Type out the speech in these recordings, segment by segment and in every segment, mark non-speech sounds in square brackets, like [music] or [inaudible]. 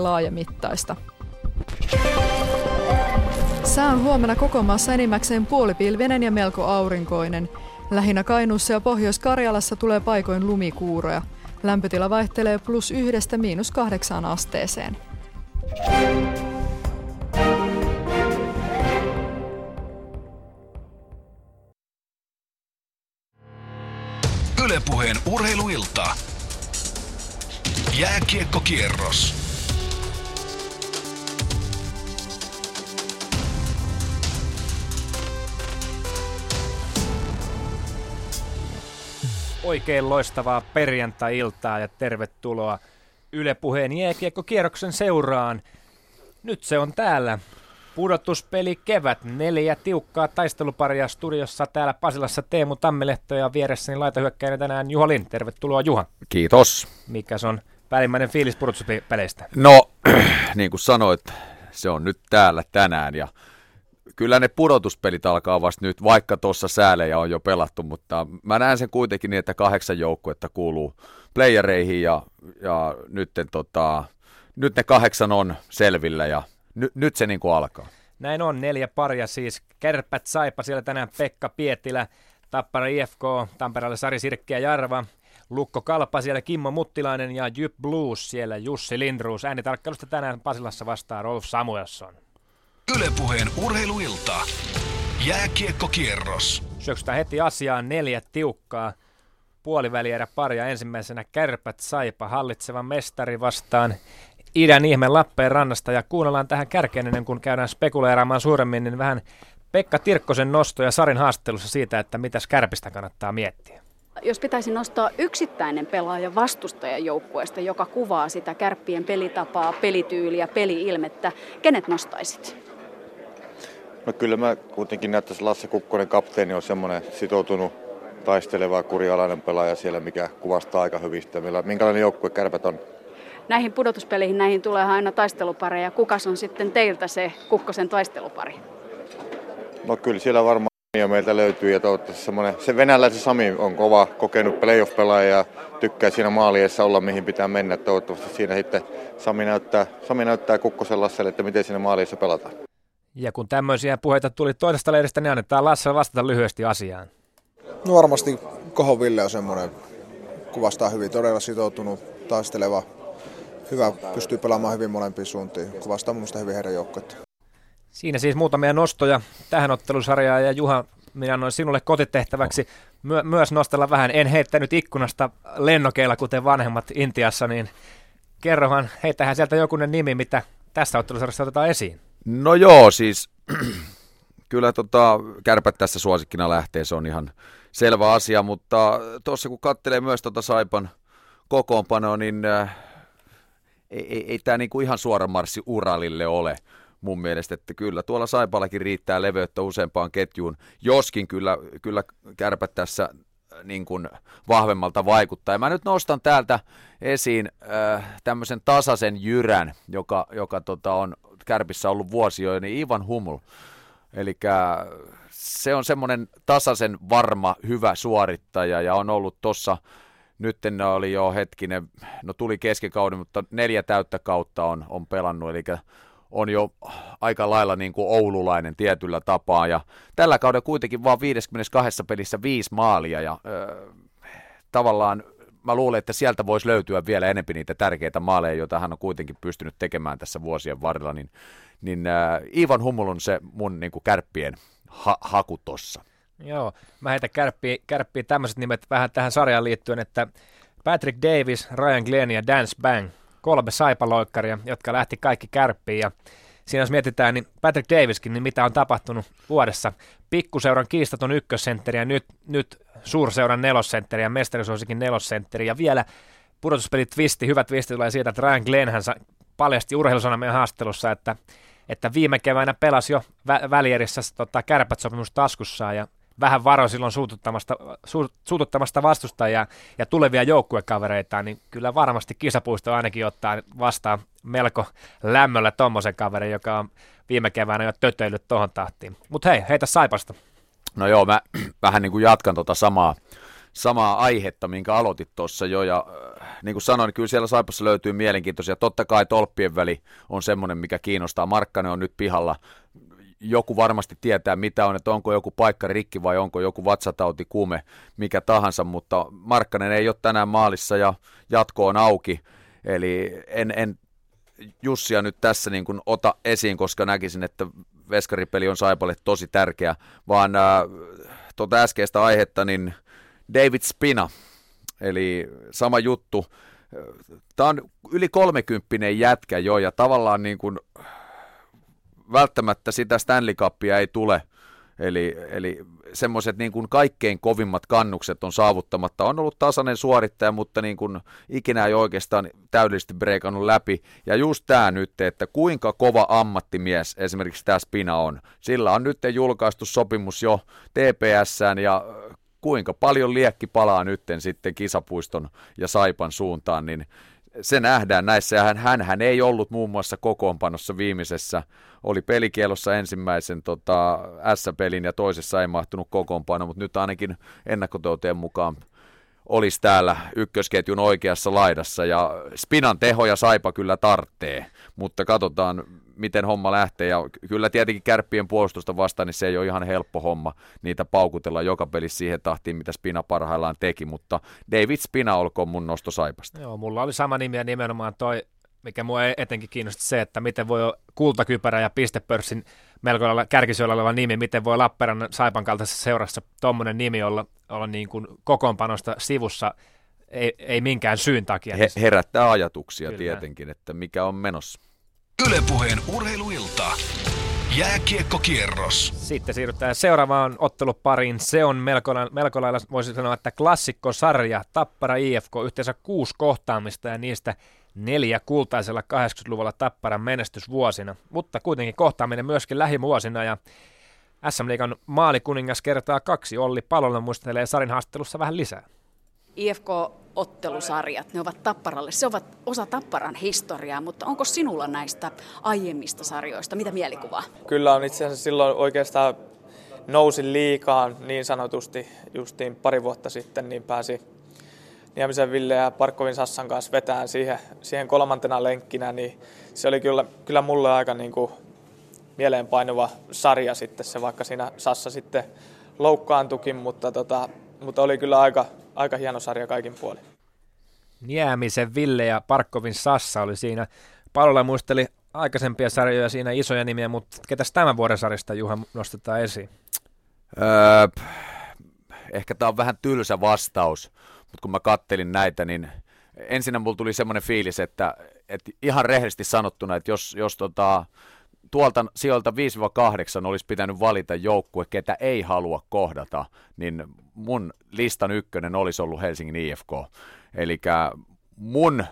laajamittaista. Sää on huomenna koko maassa enimmäkseen puolipilvinen ja melko aurinkoinen. Lähinnä Kainuussa ja Pohjois-Karjalassa tulee paikoin lumikuuroja. Lämpötila vaihtelee plus yhdestä miinus kahdeksaan asteeseen. Ylepuheen urheiluilta. Jääkiekkokierros. Oikein loistavaa perjantai-iltaa ja tervetuloa Yle Puheen jääkiekkokierroksen seuraan. Nyt se on täällä. Pudotuspeli kevät. Neljä tiukkaa taisteluparia studiossa täällä Pasilassa Teemu Tammelehto ja vieressäni laitahyökkäinen tänään Juha Lind. Tervetuloa Juha. Kiitos. Mikä on päällimmäinen fiilis pudotuspeleistä? No, [clears throat] niin kuin sanoit, se on nyt täällä tänään ja kyllä ne pudotuspelit alkaa vasta nyt, vaikka tuossa säälejä on jo pelattu, mutta mä näen sen kuitenkin niin, että kahdeksan joukkuetta kuuluu playereihin ja, ja nyt, tota, nyt ne kahdeksan on selvillä ja ny, nyt se niin kuin alkaa. Näin on, neljä paria siis. Kärpät Saipa siellä tänään Pekka Pietilä, Tappara IFK, Tampereella Sari Sirkki ja Jarva, Lukko Kalpa siellä Kimmo Muttilainen ja Jyp Blues siellä Jussi Lindruus. Äänitarkkailusta tänään Pasilassa vastaa Rolf Samuelson. Ylepuheen urheiluilta. Jääkiekkokierros. Syöksytään heti asiaan neljä tiukkaa puolivälierä paria. Ensimmäisenä Kärpät Saipa hallitsevan mestari vastaan idän ihme Lappeen rannasta. Ja kuunnellaan tähän kärkeen ennen kuin käydään spekuleeraamaan suuremmin, niin vähän Pekka Tirkkosen nosto ja Sarin haastattelussa siitä, että mitäs Kärpistä kannattaa miettiä. Jos pitäisi nostaa yksittäinen pelaaja vastustajan joukkueesta, joka kuvaa sitä kärppien pelitapaa, pelityyliä, peliilmettä, kenet nostaisit? No kyllä mä kuitenkin näyttäisin Lasse Kukkonen kapteeni on semmoinen sitoutunut taisteleva kurialainen pelaaja siellä, mikä kuvastaa aika hyvin sitä, minkälainen joukkue kärpät on. Näihin pudotuspeleihin näihin tulee aina taistelupareja. Kukas on sitten teiltä se Kukkosen taistelupari? No kyllä siellä varmaan ja meiltä löytyy ja toivottavasti semmoinen, se venäläisen Sami on kova kokenut playoff-pelaaja ja tykkää siinä maaliessa olla mihin pitää mennä. Toivottavasti siinä sitten Sami näyttää, Sami näyttää Kukkosen Lasselle, että miten siinä maaliessa pelataan. Ja kun tämmöisiä puheita tuli toisesta lehdestä, niin annetaan Lasse vastata lyhyesti asiaan. No varmasti Koho Ville on semmoinen, kuvastaa hyvin, todella sitoutunut, taisteleva, hyvä, pystyy pelaamaan hyvin molempiin suuntiin. Kuvastaa mun mielestä hyvin heidän joukkuetta. Siinä siis muutamia nostoja tähän ottelusarjaan ja Juha, minä annoin sinulle kotitehtäväksi my- myös nostella vähän. En heittänyt ikkunasta lennokeilla, kuten vanhemmat Intiassa, niin kerrohan, heitähän sieltä jokunen nimi, mitä tässä ottelusarjassa otetaan esiin. No joo, siis [clears throat] kyllä tota, kärpät tässä suosikkina lähtee, se on ihan selvä asia, mutta tuossa kun katselee myös tota Saipan kokoonpanoa, niin äh, ei, ei, ei tämä niinku ihan suora marssi Uralille ole mun mielestä, että kyllä tuolla Saipallakin riittää leveyttä useampaan ketjuun, joskin kyllä, kyllä kärpät tässä niin kuin vahvemmalta vaikuttaa. Ja mä nyt nostan täältä esiin äh, tämmöisen tasaisen jyrän, joka, joka tota on kärpissä ollut vuosi jo, niin Ivan Humul. Eli se on semmoinen tasaisen varma, hyvä suorittaja ja on ollut tuossa, nyt oli jo hetkinen, no tuli keskikauden, mutta neljä täyttä kautta on, on pelannut, eli on jo aika lailla niin kuin oululainen tietyllä tapaa. Ja tällä kaudella kuitenkin vaan 52 pelissä viisi maalia ja ö, tavallaan mä luulen, että sieltä voisi löytyä vielä enempi niitä tärkeitä maaleja, joita hän on kuitenkin pystynyt tekemään tässä vuosien varrella, niin, niin äh, Ivan Hummel on se mun niin kuin kärppien ha- haku tossa. Joo, mä heitän kärppiä, kärppiä tämmöiset nimet vähän tähän sarjaan liittyen, että Patrick Davis, Ryan Glenn ja Dance Bang, kolme saipaloikkaria, jotka lähti kaikki kärppiin ja siinä jos mietitään, niin Patrick Daviskin, niin mitä on tapahtunut vuodessa. Pikkuseuran kiistaton ykkössentteri ja nyt, nyt suurseuran nelosentteri ja mestarisuosikin nelosentteri ja vielä pudotuspelit twisti, hyvä twisti tulee siitä, että Ryan Glenn paljasti urheilusanamien haastattelussa, että, että viime keväänä pelasi jo vä- välierissä tota, kärpät sopimus taskussaan ja vähän varo silloin suututtamasta, su, suututtamasta vastustajia ja tulevia joukkuekavereita, niin kyllä varmasti kisapuisto ainakin ottaa vastaan melko lämmöllä tommosen kaverin, joka on viime keväänä jo tötöillyt tuohon tahtiin. Mutta hei, heitä Saipasta. No joo, mä [clears throat] vähän niin kuin jatkan tota samaa, samaa aihetta, minkä aloitit tuossa jo, ja äh, niin kuin sanoin, kyllä siellä Saipassa löytyy mielenkiintoisia. Totta kai tolppien väli on semmoinen, mikä kiinnostaa. Markkanen on nyt pihalla. Joku varmasti tietää, mitä on, että onko joku paikka rikki vai onko joku vatsatauti, kuume, mikä tahansa, mutta Markkanen ei ole tänään maalissa ja jatko on auki. Eli en, en Jussia nyt tässä niin kuin ota esiin, koska näkisin, että veskaripeli on Saipalle tosi tärkeä, vaan äh, tuota äskeistä aihetta, niin David Spina, eli sama juttu. Tämä on yli kolmekymppinen jätkä jo, ja tavallaan niin kuin, välttämättä sitä Stanley Cupia ei tule – Eli, eli semmoiset niin kuin kaikkein kovimmat kannukset on saavuttamatta. On ollut tasainen suorittaja, mutta niin kuin ikinä ei oikeastaan täydellisesti breikannut läpi. Ja just tämä nyt, että kuinka kova ammattimies esimerkiksi tämä Spina on. Sillä on nyt julkaistu sopimus jo TPSään ja kuinka paljon liekki palaa nytten sitten kisapuiston ja Saipan suuntaan, niin se nähdään näissä. Hän, hän, hän ei ollut muun muassa kokoonpanossa viimeisessä. Oli pelikielossa ensimmäisen tota, S-pelin ja toisessa ei mahtunut kokoonpano, mutta nyt ainakin ennakkotouteen mukaan olisi täällä ykkösketjun oikeassa laidassa. Ja Spinan tehoja Saipa kyllä tarttee, mutta katsotaan miten homma lähtee. Ja kyllä tietenkin kärppien puolustusta vastaan niin se ei ole ihan helppo homma niitä paukutella joka pelissä siihen tahtiin mitä Spina parhaillaan teki, mutta David Spina olkoon mun nosto Saipasta. Joo, mulla oli sama nimi ja nimenomaan toi mikä mua etenkin kiinnosti se, että miten voi kultakypärä ja pistepörssin melko lailla kärkisyöllä oleva nimi, miten voi Lappeenrannan Saipan kaltaisessa seurassa tuommoinen nimi olla, olla niin kuin kokoonpanosta sivussa, ei, ei minkään syyn takia. He, herättää ajatuksia Kyllä. tietenkin, että mikä on menossa. Ylepuheen urheiluilta. Jääkiekkokierros. Sitten siirrytään seuraavaan ottelupariin. Se on melko, melko lailla, voisi sanoa, että klassikkosarja. Tappara IFK yhteensä kuusi kohtaamista ja niistä neljä kultaisella 80-luvulla Tapparan menestysvuosina, mutta kuitenkin kohtaaminen myöskin lähivuosina ja SM Liigan maalikuningas kertaa kaksi Olli Palola muistelee Sarin haastattelussa vähän lisää. IFK-ottelusarjat, ne ovat Tapparalle, se ovat osa Tapparan historiaa, mutta onko sinulla näistä aiemmista sarjoista, mitä mielikuvaa? Kyllä on itse asiassa silloin oikeastaan nousin liikaan niin sanotusti justiin pari vuotta sitten, niin pääsi Niemisen Ville ja Parkkovin Sassan kanssa vetään siihen, siihen kolmantena lenkkinä, niin se oli kyllä, kyllä mulle aika niin kuin mieleenpainuva sarja sitten se, vaikka siinä Sassa sitten loukkaantukin, mutta, tota, mutta oli kyllä aika, aika hieno sarja kaikin puolin. Niemisen Ville ja Parkkovin Sassa oli siinä. Palola muisteli aikaisempia sarjoja siinä isoja nimiä, mutta ketäs tämän vuoden sarjasta Juha nostetaan esiin? Öö, ehkä tämä on vähän tylsä vastaus, mutta kun mä kattelin näitä, niin ensinnä mulla tuli semmoinen fiilis, että, että ihan rehellisesti sanottuna, että jos, jos tota, tuolta sijoilta 5-8 olisi pitänyt valita joukkue, ketä ei halua kohdata, niin mun listan ykkönen olisi ollut Helsingin IFK. Eli mun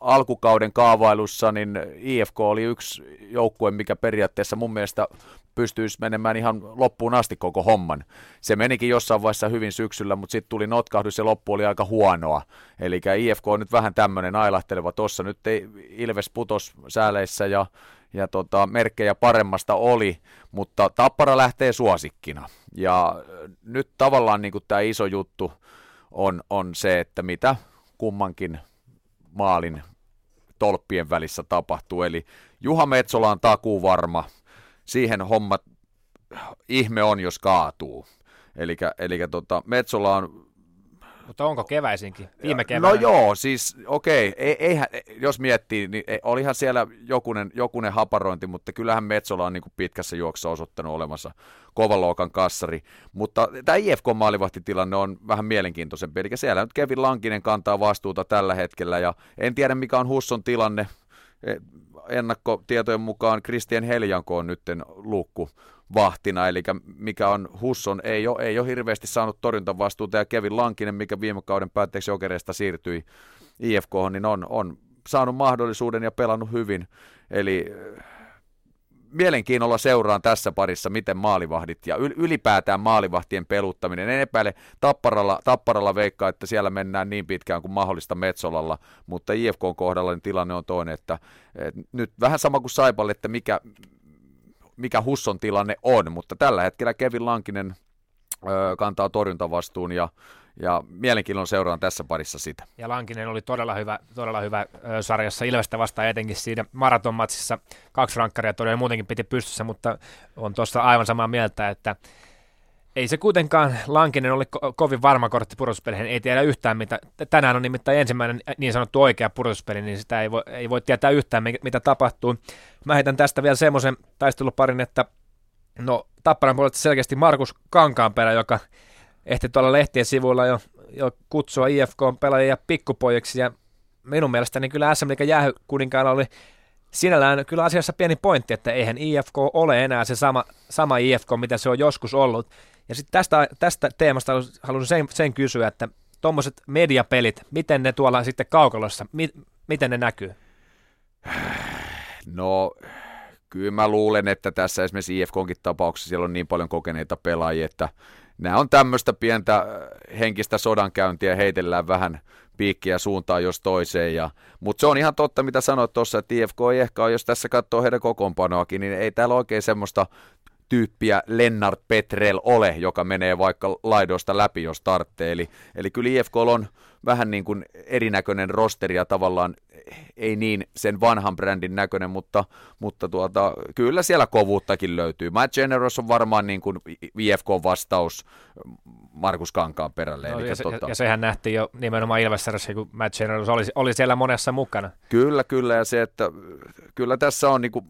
alkukauden kaavailussa niin IFK oli yksi joukkue, mikä periaatteessa mun mielestä pystyisi menemään ihan loppuun asti koko homman. Se menikin jossain vaiheessa hyvin syksyllä, mutta sitten tuli notkahdus ja loppu oli aika huonoa. Eli IFK on nyt vähän tämmöinen ailahteleva tuossa. Nyt ei Ilves putos sääleissä ja, ja tota, merkkejä paremmasta oli, mutta Tappara lähtee suosikkina. Ja nyt tavallaan niin tämä iso juttu on, on se, että mitä kummankin maalin tolppien välissä tapahtuu. Eli Juha Metsola on takuu varma. Siihen homma ihme on, jos kaatuu. Eli tota, Metsola on mutta onko keväisinkin? Viime no keväänä. No joo, siis okei, okay, ei, eihän, jos miettii, niin olihan siellä jokunen, jokunen haparointi, mutta kyllähän Metsola on niin kuin pitkässä juoksussa osoittanut olemassa kovan luokan kassari. Mutta tämä IFK-maalivahtitilanne on vähän mielenkiintoisempi, eli siellä nyt Kevin Lankinen kantaa vastuuta tällä hetkellä, ja en tiedä mikä on Husson tilanne, e, ennakkotietojen mukaan Christian Heljanko on nytten luukku vahtina, eli mikä on Husson, ei ole, ei ole hirveästi saanut torjuntavastuuta, ja Kevin Lankinen, mikä viime kauden päätteeksi Jokereista siirtyi IFK, niin on, on saanut mahdollisuuden ja pelannut hyvin, eli äh, mielenkiinnolla seuraan tässä parissa, miten maalivahdit ja ylipäätään maalivahtien peluttaminen. En epäile tapparalla, tapparalla veikkaa, että siellä mennään niin pitkään kuin mahdollista Metsolalla, mutta IFK kohdalla niin tilanne on toinen, että, että nyt vähän sama kuin Saipalle, että mikä, mikä Husson tilanne on, mutta tällä hetkellä Kevin Lankinen ö, kantaa torjuntavastuun ja, ja mielenkiinnolla seuraan tässä parissa sitä. Ja Lankinen oli todella hyvä, todella hyvä ö, sarjassa Ilvestä vastaan etenkin siinä maratonmatsissa. Kaksi rankkaria todella muutenkin piti pystyssä, mutta on tuossa aivan samaa mieltä, että ei se kuitenkaan, Lankinen oli ko- kovin varma kortti pudotuspeleihin, ei tiedä yhtään mitä. Tänään on nimittäin ensimmäinen niin sanottu oikea pudotuspeli, niin sitä ei voi, ei voi tietää yhtään mitä tapahtuu. Mä heitän tästä vielä semmoisen taisteluparin, että no Tapparan puolesta selkeästi Markus Kankaanperä, joka ehti tuolla lehtien sivuilla jo, jo kutsua IFK-pelaajia pikkupojiksi, ja minun mielestäni kyllä SM Liikan kuninkaalla oli sinällään kyllä asiassa pieni pointti, että eihän IFK ole enää se sama, sama IFK, mitä se on joskus ollut. Ja sitten tästä, tästä teemasta haluaisin sen, sen kysyä, että tuommoiset mediapelit, miten ne tuolla sitten kaukalossa, mi, miten ne näkyy? No, kyllä mä luulen, että tässä esimerkiksi IFKonkin tapauksessa siellä on niin paljon kokeneita pelaajia, että nämä on tämmöistä pientä äh, henkistä sodankäyntiä, heitellään vähän piikkiä suuntaan jos toiseen. Ja, mutta se on ihan totta, mitä sanoit tuossa, että IFK ei ehkä ole, jos tässä katsoo heidän kokoonpanoakin, niin ei täällä oikein semmoista tyyppiä Lennart Petrel ole, joka menee vaikka laidoista läpi, jos tarvitsee. Eli, eli kyllä IFK on vähän niin kuin erinäköinen rosteri ja tavallaan ei niin sen vanhan brändin näköinen, mutta, mutta tuota, kyllä siellä kovuuttakin löytyy. Matt Generous on varmaan niin kuin IFK-vastaus Markus Kankaan perälle. No, eli ja, se, tota... ja, sehän nähtiin jo nimenomaan Ilvesarjassa, kun Matt Generous oli, oli siellä monessa mukana. Kyllä, kyllä, ja se, että kyllä tässä on niin kuin,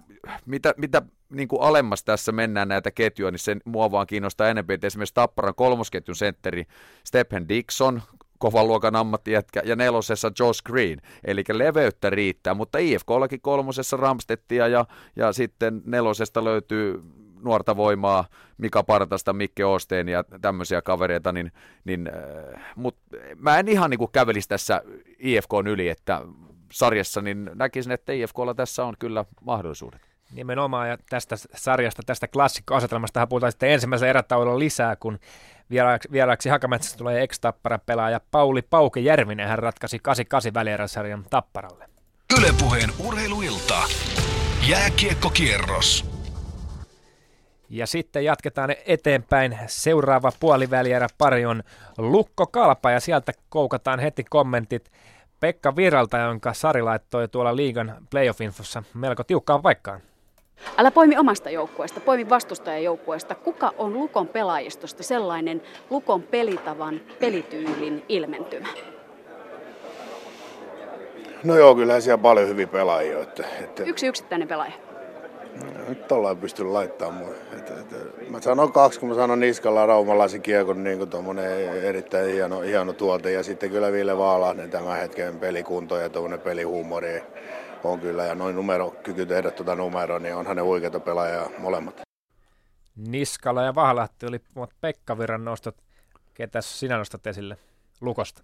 mitä, mitä niin kuin alemmas tässä mennään näitä ketjuja, niin sen mua vaan kiinnostaa enemmän, että esimerkiksi Tapparan kolmosketjun sentteri Stephen Dixon, kovan luokan ammattijätkä, ja nelosessa Josh Green, eli leveyttä riittää, mutta IFKllakin kolmosessa Ramstettia, ja, ja sitten nelosesta löytyy nuorta voimaa, Mika Partasta, Mikke Osteen ja tämmöisiä kavereita, niin, niin äh, mutta mä en ihan niin kävelisi tässä IFKn yli, että sarjassa, niin näkisin, että IFKlla tässä on kyllä mahdollisuudet. Nimenomaan, ja tästä sarjasta, tästä klassikkoasetelmasta puhutaan sitten ensimmäisellä erätaululla lisää, kun vieraaksi, vieraaksi Hakametsästä tulee ex-tappara pelaaja Pauli Pauke Järvinen. Hän ratkaisi 88 välieräsarjan tapparalle. Ylepuheen urheiluilta. Jääkiekkokierros. Ja sitten jatketaan eteenpäin. Seuraava puolivälierä pari on Lukko Kalpa ja sieltä koukataan heti kommentit Pekka Viralta, jonka Sari laittoi tuolla liigan playoff-infossa melko tiukkaan paikkaan. Älä poimi omasta joukkueesta, poimi vastustajan joukkueesta. Kuka on Lukon pelaajistosta sellainen Lukon pelitavan, pelityylin ilmentymä? No joo, kyllä siellä paljon hyviä pelaajia. Että, että... Yksi yksittäinen pelaaja. Nyt ollaan pystynyt laittamaan mun. Että, että, mä sanon kaksi, kun mä sanon niskalla raumalaisen kiekon niin kuin erittäin hieno, hieno tuote. Ja sitten kyllä Ville Vaalahden tämän hetken pelikunto ja tuommoinen pelihuumori on kyllä. Ja noin numero, kyky tehdä tuota numeroa, niin onhan ne huikeita pelaajia molemmat. Niskala ja Vahalahti oli Pekka Virran nostot. Ketä sinä nostat esille Lukosta?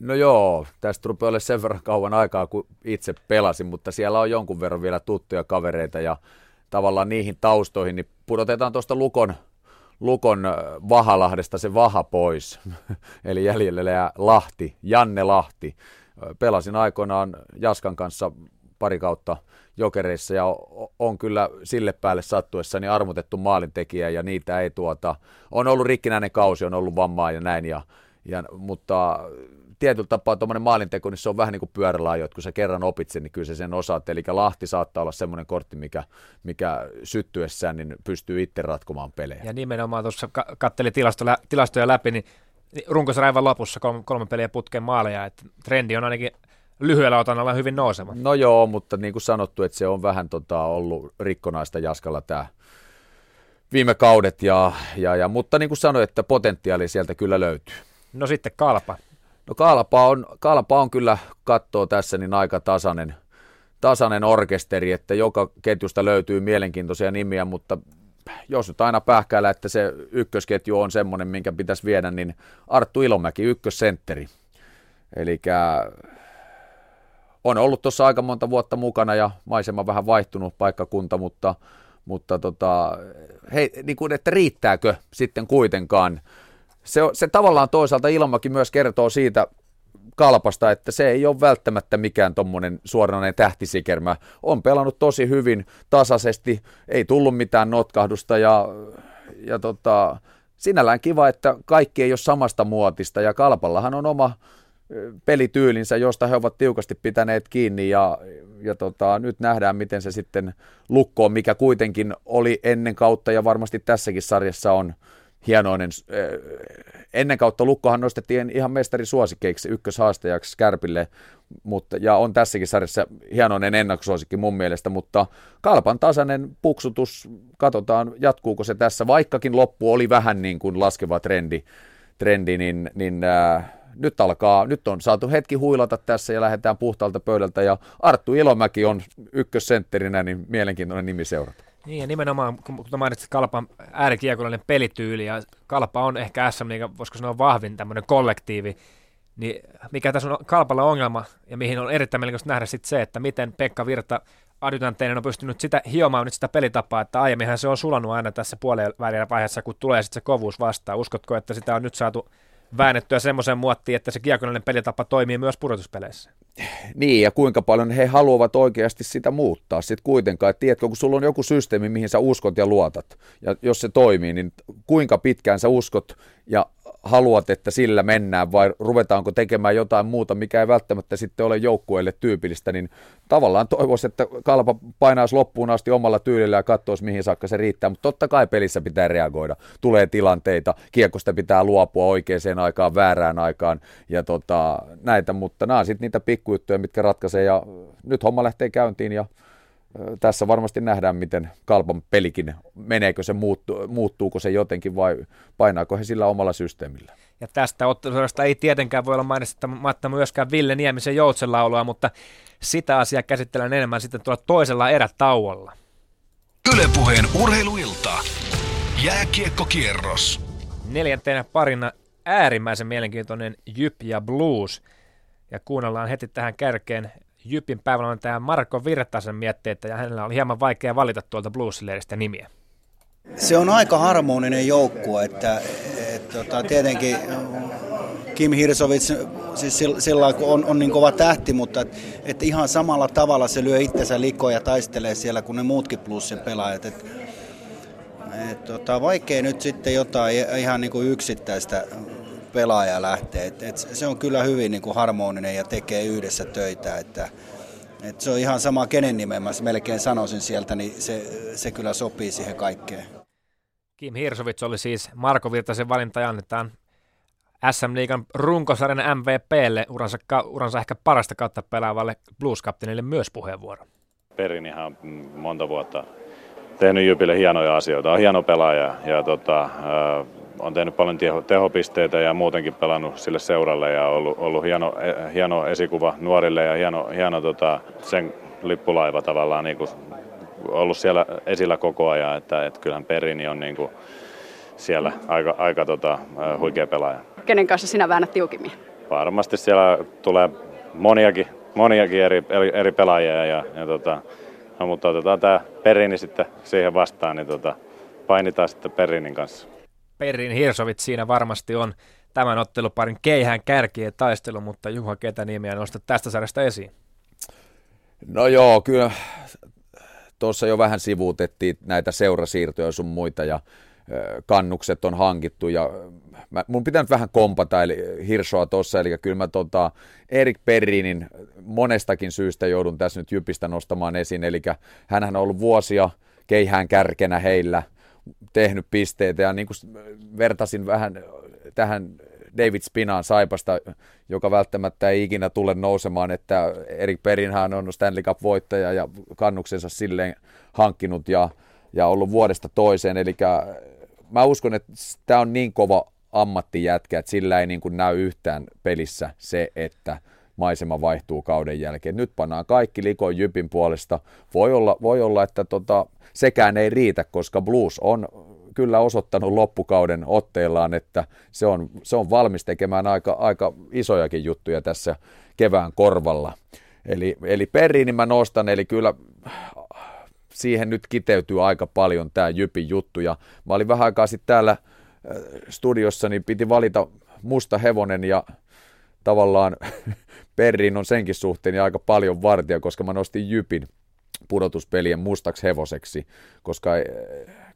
No joo, tästä rupeaa olemaan sen verran kauan aikaa, kun itse pelasin, mutta siellä on jonkun verran vielä tuttuja kavereita ja tavallaan niihin taustoihin, niin pudotetaan tuosta Lukon, Lukon Vahalahdesta se Vaha pois. [laughs] Eli jäljelle jää Lahti, Janne Lahti. Pelasin aikoinaan Jaskan kanssa pari kautta jokereissa ja on kyllä sille päälle sattuessani armotettu maalintekijä ja niitä ei tuota, on ollut rikkinäinen kausi, on ollut vammaa ja näin ja, ja mutta tietyllä tapaa tuommoinen maalinteko, niin se on vähän niin kuin pyörälaajo, kun sä kerran opit sen, niin kyllä se sen osaat. Eli Lahti saattaa olla semmoinen kortti, mikä, mikä syttyessään niin pystyy itse ratkomaan pelejä. Ja nimenomaan tuossa katselin tilastoja läpi, niin runkosarjan lopussa kolme, kolme peliä putken maaleja, että trendi on ainakin lyhyellä otannalla hyvin nouseva. No joo, mutta niin kuin sanottu, että se on vähän tota, ollut rikkonaista Jaskalla tämä viime kaudet, ja, ja, ja, mutta niin kuin sanoin, että potentiaali sieltä kyllä löytyy. No sitten Kalpa. No Kalpa on, Kalpa on kyllä, katsoo tässä, niin aika tasainen, tasainen orkesteri, että joka ketjusta löytyy mielenkiintoisia nimiä, mutta jos nyt aina pähkäillä, että se ykkösketju on semmoinen, minkä pitäisi viedä, niin Arttu Ilomäki, ykkössentteri. Eli on ollut tuossa aika monta vuotta mukana ja maisema vähän vaihtunut paikkakunta, mutta, mutta tota, hei, niin kuin, että riittääkö sitten kuitenkaan. Se, se tavallaan toisaalta Ilmaki myös kertoo siitä kalpasta, että se ei ole välttämättä mikään tuommoinen suoranainen tähtisikermä. On pelannut tosi hyvin, tasaisesti, ei tullut mitään notkahdusta ja, ja tota, sinällään kiva, että kaikki ei ole samasta muotista ja Kalpallahan on oma pelityylinsä, josta he ovat tiukasti pitäneet kiinni ja, ja tota, nyt nähdään, miten se sitten lukkoon, mikä kuitenkin oli ennen kautta ja varmasti tässäkin sarjassa on hienoinen. Ennen kautta Lukkohan nostettiin ihan mestarisuosikeiksi ykköshaastajaksi Kärpille, mutta, ja on tässäkin sarjassa hienoinen ennakkosuosikki mun mielestä, mutta Kalpan tasainen puksutus, katsotaan jatkuuko se tässä, vaikkakin loppu oli vähän niin kuin laskeva trendi, trendi niin, niin äh, nyt alkaa, nyt on saatu hetki huilata tässä ja lähdetään puhtaalta pöydältä ja Arttu Ilomäki on ykkössentterinä, niin mielenkiintoinen nimi seurata. Niin ja nimenomaan, kun mainitsit Kalpan äärikiekollinen pelityyli ja Kalpa on ehkä SM voisiko sanoa vahvin tämmöinen kollektiivi, niin mikä tässä on Kalpalla ongelma ja mihin on erittäin mielenkiintoista nähdä sitten se, että miten Pekka Virta adjutanteinen on pystynyt sitä hiomaan nyt sitä pelitapaa, että aiemminhan se on sulannut aina tässä puolen vaiheessa, kun tulee sitten se kovuus vastaan. Uskotko, että sitä on nyt saatu väännettyä semmoiseen muottiin, että se kiekollinen pelitapa toimii myös pudotuspeleissä. Niin, ja kuinka paljon he haluavat oikeasti sitä muuttaa sitten kuitenkaan. Et tiedätkö, kun sulla on joku systeemi, mihin sä uskot ja luotat, ja jos se toimii, niin kuinka pitkään sä uskot ja haluat, että sillä mennään vai ruvetaanko tekemään jotain muuta, mikä ei välttämättä sitten ole joukkueelle tyypillistä, niin tavallaan toivoisi, että kalpa painaisi loppuun asti omalla tyylillä ja katsoisi, mihin saakka se riittää, mutta totta kai pelissä pitää reagoida. Tulee tilanteita, kiekosta pitää luopua oikeaan aikaan, väärään aikaan ja tota, näitä, mutta nämä on sitten niitä pikkujuttuja, mitkä ratkaisee ja nyt homma lähtee käyntiin ja tässä varmasti nähdään, miten kalpan pelikin, meneekö se, muuttu, muuttuuko se jotenkin vai painaako he sillä omalla systeemillä. Ja tästä ottelusta ei tietenkään voi olla mainitsematta myöskään Ville Niemisen joutsenlaulua, mutta sitä asiaa käsitellään enemmän sitten tuolla toisella erätauolla. Ylepuheen urheiluilta. Jääkiekkokierros. Neljäntenä parina äärimmäisen mielenkiintoinen Jyp ja Blues. Ja kuunnellaan heti tähän kärkeen Jypin päivällä Marko Virtasen mietteitä ja hänellä oli hieman vaikea valita tuolta bluesileiristä nimiä. Se on aika harmoninen joukkue, että, että tota, tietenkin Kim Hirsovits siis sillä kun on, on niin kova tähti, mutta et, et ihan samalla tavalla se lyö itsensä likoon ja taistelee siellä kuin ne muutkin plussin pelaajat. Et, et, tota, vaikea nyt sitten jotain ihan niin kuin yksittäistä pelaaja lähtee. Et, et se on kyllä hyvin niin kuin harmoninen ja tekee yhdessä töitä. Että, et se on ihan sama kenen nimen mä melkein sanoisin sieltä, niin se, se kyllä sopii siihen kaikkeen. Kim Hirsovits oli siis Marko Virtasen valinta ja annetaan SM Liigan runkosarjan MVPlle uransa, uransa ehkä parasta kautta pelaavalle blues myös puheenvuoro. Perin ihan monta vuotta tehnyt Jypille hienoja asioita. On hieno pelaaja ja tota, on tehnyt paljon teho, tehopisteitä ja muutenkin pelannut sille seuralle ja ollut, ollut hieno, e, hieno esikuva nuorille ja hieno, hieno tota, sen lippulaiva tavallaan niin kuin ollut siellä esillä koko ajan, että, että kyllähän Perini on niin kuin siellä aika, aika tota, huikea pelaaja. Kenen kanssa sinä väännät tiukimmin? Varmasti siellä tulee moniakin, moniakin eri, eri, eri pelaajia ja, ja tota, no, mutta otetaan tämä Perini sitten siihen vastaan, niin tota, painitaan sitten Perinin kanssa. Perin Hirsovit siinä varmasti on tämän otteluparin keihään kärkien taistelu, mutta Juha, ketä nimiä nostat tästä sarjasta esiin? No joo, kyllä tuossa jo vähän sivuutettiin näitä seurasiirtoja sun muita ja kannukset on hankittu ja mä, mun pitää nyt vähän kompata eli Hirsoa tuossa, eli kyllä mä tota, Erik Perrinin monestakin syystä joudun tässä nyt Jypistä nostamaan esiin, eli hän on ollut vuosia keihään kärkenä heillä – tehnyt pisteitä ja niin kuin vertasin vähän tähän David Spinaan Saipasta, joka välttämättä ei ikinä tule nousemaan, että Erik Perinhän on Stanley Cup-voittaja ja kannuksensa silleen hankkinut ja, ja ollut vuodesta toiseen, eli mä uskon, että tämä on niin kova ammattijätkä, että sillä ei niin kuin näy yhtään pelissä se, että maisema vaihtuu kauden jälkeen. Nyt pannaan kaikki likoon Jypin puolesta. Voi olla, voi olla että tota, sekään ei riitä, koska Blues on kyllä osoittanut loppukauden otteillaan, että se on, se on valmis tekemään aika, aika isojakin juttuja tässä kevään korvalla. Eli, eli Perriini mä nostan, eli kyllä siihen nyt kiteytyy aika paljon tämä Jypin juttu. Ja mä olin vähän aikaa sitten täällä äh, studiossa, niin piti valita musta hevonen ja tavallaan [laughs] Perriin on senkin suhteen aika paljon vartija, koska mä nostin Jypin pudotuspelien mustaksi hevoseksi, koska eh,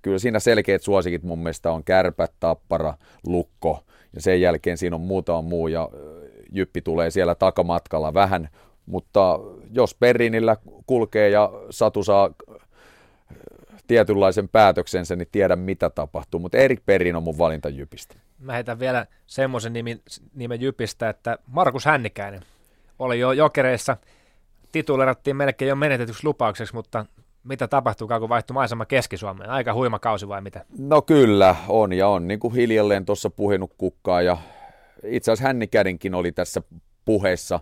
kyllä siinä selkeät suosikit mun mielestä on kärpät, tappara, lukko ja sen jälkeen siinä on muutama muu ja eh, Jyppi tulee siellä takamatkalla vähän, mutta jos Perrinillä kulkee ja Satu saa eh, tietynlaisen päätöksensä, niin tiedä mitä tapahtuu, mutta Erik Perrin on mun valinta Jypistä. Mä heitän vielä semmoisen nimen, nimen Jypistä, että Markus Hännikäinen oli jo jokereissa – titulerattiin melkein jo menetetyksi lupaukseksi, mutta mitä tapahtuu, kun vaihtui maisema Keski-Suomeen? Aika huima kausi vai mitä? No kyllä, on ja on. Niin kuin hiljalleen tuossa puhinut kukkaa ja itse asiassa Hännikädenkin oli tässä puheessa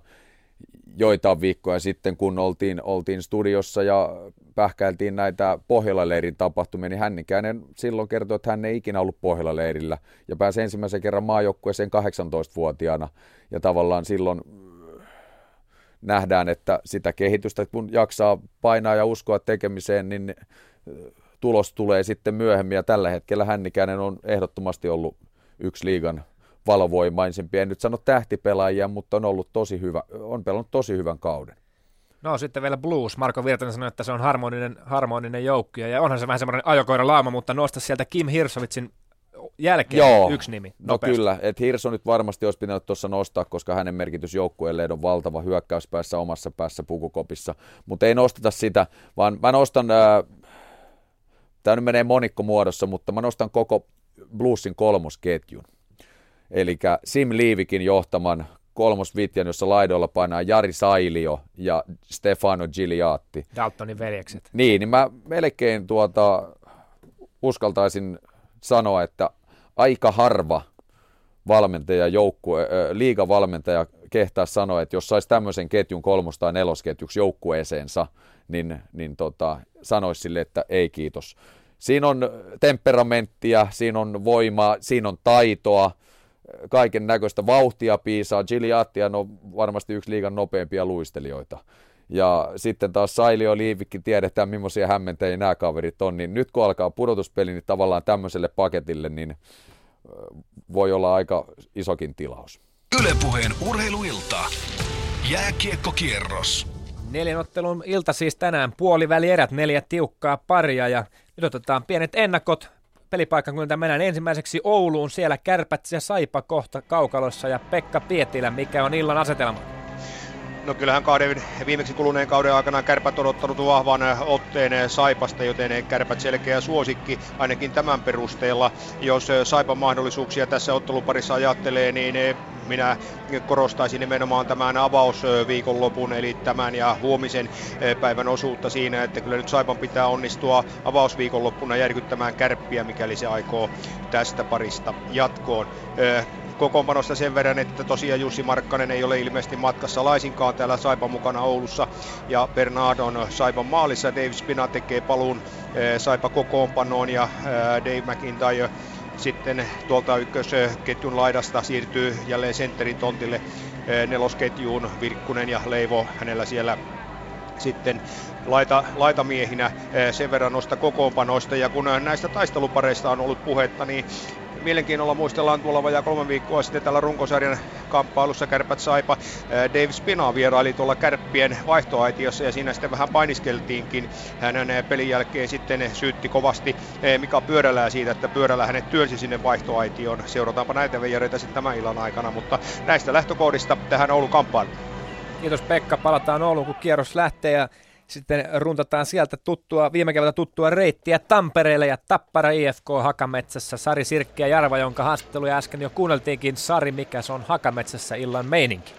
joitain viikkoja sitten, kun oltiin, oltiin studiossa ja pähkäiltiin näitä Pohjola-leirin tapahtumia, niin Hännikäinen silloin kertoi, että hän ei ikinä ollut Pohjola-leirillä ja pääsi ensimmäisen kerran maajoukkueeseen 18-vuotiaana ja tavallaan silloin nähdään, että sitä kehitystä, kun jaksaa painaa ja uskoa tekemiseen, niin tulos tulee sitten myöhemmin. Ja tällä hetkellä Hännikäinen on ehdottomasti ollut yksi liigan valovoimaisimpia. En nyt sano tähtipelaajia, mutta on ollut tosi hyvä, on pelannut tosi hyvän kauden. No sitten vielä Blues. Marko Virtanen sanoi, että se on harmoninen, harmoninen joukko. Ja onhan se vähän semmoinen ajokoira lauma, mutta nosta sieltä Kim Hirsovitsin jälkeen Joo, yksi nimi. No nopeasti. kyllä, että Hirso nyt varmasti olisi pitänyt tuossa nostaa, koska hänen merkitys joukkueelleen on valtava hyökkäyspäässä omassa päässä pukukopissa. Mutta ei nosteta sitä, vaan mä nostan, äh, tämä nyt menee monikko muodossa, mutta mä nostan koko Bluesin kolmosketjun. Eli Sim Liivikin johtaman kolmosvitjan, jossa laidoilla painaa Jari Sailio ja Stefano Giliatti. Daltonin veljekset. Niin, niin mä melkein tuota, uskaltaisin sanoa, että aika harva valmentaja, joukkue, liigavalmentaja kehtaa sanoa, että jos saisi tämmöisen ketjun kolmos- tai nelosketjuksi joukkueeseensa, niin, niin tota, sanoisi sille, että ei kiitos. Siinä on temperamenttia, siinä on voimaa, siinä on taitoa, kaiken näköistä vauhtia piisaa. Giliatti on varmasti yksi liigan nopeimpia luistelijoita. Ja sitten taas Sailio Liivikki tiedetään, millaisia hämmentäjiä nämä kaverit on, niin nyt kun alkaa pudotuspeli, niin tavallaan tämmöiselle paketille, niin voi olla aika isokin tilaus. Ylepuheen urheiluilta. Jääkiekkokierros. Neljän ottelun ilta siis tänään puoliväli erät, neljä tiukkaa paria ja nyt otetaan pienet ennakot pelipaikka, kun mennään ensimmäiseksi Ouluun, siellä Kärpät ja Saipa kohta kaukalossa ja Pekka Pietilä, mikä on illan asetelma? No kyllähän kauden, viimeksi kuluneen kauden aikana kärpät on ottanut vahvan otteen Saipasta, joten kärpät selkeä suosikki ainakin tämän perusteella. Jos Saipan mahdollisuuksia tässä otteluparissa ajattelee, niin minä korostaisin nimenomaan tämän avausviikonlopun, eli tämän ja huomisen päivän osuutta siinä, että kyllä nyt Saipan pitää onnistua avausviikonloppuna järkyttämään kärppiä, mikäli se aikoo tästä parista jatkoon kokoonpanosta sen verran, että tosiaan Jussi Markkanen ei ole ilmeisesti matkassa laisinkaan täällä Saipan mukana Oulussa ja Bernardon Saipan maalissa. Dave Spina tekee paluun eh, Saipa kokoonpanoon ja eh, Dave McIntyre sitten tuolta ykkösketjun laidasta siirtyy jälleen sentterin tontille eh, nelosketjuun Virkkunen ja Leivo hänellä siellä sitten laita, laitamiehinä sen verran noista kokoonpanoista. Ja kun näistä taistelupareista on ollut puhetta, niin mielenkiinnolla muistellaan tuolla vajaa kolme viikkoa sitten tällä runkosarjan kamppailussa Kärpät Saipa. Dave Spina vieraili tuolla Kärppien vaihtoaitiossa ja siinä sitten vähän painiskeltiinkin. Hän pelin jälkeen sitten syytti kovasti Mika Pyörälää siitä, että Pyörälä hänet työnsi sinne vaihtoaitioon. Seurataanpa näitä veijareita sitten tämän illan aikana, mutta näistä lähtökohdista tähän Oulun kamppailuun. Kiitos Pekka, palataan Ouluun kun kierros lähtee ja sitten runtataan sieltä tuttua, viime keväältä tuttua reittiä Tampereelle ja Tappara IFK Hakametsässä. Sari Sirkki ja Jarva, jonka haastatteluja äsken jo kuunneltiinkin. Sari, mikä se on Hakametsässä illan meininki?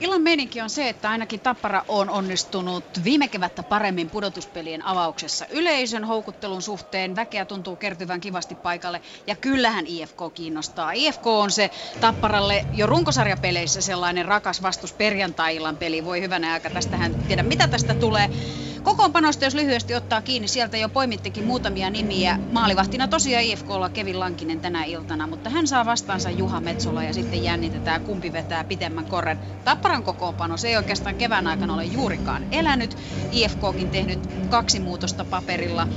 Illan meininki on se, että ainakin Tappara on onnistunut viime kevättä paremmin pudotuspelien avauksessa. Yleisön houkuttelun suhteen väkeä tuntuu kertyvän kivasti paikalle ja kyllähän IFK kiinnostaa. IFK on se Tapparalle jo runkosarjapeleissä sellainen rakas vastus perjantai-illan peli. Voi hyvänä aika, tästähän tiedä mitä tästä tulee. Kokoonpanosta, jos lyhyesti ottaa kiinni, sieltä jo poimittekin muutamia nimiä. Maalivahtina tosiaan IFKlla Kevin Lankinen tänä iltana, mutta hän saa vastaansa Juha Metsola ja sitten jännitetään kumpi vetää pitemmän korren. Tapparan kokoonpano, se ei oikeastaan kevään aikana ole juurikaan elänyt. IFKkin tehnyt kaksi muutosta paperilla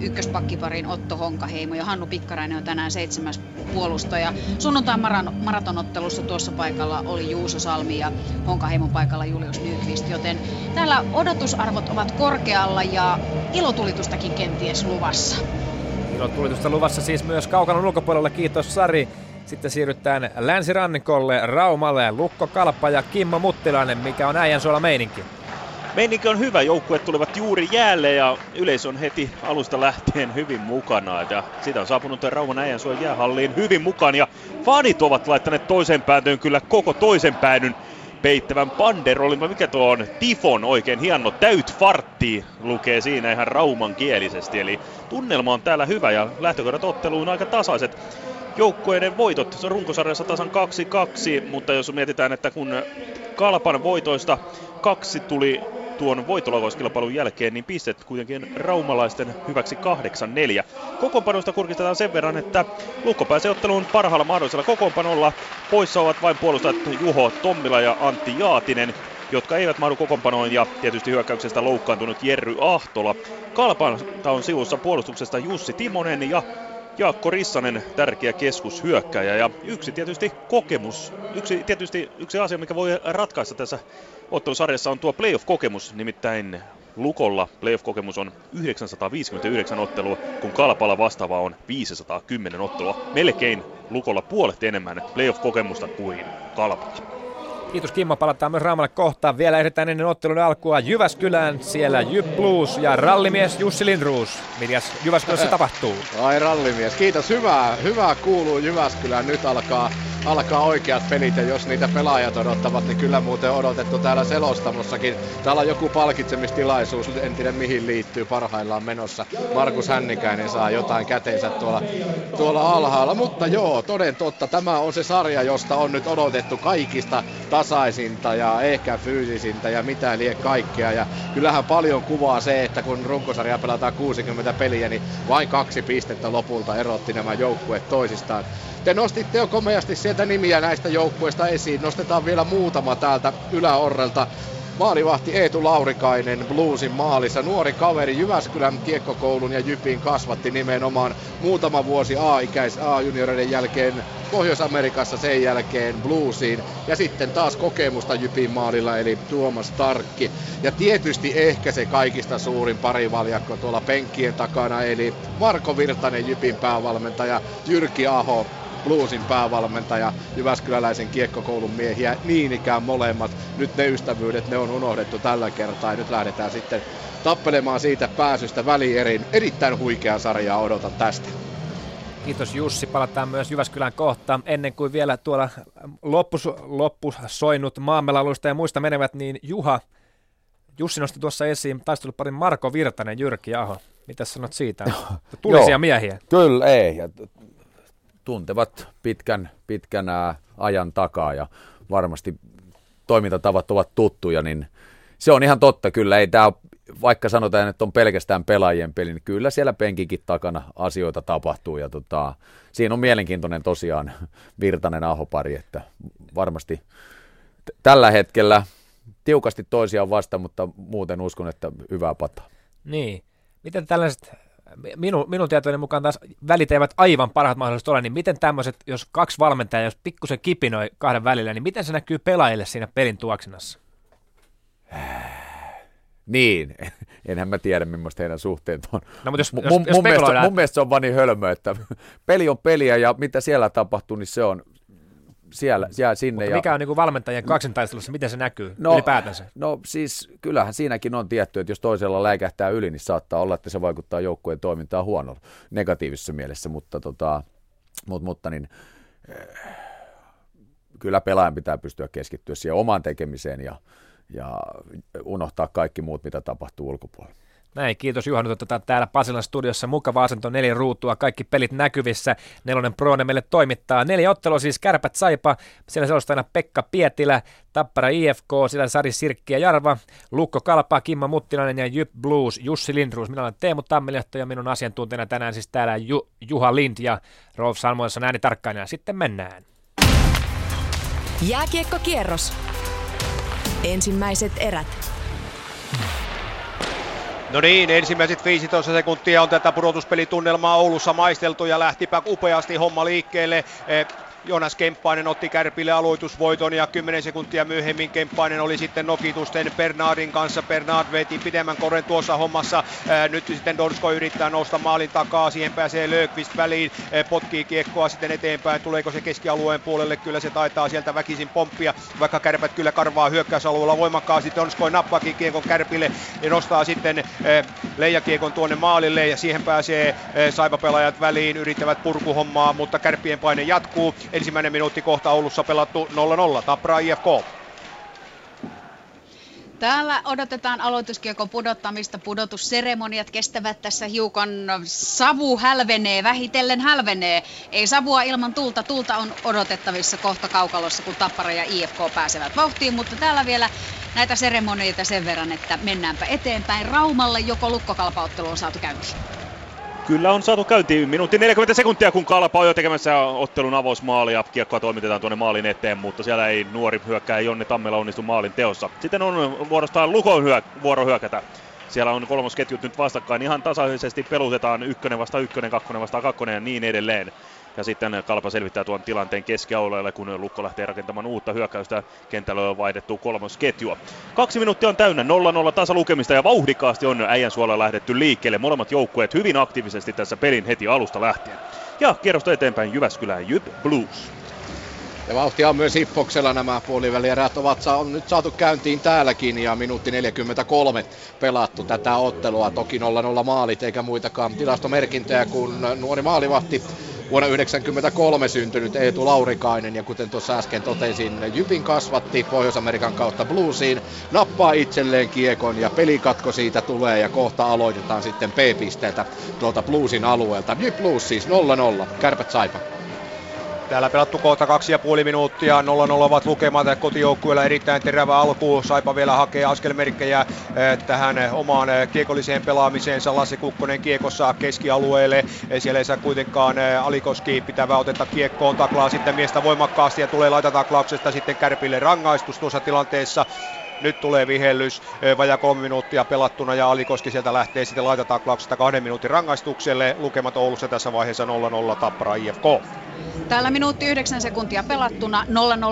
ykköspakkiparin Otto Honkaheimo ja Hannu Pikkarainen on tänään seitsemäs puolustaja. Sunnuntain maratonottelussa tuossa paikalla oli Juuso Salmi ja Honkaheimon paikalla Julius Nyqvist, joten täällä odotusarvot ovat korkealla ja ilotulitustakin kenties luvassa. Ilotulitusta luvassa siis myös kaukanon ulkopuolella. Kiitos Sari. Sitten siirrytään länsirannikolle, Raumalle, Lukko Kalppa ja Kimmo Muttilainen, mikä on äijän suola meininki. Meininki on hyvä, joukkueet tulivat juuri jäälle ja yleisö on heti alusta lähtien hyvin mukana. Ja siitä on saapunut Rauman äijänsuojan jäähalliin hyvin mukaan ja fanit ovat laittaneet toisen päätyyn kyllä koko toisen päädyn peittävän panderolin, mikä tuo on, Tifon oikein hieno, täyt fartti lukee siinä ihan rauman kielisesti, eli tunnelma on täällä hyvä ja lähtökohdat otteluun aika tasaiset joukkueiden voitot runkosarjassa tasan 2-2, mutta jos mietitään, että kun Kalpan voitoista kaksi tuli tuon voitolauauskilpailun jälkeen, niin pistet kuitenkin raumalaisten hyväksi 8-4. Kokoonpanoista kurkistetaan sen verran, että Lukko pääsee otteluun parhaalla mahdollisella kokoonpanolla. Poissa ovat vain puolustajat Juho Tommila ja Antti Jaatinen jotka eivät mahdu kokoonpanoon ja tietysti hyökkäyksestä loukkaantunut Jerry Ahtola. Kalpanta on sivussa puolustuksesta Jussi Timonen ja Jaakko Rissanen, tärkeä keskushyökkäjä ja yksi tietysti kokemus, yksi tietysti yksi asia, mikä voi ratkaista tässä ottelusarjassa on tuo playoff-kokemus, nimittäin Lukolla playoff-kokemus on 959 ottelua, kun Kalpalla vastaava on 510 ottelua. Melkein Lukolla puolet enemmän playoff-kokemusta kuin Kalpalla. Kiitos Kimmo, palataan myös Raamalle kohtaan. Vielä ehditään ennen ottelun alkua Jyväskylään. Siellä Jyp Blues ja rallimies Jussi Lindruus. Mitäs Jyväskylässä [laughs] tapahtuu? Ai rallimies, kiitos. Hyvää, hyvää kuuluu Jyväskylään. Nyt alkaa, alkaa oikeat pelit ja jos niitä pelaajat odottavat, niin kyllä muuten odotettu täällä selostamossakin. Täällä on joku palkitsemistilaisuus, en tiedä mihin liittyy parhaillaan menossa. Markus Hännikäinen saa jotain käteensä tuolla, tuolla alhaalla. Mutta joo, toden totta, tämä on se sarja, josta on nyt odotettu kaikista tasaisinta ja ehkä fyysisintä ja mitä lie kaikkea. Ja kyllähän paljon kuvaa se, että kun runkosarja pelataan 60 peliä, niin vain kaksi pistettä lopulta erotti nämä joukkueet toisistaan. Te nostitte jo komeasti sieltä nimiä näistä joukkueista esiin. Nostetaan vielä muutama täältä yläorrelta. Maalivahti Eetu Laurikainen Bluesin maalissa. Nuori kaveri Jyväskylän kiekkokoulun ja Jypin kasvatti nimenomaan muutama vuosi A-ikäis A-junioreiden jälkeen Pohjois-Amerikassa sen jälkeen Bluesiin ja sitten taas kokemusta Jypin maalilla eli Tuomas Tarkki. Ja tietysti ehkä se kaikista suurin parivaljakko tuolla penkkien takana eli Marko Virtanen Jypin päävalmentaja Jyrki Aho Bluesin päävalmentaja, Jyväskyläläisen kiekkokoulun miehiä, niin ikään molemmat. Nyt ne ystävyydet, ne on unohdettu tällä kertaa ja nyt lähdetään sitten tappelemaan siitä pääsystä välierin. Erittäin huikea sarjaa odotan tästä. Kiitos Jussi. Palataan myös Jyväskylän kohtaan. Ennen kuin vielä tuolla loppus, loppusoinut maamelaluista ja muista menevät, niin Juha, Jussi nosti tuossa esiin taisteluparin Marko Virtanen, Jyrki Aho. Mitä sanot siitä? [laughs] Tulisia miehiä. Kyllä, ei. Ja tuntevat pitkän, pitkän ajan takaa ja varmasti toimintatavat ovat tuttuja, niin se on ihan totta kyllä. Ei tämä vaikka sanotaan, että on pelkästään pelaajien peli, niin kyllä siellä penkikin takana asioita tapahtuu. Ja tota, siinä on mielenkiintoinen tosiaan Virtanen Ahopari, että varmasti t- tällä hetkellä tiukasti toisiaan vasta, mutta muuten uskon, että hyvää pataa. Niin. Miten tällaiset, minun, minun tietojen mukaan taas välit eivät aivan parhaat mahdolliset ole, niin miten tämmöiset, jos kaksi valmentajaa, jos pikkusen kipinoi kahden välillä, niin miten se näkyy pelaajille siinä pelin tuoksinnassa? [sighs] Niin, [laughs] enhän mä tiedä, millaista heidän suhteet on. No, mutta jos, mun, jos, jos mun, mielestä, spekuloidaan- mun mielestä se on vaan niin hölmö, että [laughs] peli on peliä ja mitä siellä tapahtuu, niin se on siellä, siellä sinne. Mutta ja... mikä on niin valmentajien kaksintaistelussa, miten se näkyy no, ylipäätänsä? No siis kyllähän siinäkin on tietty, että jos toisella läikähtää yli, niin saattaa olla, että se vaikuttaa joukkueen toimintaan huonolla, negatiivisessa mielessä, mutta, tota, mutta, mutta niin, eh, kyllä pelaajan pitää pystyä keskittyä siihen omaan tekemiseen ja, ja unohtaa kaikki muut, mitä tapahtuu ulkopuolella. Näin, kiitos Juha. Nyt täällä Pasilan studiossa mukava asento, neljä ruutua, kaikki pelit näkyvissä. Nelonen Prone meille toimittaa. Neljä ottelua siis Kärpät Saipa, siellä selostajana Pekka Pietilä, Tappara IFK, siellä Sari Sirkki ja Jarva, Lukko Kalpa, Kimmo Muttilainen ja Jyp Blues, Jussi Lindruus. Minä olen Teemu Tammilehto ja minun asiantuntijana tänään siis täällä Ju- Juha Lind ja Rolf Salmoissa ääni tarkkaina. Sitten mennään. Jääkiekkokierros. Ensimmäiset erät. No niin, ensimmäiset 15 sekuntia on tätä pudotuspelitunnelmaa Oulussa maisteltu ja lähtipä upeasti homma liikkeelle. Jonas Kemppainen otti Kärpille aloitusvoiton ja 10 sekuntia myöhemmin Kemppainen oli sitten nokitusten Bernardin kanssa. Bernard veti pidemmän koren tuossa hommassa. Nyt sitten Donsko yrittää nousta maalin takaa. Siihen pääsee Löökvist väliin. Potkii kiekkoa sitten eteenpäin. Tuleeko se keskialueen puolelle? Kyllä se taitaa sieltä väkisin pomppia. Vaikka kärpät kyllä karvaa hyökkäysalueella voimakkaasti. Donskoi nappakin kiekon Kärpille ja nostaa sitten leijakiekon tuonne maalille. Ja siihen pääsee ää, saipapelaajat väliin. Yrittävät purkuhommaa, mutta kärppien paine jatkuu. Ensimmäinen minuutti kohta Oulussa pelattu 0-0. Tappra IFK. Täällä odotetaan aloituskiekon pudottamista. Pudotusseremoniat kestävät tässä hiukan. Savu hälvenee, vähitellen hälvenee. Ei savua ilman tulta. Tulta on odotettavissa kohta kaukalossa, kun Tappara ja IFK pääsevät vauhtiin. Mutta täällä vielä näitä seremonioita sen verran, että mennäänpä eteenpäin. Raumalle joko lukkokalpauttelu on saatu käyntiin. Kyllä on saatu käyntiin minuutti 40 sekuntia, kun Kalpa on jo tekemässä ottelun avausmaalia. Kiekkoa toimitetaan tuonne maalin eteen, mutta siellä ei nuori hyökkää Jonne Tammela onnistu maalin teossa. Sitten on vuorostaan Lukon hyö- vuoro hyökätä. Siellä on kolmosketjut nyt vastakkain. Ihan tasaisesti pelutetaan ykkönen vasta ykkönen, kakkonen vasta kakkonen ja niin edelleen. Ja sitten Kalpa selvittää tuon tilanteen keskialueelle, kun Lukko lähtee rakentamaan uutta hyökkäystä. Kentällä on vaihdettu kolmosketjua. Kaksi minuuttia on täynnä 0-0 tasalukemista ja vauhdikkaasti on äijän suolla lähdetty liikkeelle. Molemmat joukkueet hyvin aktiivisesti tässä pelin heti alusta lähtien. Ja kierrosta eteenpäin Jyväskylään Jyp Blues. Ja vauhtia on myös Hippoksella nämä puolivälierät ovat sa- on nyt saatu käyntiin täälläkin ja minuutti 43 pelattu tätä ottelua. Toki 0-0 maalit eikä muitakaan tilastomerkintöjä kuin nuori maalivahti vuonna 1993 syntynyt Eetu Laurikainen ja kuten tuossa äsken totesin, Jypin kasvatti Pohjois-Amerikan kautta bluesiin, nappaa itselleen kiekon ja pelikatko siitä tulee ja kohta aloitetaan sitten P-pisteeltä tuolta bluesin alueelta. Jyp Blues siis 0-0, kärpät saipa. Täällä pelattu kohta kaksi ja puoli minuuttia. 0-0 ovat lukemat kotijoukkueella erittäin terävä alku. Saipa vielä hakee askelmerkkejä eh, tähän omaan eh, kiekolliseen pelaamiseensa. Lassi Kukkonen kiekossa keskialueelle. Eh, Siellä ei saa kuitenkaan Alikoski pitävä otetta kiekkoon. Taklaa sitten miestä voimakkaasti ja tulee laitataklauksesta sitten Kärpille rangaistus tuossa tilanteessa. Nyt tulee vihellys, vajaa kolme minuuttia pelattuna ja Alikoski sieltä lähtee sitten laitataklauksesta kahden minuutin rangaistukselle. Lukemat Oulussa tässä vaiheessa 0-0 Tappara IFK. Täällä minuutti 9 sekuntia pelattuna,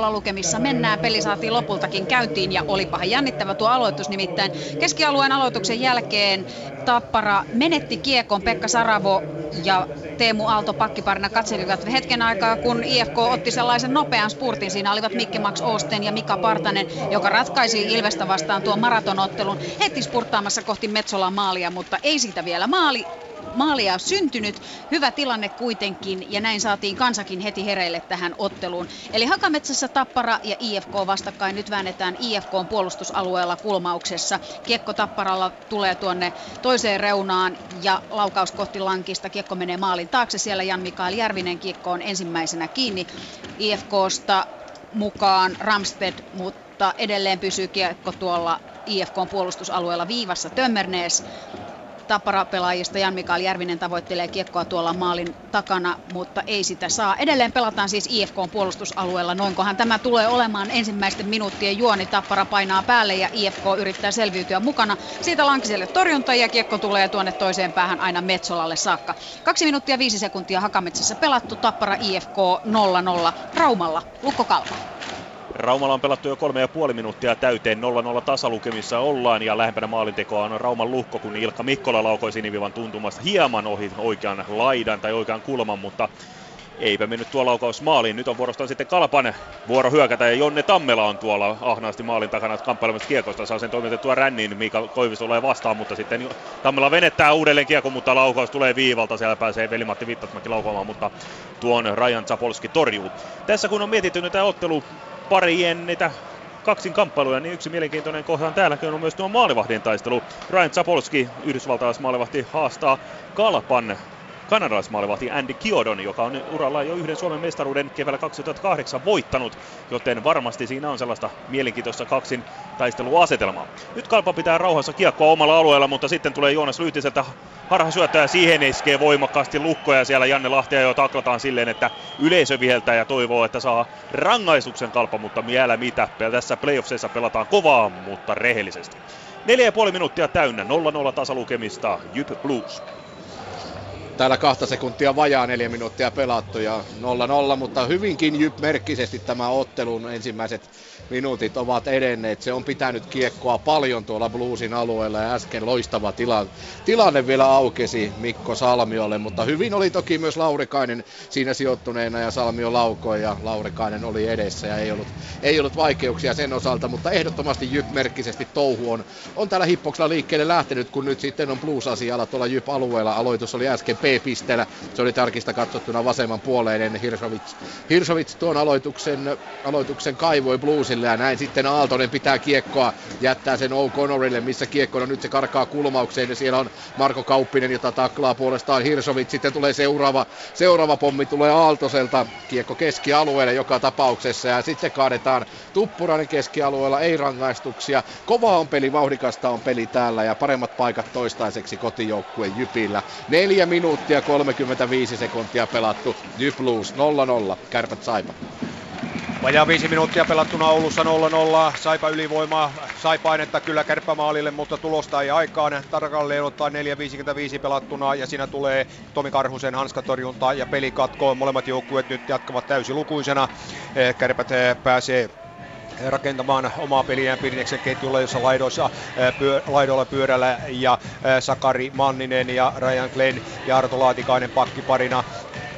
0-0 lukemissa mennään. Peli saatiin lopultakin käyntiin ja olipahan jännittävä tuo aloitus. Nimittäin keskialueen aloituksen jälkeen Tappara menetti kiekon. Pekka Saravo ja Teemu Aalto pakkiparina katselivat hetken aikaa, kun IFK otti sellaisen nopean spurtin. Siinä olivat Mikki Max Osten ja Mika Partanen, joka ratkaisi Ilvestä vastaan tuon maratonottelun heti spurttaamassa kohti Metsolan maalia, mutta ei siitä vielä maali maalia syntynyt. Hyvä tilanne kuitenkin ja näin saatiin kansakin heti hereille tähän otteluun. Eli Hakametsässä Tappara ja IFK vastakkain. Nyt väännetään IFK puolustusalueella kulmauksessa. Kiekko Tapparalla tulee tuonne toiseen reunaan ja laukaus kohti lankista. Kiekko menee maalin taakse. Siellä Jan-Mikael Järvinen kiekko on ensimmäisenä kiinni IFKsta mukaan Ramsted, mutta edelleen pysyy kiekko tuolla IFK puolustusalueella viivassa Tömmernees Tappara-pelaajista Jan Mikael Järvinen tavoittelee kiekkoa tuolla maalin takana, mutta ei sitä saa. Edelleen pelataan siis IFK puolustusalueella. Noinkohan tämä tulee olemaan ensimmäisten minuuttien juoni. Tappara painaa päälle ja IFK yrittää selviytyä mukana. Siitä Lankiselle torjunta ja kiekko tulee tuonne toiseen päähän aina Metsolalle saakka. Kaksi minuuttia viisi sekuntia Hakametsässä pelattu. Tappara IFK 0-0 Raumalla. Lukko Kalpa. Raumalla on pelattu jo kolme ja puoli minuuttia täyteen 0-0 tasalukemissa ollaan ja lähempänä maalintekoa on Rauman lukko, kun Ilkka Mikkola laukoi sinivivan tuntumasta hieman ohi oikean laidan tai oikean kulman, mutta eipä mennyt tuo laukaus maaliin. Nyt on vuorostaan sitten Kalpan vuoro hyökätä ja Jonne Tammela on tuolla ahnaasti maalin takana kamppailemassa kiekosta. Saa sen toimitettua ränniin, Mika Koivis tulee vastaan, mutta sitten Tammela venettää uudelleen kiekon, mutta laukaus tulee viivalta. Siellä pääsee Veli-Matti mutta tuon Rajan Zapolski torjuu. Tässä kun on mietitty nyt tämä ottelu parien niitä kaksin kamppailuja, niin yksi mielenkiintoinen kohta on täälläkin on myös tuo maalivahdin taistelu. Ryan Zapolski, yhdysvaltalaismaalivahti, haastaa Kalpan kanadalaismaalivahti Andy Kiodon, joka on uralla jo yhden Suomen mestaruuden keväällä 2008 voittanut, joten varmasti siinä on sellaista mielenkiintoista kaksin taisteluasetelmaa. Nyt Kalpa pitää rauhassa kiekkoa omalla alueella, mutta sitten tulee Joonas Lyhtiseltä harhasyöttö ja siihen iskee voimakkaasti lukkoja ja siellä Janne Lahtia jo taklataan silleen, että yleisö viheltää ja toivoo, että saa rangaistuksen Kalpa, mutta vielä mitä. Tässä playoffseissa pelataan kovaa, mutta rehellisesti. Neljä ja puoli minuuttia täynnä, 0-0 tasalukemista, Jyp Blues. Täällä kahta sekuntia vajaa neljä minuuttia pelattu ja 0-0, mutta hyvinkin Jyp merkkisesti tämä ottelun ensimmäiset minuutit ovat edenneet. Se on pitänyt kiekkoa paljon tuolla Bluesin alueella ja äsken loistava tila, tilanne vielä aukesi Mikko Salmiolle, mutta hyvin oli toki myös Laurikainen siinä sijoittuneena ja Salmio laukoi ja Laurikainen oli edessä ja ei ollut, ei ollut vaikeuksia sen osalta, mutta ehdottomasti Jyp-merkkisesti touhu on, on täällä hippoksella liikkeelle lähtenyt, kun nyt sitten on Blues-asialla tuolla Jyp-alueella. Aloitus oli äsken P-pisteellä, se oli tarkista katsottuna vasemman puoleen ennen Hirsovits. Hirsovits tuon aloituksen, aloituksen kaivoi Bluesille Aaltolle ja näin sitten Aaltonen pitää kiekkoa, jättää sen O'Connorille, missä kiekko on nyt se karkaa kulmaukseen ja siellä on Marko Kauppinen, jota taklaa puolestaan Hirsovit. Sitten tulee seuraava, seuraava pommi tulee Aaltoselta, kiekko keskialueelle joka tapauksessa ja sitten kaadetaan Tuppurainen keskialueella, ei rangaistuksia. Kova on peli, vauhdikasta on peli täällä ja paremmat paikat toistaiseksi kotijoukkueen Jypillä. 4 minuuttia 35 sekuntia pelattu, Jyp Blues 0-0, kärpät Saipa. Vajaa viisi minuuttia pelattuna Oulussa 0-0. Saipa ylivoimaa, sai painetta kyllä kärppämaalille, mutta tulosta ei aikaan. Tarkalleen ottaa 4.55 pelattuna ja siinä tulee Tomi Karhusen hanskatorjunta ja peli katkoo. Molemmat joukkueet nyt jatkavat täysilukuisena. Eh, kärpät eh, pääsee rakentamaan omaa peliään Pirneksen ketjulla, jossa laidoissa, eh, pyö, laidolla pyörällä ja Sakari Manninen ja Ryan Glenn ja Arto Laatikainen pakkiparina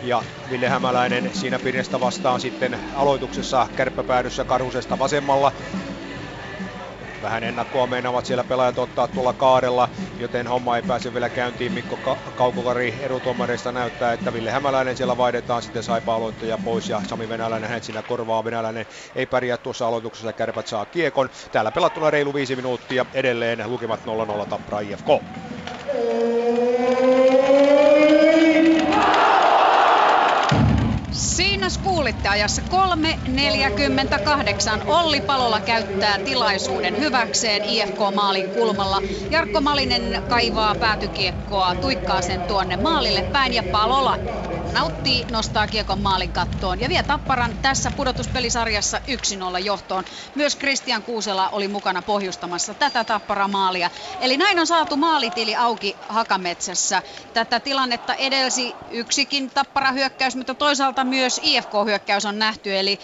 ja Ville Hämäläinen siinä Pirnestä vastaan sitten aloituksessa kärppäpäädyssä Karhusesta vasemmalla. Vähän ennakkoa meinaavat siellä pelaajat ottaa tuolla kaarella, joten homma ei pääse vielä käyntiin. Mikko Ka- Kaukokari erotuomareista näyttää, että Ville Hämäläinen siellä vaihdetaan sitten saipa aloittaja pois ja Sami Venäläinen hänet siinä korvaa. Venäläinen ei pärjää tuossa aloituksessa, kärpät saa kiekon. Täällä pelattuna reilu viisi minuuttia, edelleen lukemat 0-0 Tappra IFK. Siinä kuulitte ajassa 3.48. Olli Palola käyttää tilaisuuden hyväkseen IFK-maalin kulmalla. Jarkko Malinen kaivaa päätykiekkoa, tuikkaa sen tuonne maalille päin ja Palola nauttii, nostaa kiekon maalin kattoon ja vie Tapparan tässä pudotuspelisarjassa 1-0 johtoon. Myös Kristian Kuusela oli mukana pohjustamassa tätä Tappara-maalia. Eli näin on saatu maalitili auki Hakametsässä. Tätä tilannetta edelsi yksikin Tappara-hyökkäys, mutta toisaalta myös IFK-hyökkäys on nähty. Eli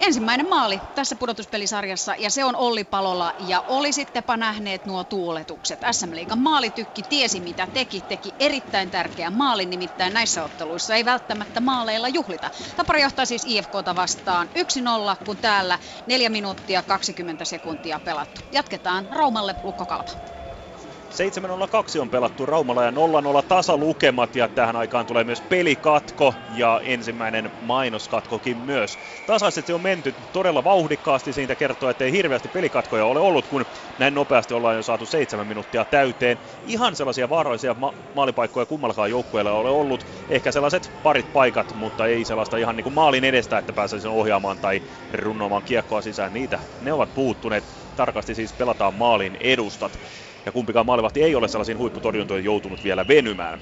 ensimmäinen maali tässä pudotuspelisarjassa ja se on Olli Palolla ja olisittepa nähneet nuo tuuletukset. SM Liigan maalitykki tiesi mitä teki, teki erittäin tärkeän maalin, nimittäin näissä otteluissa ei välttämättä maaleilla juhlita. Tapara johtaa siis IFKta vastaan 1-0, kun täällä 4 minuuttia 20 sekuntia pelattu. Jatketaan Raumalle Lukko Kalpa. 7.02 on pelattu Raumalla ja 0-0 tasalukemat ja tähän aikaan tulee myös pelikatko ja ensimmäinen mainoskatkokin myös. Tasaisesti on menty todella vauhdikkaasti, siitä kertoo, että ei hirveästi pelikatkoja ole ollut, kun näin nopeasti ollaan jo saatu seitsemän minuuttia täyteen. Ihan sellaisia vaarallisia ma- maalipaikkoja kummallakaan joukkueella ole ollut, ehkä sellaiset parit paikat, mutta ei sellaista ihan niin kuin maalin edestä, että pääsisi ohjaamaan tai runnoamaan kiekkoa sisään. Niitä ne ovat puuttuneet tarkasti siis pelataan maalin edustat ja kumpikaan maalivahti ei ole sellaisiin huipputorjuntoihin joutunut vielä venymään.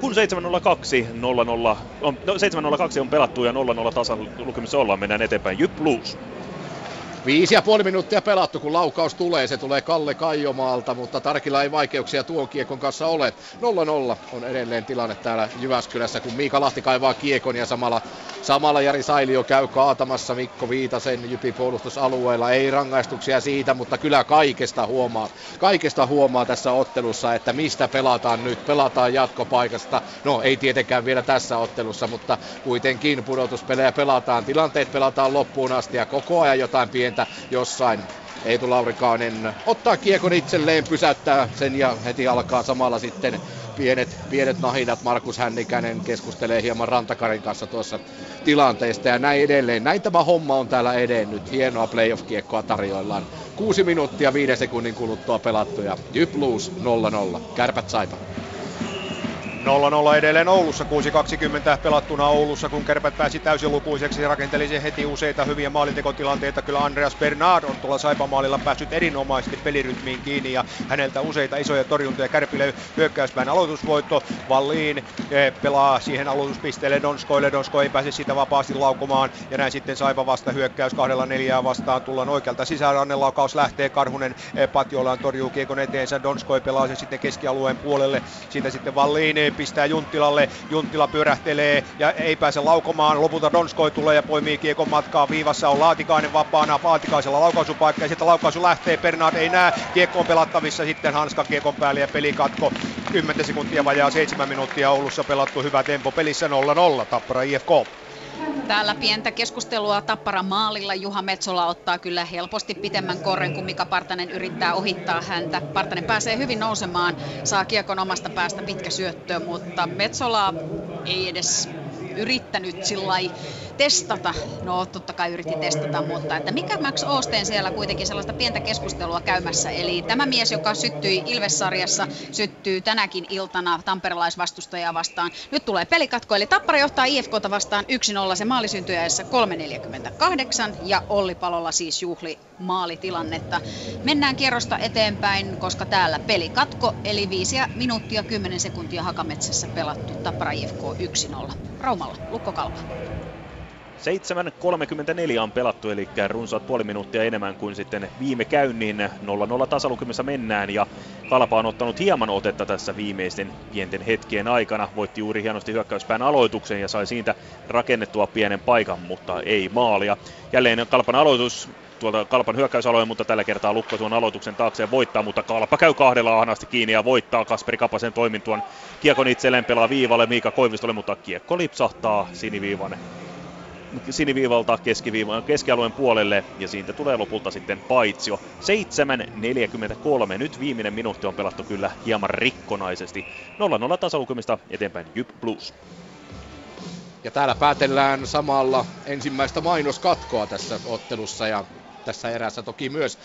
Kun 702 0 on, no, 702 on pelattu ja 0-0 tasan lukemissa ollaan, mennään eteenpäin. Jyp Blues. Viisi ja puoli minuuttia pelattu, kun laukaus tulee. Se tulee Kalle Kaijomaalta, mutta Tarkilla ei vaikeuksia tuon kiekon kanssa ole. 0-0 on edelleen tilanne täällä Jyväskylässä, kun Miika Lahti kaivaa kiekon ja samalla, samalla Jari Sailio käy kaatamassa Mikko Viitasen Jypin puolustusalueella. Ei rangaistuksia siitä, mutta kyllä kaikesta huomaa, kaikesta huomaa tässä ottelussa, että mistä pelataan nyt. Pelataan jatkopaikasta. No ei tietenkään vielä tässä ottelussa, mutta kuitenkin pudotuspelejä pelataan. Tilanteet pelataan loppuun asti ja koko ajan jotain pientä pientä jossain. Eetu Laurikainen ottaa kiekon itselleen, pysäyttää sen ja heti alkaa samalla sitten pienet, pienet nahinat. Markus Hännikäinen keskustelee hieman Rantakarin kanssa tuossa tilanteesta ja näin edelleen. Näin tämä homma on täällä edennyt. Hienoa playoff-kiekkoa tarjoillaan. Kuusi minuuttia viiden sekunnin kuluttua pelattu ja Jyp 0-0. Kärpät saipa. 0-0 edelleen Oulussa, 6.20 pelattuna Oulussa, kun kärpät pääsi täysilukuiseksi ja rakenteli heti useita hyviä maalintekotilanteita. Kyllä Andreas Bernard on tuolla Saipamaalilla päässyt erinomaisesti pelirytmiin kiinni ja häneltä useita isoja torjuntoja. Kärpille hyökkäyspään aloitusvoitto. Valliin eh, pelaa siihen aloituspisteelle Donskoille. Donsko ei pääse sitä vapaasti laukumaan ja näin sitten Saipa vasta hyökkäys kahdella neljää vastaan. Tullaan oikealta sisään. laukaus lähtee. Karhunen eh, Patjolaan torjuu kiekon eteensä. Donskoi pelaa sen sitten keskialueen puolelle. Siitä sitten Valliin eh, pistää Junttilalle. Junttila pyörähtelee ja ei pääse laukomaan. Lopulta Donskoi tulee ja poimii kiekon matkaa. Viivassa on Laatikainen vapaana. Laatikaisella laukaisupaikka ja sitten laukaisu lähtee. Bernard ei näe. Kiekko on pelattavissa sitten Hanska kiekon päälle ja pelikatko. 10 sekuntia vajaa 7 minuuttia Oulussa pelattu hyvä tempo pelissä 0-0. Tappara IFK. Täällä pientä keskustelua Tappara maalilla. Juha Metsola ottaa kyllä helposti pitemmän korren, kun Mika Partanen yrittää ohittaa häntä. Partanen pääsee hyvin nousemaan, saa kiekon omasta päästä pitkä syöttö, mutta Metsola ei edes yrittänyt sillä testata, no totta kai yritti testata, mutta että mikä Max Osteen siellä kuitenkin sellaista pientä keskustelua käymässä. Eli tämä mies, joka syttyi Ilves-sarjassa, syttyy tänäkin iltana tamperelaisvastustajaa vastaan. Nyt tulee pelikatko, eli Tappara johtaa IFKta vastaan 1-0, se maali syntyi 3.48 ja Olli Palolla siis juhli maalitilannetta. Mennään kierrosta eteenpäin, koska täällä pelikatko, eli 5 minuuttia 10 sekuntia Hakametsässä pelattu Tappara IFK 1-0. Raumalla, Lukko Kalpa. 7.34 on pelattu, eli runsaat puoli minuuttia enemmän kuin sitten viime käynnin. 0-0 tasalukemissa mennään ja Kalpa on ottanut hieman otetta tässä viimeisten pienten hetkien aikana. Voitti juuri hienosti hyökkäyspään aloituksen ja sai siitä rakennettua pienen paikan, mutta ei maalia. Jälleen Kalpan aloitus tuolta Kalpan hyökkäysalueen, mutta tällä kertaa Lukko tuon aloituksen taakse voittaa, mutta Kalpa käy kahdella ahnasti kiinni ja voittaa Kasperi Kapasen toimin tuon kiekon itselleen pelaa viivalle Miika Koivistolle, mutta kiekko lipsahtaa siniviivan siniviivalta keskiviivan, keskialueen puolelle ja siitä tulee lopulta sitten paitsio. 7.43. Nyt viimeinen minuutti on pelattu kyllä hieman rikkonaisesti. 0-0 tasaukemista eteenpäin Jyp Blues. Ja täällä päätellään samalla ensimmäistä mainoskatkoa tässä ottelussa ja tässä erässä toki myös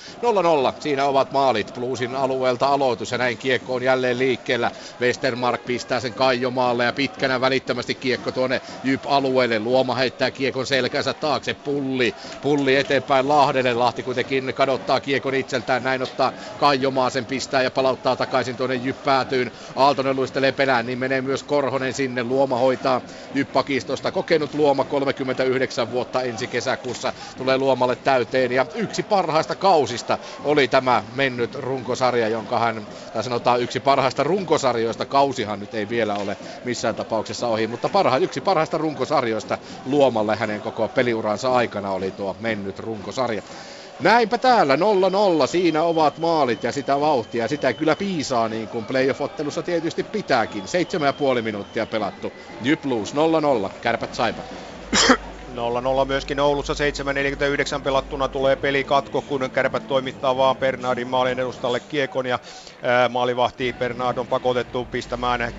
0-0. Siinä ovat maalit. Bluesin alueelta aloitus ja näin kiekko on jälleen liikkeellä. Westermark pistää sen Kaijomaalle ja pitkänä välittömästi kiekko tuonne Jyp-alueelle. Luoma heittää kiekon selkänsä taakse. Pulli. Pulli eteenpäin Lahdelle. Lahti kuitenkin kadottaa kiekon itseltään. Näin ottaa Kaijomaa sen pistää ja palauttaa takaisin tuonne Jyp-päätyyn. Aaltonen luistelee perään, niin menee myös Korhonen sinne. Luoma hoitaa Jyp-pakistosta. Kokenut Luoma 39 vuotta ensi kesäkuussa tulee Luomalle täyteen ja yksi parhaista kausista oli tämä mennyt runkosarja, jonka hän, tai sanotaan yksi parhaista runkosarjoista, kausihan nyt ei vielä ole missään tapauksessa ohi, mutta parha, yksi parhaista runkosarjoista luomalle hänen koko peliuransa aikana oli tuo mennyt runkosarja. Näinpä täällä 0-0, siinä ovat maalit ja sitä vauhtia, sitä kyllä piisaa niin kuin playoff-ottelussa tietysti pitääkin. 7,5 minuuttia pelattu, New Blues 0-0, kärpät saipa. 0-0 myöskin Oulussa. 7.49 pelattuna tulee pelikatko, kun kärpät toimittaa vaan Bernardin maalin edustalle kiekon. Ja ää, maalivahti Bernard on pakotettu pistämään ää,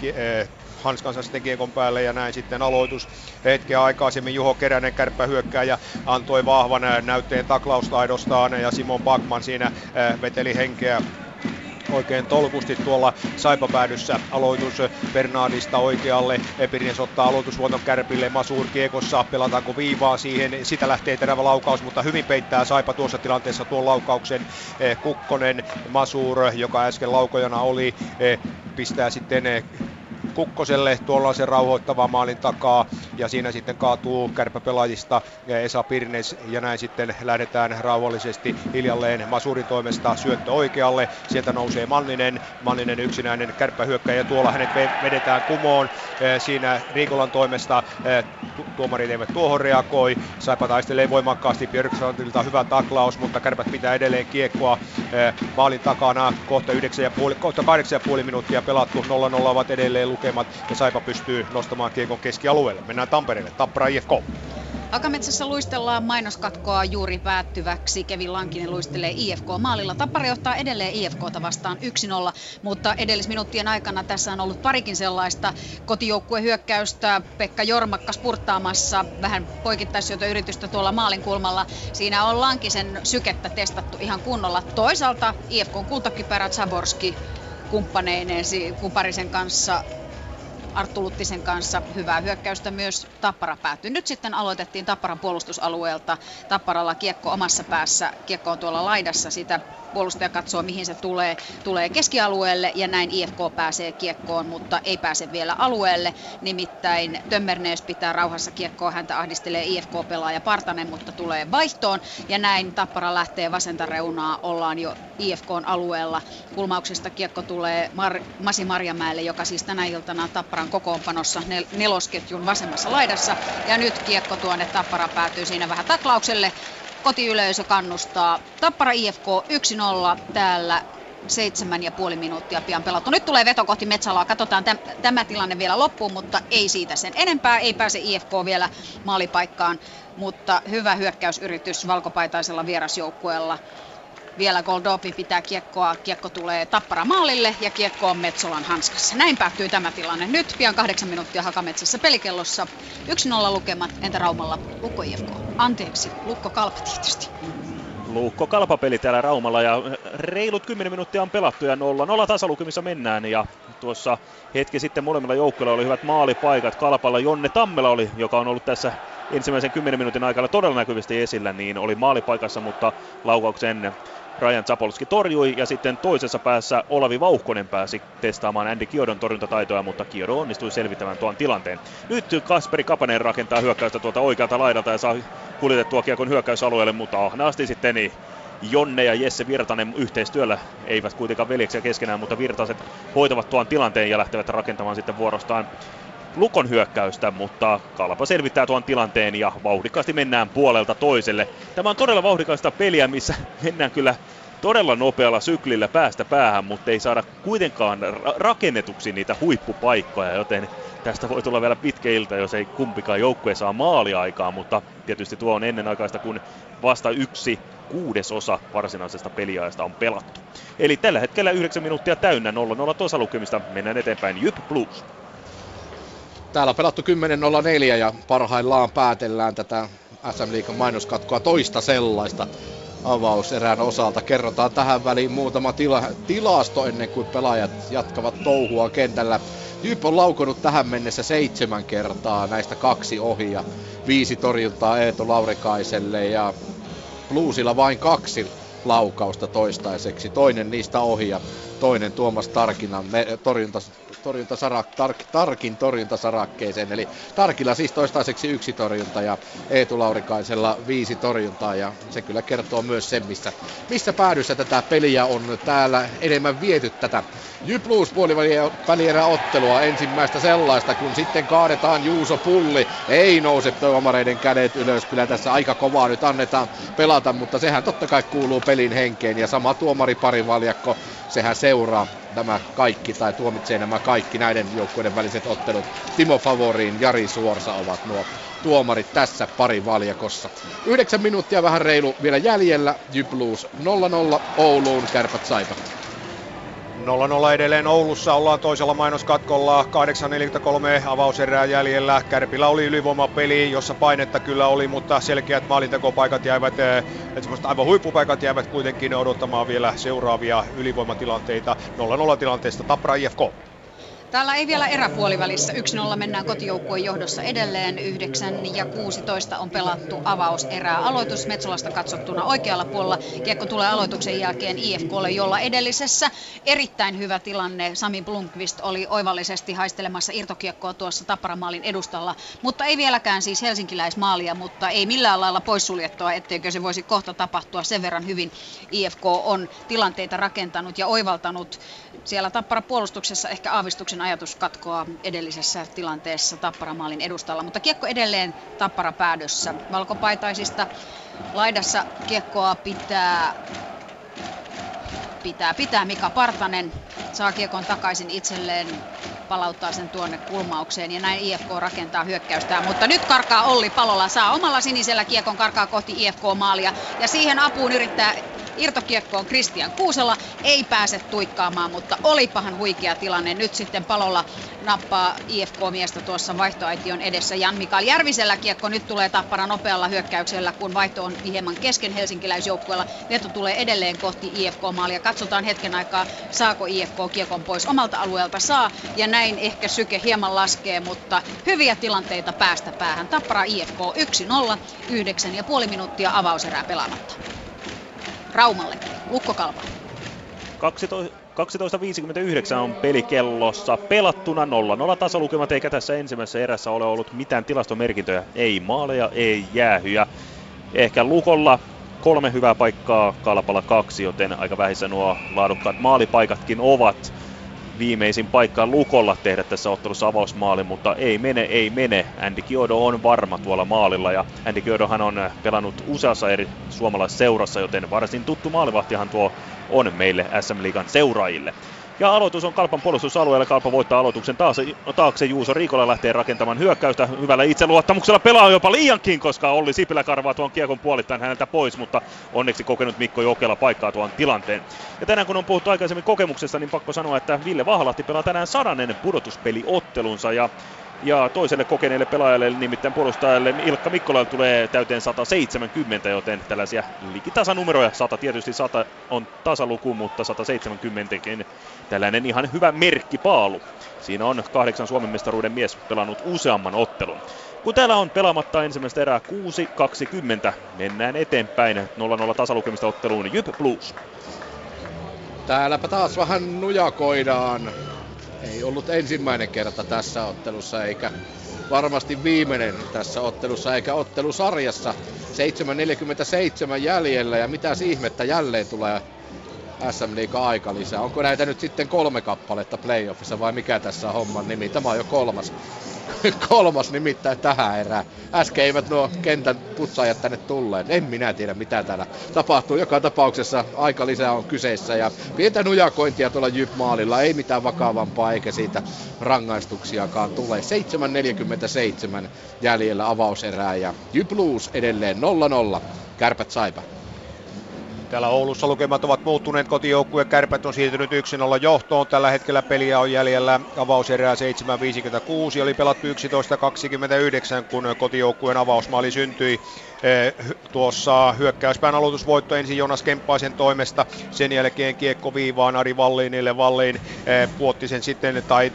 hanskansa sitten kiekon päälle ja näin sitten aloitus hetkeä aikaisemmin. Juho Keränen kärppä ja antoi vahvan näytteen taklaustaidostaan ja Simon Bakman siinä veteli henkeä oikein tolkusti tuolla Saipapäädyssä. Aloitus Bernardista oikealle. Epirines ottaa aloitusvuoton kärpille. Masur kiekossa. Pelataanko viivaa siihen? Sitä lähtee terävä laukaus, mutta hyvin peittää Saipa tuossa tilanteessa tuon laukauksen. Eh, Kukkonen, Masur, joka äsken laukojana oli, eh, pistää sitten eh, Kukkoselle tuollaisen rauhoittava maalin takaa ja siinä sitten kaatuu kärpäpelaajista Esa Pirnes ja näin sitten lähdetään rauhallisesti hiljalleen Masurin toimesta syöttö oikealle. Sieltä nousee Manninen, Manninen yksinäinen kärppähyökkäjä tuolla hänet vedetään kumoon. Siinä Riikolan toimesta tuomarit eivät tuohon reagoi. Saipa taistelee voimakkaasti Björkstrandilta hyvä taklaus, mutta kärpät pitää edelleen kiekkoa maalin takana. Kohta 9,5, kohta 8,5 minuuttia pelattu. 0-0 ovat edelleen lukemat ja Saipa pystyy nostamaan kiekon keskialueelle. Mennään Tampereelle, Tappara IFK. Akametsässä luistellaan mainoskatkoa juuri päättyväksi. Kevin Lankinen luistelee IFK-maalilla. Tappara johtaa edelleen IFKta vastaan 1-0, mutta edellisminuuttien aikana tässä on ollut parikin sellaista kotijoukkuehyökkäystä. Pekka Jormakka spurttaamassa vähän yritystä tuolla maalin kulmalla. Siinä on Lankisen sykettä testattu ihan kunnolla. Toisaalta IFK kultakypärä Zaborski kumppaneineen Kuparisen kanssa Arttu Luttisen kanssa. Hyvää hyökkäystä myös Tappara päättyi. Nyt sitten aloitettiin Tapparan puolustusalueelta. Tapparalla kiekko omassa päässä, kiekko on tuolla laidassa, sitä puolustaja katsoo mihin se tulee, tulee keskialueelle ja näin IFK pääsee kiekkoon, mutta ei pääse vielä alueelle. Nimittäin Tömmernees pitää rauhassa kiekkoa, häntä ahdistelee IFK-pelaaja Partanen, mutta tulee vaihtoon ja näin Tappara lähtee vasenta reunaa, ollaan jo IFKn alueella. Kulmauksesta kiekko tulee Mar- Masi Marjamäelle, joka siis tänä iltana Tapparan kokoonpanossa nel- nelosketjun vasemmassa laidassa. Ja nyt kiekko tuonne Tappara päätyy siinä vähän taklaukselle kotiyleisö kannustaa. Tappara IFK 1-0 täällä seitsemän ja puoli minuuttia pian pelattu. Nyt tulee veto kohti Metsalaa. Katsotaan täm, tämä tilanne vielä loppuun, mutta ei siitä sen enempää. Ei pääse IFK vielä maalipaikkaan, mutta hyvä hyökkäysyritys valkopaitaisella vierasjoukkueella. Vielä Goldopi pitää kiekkoa, kiekko tulee Tappara maalille ja kiekko on Metsolan hanskassa. Näin päättyy tämä tilanne. Nyt pian kahdeksan minuuttia Hakametsässä pelikellossa. 1-0 lukemat, entä Raumalla Lukko IFK? Anteeksi, Lukko Kalpa tietysti. Lukko kalpapeli täällä Raumalla ja reilut 10 minuuttia on pelattu ja 0-0 tasalukemissa mennään ja tuossa hetki sitten molemmilla joukkueilla oli hyvät maalipaikat. Kalpalla Jonne Tammela oli, joka on ollut tässä ensimmäisen 10 minuutin aikana todella näkyvästi esillä, niin oli maalipaikassa, mutta laukauksen Ryan Zapolski torjui ja sitten toisessa päässä Olavi Vauhkonen pääsi testaamaan Andy Kiodon torjuntataitoja, mutta Kiodo onnistui selvittämään tuon tilanteen. Nyt Kasperi Kapanen rakentaa hyökkäystä tuolta oikealta laidalta ja saa kuljetettua kiekon hyökkäysalueelle, mutta ahnaasti sitten niin Jonne ja Jesse Virtanen yhteistyöllä eivät kuitenkaan veljeksiä keskenään, mutta Virtaset hoitavat tuon tilanteen ja lähtevät rakentamaan sitten vuorostaan Lukon hyökkäystä, mutta Kalpa selvittää tuon tilanteen ja vauhdikkaasti mennään puolelta toiselle. Tämä on todella vauhdikasta peliä, missä mennään kyllä todella nopealla syklillä päästä päähän, mutta ei saada kuitenkaan ra- rakennetuksi niitä huippupaikkoja, joten tästä voi tulla vielä pitkä ilta, jos ei kumpikaan joukkue saa maaliaikaa, mutta tietysti tuo on ennenaikaista, kun vasta yksi kuudesosa varsinaisesta peliajasta on pelattu. Eli tällä hetkellä 9 minuuttia täynnä 0-0 tuossa lukemista. Mennään eteenpäin Jyp Blues. Täällä pelattu 10.04 ja parhaillaan päätellään tätä SM Liikan mainoskatkoa toista sellaista avauserän osalta. Kerrotaan tähän väliin muutama tila, tilasto ennen kuin pelaajat jatkavat touhua kentällä. Jyp on laukonut tähän mennessä seitsemän kertaa, näistä kaksi ohi ja viisi torjuntaa Eeto Laurikaiselle ja Bluesilla vain kaksi laukausta toistaiseksi. Toinen niistä ohi ja toinen Tuomas Tarkinan torjunta, torjuntasarak, tark, Tarkin torjuntasarakkeeseen. Eli Tarkilla siis toistaiseksi yksi torjunta ja Eetu Laurikaisella viisi torjuntaa. Ja se kyllä kertoo myös sen, missä, missä päädyssä tätä peliä on täällä enemmän viety tätä Jypluus puolivälierä ottelua. Ensimmäistä sellaista, kun sitten kaadetaan Juuso Pulli. Ei nouse tuomareiden kädet ylös. Kyllä tässä aika kovaa nyt annetaan pelata, mutta sehän totta kai kuuluu pelin henkeen. Ja sama tuomari parivaljakko, sehän seuraa nämä kaikki tai tuomitsee nämä kaikki näiden joukkueiden väliset ottelut. Timo Favoriin, Jari Suorsa ovat nuo tuomarit tässä pari valjakossa. Yhdeksän minuuttia vähän reilu vielä jäljellä. Jypluus 0-0 Ouluun, kärpät saipat. 0-0 edelleen Oulussa ollaan toisella mainoskatkolla, 8.43 avauserää jäljellä. Kärpillä oli ylivoimapeli, jossa painetta kyllä oli, mutta selkeät maalintekopaikat jäivät, eh, että aivan huippupaikat jäivät kuitenkin odottamaan vielä seuraavia ylivoimatilanteita. 0-0 tilanteesta Tapra IFK. Täällä ei vielä eräpuolivälissä. 1-0 mennään kotijoukkueen johdossa edelleen. 9 ja 16 on pelattu avaus erää. Aloitus Metsolasta katsottuna oikealla puolella. Kiekko tulee aloituksen jälkeen IFKlle, jolla edellisessä erittäin hyvä tilanne. Sami Blomqvist oli oivallisesti haistelemassa irtokiekkoa tuossa Tapparamaalin edustalla. Mutta ei vieläkään siis helsinkiläismaalia, mutta ei millään lailla poissuljettua, etteikö se voisi kohta tapahtua. Sen verran hyvin IFK on tilanteita rakentanut ja oivaltanut. Siellä Tappara puolustuksessa ehkä aavistuksen Ilveksen ajatus katkoa edellisessä tilanteessa Tapparamaalin edustalla, mutta kiekko edelleen Tappara päädössä. Valkopaitaisista laidassa kiekkoa pitää pitää, pitää Mika Partanen, saa kiekon takaisin itselleen, palauttaa sen tuonne kulmaukseen ja näin IFK rakentaa hyökkäystä. Mutta nyt karkaa Olli Palola, saa omalla sinisellä kiekon karkaa kohti IFK-maalia ja siihen apuun yrittää Irtokiekko on Kristian Kuusella, ei pääse tuikkaamaan, mutta olipahan huikea tilanne. Nyt sitten palolla nappaa IFK-miestä tuossa vaihtoaition edessä. Jan Mikael Järvisellä kiekko nyt tulee tappara nopealla hyökkäyksellä, kun vaihto on hieman kesken helsinkiläisjoukkueella. Veto tulee edelleen kohti IFK-maalia. Katsotaan hetken aikaa, saako IFK kiekon pois omalta alueelta. Saa, ja näin ehkä syke hieman laskee, mutta hyviä tilanteita päästä päähän. Tappara IFK 1-0, 9,5 minuuttia avauserää pelaamatta. Raumalle, Lukkokalpa. 12.59 on pelikellossa pelattuna 0-0 tasalukemat, eikä tässä ensimmäisessä erässä ole ollut mitään tilastomerkintöjä. Ei maaleja, ei jäähyjä. Ehkä Lukolla kolme hyvää paikkaa, Kalpalla kaksi, joten aika vähissä nuo laadukkaat maalipaikatkin ovat. Viimeisin paikka Lukolla tehdä tässä ottelussa avausmaali, mutta ei mene, ei mene. Andy Kiodo on varma tuolla maalilla ja Andy Kiodohan on pelannut useassa eri suomalaisseurassa, joten varsin tuttu maalivahtihan tuo on meille SM Liigan seuraajille. Ja aloitus on Kalpan puolustusalueella. Kalpa voittaa aloituksen taas, taakse. Juuso Riikola lähtee rakentamaan hyökkäystä. Hyvällä itseluottamuksella pelaa jopa liiankin, koska Olli Sipilä karvaa tuon kiekon puolittain häneltä pois, mutta onneksi kokenut Mikko Jokela paikkaa tuon tilanteen. Ja tänään kun on puhuttu aikaisemmin kokemuksesta, niin pakko sanoa, että Ville Vahalahti pelaa tänään sadanen pudotuspeliottelunsa ja ja toiselle kokeneelle pelaajalle, nimittäin puolustajalle Ilkka Mikkola tulee täyteen 170, joten tällaisia likitasanumeroja, 100 tietysti 100 on tasaluku, mutta 170kin tällainen ihan hyvä merkkipaalu. Siinä on kahdeksan Suomen mestaruuden mies pelannut useamman ottelun. Kun täällä on pelaamatta ensimmäistä erää 6-20, mennään eteenpäin 0-0 tasalukemista otteluun Jyp Blues. Täälläpä taas vähän nujakoidaan ei ollut ensimmäinen kerta tässä ottelussa eikä varmasti viimeinen tässä ottelussa eikä ottelusarjassa. 7.47 jäljellä ja mitä ihmettä jälleen tulee SM Liiga aika lisää. Onko näitä nyt sitten kolme kappaletta playoffissa vai mikä tässä on homman nimi? Tämä on jo kolmas [laughs] kolmas nimittäin tähän erään. Äsken eivät nuo kentän putsaajat tänne tulleen. En minä tiedä mitä täällä tapahtuu. Joka tapauksessa aika lisää on kyseessä ja pientä nujakointia tuolla Jyp-maalilla. Ei mitään vakavampaa eikä siitä rangaistuksiakaan tule. 7.47 jäljellä avauserää ja Jyp Blues edelleen 0-0. Kärpät saipa. Täällä Oulussa lukemat ovat muuttuneet, kotijoukkueen kärpät on siirtynyt 1-0 johtoon. Tällä hetkellä peliä on jäljellä avauserää 7.56, oli pelattu 11.29, kun kotijoukkueen avausmaali syntyi. Eh, tuossa hyökkäyspään aloitusvoitto ensin Jonas Kemppaisen toimesta, sen jälkeen kiekko viivaan Ari Valliinille, Valliin eh, puotti sen sitten tai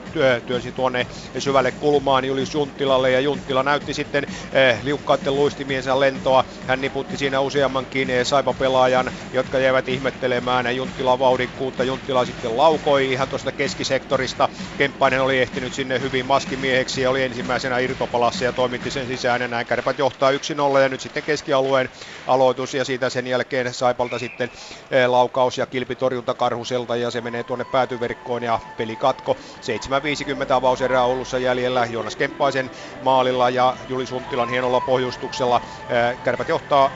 työnsi tuonne syvälle kulmaan Julius Junttilalle ja Junttila näytti sitten eh, liukkaiden luistimiensa lentoa, hän niputti siinä useammankin Saipa-pelaajan, jotka jäivät ihmettelemään. Junttilan vauhdikkuutta, Junttila sitten laukoi ihan tuosta keskisektorista, Kemppainen oli ehtinyt sinne hyvin maskimieheksi ja oli ensimmäisenä irtopalassa ja toimitti sen sisään. Ja näin kärpät johtaa 1-0 ja nyt sitten keskialueen aloitus ja siitä sen jälkeen Saipalta sitten eh, laukaus ja kilpitorjunta Karhuselta ja se menee tuonne päätyverkkoon ja pelikatko. 7.50 avauserää Oulussa jäljellä Joonas Kemppaisen maalilla ja Juli Sunttilan hienolla pohjustuksella. Eh, kärpät johtaa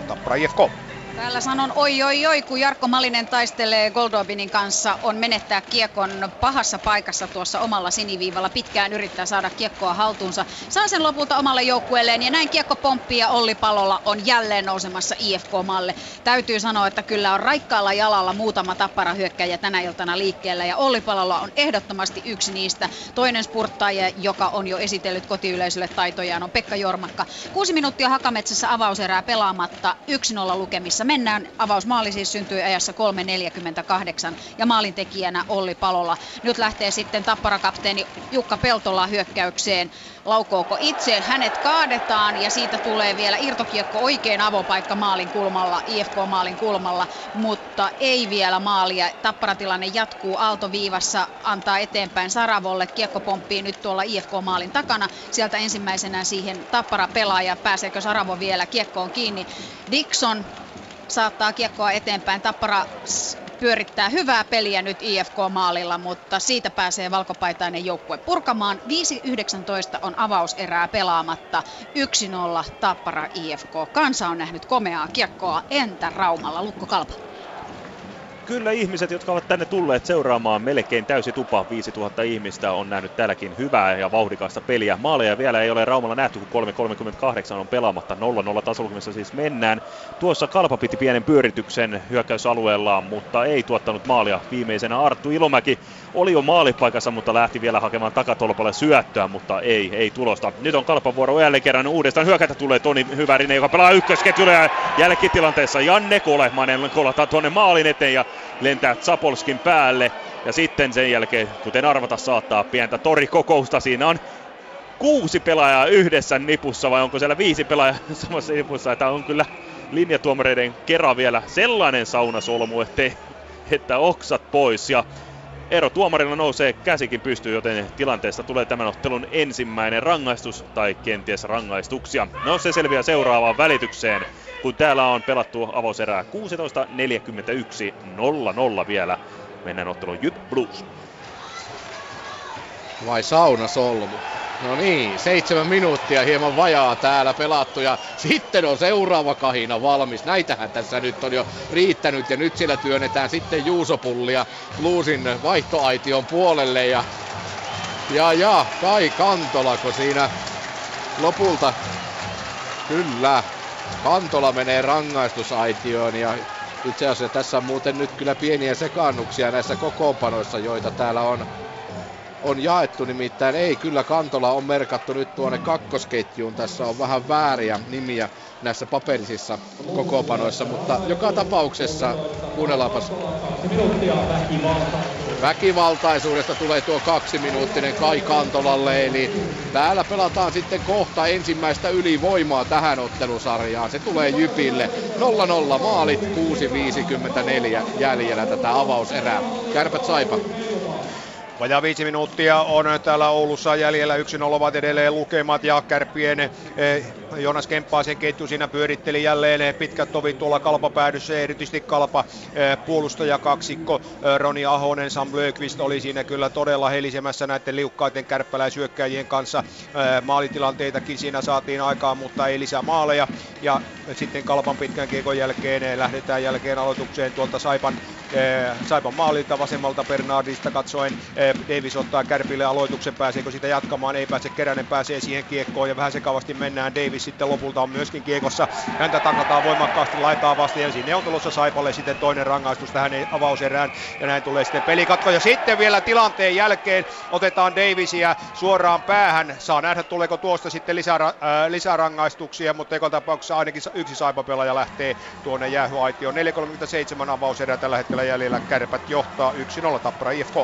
1-0 Tappara IFK. Täällä sanon oi oi oi, kun Jarkko Malinen taistelee Goldobinin kanssa, on menettää kiekon pahassa paikassa tuossa omalla siniviivalla. Pitkään yrittää saada kiekkoa haltuunsa. Saa sen lopulta omalle joukkueelleen ja näin kiekko pomppii ja Olli Palolla on jälleen nousemassa IFK-malle. Täytyy sanoa, että kyllä on raikkaalla jalalla muutama tapparahyökkäjä tänä iltana liikkeellä ja Olli Palolla on ehdottomasti yksi niistä. Toinen spurttaaja, joka on jo esitellyt kotiyleisölle taitojaan, on Pekka Jormakka. Kuusi minuuttia Hakametsässä avauserää pelaamatta 1-0 lukemissa tässä mennään. Avausmaali siis syntyi ajassa 3.48 ja maalintekijänä Olli Palola. Nyt lähtee sitten tapparakapteeni Jukka Peltola hyökkäykseen. Laukooko itseen? Hänet kaadetaan ja siitä tulee vielä irtokiekko oikein avopaikka maalin kulmalla, IFK-maalin kulmalla, mutta ei vielä maalia. Tapparatilanne jatkuu aaltoviivassa, antaa eteenpäin Saravolle. Kiekko pomppii nyt tuolla IFK-maalin takana. Sieltä ensimmäisenä siihen Tappara pelaaja. Pääseekö Saravo vielä kiekkoon kiinni? Dixon saattaa kiekkoa eteenpäin. Tappara pyörittää hyvää peliä nyt IFK-maalilla, mutta siitä pääsee valkopaitainen joukkue purkamaan. 5-19 on avauserää pelaamatta. 1-0 Tappara IFK. Kansa on nähnyt komeaa kiekkoa. Entä Raumalla? Lukko Kalpa. Kyllä ihmiset, jotka ovat tänne tulleet seuraamaan melkein täysi tupa, 5000 ihmistä on nähnyt täälläkin hyvää ja vauhdikasta peliä. Maaleja vielä ei ole Raumalla nähty, kun 3.38 on pelaamatta 0-0 tasolukemissa siis mennään. Tuossa Kalpa piti pienen pyörityksen hyökkäysalueellaan, mutta ei tuottanut maalia. Viimeisenä Arttu Ilomäki oli jo maalipaikassa, mutta lähti vielä hakemaan takatolpalle syöttöä, mutta ei, ei tulosta. Nyt on Kalpan vuoro jälleen kerran uudestaan hyökätä tulee Toni Hyvärinen, joka pelaa ykkösketjulle ja jälkitilanteessa Janne Kolehmanen kolataan tuonne maalin eteen ja lentää Zapolskin päälle. Ja sitten sen jälkeen, kuten arvata saattaa, pientä torikokousta. Siinä on kuusi pelaajaa yhdessä nipussa vai onko siellä viisi pelaajaa [laughs] samassa nipussa. Tämä on kyllä linjatuomareiden kera vielä sellainen saunasolmu, ettei, että oksat pois. Ja ero tuomarilla nousee käsikin pystyy, joten tilanteesta tulee tämän ottelun ensimmäinen rangaistus tai kenties rangaistuksia. No se selviää seuraavaan välitykseen, kun täällä on pelattu avauserää 16.41 0-0 vielä. Mennään otteluun Jyp Blues. Vai sauna solmu? No niin, seitsemän minuuttia hieman vajaa täällä pelattu ja sitten on seuraava kahina valmis. Näitähän tässä nyt on jo riittänyt ja nyt siellä työnnetään sitten Juusopullia Bluesin vaihtoaition puolelle ja ja, ja Kai Kantolako siinä lopulta kyllä Kantola menee rangaistusaitioon ja itse asiassa tässä on muuten nyt kyllä pieniä sekaannuksia näissä kokoonpanoissa, joita täällä on on jaettu, nimittäin ei kyllä Kantola on merkattu nyt tuonne kakkosketjuun. Tässä on vähän vääriä nimiä näissä paperisissa kokoopanoissa, mutta joka tapauksessa kuunnellaanpas. Väkivaltaisuudesta tulee tuo kaksi minuuttinen Kai Kantolalle, eli täällä pelataan sitten kohta ensimmäistä ylivoimaa tähän ottelusarjaan. Se tulee Jypille 0-0 maalit, 6.54 jäljellä tätä avauserää. Kärpät Saipa. Vajaa viisi minuuttia on täällä Oulussa jäljellä. 1-0 ovat edelleen lukemat ja kärppien eh, Jonas Kemppaasen ketju siinä pyöritteli jälleen pitkät tovit tuolla kalpapäädyssä, erityisesti kalpa eh, puolustaja kaksikko eh, Roni Ahonen, Sam Löökvist oli siinä kyllä todella helisemässä näiden liukkaiden kärppäläisyökkäjien kanssa. Maalitilanteitakin siinä saatiin aikaan, mutta ei lisää maaleja. Ja sitten kalpan pitkän kiekon jälkeen lähdetään jälkeen aloitukseen tuolta Saipan, Saipan maalilta vasemmalta Bernardista katsoen Davis ottaa Kärpille aloituksen, pääseekö sitä jatkamaan, ei pääse, Keränen pääsee siihen kiekkoon ja vähän sekavasti mennään. Davis sitten lopulta on myöskin kiekossa, häntä takataan voimakkaasti, laitaa vasta ja sinne on tulossa Saipalle sitten toinen rangaistus tähän avauserään ja näin tulee sitten pelikatko. Ja sitten vielä tilanteen jälkeen otetaan Davisia suoraan päähän, saa nähdä tuleeko tuosta sitten lisää, äh, lisärangaistuksia, mutta joka tapauksessa ainakin yksi Saipa-pelaaja lähtee tuonne jäähyaitioon. 4.37 avauserää tällä hetkellä jäljellä, Kärpät johtaa 1-0 Tappara IFK.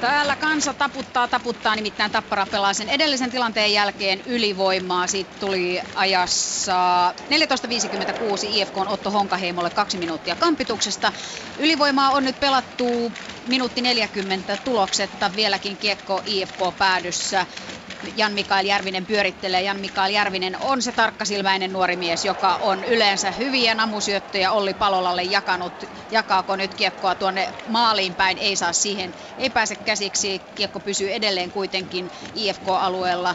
Täällä kansa taputtaa, taputtaa, nimittäin Tappara pelaa sen edellisen tilanteen jälkeen ylivoimaa. Siitä tuli ajassa 14.56 IFK on Otto Honkaheimolle kaksi minuuttia kampituksesta. Ylivoimaa on nyt pelattu minuutti 40 tuloksetta, vieläkin kiekko IFK päädyssä. Jan Mikael Järvinen pyörittelee. Jan Mikael Järvinen on se tarkkasilmäinen nuori mies, joka on yleensä hyviä namusyöttöjä Olli Palolalle jakanut. Jakaako nyt kiekkoa tuonne maaliin päin? Ei saa siihen, ei pääse käsiksi. Kiekko pysyy edelleen kuitenkin IFK-alueella.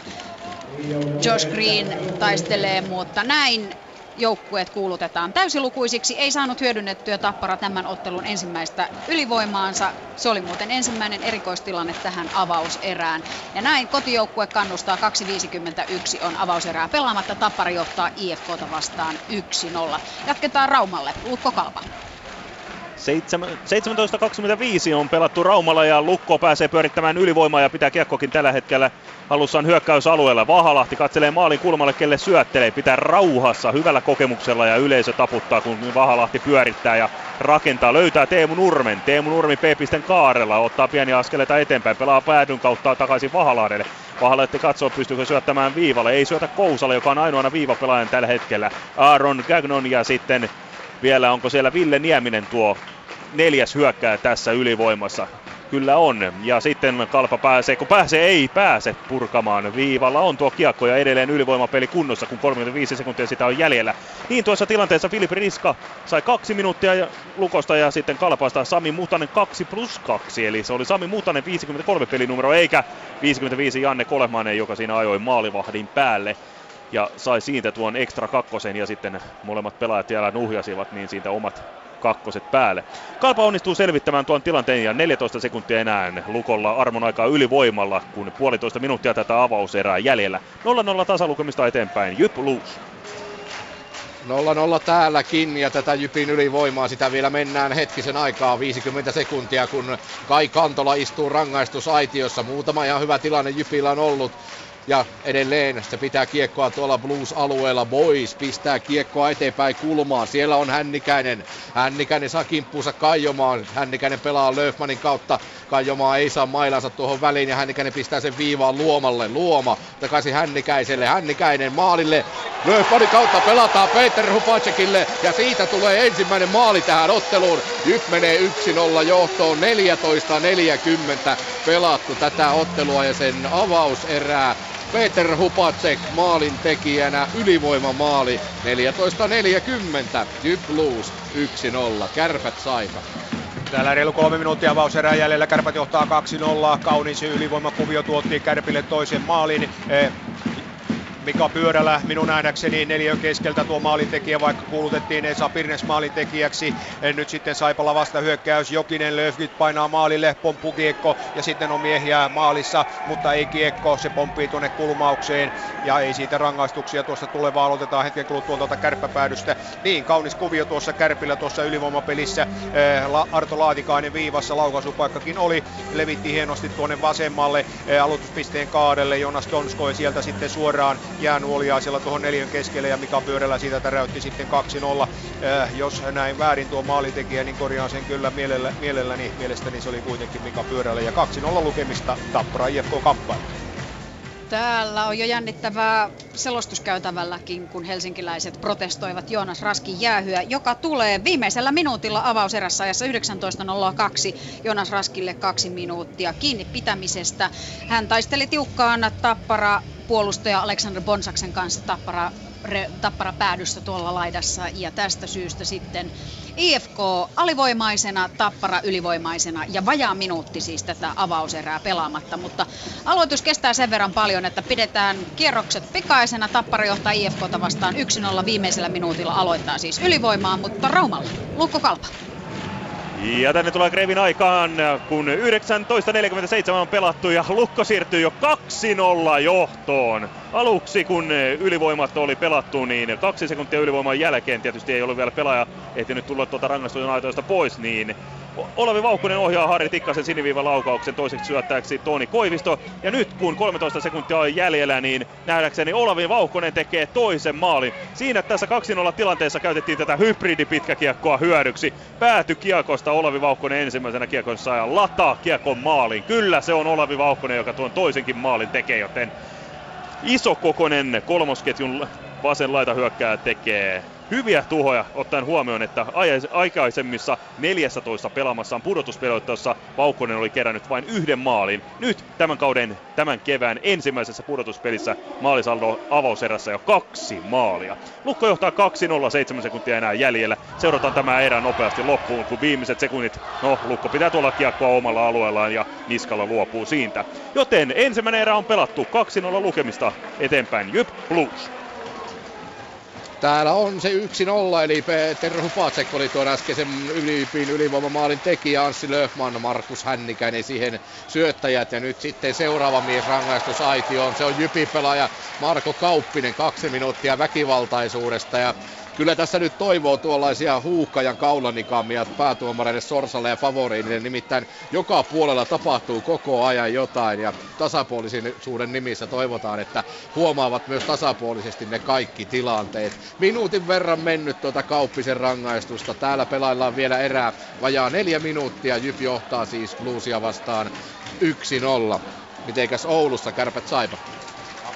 Josh Green taistelee, mutta näin joukkueet kuulutetaan täysilukuisiksi. Ei saanut hyödynnettyä Tappara tämän ottelun ensimmäistä ylivoimaansa. Se oli muuten ensimmäinen erikoistilanne tähän avauserään. Ja näin kotijoukkue kannustaa 2.51 on avauserää pelaamatta. Tappara johtaa IFKta vastaan 1-0. Jatketaan Raumalle. Lukko Kalpa. 17.25 on pelattu Raumalla ja Lukko pääsee pyörittämään ylivoimaa ja pitää kiekkokin tällä hetkellä halussaan hyökkäysalueella. Vahalahti katselee maalin kulmalle, kelle syöttelee. Pitää rauhassa hyvällä kokemuksella ja yleisö taputtaa, kun Vahalahti pyörittää ja rakentaa. Löytää Teemu Nurmen. Teemu Nurmi P-pisten kaarella ottaa pieniä askeleita eteenpäin. Pelaa päädyn kautta takaisin Vahalahdelle. Vahalahti katsoo, pystyykö syöttämään viivalle. Ei syötä Kousalle, joka on ainoana viivapelaajan tällä hetkellä. Aaron Gagnon ja sitten vielä onko siellä Ville Nieminen tuo neljäs hyökkää tässä ylivoimassa. Kyllä on. Ja sitten Kalpa pääsee, kun pääsee, ei pääse purkamaan. Viivalla on tuo kiekko ja edelleen ylivoimapeli kunnossa, kun 35 sekuntia sitä on jäljellä. Niin tuossa tilanteessa Filip Riska sai kaksi minuuttia ja Lukosta ja sitten Kalpaasta Sami Mutanen 2 plus 2. Eli se oli Sami Mutanen 53 pelinumero eikä 55 Janne Kolehmanen, joka siinä ajoi maalivahdin päälle ja sai siitä tuon ekstra kakkosen ja sitten molemmat pelaajat vielä nuhjasivat, niin siitä omat kakkoset päälle. Kalpa onnistuu selvittämään tuon tilanteen ja 14 sekuntia enää Lukolla armon aikaa ylivoimalla, kun puolitoista minuuttia tätä avauserää jäljellä. 0-0 tasalukemista eteenpäin, Jyp Luus. 0-0 täälläkin ja tätä Jypin ylivoimaa sitä vielä mennään hetkisen aikaa 50 sekuntia kun Kai Kantola istuu rangaistusaitiossa. Muutama ihan hyvä tilanne Jypillä on ollut ja edelleen se pitää kiekkoa tuolla Blues-alueella. Boys pistää kiekkoa eteenpäin kulmaan. Siellä on Hännikäinen. Hännikäinen saa kimppuunsa Kaijomaan. Hännikäinen pelaa Löfmanin kautta. Kaijomaa ei saa mailansa tuohon väliin ja Hännikäinen pistää sen viivaan Luomalle. Luoma takaisin Hännikäiselle. Hännikäinen maalille. Löfmanin kautta pelataan Peter Hupacekille ja siitä tulee ensimmäinen maali tähän otteluun. Jyp menee 1-0 johtoon. 14.40 pelattu tätä ottelua ja sen avauserää Peter Hupacek maalin tekijänä ylivoimamaali 14.40. Jyp Blues 1-0. Kärpät saipa. Täällä reilu kolme minuuttia avauserää jäljellä. Kärpät johtaa 2-0. Kaunis ylivoimakuvio tuotti Kärpille toisen maalin. Eh, Mika Pyörälä minun nähdäkseni neljän keskeltä tuo maalintekijä, vaikka kuulutettiin Esa Pirnes maalintekijäksi. Nyt sitten Saipalla vasta hyökkäys, Jokinen Löfgit painaa maalille, pomppu kiekko ja sitten on miehiä maalissa, mutta ei kiekko, se pomppii tuonne kulmaukseen ja ei siitä rangaistuksia tuosta tule, vaan aloitetaan hetken kuluttua tuolta kärppäpäädystä. Niin, kaunis kuvio tuossa kärpillä tuossa ylivoimapelissä. Arto Laatikainen viivassa, laukaisupaikkakin oli, levitti hienosti tuonne vasemmalle aloituspisteen kaadelle, Jonas Donskoi sieltä sitten suoraan jäänuoliaisella tuohon neljän keskelle ja Mika Pyörällä siitä täräytti sitten 2-0. Äh, jos näin väärin tuo maalintekijä, niin korjaan sen kyllä mielellä, mielelläni. Mielestäni se oli kuitenkin Mika Pyörällä ja 2-0 lukemista Tappara IFK kamppailu. Täällä on jo jännittävää selostuskäytävälläkin, kun helsinkiläiset protestoivat Joonas Raskin jäähyä, joka tulee viimeisellä minuutilla avauserässä ajassa 19.02. Joonas Raskille kaksi minuuttia kiinni pitämisestä. Hän taisteli tiukkaan tappara puolustaja Alexander Bonsaksen kanssa tappara, re, tappara päädyssä tuolla laidassa ja tästä syystä sitten IFK alivoimaisena, tappara ylivoimaisena ja vajaa minuutti siis tätä avauserää pelaamatta, mutta aloitus kestää sen verran paljon, että pidetään kierrokset pikaisena. Tappara johtaa IFKta vastaan 1-0 viimeisellä minuutilla aloittaa siis ylivoimaa, mutta Raumalla. Lukko Kalpa. Ja tänne tulee Grevin aikaan, kun 19.47 on pelattu ja Lukko siirtyy jo 2-0 johtoon. Aluksi kun ylivoimat oli pelattu, niin kaksi sekuntia ylivoiman jälkeen tietysti ei ollut vielä pelaaja ehtinyt tulla tuota rangaistuksen aitoista pois, niin Olavi Vaukkunen ohjaa Harri Tikkasen siniviivan laukauksen toiseksi syöttäjäksi Toni Koivisto. Ja nyt kun 13 sekuntia on jäljellä, niin nähdäkseni Olavi Vaukkunen tekee toisen maalin. Siinä tässä 2-0 tilanteessa käytettiin tätä hybridipitkäkiekkoa hyödyksi. Pääty kiekosta Olavi Vaukkonen ensimmäisenä kiekon ja lataa kiekon maalin. Kyllä se on Olavi Vaukkonen, joka tuon toisenkin maalin tekee, joten iso kokonen. Kolmosketjun vasen laita hyökkää tekee hyviä tuhoja, ottaen huomioon, että aikaisemmissa 14 pelaamassaan pudotuspeloitteessa Vaukkonen oli kerännyt vain yhden maalin. Nyt tämän kauden, tämän kevään ensimmäisessä pudotuspelissä maalisaldo avauserässä jo kaksi maalia. Lukko johtaa 2-0, 7 sekuntia enää jäljellä. Seurataan tämä erä nopeasti loppuun, kun viimeiset sekunnit, no Lukko pitää tuolla kiekkoa omalla alueellaan ja Niskalla luopuu siitä. Joten ensimmäinen erä on pelattu, 2-0 lukemista eteenpäin Jyp Blues. Täällä on se 1-0, eli Peter Hupacek oli tuon äskeisen ylipin ylivoimamaalin tekijä, Anssi Löfman, Markus Hännikäinen siihen syöttäjät, ja nyt sitten seuraava mies rangaistusaitioon, se on Jypi-pelaaja Marko Kauppinen, kaksi minuuttia väkivaltaisuudesta, ja kyllä tässä nyt toivoo tuollaisia huuhkajan kaulanikamia päätuomareille Sorsalle ja Favoriinille, nimittäin joka puolella tapahtuu koko ajan jotain ja tasapuolisuuden nimissä toivotaan, että huomaavat myös tasapuolisesti ne kaikki tilanteet. Minuutin verran mennyt tuota Kauppisen rangaistusta. Täällä pelaillaan vielä erää vajaa neljä minuuttia. Jyp johtaa siis Bluesia vastaan 1-0. Mitenkäs Oulussa kärpät saipa?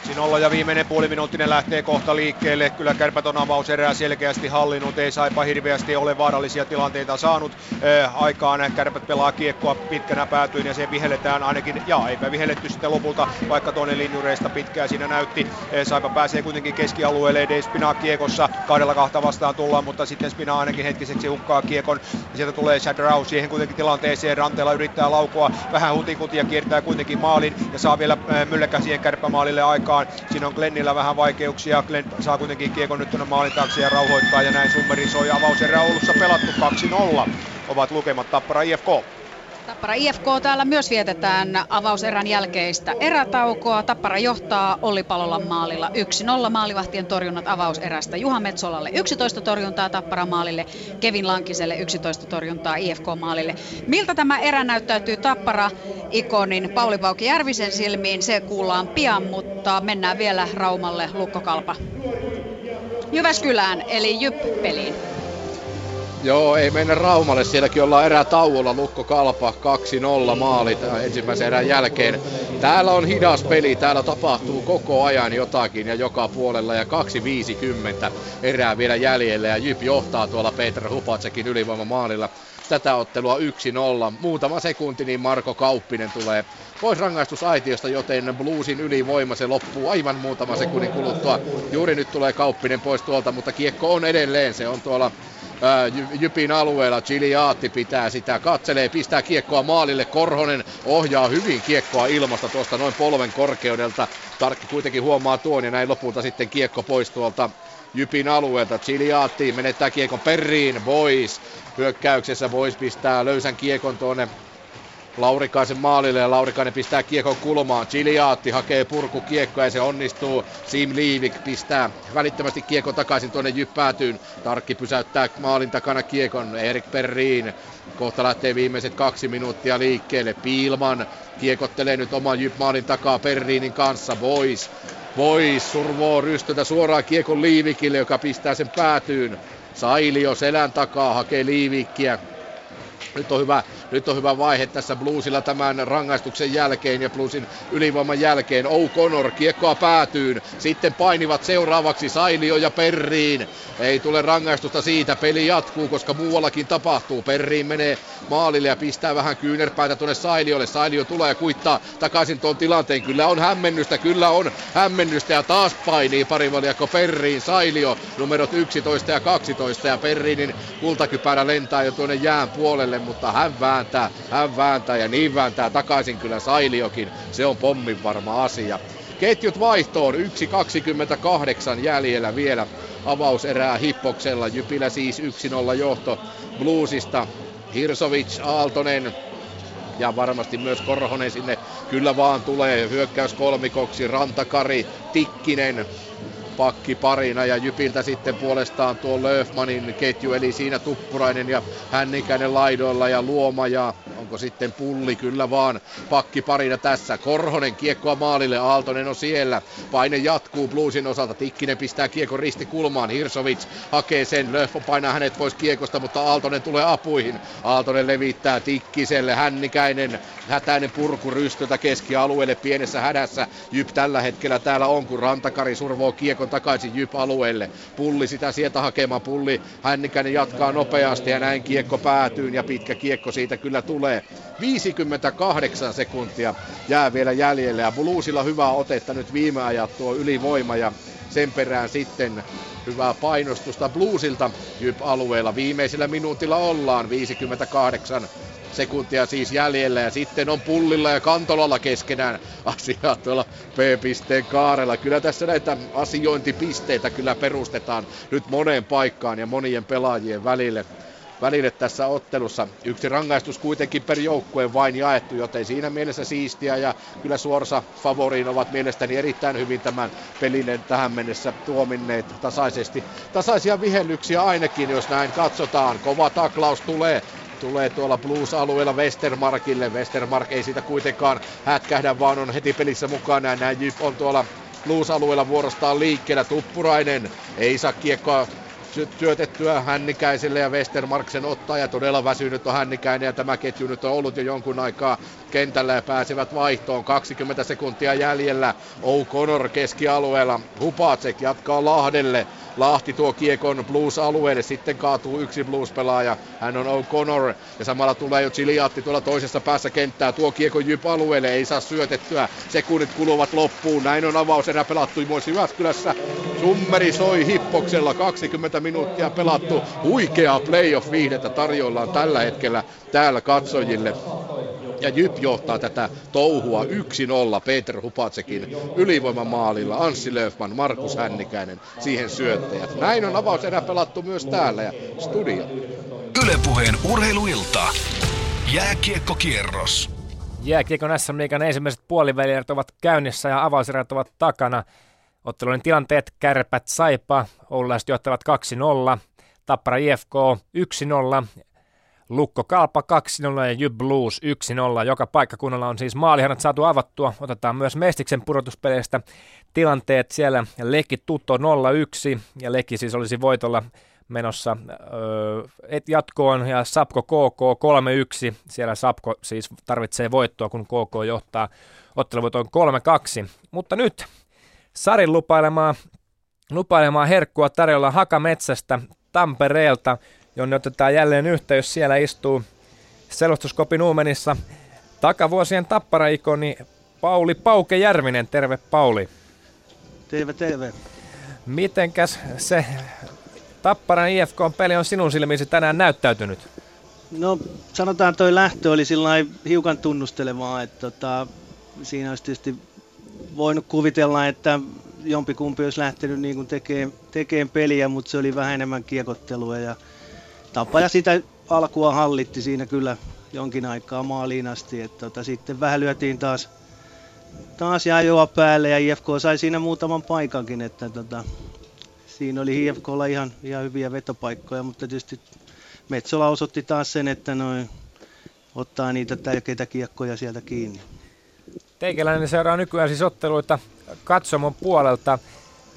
2-0 ja viimeinen puoliminuuttinen lähtee kohta liikkeelle. Kyllä kärpät on avauserää selkeästi hallinnut, ei saipa hirveästi ole vaarallisia tilanteita saanut äh, aikaan. Kärpät pelaa kiekkoa pitkänä päätyyn ja se vihelletään ainakin, ja eipä vihelletty sitten lopulta, vaikka toinen linjureista pitkää siinä näytti. Äh, saipa pääsee kuitenkin keskialueelle, Ede Spina kiekossa, kahdella kahta vastaan tullaan, mutta sitten Spina ainakin hetkiseksi hukkaa kiekon. Sieltä tulee Chad Rouse siihen kuitenkin tilanteeseen, Ranteella yrittää laukoa vähän hutikutia, kiertää kuitenkin maalin ja saa vielä äh, siihen kärppämaalille aikaa mukaan. Siinä on Glennillä vähän vaikeuksia. Glenn saa kuitenkin kiekon nyt tuonne maalin taakse ja rauhoittaa ja näin Summeri soi avauserä Oulussa pelattu 2-0. Ovat lukemat Tappara IFK. Tappara IFK täällä myös vietetään avauserän jälkeistä erätaukoa. Tappara johtaa Olli Palolan maalilla 1-0 maalivahtien torjunnat avauserästä. Juha Metsolalle 11 torjuntaa Tappara maalille, Kevin Lankiselle 11 torjuntaa IFK maalille. Miltä tämä erä näyttäytyy Tappara-ikonin Pauli Vauki Järvisen silmiin? Se kuullaan pian, mutta mennään vielä Raumalle Lukkokalpa. Jyväskylään eli Jyp-peliin. Joo, ei mennä Raumalle. Sielläkin ollaan erää tauolla. Lukko Kalpa 2-0 maalit ensimmäisen erän jälkeen. Täällä on hidas peli. Täällä tapahtuu koko ajan jotakin ja joka puolella. Ja 2.50 erää vielä jäljellä. Ja Jyp johtaa tuolla Petra Hupatsekin ylivoima maalilla tätä ottelua 1-0. Muutama sekunti, niin Marko Kauppinen tulee pois rangaistusaitiosta, joten Bluesin ylivoima se loppuu aivan muutama sekunnin kuluttua. Juuri nyt tulee Kauppinen pois tuolta, mutta kiekko on edelleen. Se on tuolla Jypin alueella. Chiliaatti pitää sitä, katselee, pistää kiekkoa maalille. Korhonen ohjaa hyvin kiekkoa ilmasta tuosta noin polven korkeudelta. Tarkki kuitenkin huomaa tuon ja näin lopulta sitten kiekko pois tuolta Jypin alueelta. Chiliaatti menettää kiekon perriin. Boys hyökkäyksessä. Boys pistää löysän kiekon tuonne Laurikaisen maalille ja Laurikainen pistää kiekon kulmaan. Chiliaatti hakee purku kiekkoa ja se onnistuu. Sim Liivik pistää välittömästi kiekon takaisin tuonne jyppäätyyn. Tarkki pysäyttää maalin takana kiekon. Erik Perriin kohta lähtee viimeiset kaksi minuuttia liikkeelle. Piilman kiekottelee nyt oman jyp maalin takaa Perriinin kanssa. Boys Boys survoo rystötä suoraan kiekon Liivikille, joka pistää sen päätyyn. Sailio selän takaa hakee Liivikkiä. Nyt on hyvä nyt on hyvä vaihe tässä Bluesilla tämän rangaistuksen jälkeen ja Bluesin ylivoiman jälkeen. O'Connor kiekkoa päätyyn. Sitten painivat seuraavaksi Sailio ja Perriin. Ei tule rangaistusta siitä. Peli jatkuu, koska muuallakin tapahtuu. Perriin menee maalille ja pistää vähän kyynärpäätä tuonne Sailiolle. Sailio tulee ja kuittaa takaisin tuon tilanteen. Kyllä on hämmennystä, kyllä on hämmennystä ja taas painii parivaliakko Perriin. Sailio numerot 11 ja 12 ja Perriinin kultakypärä lentää jo tuonne jään puolelle, mutta hän vääntää, hän vääntää ja niin vääntää takaisin kyllä Sailiokin. Se on pommin varma asia. Ketjut vaihtoon, 1.28 jäljellä vielä avauserää Hippoksella. Jypillä siis 1-0 johto Bluesista. Hirsovic, Aaltonen, ja varmasti myös Korhonen sinne kyllä vaan tulee hyökkäys kolmikoksi, Rantakari, Tikkinen, pakki parina ja Jypiltä sitten puolestaan tuo Löfmanin ketju, eli siinä Tuppurainen ja Hännikäinen laidoilla ja Luoma ja onko sitten pulli, kyllä vaan pakki parina tässä. Korhonen kiekkoa maalille, Aaltonen on siellä. Paine jatkuu Bluesin osalta, Tikkinen pistää kiekon ristikulmaan, Hirsovic hakee sen, Löf painaa hänet pois kiekosta, mutta Aaltonen tulee apuihin. Aaltonen levittää Tikkiselle, Hännikäinen, hätäinen purku rystöltä keskialueelle pienessä hädässä. Jyp tällä hetkellä täällä on, kun Rantakari survoo kiekon takaisin Jyp-alueelle. Pulli sitä sieltä hakemaan, Pulli Hännikäinen jatkaa nopeasti ja näin kiekko päätyy ja pitkä kiekko siitä kyllä tulee. 58 sekuntia jää vielä jäljelle. Ja Bluesilla hyvää otetta nyt viime ajat tuo ylivoima ja sen perään sitten hyvää painostusta Bluesilta. Jyp-alueella. Viimeisellä minuutilla ollaan. 58 sekuntia siis jäljellä. Ja sitten on Pullilla ja Kantolalla keskenään asiaa tuolla P-pisteen kaarella. Kyllä tässä näitä asiointipisteitä kyllä perustetaan nyt moneen paikkaan ja monien pelaajien välille välille tässä ottelussa. Yksi rangaistus kuitenkin per joukkue vain jaettu, joten siinä mielessä siistiä ja kyllä Suorsa favoriin ovat mielestäni erittäin hyvin tämän pelin tähän mennessä tuominneet tasaisesti. Tasaisia vihellyksiä ainakin, jos näin katsotaan. Kova taklaus tulee tulee tuolla Blues-alueella Westermarkille. Westermark ei siitä kuitenkaan hätkähdä, vaan on heti pelissä mukana. Näin Jyp on tuolla Blues-alueella vuorostaan liikkeellä. Tuppurainen ei saa kiekkoa syötettyä Hännikäiselle ja Westermarksen ottaa ja todella väsynyt on Hännikäinen ja tämä ketju nyt on ollut jo jonkun aikaa kentällä ja pääsevät vaihtoon. 20 sekuntia jäljellä O'Connor keskialueella. Hupacek jatkaa Lahdelle. Lahti tuo kiekon Blues-alueelle, sitten kaatuu yksi Blues-pelaaja, hän on O'Connor. Ja samalla tulee jo Chiliatti tuolla toisessa päässä kenttää, tuo kiekon Jyp-alueelle, ei saa syötettyä, sekunnit kuluvat loppuun, näin on avauserä pelattu myös Jyväskylässä, Summeri soi hippoksella, 20 minuuttia pelattu, huikeaa playoff-viihdettä tarjoillaan tällä hetkellä täällä katsojille. Ja Jyp johtaa tätä touhua 1-0 Peter Hupatsekin ylivoimamaalilla. Anssi Löfman, Markus Hännikäinen siihen syöttäjät. Näin on avauserä pelattu myös täällä ja studio. Ylepuheen urheiluilta. Jääkiekkokierros. Jääkiekon SM Liigan ensimmäiset puolivälierät ovat käynnissä ja avauserät ovat takana. Ottelujen tilanteet Kärpät Saipa, Oululaiset johtavat 2-0, Tappara IFK 1-0, Lukko Kalpa 2-0 ja Jyb Blues 1-0. Joka paikkakunnalla on siis maalihanat saatu avattua. Otetaan myös Mestiksen pudotuspeleistä tilanteet siellä. Leki Tutto 0-1 ja Leki siis olisi voitolla menossa öö, jatkoon ja Sapko KK 3-1. Siellä Sapko siis tarvitsee voittoa, kun KK johtaa otteluvoitoon 3-2. Mutta nyt Sarin lupailemaa, lupailemaa herkkua tarjolla Hakametsästä Tampereelta, jonne otetaan jälleen yhteys. Siellä istuu selostuskopin uumenissa takavuosien tapparaikoni Pauli Pauke Järvinen. Terve Pauli. Terve, terve. Mitenkäs se Tapparan IFK-peli on sinun silmiisi tänään näyttäytynyt? No sanotaan toi lähtö oli sillä hiukan tunnustelevaa, että tota, siinä olisi tietysti voinut kuvitella, että jompikumpi olisi lähtenyt niin kuin tekemään, tekemään peliä, mutta se oli vähän enemmän kiekottelua ja Tapaja sitä alkua hallitti siinä kyllä jonkin aikaa maaliin asti, että tota, sitten vähän lyötiin taas, taas ajoa päälle ja IFK sai siinä muutaman paikankin, että tota, siinä oli IFKlla ihan, ihan hyviä vetopaikkoja, mutta tietysti Metsola osoitti taas sen, että noin ottaa niitä tärkeitä kiekkoja sieltä kiinni. Teikäläinen seuraa nykyään siis otteluita katsomon puolelta.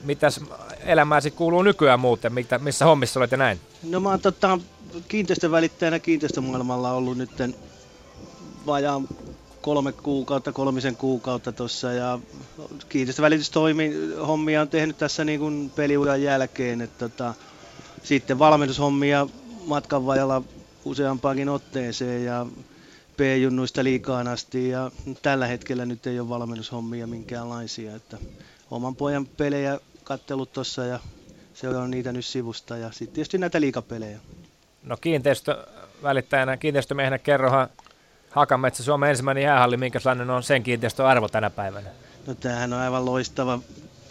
Mitäs elämääsi kuuluu nykyään muuten? Mitä, missä hommissa olet ja näin? No mä oon tota, kiinteistövälittäjänä kiinteistömaailmalla ollut nyt vajaan kolme kuukautta, kolmisen kuukautta tuossa ja kiinteistövälitystoimi hommia on tehnyt tässä niin kuin peliuran jälkeen. Että tota, sitten valmennushommia matkan vajalla useampaankin otteeseen ja P-junnuista liikaan asti ja tällä hetkellä nyt ei ole valmennushommia minkäänlaisia. Että oman pojan pelejä kattelut tuossa ja seuraan niitä nyt sivusta ja sitten tietysti näitä liikapelejä. No kiinteistövälittäjänä, kiinteistömiehenä kerrohan Hakametsä Suomen ensimmäinen jäähalli, minkälainen on sen kiinteistöarvo tänä päivänä? No tämähän on aivan loistava,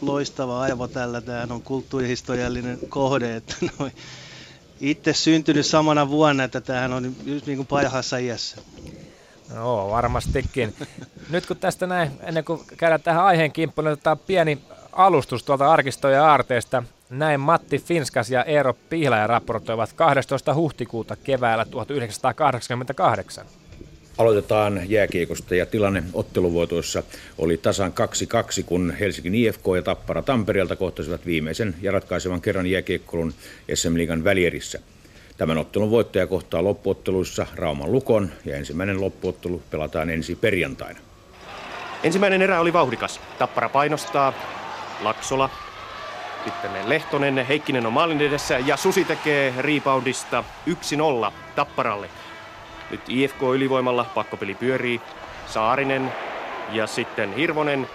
loistava aivo tällä. Tämähän on kulttuurihistoriallinen kohde. Että [laughs] noin, itse syntynyt samana vuonna, että tämähän on just niin kuin parhaassa iässä. No varmastikin. [laughs] Nyt kun tästä näin, ennen kuin käydään tähän aiheen kimppuun, niin otetaan pieni alustus tuolta arkistoja aarteesta. Näin Matti Finskas ja Eero Pihlaja raportoivat 12. huhtikuuta keväällä 1988. Aloitetaan jääkiekosta ja tilanne otteluvoitoissa oli tasan 2-2, kun Helsingin IFK ja Tappara Tampereelta kohtasivat viimeisen ja ratkaisevan kerran jääkiekkolun SM Liigan välierissä. Tämän ottelun voittaja kohtaa loppuotteluissa Rauman Lukon ja ensimmäinen loppuottelu pelataan ensi perjantaina. Ensimmäinen erä oli vauhdikas. Tappara painostaa. Laksola. Sitten Lehtonen, Heikkinen on maalin edessä ja Susi tekee reboundista 1-0 Tapparalle. Nyt IFK ylivoimalla, pakkopeli pyörii. Saarinen ja sitten Hirvonen.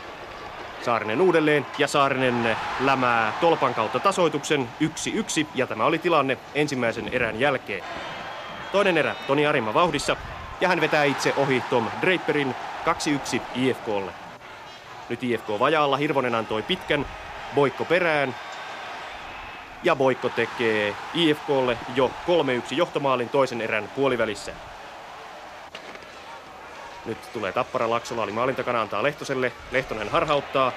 Saarinen uudelleen ja Saarinen lämää tolpan kautta tasoituksen 1-1 ja tämä oli tilanne ensimmäisen erän jälkeen. Toinen erä, Toni Arima vauhdissa ja hän vetää itse ohi Tom Draperin 2-1 IFKlle. Nyt IFK vajaalla, Hirvonen antoi pitkän, Boikko perään. Ja Boikko tekee IFKlle jo 3-1 johtomaalin toisen erän puolivälissä. Nyt tulee Tappara Laksola, oli maalin takana, antaa Lehtoselle. Lehtonen harhauttaa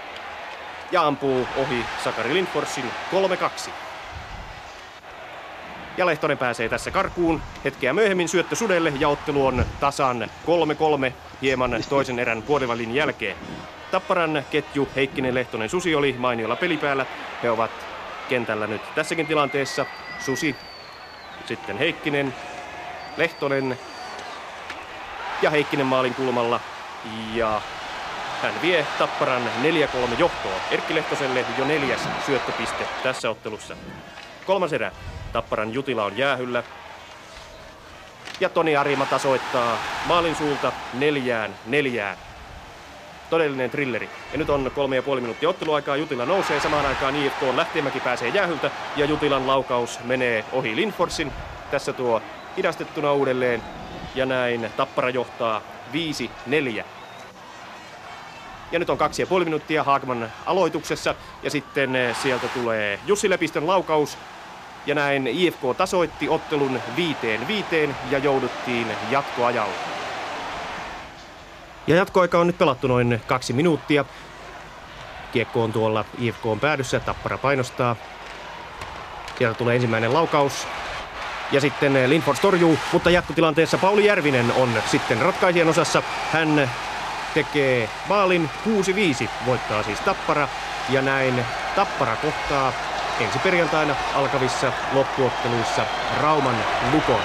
ja ampuu ohi Sakari Lindforsin 3-2. Ja Lehtonen pääsee tässä karkuun. Hetkeä myöhemmin syöttö Sudelle ja ottelu on tasan 3-3 hieman toisen erän puolivälin jälkeen. Tapparan ketju Heikkinen, Lehtonen, Susi oli mainiolla pelipäällä. He ovat kentällä nyt tässäkin tilanteessa. Susi, sitten Heikkinen, Lehtonen ja Heikkinen maalin kulmalla. Ja hän vie Tapparan 4-3 johtoon. Erkki Lehtoselle jo neljäs syöttöpiste tässä ottelussa. Kolmas erä. Tapparan Jutila on jäähyllä. Ja Toni Arima tasoittaa maalin suulta neljään neljään. Todellinen trilleri. Ja nyt on kolme ja puoli minuuttia otteluaikaa. Jutila nousee. Samaan aikaan IFK Lähteenmäki pääsee jäähyltä. Ja Jutilan laukaus menee ohi Linforsin. Tässä tuo hidastettuna uudelleen. Ja näin Tappara johtaa 5-4. Ja nyt on kaksi ja puoli minuuttia Haagman aloituksessa. Ja sitten eh, sieltä tulee Jussi Lepistön laukaus. Ja näin IFK tasoitti ottelun viiteen viiteen ja jouduttiin jatkoajalle. Ja jatkoaika on nyt pelattu noin kaksi minuuttia. Kiekko on tuolla IFK on päädyssä, Tappara painostaa. Sieltä tulee ensimmäinen laukaus. Ja sitten Lindfors torjuu, mutta jatkotilanteessa Pauli Järvinen on sitten ratkaisijan osassa. Hän tekee maalin 6-5, voittaa siis Tappara. Ja näin Tappara kohtaa ensi perjantaina alkavissa loppuotteluissa Rauman Lukon.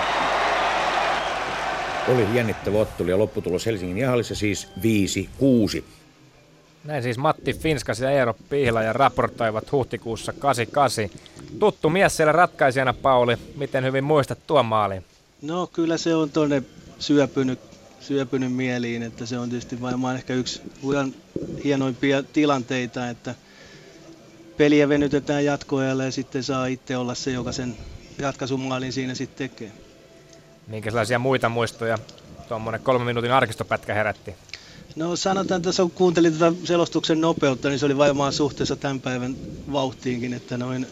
Oli jännittävä ottelu ja lopputulos Helsingin jahallissa siis 5-6. Näin siis Matti Finskas ja Eero Pihla ja raportoivat huhtikuussa 88. Tuttu mies siellä ratkaisijana, Pauli. Miten hyvin muistat tuon maalin? No kyllä se on tuonne syöpynyt, syöpynyt mieliin, että se on tietysti varmaan ehkä yksi uran hienoimpia tilanteita, että peliä venytetään jatkoajalle ja sitten saa itse olla se, joka sen ratkaisumaalin siinä sitten tekee. Minkälaisia muita muistoja tuommoinen kolmen minuutin arkistopätkä herätti? No sanotaan, että kun kuuntelin tätä selostuksen nopeutta, niin se oli varmaan suhteessa tämän päivän vauhtiinkin, että noin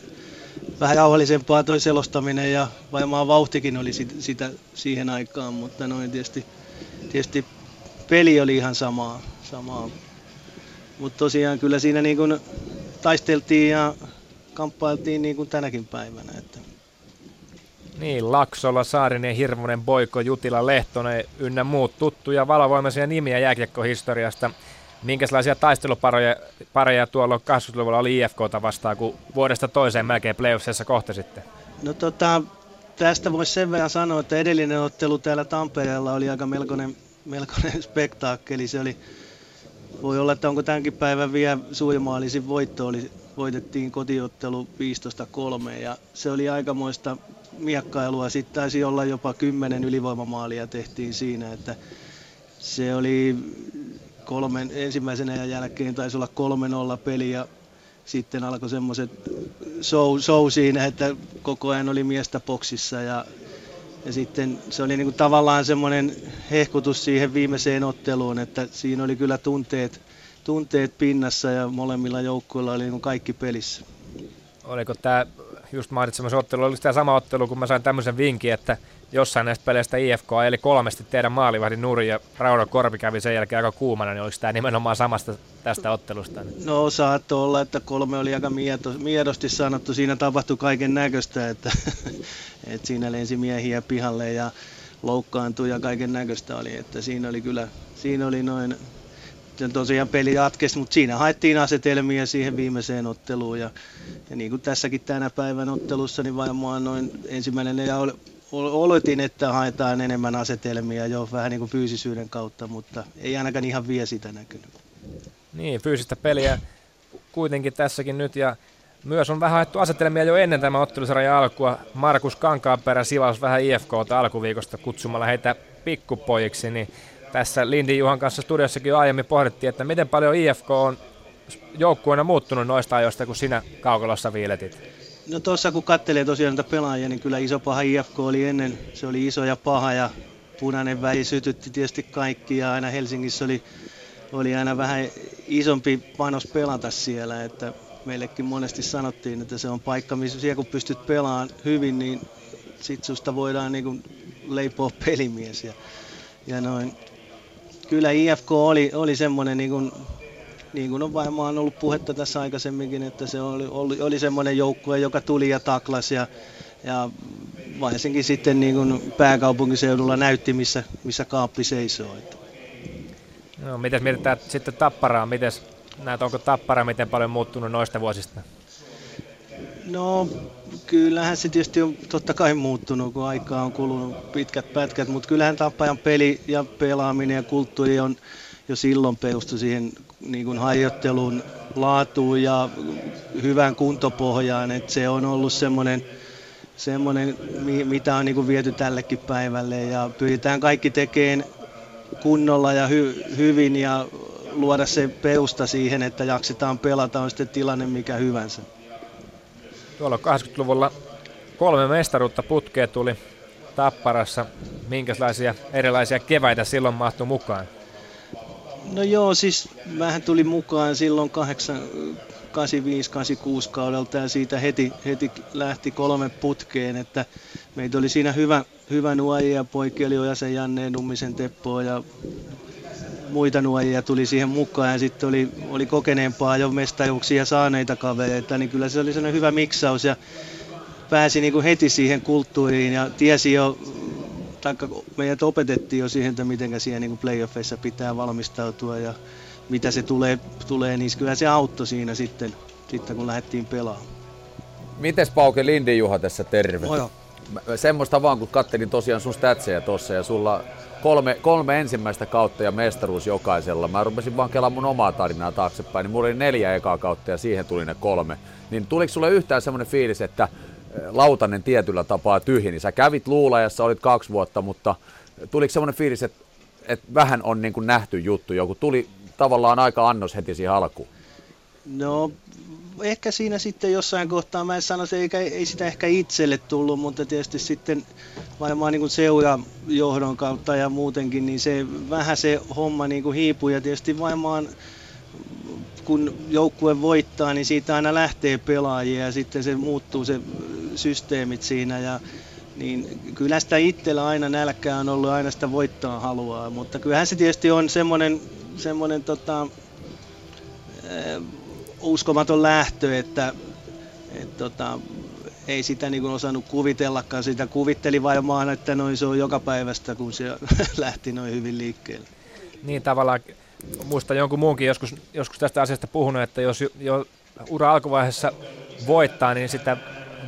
vähän rauhallisempaa toi selostaminen ja varmaan vauhtikin oli sit, sitä siihen aikaan, mutta noin tietysti, tietysti peli oli ihan samaa. samaa. Mutta tosiaan kyllä siinä niin kuin taisteltiin ja kamppailtiin niin kuin tänäkin päivänä. Että niin, Laksola, Saarinen, Hirvonen, Boiko, Jutila, Lehtonen ynnä muut tuttuja valvoimaisia nimiä jääkiekkohistoriasta. Minkälaisia taistelupareja pareja tuolla 80-luvulla oli IFKta vastaan, kun vuodesta toiseen melkein playoffseissa kohta sitten? No tota, tästä voisi sen verran sanoa, että edellinen ottelu täällä Tampereella oli aika melkoinen, melkoinen [laughs] spektaakkeli. Se oli, voi olla, että onko tämänkin päivän vielä suurimaalisin voitto oli, voitettiin kotiottelu 15-3 ja se oli aikamoista miekkailua. Sitten taisi olla jopa kymmenen ylivoimamaalia tehtiin siinä, että se oli kolmen, ensimmäisen ajan jälkeen taisi olla 3-0 peli ja sitten alkoi semmoiset show, show siinä, että koko ajan oli miestä boksissa ja, ja sitten se oli niinku tavallaan semmoinen hehkutus siihen viimeiseen otteluun, että siinä oli kyllä tunteet, tunteet pinnassa ja molemmilla joukkueilla oli niinku kaikki pelissä. Oliko tämä just mainitsemassa ottelu, oliko tämä sama ottelu, kun mä sain tämmöisen vinkin, että jossain näistä peleistä IFK eli kolmesti teidän maalivahdin nuri ja Rauno Korpi kävi sen jälkeen aika kuumana, niin oliko tämä nimenomaan samasta tästä ottelusta? No saattoi olla, että kolme oli aika miedosti sanottu. Siinä tapahtui kaiken näköistä, että, [laughs] että siinä lensi miehiä pihalle ja loukkaantui ja kaiken näköistä oli. Että siinä oli kyllä, siinä oli noin tosiaan peli jatkesi, mutta siinä haettiin asetelmia siihen viimeiseen otteluun. Ja, ja niin kuin tässäkin tänä päivän ottelussa, niin varmaan noin ensimmäinen ja oletin, että haetaan enemmän asetelmia jo vähän niin kuin fyysisyyden kautta, mutta ei ainakaan ihan vie sitä näkynyt. Niin, fyysistä peliä kuitenkin tässäkin nyt ja myös on vähän haettu asetelmia jo ennen tämä ottelusarjan alkua. Markus Kankaanperä sivaus vähän IFKta alkuviikosta kutsumalla heitä pikkupojiksi, niin tässä Lindi Juhan kanssa studiossakin jo aiemmin pohdittiin, että miten paljon IFK on joukkueena muuttunut noista ajoista, kun sinä kaukalossa viiletit. No tuossa kun katselee tosiaan näitä pelaajia, niin kyllä iso paha IFK oli ennen, se oli iso ja paha ja punainen väi sytytti tietysti kaikki ja aina Helsingissä oli, oli aina vähän isompi panos pelata siellä, että meillekin monesti sanottiin, että se on paikka, missä siellä kun pystyt pelaamaan hyvin, niin sit susta voidaan niin leipoa pelimies ja, ja noin. Kyllä IFK oli, oli semmoinen, niin niin kuin on varmaan ollut puhetta tässä aikaisemminkin, että se oli, oli, oli semmoinen joukkue, joka tuli ja taklasi ja, ja varsinkin sitten niin kuin pääkaupunkiseudulla näytti, missä, missä kaappi seisoo. Että. No, miten mietitään sitten Tapparaa? Miten näet, onko Tappara miten paljon muuttunut noista vuosista? No kyllähän se tietysti on totta kai muuttunut, kun aikaa on kulunut pitkät pätkät, mutta kyllähän Tappajan peli ja pelaaminen ja kulttuuri on jo silloin perustu siihen niin kuin harjoittelun laatuun ja hyvään kuntopohjaan, että se on ollut semmoinen, semmoinen mitä on niin kuin viety tällekin päivälle ja pyritään kaikki tekemään kunnolla ja hy, hyvin ja luoda se perusta siihen, että jaksetaan pelata, on sitten tilanne mikä hyvänsä. Tuolla 80-luvulla kolme mestaruutta putkea tuli Tapparassa. Minkälaisia erilaisia keväitä silloin mahtui mukaan? No joo, siis vähän tuli mukaan silloin 85-86 kaudelta ja siitä heti, heti lähti kolme putkeen, että meitä oli siinä hyvä, hyvä nuojia, poikki oli Ojasen Janne, Nummisen Teppoa ja muita nuojia tuli siihen mukaan ja sitten oli, oli kokeneempaa jo mestajuuksia saaneita kavereita, niin kyllä se oli sellainen hyvä miksaus ja pääsi niin kuin heti siihen kulttuuriin ja tiesi jo, taikka meidät opetettiin jo siihen, että miten siihen niin kuin playoffeissa pitää valmistautua ja mitä se tulee, tulee niin kyllä se auttoi siinä sitten, sitten kun lähdettiin pelaamaan. Mites Pauke Lindi Juha tässä terve? Mojo. Semmoista vaan, kun kattelin tosiaan sun statseja tossa ja sulla kolme, kolme ensimmäistä kautta ja mestaruus jokaisella. Mä rupesin vaan kelaamaan mun omaa tarinaa taaksepäin, niin mulla oli neljä ekaa kautta ja siihen tuli ne kolme. Niin tuliko sulle yhtään semmoinen fiilis, että lautanen tietyllä tapaa tyhjeni? Sä kävit luulajassa, olit kaksi vuotta, mutta tuliko semmoinen fiilis, että, että vähän on niin kuin nähty juttu, joku tuli tavallaan aika annos heti siihen alkuun? No ehkä siinä sitten jossain kohtaa, mä en sano, että ei, ei sitä ehkä itselle tullut, mutta tietysti sitten varmaan niin seurajohdon kautta ja muutenkin, niin se vähän se homma niin kuin hiipui ja tietysti varmaan kun joukkue voittaa, niin siitä aina lähtee pelaajia ja sitten se muuttuu se systeemit siinä ja niin kyllä sitä itsellä aina nälkää on ollut, aina sitä voittaa haluaa, mutta kyllähän se tietysti on semmoinen, semmoinen tota, uskomaton lähtö, että et, tota, ei sitä niin osannut kuvitellakaan. Sitä kuvitteli varmaan, että noin se on joka päivästä, kun se [laughs] lähti noin hyvin liikkeelle. Niin tavallaan, muistan jonkun muunkin joskus, joskus tästä asiasta puhunut, että jos jo ura alkuvaiheessa voittaa, niin sitä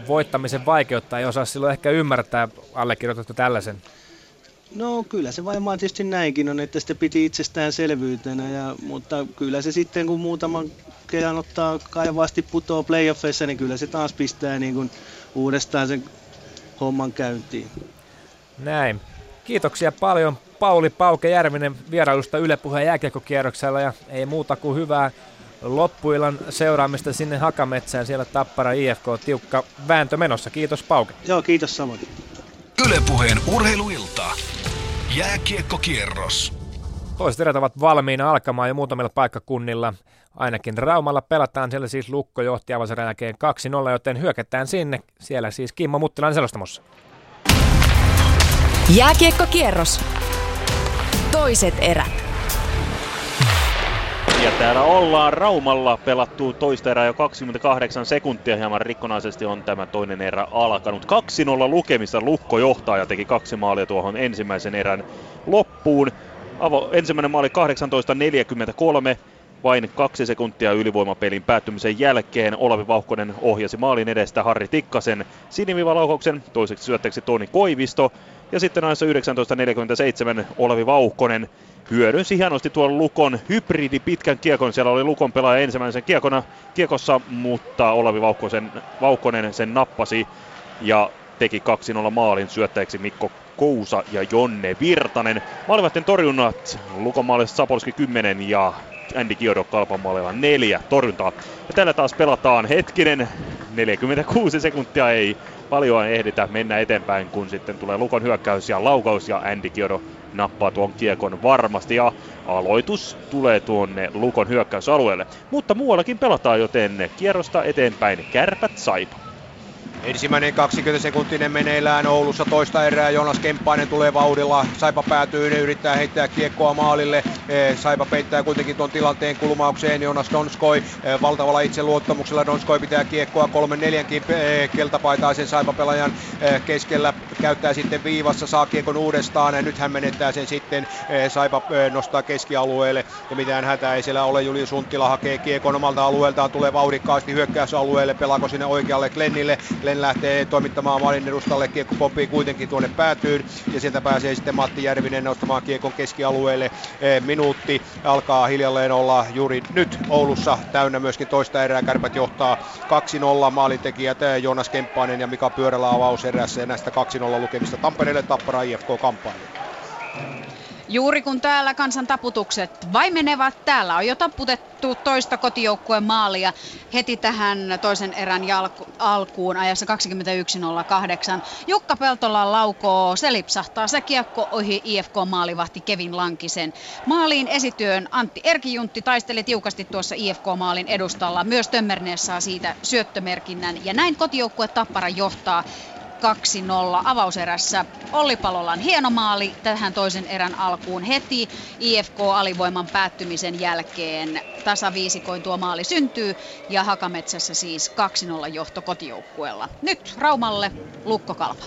voittamisen vaikeutta ei osaa silloin ehkä ymmärtää, allekirjoitatko tällaisen? No kyllä se varmaan tietysti näinkin on, että sitä piti itsestäänselvyytenä, ja, mutta kyllä se sitten kun muutaman kerran ottaa kaivasti putoo playoffeissa, niin kyllä se taas pistää niin kuin uudestaan sen homman käyntiin. Näin. Kiitoksia paljon Pauli Pauke Järvinen vierailusta Yle Puheen jääkiekkokierroksella ja ei muuta kuin hyvää loppuilan seuraamista sinne Hakametsään. Siellä Tappara IFK tiukka vääntö menossa. Kiitos Pauke. Joo, kiitos samoin. Ylepuheen urheiluilta. Jääkiekkokierros. Toiset erät ovat valmiina alkamaan jo muutamilla paikkakunnilla. Ainakin Raumalla pelataan siellä siis Lukko johti avaserän jälkeen 2-0, joten hyökätään sinne. Siellä siis Kimmo Muttilan selostamossa. Jääkiekkokierros. Toiset erät. Ja täällä ollaan Raumalla pelattu toista erää jo 28 sekuntia. Hieman rikkonaisesti on tämä toinen erä alkanut. 2-0 lukemissa Lukko johtaa ja teki kaksi maalia tuohon ensimmäisen erän loppuun. Avo, ensimmäinen maali 18.43 vain kaksi sekuntia ylivoimapelin päättymisen jälkeen Olavi Vauhkonen ohjasi maalin edestä Harri Tikkasen sinivivalaukauksen, toiseksi syötteeksi Toni Koivisto ja sitten ajassa 19.47 Olavi Vauhkonen hyödynsi hienosti tuon Lukon hybridi pitkän kiekon. Siellä oli Lukon pelaaja ensimmäisen kiekona, kiekossa, mutta Olavi Vauhkonen, Vauhkonen sen nappasi ja teki 2-0 maalin syöttäjäksi Mikko Kousa ja Jonne Virtanen. Maalivahten torjunnat Lukon maalissa Sapolski 10 ja Andy Kiodo Kalpan maalilla 4 torjuntaa. Ja tällä taas pelataan hetkinen 46 sekuntia ei paljon ehditä mennä eteenpäin, kun sitten tulee Lukon hyökkäys ja laukaus ja Andy Kiodo nappaa tuon kiekon varmasti ja aloitus tulee tuonne Lukon hyökkäysalueelle. Mutta muuallakin pelataan, joten kierrosta eteenpäin kärpät saipa. Ensimmäinen 20 sekuntinen meneillään Oulussa toista erää. Jonas Kemppainen tulee vauhdilla. Saipa päätyy, ne yrittää heittää kiekkoa maalille. Eh, Saipa peittää kuitenkin tuon tilanteen kulmaukseen. Jonas Donskoi eh, valtavalla itseluottamuksella. Donskoi pitää kiekkoa kolmen neljänkin eh, keltapaitaisen Saipa-pelaajan keskellä. Käyttää sitten viivassa, saa kiekon uudestaan. Ja nyt hän menettää sen sitten. Saipa nostaa keskialueelle. Ja mitään hätää ei siellä ole. Julius Sunttila hakee kiekon omalta alueeltaan. Tulee vauhdikkaasti hyökkäysalueelle. Pelaako sinne oikealle Glennille. Glenn lähtee toimittamaan maalin edustalle, kiekko pomppii kuitenkin tuonne päätyyn ja sieltä pääsee sitten Matti Järvinen nostamaan kiekon keskialueelle. E, minuutti alkaa hiljalleen olla juuri nyt Oulussa täynnä myöskin toista erää. Kärpät johtaa 2-0 maalintekijät e, Jonas Kemppainen ja Mika Pyörälä avauserässä ja näistä 2-0 lukemista Tampereelle Tappara IFK kamppailu. Juuri kun täällä kansan taputukset vaimenevat, täällä on jo taputettu toista kotijoukkueen maalia heti tähän toisen erän jalku- alkuun ajassa 21.08. Jukka Peltola laukoo, se lipsahtaa se kiekko ohi IFK-maalivahti Kevin Lankisen. Maaliin esityön Antti Erkijuntti taisteli tiukasti tuossa IFK-maalin edustalla. Myös Tömmernees saa siitä syöttömerkinnän ja näin kotijoukkue Tappara johtaa 2-0 avauserässä. Olli Palolan hieno maali tähän toisen erän alkuun heti IFK-alivoiman päättymisen jälkeen. Tasaviisikoin tuo maali syntyy ja Hakametsässä siis 2-0 johto kotijoukkueella. Nyt Raumalle Lukko Kalpa.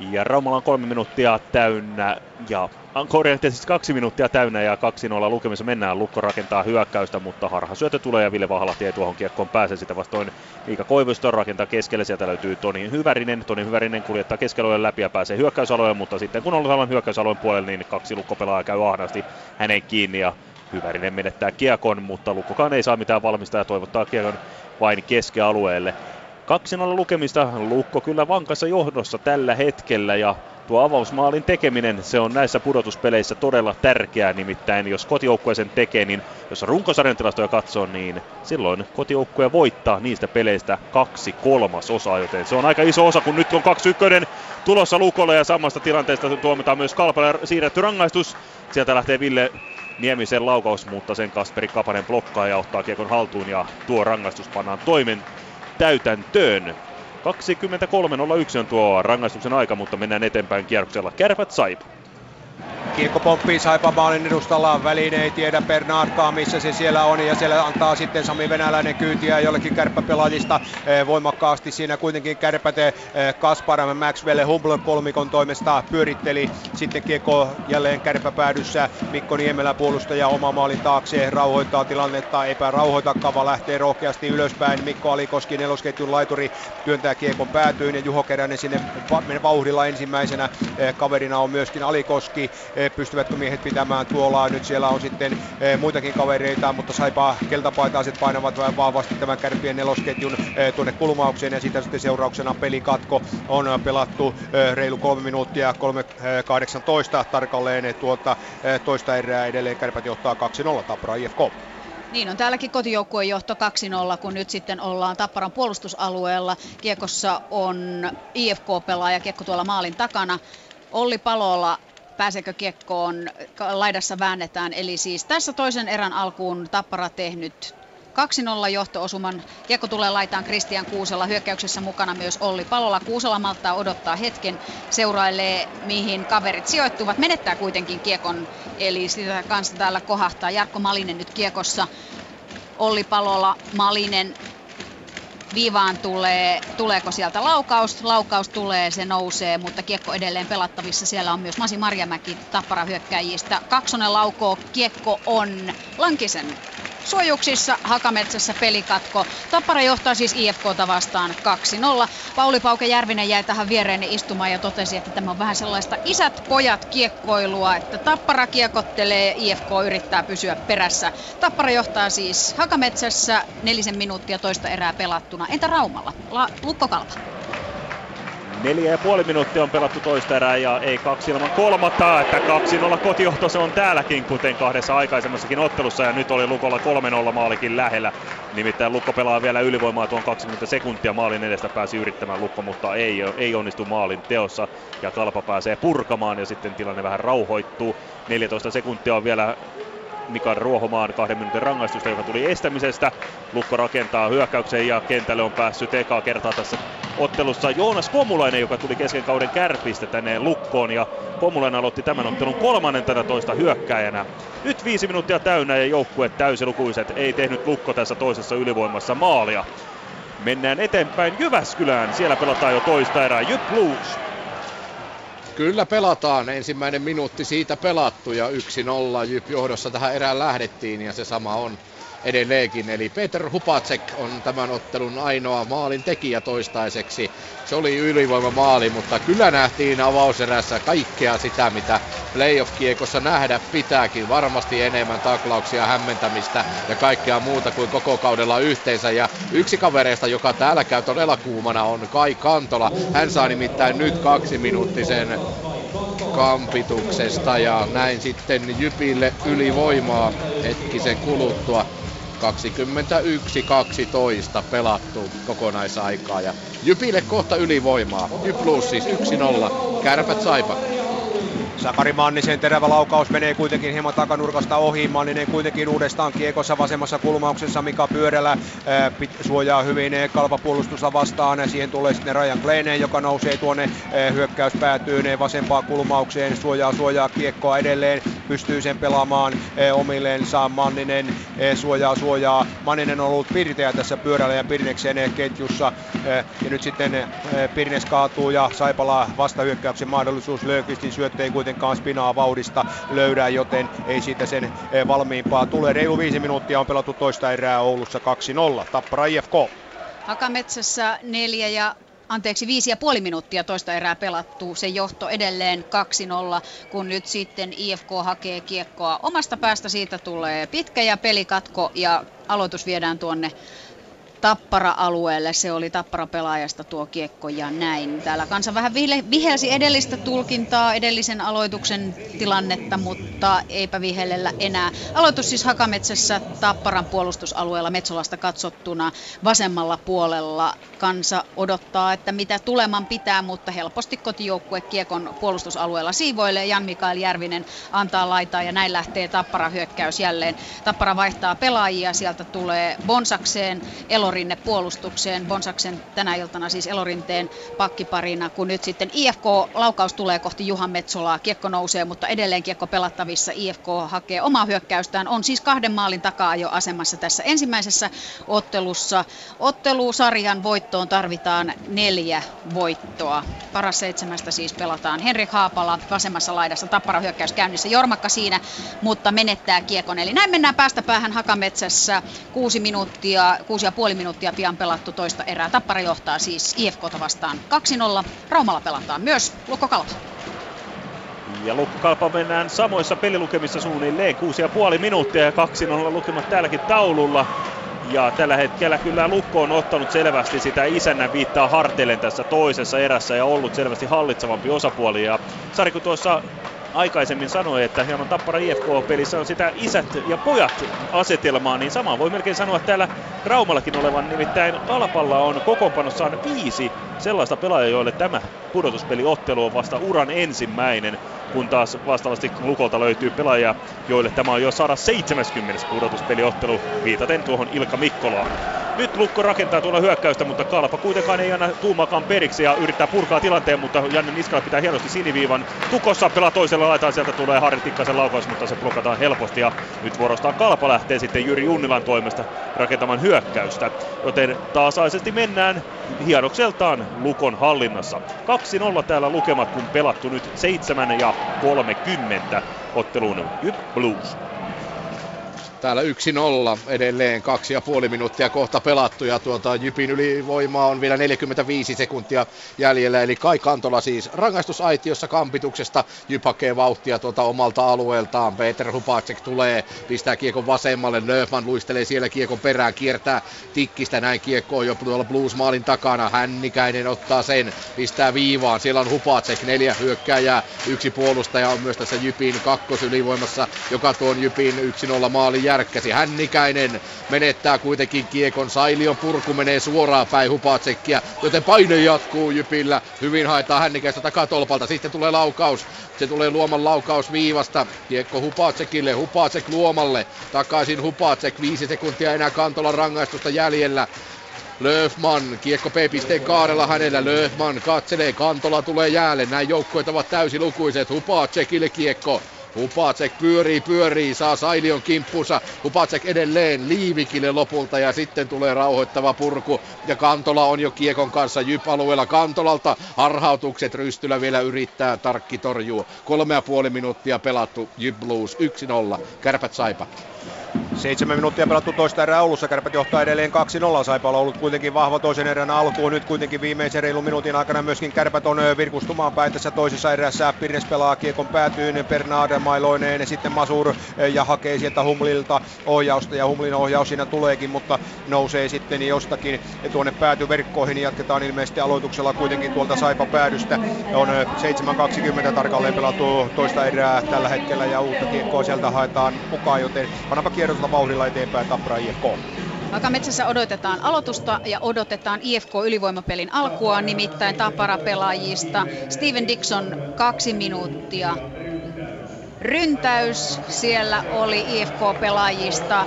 Ja Raumalla on kolme minuuttia täynnä ja Korjaan siis kaksi minuuttia täynnä ja 2-0 lukemissa mennään. Lukko rakentaa hyökkäystä, mutta harha syötö tulee ja Ville Vahalahti ei tuohon kiekkoon pääse. Sitä vastoin Miika Koivisto rakentaa keskelle. Sieltä löytyy Toni Hyvärinen. Toni Hyvärinen kuljettaa keskialueen läpi ja pääsee hyökkäysalueen, mutta sitten kun ollaan hyökkäysalueen puolella, niin kaksi lukkopelaajaa käy ahnasti hänen kiinni ja Hyvärinen menettää kiekon, mutta Lukkokaan ei saa mitään valmista ja toivottaa kiekon vain keskialueelle. 2-0 lukemista, Lukko kyllä vankassa johdossa tällä hetkellä ja tuo avausmaalin tekeminen, se on näissä pudotuspeleissä todella tärkeää, nimittäin jos kotijoukkue sen tekee, niin jos runkosarjan tilastoja katsoo, niin silloin kotijoukkue voittaa niistä peleistä kaksi kolmasosaa, joten se on aika iso osa, kun nyt on kaksi ykkönen tulossa Lukolle ja samasta tilanteesta tuomitaan myös Kalpalle siirretty rangaistus. Sieltä lähtee Ville Niemisen laukaus, mutta sen Kasperi Kapanen blokkaa ja ottaa kiekon haltuun ja tuo rangaistus pannaan toimen täytäntöön. 23.01 on tuo rangaistuksen aika, mutta mennään eteenpäin kierroksella. Kärpät Saipa. Kiekko pomppii Saipa maalin edustalla. Väline ei tiedä Bernardkaan, missä se siellä on. Ja siellä antaa sitten Sami Venäläinen kyytiä jollekin kärppäpelaajista eh, voimakkaasti. Siinä kuitenkin kärpät eh, Kaspar Maxwell Humble kolmikon toimesta pyöritteli. Sitten kiekko jälleen kärppäpäädyssä. Mikko Niemelä puolustaja oma maalin taakse rauhoittaa tilannetta. Eipä rauhoita kava lähtee rohkeasti ylöspäin. Mikko Alikoski nelosketjun laituri työntää kiekon päätyyn ja Juho Keränen sinne vauhdilla ensimmäisenä. Eh, kaverina on myöskin Alikoski pystyvätkö miehet pitämään tuolla. Nyt siellä on sitten muitakin kavereita, mutta saipa keltapaitaiset painavat vahvasti tämän kärpien nelosketjun tuonne kulmaukseen ja siitä sitten seurauksena pelikatko on pelattu reilu kolme minuuttia, 3.18 tarkalleen tuota toista erää edelleen kärpät johtaa 2-0 Tappara IFK. Niin on täälläkin kotijoukkueen johto 2-0, kun nyt sitten ollaan Tapparan puolustusalueella. Kiekossa on IFK-pelaaja, kiekko tuolla maalin takana. Olli Palola pääseekö kiekkoon, laidassa väännetään. Eli siis tässä toisen erän alkuun Tappara tehnyt 2-0 johto-osuman. Kiekko tulee laitaan Kristian Kuusella. Hyökkäyksessä mukana myös Olli Palola. Kuusella malttaa odottaa hetken. Seurailee, mihin kaverit sijoittuvat. Menettää kuitenkin kiekon. Eli sitä kanssa täällä kohahtaa. Jarkko Malinen nyt kiekossa. Olli Palola, Malinen viivaan tulee, tuleeko sieltä laukaus, laukaus tulee, se nousee, mutta kiekko edelleen pelattavissa. Siellä on myös Masi Marjamäki tappara hyökkäjistä. Kaksonen laukoo, kiekko on Lankisen suojuksissa Hakametsässä pelikatko. Tappara johtaa siis IFKta vastaan 2-0. Pauli Pauke Järvinen jäi tähän viereen istumaan ja totesi, että tämä on vähän sellaista isät-pojat kiekkoilua, että Tappara kiekottelee, IFK yrittää pysyä perässä. Tappara johtaa siis Hakametsässä nelisen minuuttia toista erää pelattuna. Entä Raumalla? La- Lukko Kalpa. Neljä ja puoli minuuttia on pelattu toista erää ja ei kaksi ilman kolmatta, että 2-0 kotijohto se on täälläkin, kuten kahdessa aikaisemmassakin ottelussa ja nyt oli Lukolla 3-0 maalikin lähellä. Nimittäin Lukko pelaa vielä ylivoimaa tuon 20 sekuntia maalin edestä pääsi yrittämään Lukko, mutta ei, ei onnistu maalin teossa ja Kalpa pääsee purkamaan ja sitten tilanne vähän rauhoittuu. 14 sekuntia on vielä Mika Ruohomaan kahden minuutin rangaistusta, joka tuli estämisestä. Lukko rakentaa hyökkäyksen ja kentälle on päässyt ekaa kertaa tässä ottelussa Joonas Komulainen, joka tuli kesken kauden kärpistä tänne Lukkoon ja Komulainen aloitti tämän ottelun toista hyökkäjänä. Nyt viisi minuuttia täynnä ja joukkue täysilukuiset. Ei tehnyt Lukko tässä toisessa ylivoimassa maalia. Mennään eteenpäin Jyväskylään. Siellä pelataan jo toista erää. Jyp Blues Kyllä pelataan. Ensimmäinen minuutti siitä pelattu ja 1-0 Jyp johdossa tähän erään lähdettiin ja se sama on edelleenkin. Eli Peter Hupacek on tämän ottelun ainoa maalin tekijä toistaiseksi. Se oli ylivoima maali, mutta kyllä nähtiin avauserässä kaikkea sitä, mitä playoff-kiekossa nähdä pitääkin. Varmasti enemmän taklauksia, hämmentämistä ja kaikkea muuta kuin koko kaudella yhteensä. Ja yksi kavereista, joka täällä käy todella kuumana, on Kai Kantola. Hän saa nimittäin nyt kaksi minuuttisen kampituksesta ja näin sitten Jypille ylivoimaa hetkisen kuluttua. 21-12 pelattu kokonaisaikaa ja Jypille kohta ylivoimaa. Jyp plus siis 1-0. Kärpät Saipa. Sakari Mannisen terävä laukaus menee kuitenkin hieman takanurkasta ohi. Manninen kuitenkin uudestaan kiekossa vasemmassa kulmauksessa. Mika pit, suojaa hyvin kalpapuolustusta vastaan. Siihen tulee sitten Rajan Kleinen, joka nousee tuonne hyökkäys päätyy vasempaan kulmaukseen. Suojaa suojaa kiekkoa edelleen. Pystyy sen pelaamaan ää, omilleensa. Manninen suojaa suojaa. Manninen on ollut pirteä tässä Pyörällä ja Pirneksen ketjussa. Ja nyt sitten Pirnes kaatuu ja Saipala vastahyökkäyksen mahdollisuus. Löökistin syöttö ei kuitenkaan spinaa vauhdista löydä, joten ei siitä sen eh, valmiimpaa tule. Reilu viisi minuuttia on pelattu toista erää Oulussa 2-0. Tappara IFK. Hakametsässä neljä ja anteeksi, viisi ja puoli minuuttia toista erää pelattu. Se johto edelleen 2-0, kun nyt sitten IFK hakee kiekkoa omasta päästä. Siitä tulee pitkä ja pelikatko ja aloitus viedään tuonne Tappara-alueelle. Se oli Tappara-pelaajasta tuo kiekko ja näin. Täällä kanssa vähän vihelsi edellistä tulkintaa, edellisen aloituksen tilannetta, mutta eipä vihellellä enää. Aloitus siis Hakametsässä Tapparan puolustusalueella Metsolasta katsottuna vasemmalla puolella. Kansa odottaa, että mitä tuleman pitää, mutta helposti kotijoukkue kiekon puolustusalueella siivoilee. Jan-Mikael Järvinen antaa laitaa ja näin lähtee Tappara hyökkäys jälleen. Tappara vaihtaa pelaajia, sieltä tulee Bonsakseen, Elo Elorinne puolustukseen. Bonsaksen tänä iltana siis Elorinteen pakkiparina, kun nyt sitten IFK-laukaus tulee kohti Juhan Metsolaa. Kiekko nousee, mutta edelleen kiekko pelattavissa. IFK hakee omaa hyökkäystään. On siis kahden maalin takaa jo asemassa tässä ensimmäisessä ottelussa. Ottelusarjan voittoon tarvitaan neljä voittoa. Paras seitsemästä siis pelataan. Henrik Haapala vasemmassa laidassa, tappara hyökkäys käynnissä. Jormakka siinä, mutta menettää kiekon. Eli näin mennään päästä päähän Hakametsässä. Kuusi minuuttia, kuusi ja puoli minuuttia pian pelattu toista erää. Tappara johtaa siis IFKta vastaan 2-0. Raumalla pelataan myös Lukko Kalpa. Ja Lukko Kalpa mennään samoissa pelilukemissa suunnilleen 6,5 minuuttia ja 2-0 lukemat täälläkin taululla. Ja tällä hetkellä kyllä Lukko on ottanut selvästi sitä isännän viittaa hartelen tässä toisessa erässä ja ollut selvästi hallitsevampi osapuoli. Ja Sari, kun tuossa aikaisemmin sanoi, että hieman Tappara IFK-pelissä on sitä isät ja pojat asetelmaa, niin sama voi melkein sanoa täällä Raumallakin olevan. Nimittäin Kalpalla on kokoonpanossaan viisi sellaista pelaajaa, joille tämä pudotuspeliottelu on vasta uran ensimmäinen, kun taas vastaavasti Lukolta löytyy pelaajia, joille tämä on jo 170. pudotuspeliottelu, viitaten tuohon Ilka Mikkolaan. Nyt Lukko rakentaa tuolla hyökkäystä, mutta Kalpa kuitenkaan ei anna tuumakaan periksi ja yrittää purkaa tilanteen, mutta Janne Niskala pitää hienosti siniviivan. Tukossa pelaa toisella laitaan, sieltä tulee Harri Tikkasen laukaus, mutta se blokataan helposti ja nyt vuorostaan Kalpa lähtee sitten Jyri Junnilan toimesta rakentamaan hyökkäystä. Joten taasaisesti mennään hienokseltaan Lukon hallinnassa. 2-0 täällä lukemat, kun pelattu nyt 7 ja 30 otteluun Jyp Blues. Täällä 1-0 edelleen, kaksi ja puoli minuuttia kohta pelattu ja tuota Jypin ylivoima on vielä 45 sekuntia jäljellä. Eli Kai Kantola siis rangaistusaitiossa kampituksesta. Jyp hakee vauhtia tuota omalta alueeltaan. Peter Hupacek tulee, pistää kiekon vasemmalle. Löfman luistelee siellä kiekon perään, kiertää tikkistä näin kiekkoon jo tuolla Blues maalin takana. Hännikäinen ottaa sen, pistää viivaan. Siellä on Hupacek, neljä hyökkääjää, yksi puolustaja on myös tässä Jypin kakkosylivoimassa, joka tuon Jypin 1-0 maalin järkkäsi. Hännikäinen menettää kuitenkin kiekon. Sailion purku menee suoraan päin Hupatsekkia, joten paine jatkuu Jypillä. Hyvin haetaan Hännikäistä takatolpalta. Sitten tulee laukaus. Se tulee Luoman laukaus viivasta. Kiekko Hupatsekille, Hupatsek Luomalle. Takaisin Hupatsek, viisi sekuntia enää Kantolan rangaistusta jäljellä. Löfman, kiekko P-pisteen kaarella hänellä, Löfman katselee, Kantola tulee jäälle, näin joukkueet ovat täysilukuiset, Hupacekille kiekko, Hupacek pyörii, pyörii, saa Sailion kimppuunsa. Hupacek edelleen Liivikille lopulta ja sitten tulee rauhoittava purku. Ja Kantola on jo kiekon kanssa Jyp-alueella Kantolalta. Harhautukset Rystylä vielä yrittää, tarkki torjuu. Kolme ja puoli minuuttia pelattu Jyp Blues 1-0. Kärpät Saipa. Seitsemän minuuttia pelattu toista erää Oulussa. Kärpät johtaa edelleen 2-0. Saipalla ollut kuitenkin vahva toisen erän alkuun. Nyt kuitenkin viimeisen reilun minuutin aikana myöskin Kärpät on virkustumaan päin tässä toisessa erässä. Pirnes pelaa kiekon päätyyn. Bernard Mailoineen sitten Masur ja hakee sieltä Humlilta ohjausta. Ja Humlin ohjaus siinä tuleekin, mutta nousee sitten jostakin tuonne päätyverkkoihin. Jatketaan ilmeisesti aloituksella kuitenkin tuolta Saipa päädystä. On 7.20 tarkalleen pelattu toista erää tällä hetkellä ja uutta kiekkoa sieltä haetaan mukaan, joten pannapa kierrosta vauhdilla eteenpäin Tappara IFK. Metsässä odotetaan aloitusta ja odotetaan IFK-ylivoimapelin alkua, nimittäin Tapara-pelaajista. Steven Dixon kaksi minuuttia. Ryntäys siellä oli IFK-pelaajista.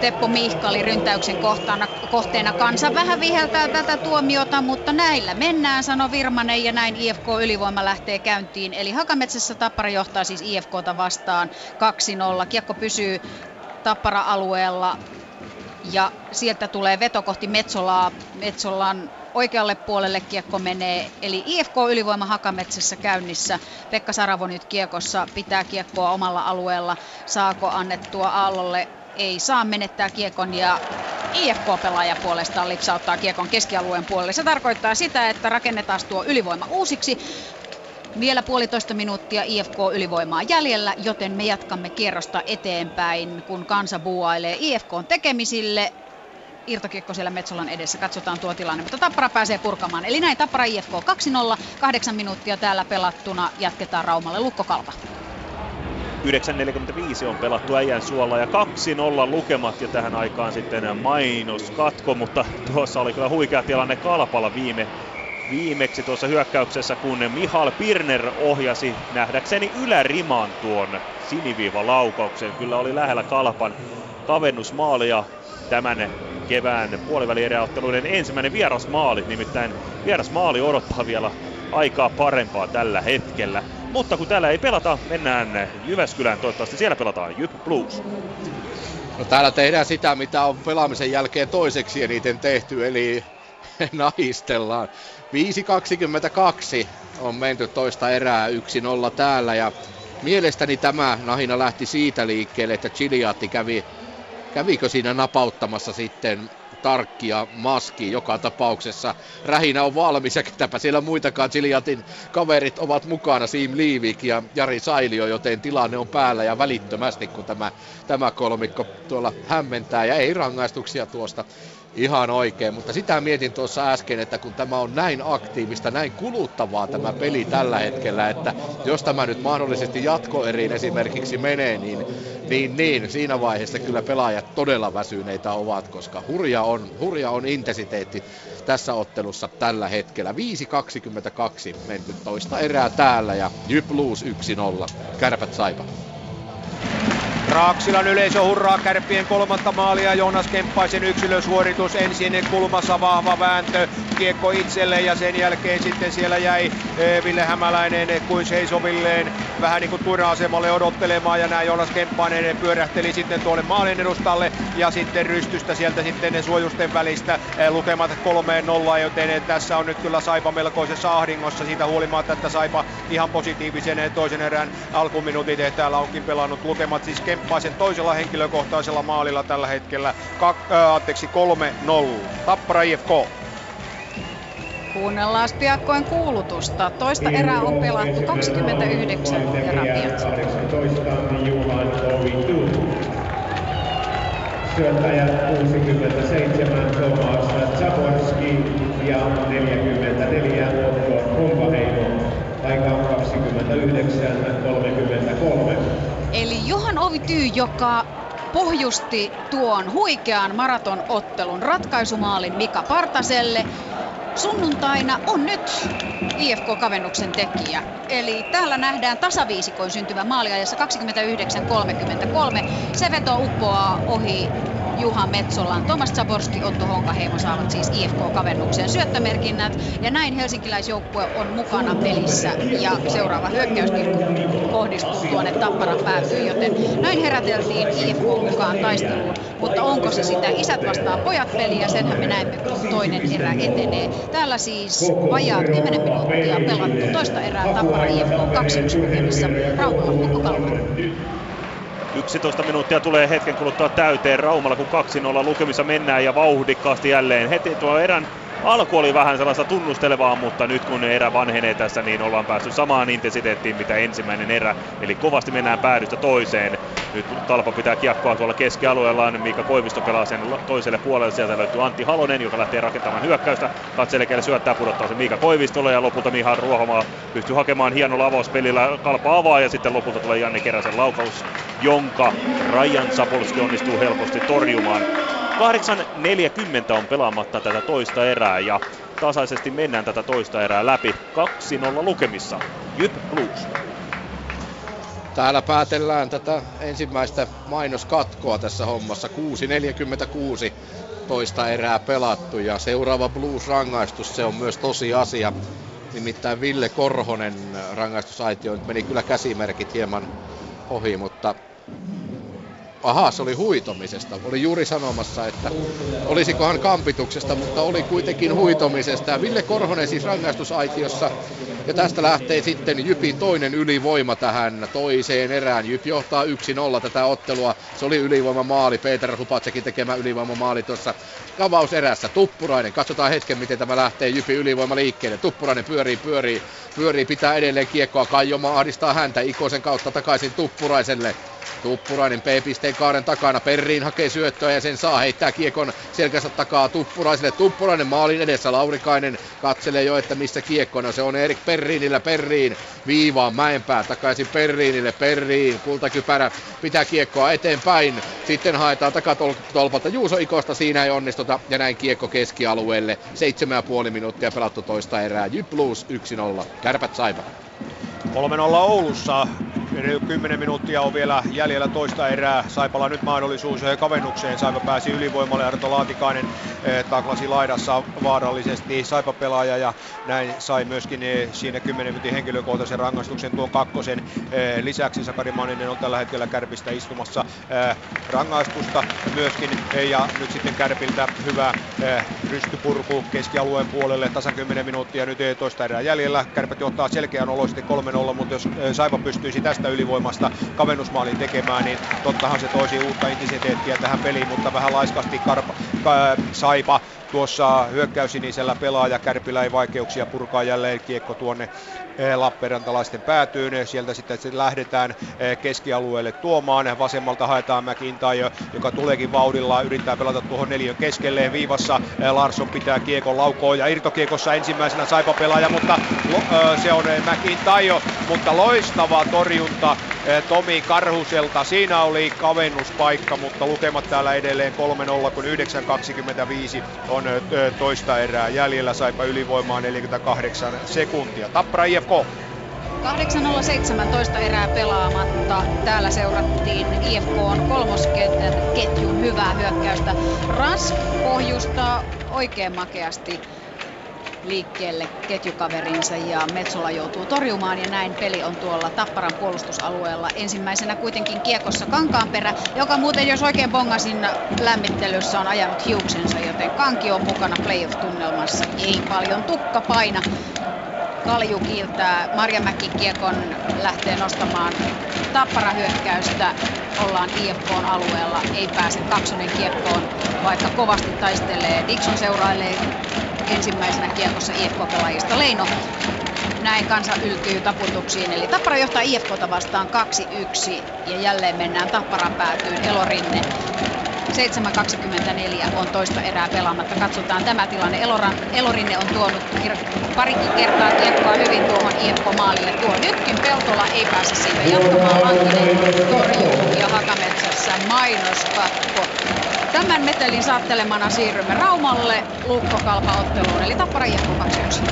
Teppo Mihkali ryntäyksen kohtana, kohteena. Kansa vähän viheltää tätä tuomiota, mutta näillä mennään, sanoi Virmanen, ja näin IFK ylivoima lähtee käyntiin. Eli Hakametsässä Tappara johtaa siis IFKta vastaan 2-0. Kiekko pysyy Tappara-alueella ja sieltä tulee veto kohti Metsolaa. Metsolan oikealle puolelle kiekko menee, eli IFK ylivoima Hakametsässä käynnissä. Pekka Saravo nyt kiekossa pitää kiekkoa omalla alueella. Saako annettua Aallolle ei saa menettää kiekon ja IFK-pelaaja puolestaan lipsauttaa kiekon keskialueen puolelle. Se tarkoittaa sitä, että rakennetaan tuo ylivoima uusiksi. Vielä puolitoista minuuttia IFK ylivoimaa jäljellä, joten me jatkamme kierrosta eteenpäin, kun kansa buuailee IFK tekemisille. Irtokiekko siellä Metsolan edessä, katsotaan tuo tilanne, mutta Tappara pääsee purkamaan. Eli näin Tappara IFK 2-0, kahdeksan minuuttia täällä pelattuna, jatketaan Raumalle Lukkokalpa. 9.45 on pelattu äijän suolla ja 2-0 lukemat ja tähän aikaan sitten mainoskatko, mutta tuossa oli kyllä huikea tilanne Kalpalla viime viimeksi tuossa hyökkäyksessä, kun Mihal Pirner ohjasi nähdäkseni ylärimaan tuon siniviivalaukauksen. Kyllä oli lähellä Kalpan kavennusmaali ja tämän kevään puolivälieräotteluiden ensimmäinen vierasmaali, nimittäin vierasmaali odottaa vielä aikaa parempaa tällä hetkellä. Mutta kun täällä ei pelata, mennään Jyväskylään. Toivottavasti siellä pelataan Jyp Blues. No täällä tehdään sitä, mitä on pelaamisen jälkeen toiseksi eniten tehty, eli [laughs] nahistellaan. 5.22 on menty toista erää 1-0 täällä ja mielestäni tämä nahina lähti siitä liikkeelle, että Chiliatti kävi, kävikö siinä napauttamassa sitten Tarkki ja Maski joka tapauksessa. Rähinä on valmis ja ketäpä siellä muitakaan Chiliatin kaverit ovat mukana, Siim Liivik ja Jari Sailio, joten tilanne on päällä ja välittömästi kun tämä, tämä kolmikko tuolla hämmentää ja ei rangaistuksia tuosta Ihan oikein, mutta sitä mietin tuossa äsken, että kun tämä on näin aktiivista, näin kuluttavaa tämä peli tällä hetkellä, että jos tämä nyt mahdollisesti jatkoeriin esimerkiksi menee, niin, niin, niin siinä vaiheessa kyllä pelaajat todella väsyneitä ovat, koska hurja on, hurja on intensiteetti tässä ottelussa tällä hetkellä. 5.22 menty toista erää täällä ja Jyp Blues 1-0. Kärpät saipa. Raaksilan yleisö hurraa kärppien kolmatta maalia. Jonas Kemppaisen yksilösuoritus ensin kulmassa vahva vääntö. Kiekko itselle ja sen jälkeen sitten siellä jäi eh, Ville Hämäläinen kuin seisovilleen vähän niin kuin Tuira-asemalle odottelemaan ja näin Jonas Kemppainen pyörähteli sitten tuolle maalin edustalle ja sitten rystystä sieltä sitten ne suojusten välistä eh, lukemat kolmeen nollaan, joten tässä on nyt kyllä Saipa melkoisessa ahdingossa siitä huolimatta, että Saipa ihan positiivisen toisen erään alkuminuutit täällä onkin pelannut lukemat siis Kemppaisen toisella henkilökohtaisella maalilla tällä hetkellä. Kak, äh, anteeksi, 3-0. Tappara IFK. Kuunnellaan piakkoin kuulutusta. Toista erää on pelattu 29 eräpiat. Syöttäjät 67 Tomas Zaborski ja 44 Otto Rumpaheimo. Aika 29-33. Eli Ovityy, joka pohjusti tuon huikean maratonottelun ratkaisumaalin Mika Partaselle. Sunnuntaina on nyt IFK-kavennuksen tekijä. Eli täällä nähdään tasaviisikoin syntyvä maaliajassa 29-33. Se veto uppoaa ohi Juha Metsolan, Tomas Zaborski, Otto Honkaheimo saavat siis IFK-kavennukseen syöttömerkinnät. Ja näin helsinkiläisjoukkue on mukana pelissä ja seuraava hyökkäys kohdistuu tuonne Tapparan päätyyn, joten näin heräteltiin IFK mukaan taisteluun. Mutta onko se sitä isät vastaan pojat peliä, senhän me näemme, kun toinen erä etenee. Täällä siis vajaat 10 minuuttia pelattu toista erää Tappara IFK 2-1 lukemissa Raumalla koko 11 minuuttia tulee hetken kuluttua täyteen Raumalla, kun 2-0 lukemissa mennään ja vauhdikkaasti jälleen. Heti tuo erän alku oli vähän sellaista tunnustelevaa, mutta nyt kun erä vanhenee tässä, niin ollaan päästy samaan intensiteettiin mitä ensimmäinen erä. Eli kovasti mennään päädystä toiseen. Nyt Talpa pitää kiekkoa tuolla keskialueellaan. Miika Koivisto pelaa sen toiselle puolelle. Sieltä löytyy Antti Halonen, joka lähtee rakentamaan hyökkäystä. Katselekeelle syöttää pudottaa sen Miika Koivistolle ja lopulta Mihan Ruohomaa pystyy hakemaan hienolla avauspelillä. Kalpa avaa ja sitten lopulta tulee Janne Keräsen laukaus, jonka Rajan Sapolski onnistuu helposti torjumaan. 8.40 on pelaamatta tätä toista erää ja tasaisesti mennään tätä toista erää läpi. 2-0 lukemissa. Jyp Blues. Täällä päätellään tätä ensimmäistä mainoskatkoa tässä hommassa. 6.46 toista erää pelattu ja seuraava Blues-rangaistus, se on myös tosi asia. Nimittäin Ville Korhonen rangaistusaitio nyt meni kyllä käsimerkit hieman ohi, mutta Aha, se oli huitomisesta. Oli juuri sanomassa, että olisikohan kampituksesta, mutta oli kuitenkin huitomisesta. Ja Ville Korhonen siis rangaistusaitiossa. Ja tästä lähtee sitten Jypin toinen ylivoima tähän toiseen erään. Jyp johtaa 1-0 tätä ottelua. Se oli ylivoimamaali. Peter Hupatsekin tekemä ylivoimamaali tuossa avauserässä. Tuppurainen, katsotaan hetken miten tämä lähtee Jypin ylivoima liikkeelle. Tuppurainen pyörii, pyörii, pyörii, pitää edelleen kiekkoa. Kaijoma ahdistaa häntä Ikosen kautta takaisin Tuppuraiselle. Tuppurainen P-pisteen kaaren takana. Perriin hakee syöttöä ja sen saa heittää kiekon selkänsä takaa Tuppuraiselle. Tuppurainen maalin edessä. Laurikainen katselee jo, että missä kiekko. Se on Erik Perriinillä. Perriin viivaan Mäenpää takaisin Perriinille. Perriin kultakypärä pitää kiekkoa eteenpäin. Sitten haetaan takatolpalta Juuso Ikosta. Siinä ei onnistuta ja näin kiekko keskialueelle. 7,5 minuuttia pelattu toista erää. Jyp Blues 1-0. Kärpät saipa. 3-0 Oulussa. 10 minuuttia on vielä jäljellä toista erää. Saipalla nyt mahdollisuus kavennukseen. Saipa pääsi ylivoimalle. Arto Laatikainen eh, taklasi laidassa vaarallisesti Saipa pelaaja ja näin sai myöskin eh, siinä 10 minuutin henkilökohtaisen rangaistuksen tuon kakkosen. Eh, lisäksi Sakari Maninen on tällä hetkellä Kärpistä istumassa rangaistusta myöskin. Ja nyt sitten Kärpiltä hyvä rystypurku keskialueen puolelle. Tasa 10 minuuttia nyt toista erää jäljellä. Kärpät johtaa selkeän oloisesti 3-0, mutta jos Saipa pystyisi tästä ylivoimasta kavennusmaalin tekemään, niin tottahan se toisi uutta intensiteettiä tähän peliin, mutta vähän laiskasti karpa, ka, Saipa tuossa hyökkäysinisellä pelaaja Kärpillä ei vaikeuksia purkaa jälleen kiekko tuonne Eh, Lappeenrantalaisten päätyyn. Sieltä sitten lähdetään eh, keskialueelle tuomaan. Vasemmalta haetaan McIntyre, joka tuleekin vauhdilla, yrittää pelata tuohon neljön keskelleen viivassa. Eh, Larsson pitää kiekon laukoon ja irtokiekossa ensimmäisenä saipa pelaaja, mutta se on McIntyre, mutta loistava torjunta Tomi Karhuselta. Siinä oli kavennuspaikka, mutta lukemat täällä edelleen 3-0, kun 9.25 on toista erää jäljellä. Saipa ylivoimaa 48 sekuntia. Tappara IFK. 8.017 erää pelaamatta. Täällä seurattiin IFK on kolmoskentän ketjun hyvää hyökkäystä. Rask pohjustaa oikein makeasti liikkeelle ketjukaverinsa ja Metsola joutuu torjumaan ja näin peli on tuolla Tapparan puolustusalueella. Ensimmäisenä kuitenkin kiekossa Kankaanperä, joka muuten jos oikein bongasin lämmittelyssä on ajanut hiuksensa, joten Kanki on mukana playoff-tunnelmassa. Ei paljon tukka paina. Kalju kiiltää Marjamäki kiekon lähtee nostamaan tappara hyökkäystä. Ollaan IFKn alueella, ei pääse kaksonen kiekkoon, vaikka kovasti taistelee. Dixon seurailee ensimmäisenä kiekossa IFK-pelaajista Leino. Näin kansa yltyy taputuksiin, eli Tappara johtaa IFKta vastaan 2-1 ja jälleen mennään Tapparan päätyyn Elorinne 7.24 on toista erää pelaamatta. Katsotaan tämä tilanne. Eloran, Elorinne on tuonut parikin kertaa kiekkoa hyvin tuohon IFK-maalille. Tuo nytkin Peltola ei pääse siitä jatkamaan. Lankinen torjuu ja Hakametsässä mainoskatko. Tämän metelin saattelemana siirrymme Raumalle Lukko-Kalpa-otteluun, eli Tappara IFK 2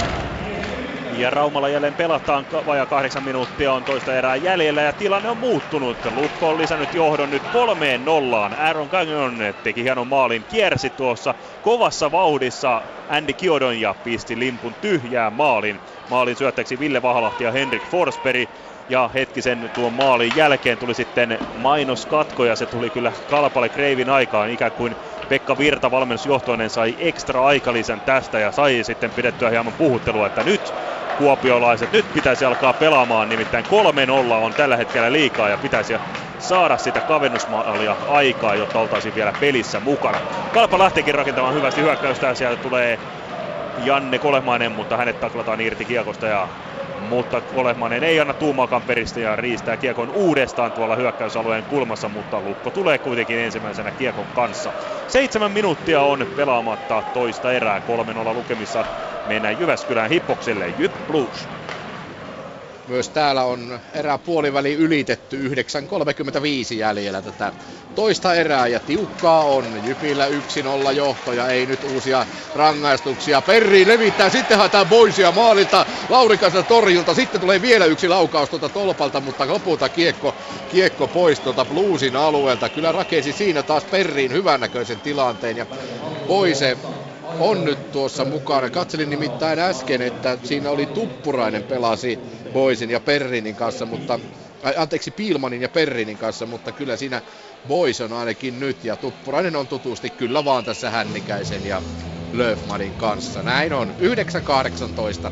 ja Raumalla jälleen pelataan, vajaa kahdeksan minuuttia on toista erää jäljellä ja tilanne on muuttunut. Lukko on lisännyt johdon nyt kolmeen nollaan. Aaron Gagnon teki hienon maalin, kiersi tuossa kovassa vauhdissa Andy Kiodon ja pisti limpun tyhjään maalin. Maalin syöttäksi Ville Vahalahti ja Henrik Forsberg. Ja hetkisen tuon maalin jälkeen tuli sitten mainoskatko ja se tuli kyllä kalpalle Kreivin aikaan ikään kuin Pekka Virta valmennusjohtoinen sai ekstra aikalisän tästä ja sai sitten pidettyä hieman puhuttelua, että nyt kuopiolaiset, nyt pitäisi alkaa pelaamaan, nimittäin 3-0 on tällä hetkellä liikaa ja pitäisi saada sitä kavennusmaalia aikaa, jotta oltaisiin vielä pelissä mukana. Kalpa lähteekin rakentamaan hyvästi hyökkäystä. Sieltä tulee Janne Kolemainen, mutta hänet taklataan irti kiekosta ja mutta Kolemainen ei anna tuumaakaan peristä ja riistää kiekon uudestaan tuolla hyökkäysalueen kulmassa, mutta Lukko tulee kuitenkin ensimmäisenä kiekon kanssa. Seitsemän minuuttia on pelaamatta toista erää, 3-0 lukemissa mennään Jyväskylän hippokselle, Jyp Blues. Myös täällä on erää puoliväli ylitetty, 9.35 jäljellä tätä toista erää ja tiukkaa on. Jypillä 1-0 johto ja ei nyt uusia rangaistuksia. Perri levittää, sitten haetaan Boisia maalilta, Laurikasta torjulta, sitten tulee vielä yksi laukaus tuota tolpalta, mutta lopulta kiekko, kiekko pois tuota Bluesin alueelta. Kyllä rakensi siinä taas Perriin hyvännäköisen tilanteen ja Boise on nyt tuossa mukana. Katselin nimittäin äsken, että siinä oli Tuppurainen pelasi Boisin ja Perrinin kanssa, mutta anteeksi Piilmanin ja Perrinin kanssa, mutta kyllä siinä Boys on ainakin nyt ja Tuppurainen on tutusti kyllä vaan tässä Hännikäisen ja Löfmanin kanssa. Näin on. 9-18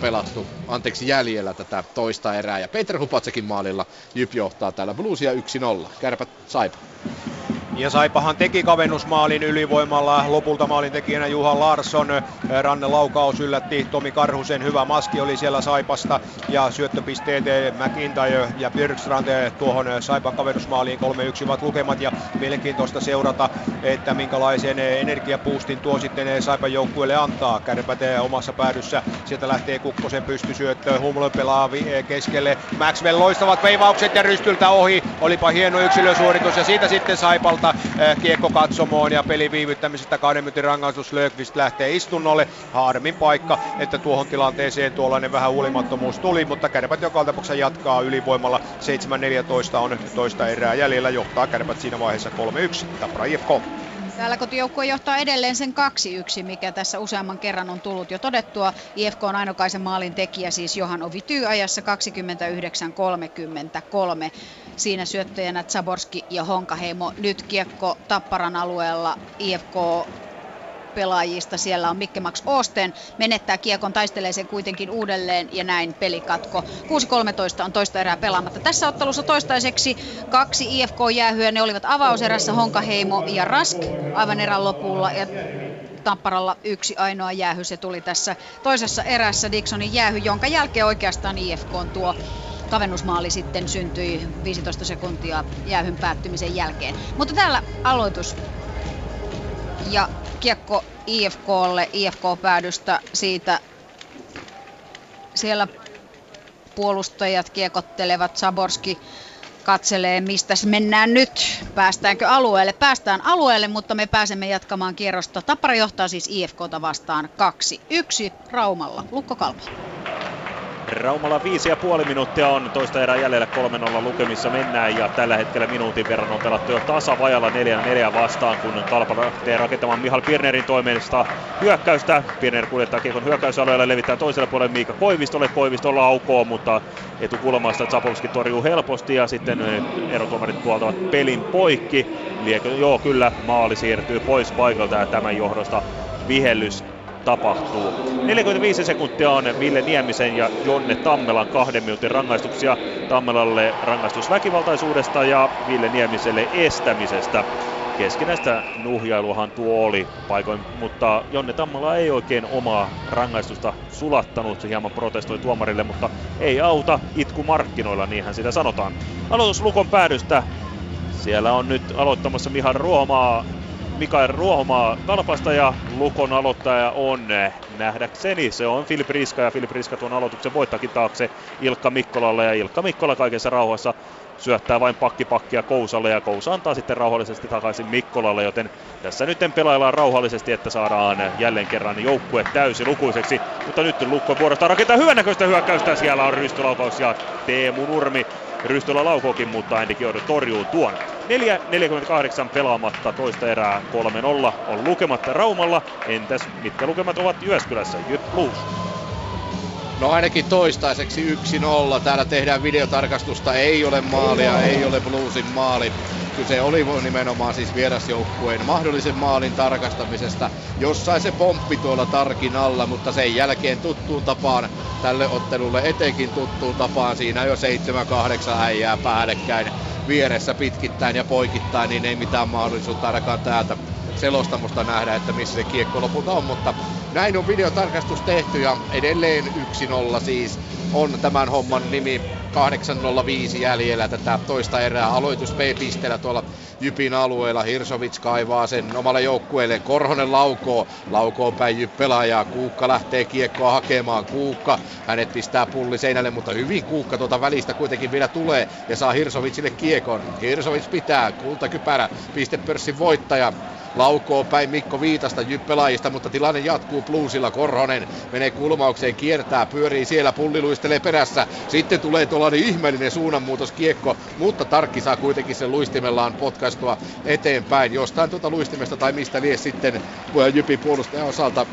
pelattu, anteeksi jäljellä tätä toista erää ja Peter Hupatsekin maalilla Jyp johtaa täällä Bluesia 1-0. Kärpät Saipa. Ja Saipahan teki kavennusmaalin ylivoimalla. Lopulta maalin tekijänä Juha Larsson. Ranne laukaus yllätti Tomi Karhusen. Hyvä maski oli siellä Saipasta. Ja syöttöpisteet McIntyre ja Björkstrand tuohon Saipan kavennusmaaliin 3-1 ovat lukemat. Ja mielenkiintoista seurata, että minkälaisen energiapuustin tuo sitten Saipan joukkueelle antaa. Kärpät omassa päädyssä. Sieltä lähtee Kukkosen pystysyöttö. Humlo pelaa keskelle. Maxwell loistavat veivaukset ja rystyltä ohi. Olipa hieno yksilösuoritus ja siitä sitten Saipalta kautta kiekko katsomoon ja pelin viivyttämisestä kahden minuutin rangaistus Löfqvist lähtee istunnolle. Harmin paikka, että tuohon tilanteeseen tuollainen vähän huolimattomuus tuli, mutta Kärpät joka tapauksessa jatkaa ylivoimalla. 7-14 on toista erää jäljellä, johtaa Kärpät siinä vaiheessa 3-1. Tapra IFK. Täällä kotijoukkue johtaa edelleen sen 2-1, mikä tässä useamman kerran on tullut jo todettua. IFK on ainokaisen maalin tekijä, siis Johan Ovityy ajassa 29-33. Siinä syöttäjänä Zaborski ja Honkaheimo. Nyt kiekko Tapparan alueella IFK pelaajista. Siellä on Mikke Max Oosten, menettää kiekon, taistelee sen kuitenkin uudelleen ja näin pelikatko. 6.13 on toista erää pelaamatta. Tässä ottelussa toistaiseksi kaksi IFK-jäähyä, ne olivat avauserässä Honkaheimo ja Rask aivan erän lopulla ja Tamparalla yksi ainoa jäähy, se tuli tässä toisessa erässä Dixonin jäähy, jonka jälkeen oikeastaan IFK on tuo kavennusmaali sitten syntyi 15 sekuntia jäähyn päättymisen jälkeen. Mutta täällä aloitus ja kiekko IFKlle, IFK-päädystä siitä siellä puolustajat kiekottelevat, Saborski katselee, mistä mennään nyt. Päästäänkö alueelle? Päästään alueelle, mutta me pääsemme jatkamaan kierrosta. Tappara johtaa siis IFKta vastaan 2-1 Raumalla. Lukko Kalpa. Raumalla viisi ja puoli minuuttia on toista erää jäljellä 3-0 lukemissa mennään ja tällä hetkellä minuutin verran on pelattu jo tasavajalla 4-4 vastaan, kun Kalpa lähtee rakentamaan Mihal Pirnerin toimesta hyökkäystä. Pirner kuljettaa kiekon hyökkäysalueella, levittää toiselle puolelle Miika Koivistolle. Koivisto laukoo, mutta etukulmasta Zapolski torjuu helposti ja sitten erotuomarit puoltavat pelin poikki. Liekö, joo, kyllä maali siirtyy pois paikalta ja tämän johdosta vihellys tapahtuu. 45 sekuntia on Ville Niemisen ja Jonne Tammelan kahden minuutin rangaistuksia. Tammelalle rangaistus väkivaltaisuudesta ja Ville Niemiselle estämisestä. Keskinäistä nuhjailuhan tuo oli paikoin, mutta Jonne Tammela ei oikein omaa rangaistusta sulattanut. Hieman protestoi tuomarille, mutta ei auta itku markkinoilla, niinhän sitä sanotaan. Aloitus Lukon päädystä. Siellä on nyt aloittamassa Mihan Ruomaa Mikael Ruohomaa Kalpasta ja Lukon aloittaja on nähdäkseni. Se on Filip Riska ja Filip Riska tuon aloituksen voittakin taakse Ilkka Mikkolalle ja Ilkka Mikkola kaikessa rauhassa syöttää vain pakkipakkia Kousalle ja Kousa antaa sitten rauhallisesti takaisin Mikkolalle, joten tässä nyt pelaillaan rauhallisesti, että saadaan jälleen kerran joukkue täysi lukuiseksi. Mutta nyt Lukko vuorosta rakentaa hyvännäköistä hyökkäystä, siellä on rystylaukaus ja Teemu Nurmi Rystola laukookin, mutta Andy Kiodo torjuu tuon. 4.48 pelaamatta toista erää 3-0 on lukematta Raumalla. Entäs mitkä lukemat ovat Jyväskylässä? Jyp Blues. No ainakin toistaiseksi 1-0. Täällä tehdään videotarkastusta. Ei ole maalia, ei ole Bluesin maali. Kyse oli nimenomaan siis vierasjoukkueen mahdollisen maalin tarkastamisesta. Jossain se pomppi tuolla tarkin alla, mutta sen jälkeen tuttuun tapaan tälle ottelulle etenkin tuttuun tapaan. Siinä jo 7-8 äijää päällekkäin vieressä pitkittäin ja poikittain, niin ei mitään mahdollisuutta ainakaan täältä selostamusta nähdä, että missä se kiekko lopulta on, mutta näin on videotarkastus tehty ja edelleen 1-0 siis on tämän homman nimi. 8.05 jäljellä tätä toista erää. Aloitus B-pisteellä tuolla Jypin alueella. Hirsovits kaivaa sen omalle joukkueelle. Korhonen laukoo. Laukoo päin pelaajaa. Kuukka lähtee kiekkoa hakemaan. Kuukka. Hänet pistää pulli seinälle, mutta hyvin Kuukka tuota välistä kuitenkin vielä tulee ja saa Hirsovitsille kiekon. Hirsovits pitää. Kultakypärä. Pistepörssin voittaja laukoo päin Mikko Viitasta jyppelaajista, mutta tilanne jatkuu Bluesilla. Korhonen menee kulmaukseen, kiertää, pyörii siellä, pulli luistelee perässä. Sitten tulee tuollainen ihmeellinen suunnanmuutos kiekko, mutta Tarkki saa kuitenkin sen luistimellaan potkaistua eteenpäin. Jostain tuota luistimesta tai mistä lie sitten Jypin puolustajan osalta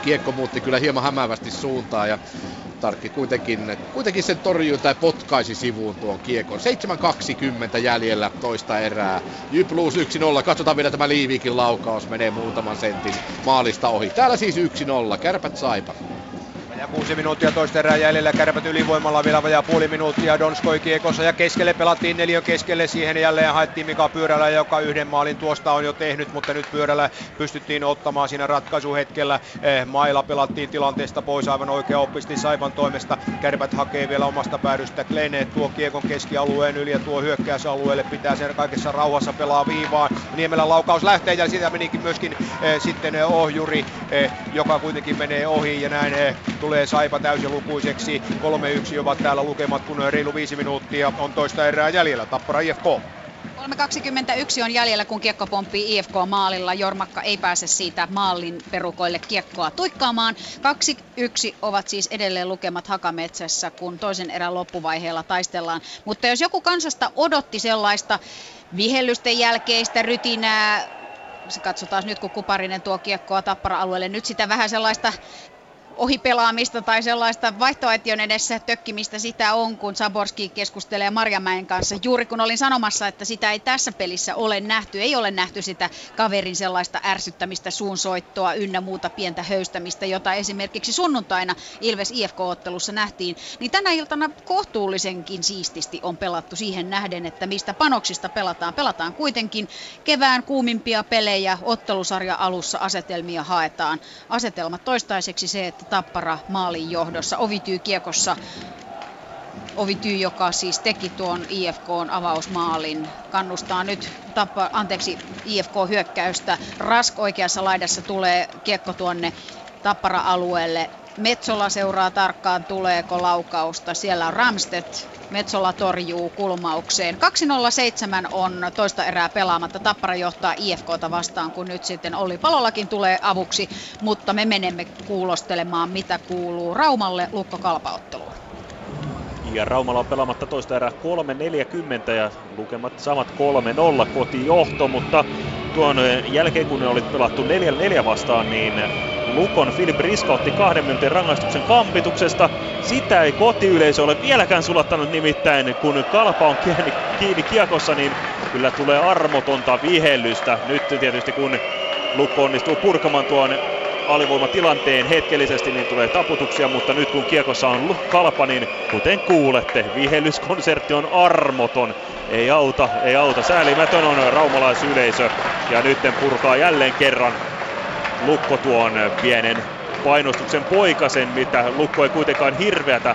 kiekko muutti kyllä hieman hämäävästi suuntaan ja Tarkki kuitenkin, kuitenkin sen torjui tai potkaisi sivuun tuon kiekon. 7.20 jäljellä toista erää. Jy plus 1-0. Katsotaan vielä tämä Liivikin laukaus. Menee muutaman sentin maalista ohi. Täällä siis 1-0. Kärpät saipa. Ja kuusi minuuttia toista erää jäljellä, kärpät ylivoimalla vielä vajaa puoli minuuttia. Donskoi kiekossa ja keskelle pelattiin neljön keskelle. Siihen jälleen haettiin Mika Pyörälä, joka yhden maalin tuosta on jo tehnyt, mutta nyt Pyörällä pystyttiin ottamaan siinä ratkaisuhetkellä. Eh, mailla pelattiin tilanteesta pois aivan oikea oppisti Saipan toimesta. Kärpät hakee vielä omasta päädystä. Klene tuo kiekon keskialueen yli ja tuo hyökkäysalueelle. Pitää sen kaikessa rauhassa pelaa viivaan. Niemelän laukaus lähtee ja sitä menikin myöskin eh, sitten eh, ohjuri, eh, joka kuitenkin menee ohi ja näin eh, tulee Saipa täysilukuiseksi. 3-1 ovat täällä lukemat, kun reilu viisi minuuttia on toista erää jäljellä. Tappara IFK. 3.21 on jäljellä, kun kiekko pomppii IFK maalilla. Jormakka ei pääse siitä maalin perukoille kiekkoa tuikkaamaan. 2-1 ovat siis edelleen lukemat Hakametsässä, kun toisen erän loppuvaiheella taistellaan. Mutta jos joku kansasta odotti sellaista vihellysten jälkeistä rytinää, se katsotaan nyt, kun Kuparinen tuo kiekkoa Tappara-alueelle. Nyt sitä vähän sellaista ohipelaamista tai sellaista vaihtoehtion edessä tökkimistä sitä on, kun Saborski keskustelee Marjamäen kanssa. Juuri kun olin sanomassa, että sitä ei tässä pelissä ole nähty, ei ole nähty sitä kaverin sellaista ärsyttämistä, suunsoittoa ynnä muuta pientä höystämistä, jota esimerkiksi sunnuntaina Ilves IFK-ottelussa nähtiin, niin tänä iltana kohtuullisenkin siististi on pelattu siihen nähden, että mistä panoksista pelataan. Pelataan kuitenkin kevään kuumimpia pelejä, ottelusarja alussa asetelmia haetaan. Asetelmat toistaiseksi se, että Tappara maalin johdossa. Ovityy kiekossa Ovityy, joka siis teki tuon IFKn avausmaalin, kannustaa nyt tappa, anteeksi, IFK-hyökkäystä. Rask oikeassa laidassa tulee kiekko tuonne Tappara-alueelle. Metsola seuraa tarkkaan, tuleeko laukausta. Siellä on Ramstedt. Metsola torjuu kulmaukseen. 207 on toista erää pelaamatta. Tappara johtaa IFKta vastaan, kun nyt sitten Olli Palollakin tulee avuksi. Mutta me menemme kuulostelemaan, mitä kuuluu Raumalle Lukko Kalpaotteluun. Ja Raumalla on pelaamatta toista erää 3.40 ja lukemat samat 3-0 kotijohto, mutta tuon jälkeen kun ne oli pelattu 4-4 vastaan, niin Lukon Filip Riska otti kahden minuutin rangaistuksen kampituksesta. Sitä ei kotiyleisö ole vieläkään sulattanut nimittäin, kun Kalpa on kiinni, kiinni kiekossa, niin kyllä tulee armotonta vihellystä. Nyt tietysti kun Lukko onnistuu purkamaan tuon alivoimatilanteen hetkellisesti, niin tulee taputuksia, mutta nyt kun kiekossa on kalpa, niin kuten kuulette, vihellyskonsertti on armoton. Ei auta, ei auta. Säälimätön on raumalaisyleisö ja nyt purkaa jälleen kerran Lukko tuon pienen painostuksen poikasen, mitä Lukko ei kuitenkaan hirveätä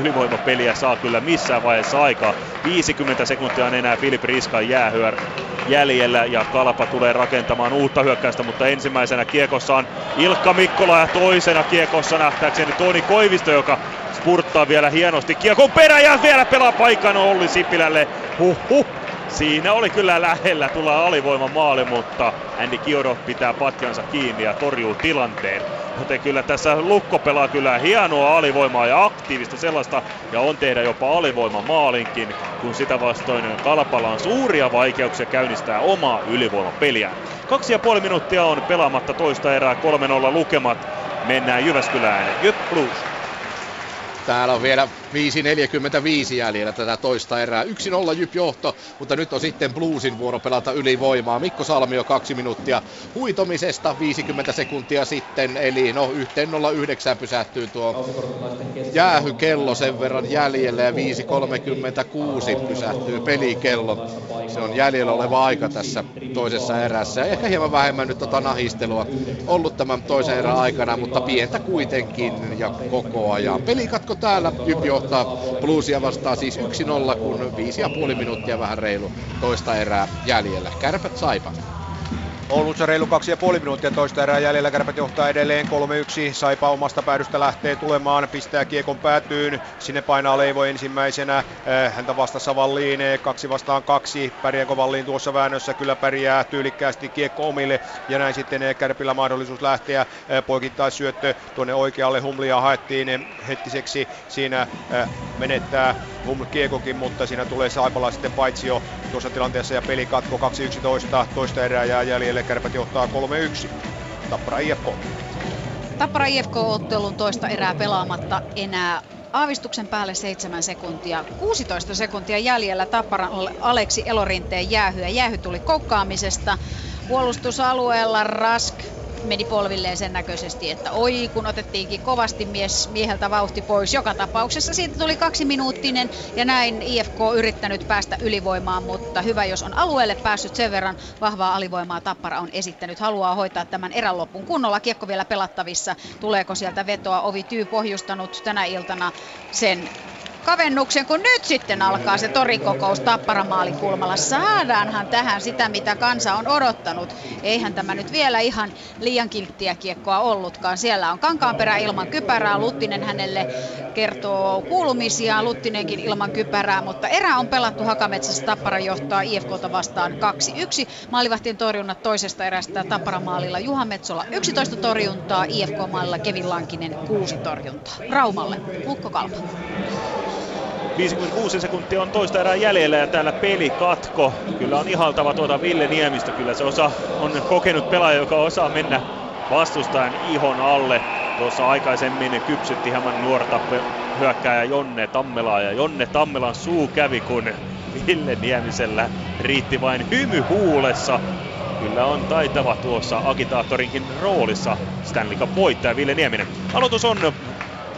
ylivoimapeliä saa kyllä missään vaiheessa aikaa. 50 sekuntia on enää Filip Riskan jäähyä jäljellä ja Kalpa tulee rakentamaan uutta hyökkäystä, mutta ensimmäisenä kiekossa on Ilkka Mikkola ja toisena kiekossa nähtääkseni Toni Koivisto, joka spurttaa vielä hienosti kiekon perään ja vielä pelaa paikan Olli Sipilälle. Huh, huh. Siinä oli kyllä lähellä tulla alivoima maali, mutta Andy Kiodo pitää patjansa kiinni ja torjuu tilanteen. Joten kyllä tässä Lukko pelaa kyllä hienoa alivoimaa ja aktiivista sellaista ja on tehdä jopa alivoima maalinkin, kun sitä vastoin Kalpalla on suuria vaikeuksia käynnistää omaa ylivoimapeliä. Kaksi ja puoli minuuttia on pelaamatta toista erää 3-0 lukemat. Mennään Jyväskylään. Jyp Blues. Täällä on vielä 5.45 jäljellä tätä toista erää. 1-0 Jyp johto, mutta nyt on sitten Bluesin vuoro pelata ylivoimaa. Mikko Salmio kaksi minuuttia huitomisesta, 50 sekuntia sitten, eli no 1.09 pysähtyy tuo jäähykello sen verran jäljellä ja 5.36 pysähtyy pelikello. Se on jäljellä oleva aika tässä toisessa erässä. Ja ehkä hieman vähemmän nyt tota nahistelua ollut tämän toisen erän aikana, mutta pientä kuitenkin ja koko ajan. Pelikatko täällä, Jyp johtaa Bluesia vastaan siis 1-0, kun 5,5 minuuttia vähän reilu toista erää jäljellä. Kärpät Saipa. Oulussa reilu kaksi ja puoli minuuttia toista erää jäljellä. Kärpät johtaa edelleen 3-1. Saipa omasta päädystä lähtee tulemaan. Pistää kiekon päätyyn. Sinne painaa Leivo ensimmäisenä. Äh, häntä vastassa Valliin. Kaksi vastaan kaksi. Pärjääkö Valliin tuossa väännössä? Kyllä pärjää tyylikkäästi kiekko omille. Ja näin sitten äh, Kärpillä mahdollisuus lähteä. Äh, poikittais syöttö tuonne oikealle. Humlia haettiin hetkiseksi. Siinä menettää Huml kiekokin, mutta siinä tulee Saipala sitten paitsi jo tuossa tilanteessa ja peli katko 2-11. Toista erää jää jäljellä Tampereelle kärpät johtaa 3-1. Tappara IFK. Tappara IFK-ottelun toista erää pelaamatta enää aavistuksen päälle 7 sekuntia. 16 sekuntia jäljellä Tapparan Aleksi Elorinteen jäähy. jäähy tuli koukkaamisesta. Puolustusalueella Rask meni polvilleen sen näköisesti, että oi kun otettiinkin kovasti mies, mieheltä vauhti pois. Joka tapauksessa siitä tuli kaksi minuuttinen ja näin IFK yrittänyt päästä ylivoimaan, mutta hyvä jos on alueelle päässyt sen verran vahvaa alivoimaa Tappara on esittänyt. Haluaa hoitaa tämän erän lopun kunnolla. Kiekko vielä pelattavissa. Tuleeko sieltä vetoa? Ovi Tyy pohjustanut tänä iltana sen kavennuksen, kun nyt sitten alkaa se torikokous Tapparamaalin kulmalla. Saadaanhan tähän sitä, mitä kansa on odottanut. Eihän tämä nyt vielä ihan liian kilttiä kiekkoa ollutkaan. Siellä on Kankaanperä ilman kypärää. Luttinen hänelle kertoo kuulumisia. Luttinenkin ilman kypärää, mutta erä on pelattu Hakametsässä. Tappara johtaa IFKta vastaan 2-1. Maalivahtien torjunnat toisesta erästä Tapparamaalilla Juha Metsola 11 torjuntaa, IFK-maalilla Kevin Lankinen 6 torjuntaa. Raumalle, Lukko Kalpa. 56 sekuntia on toista erää jäljellä ja täällä peli katko. Kyllä on ihaltava tuota Ville Niemistä. Kyllä se osa on kokenut pelaaja, joka osaa mennä vastustajan ihon alle. Tuossa aikaisemmin kypsytti hieman nuorta hyökkääjä Jonne Tammelaa ja Jonne Tammelan suu kävi, kun Ville Niemisellä riitti vain hymy huulessa. Kyllä on taitava tuossa agitaattorinkin roolissa Stanley Cup voittaja Ville Nieminen. Aloitus on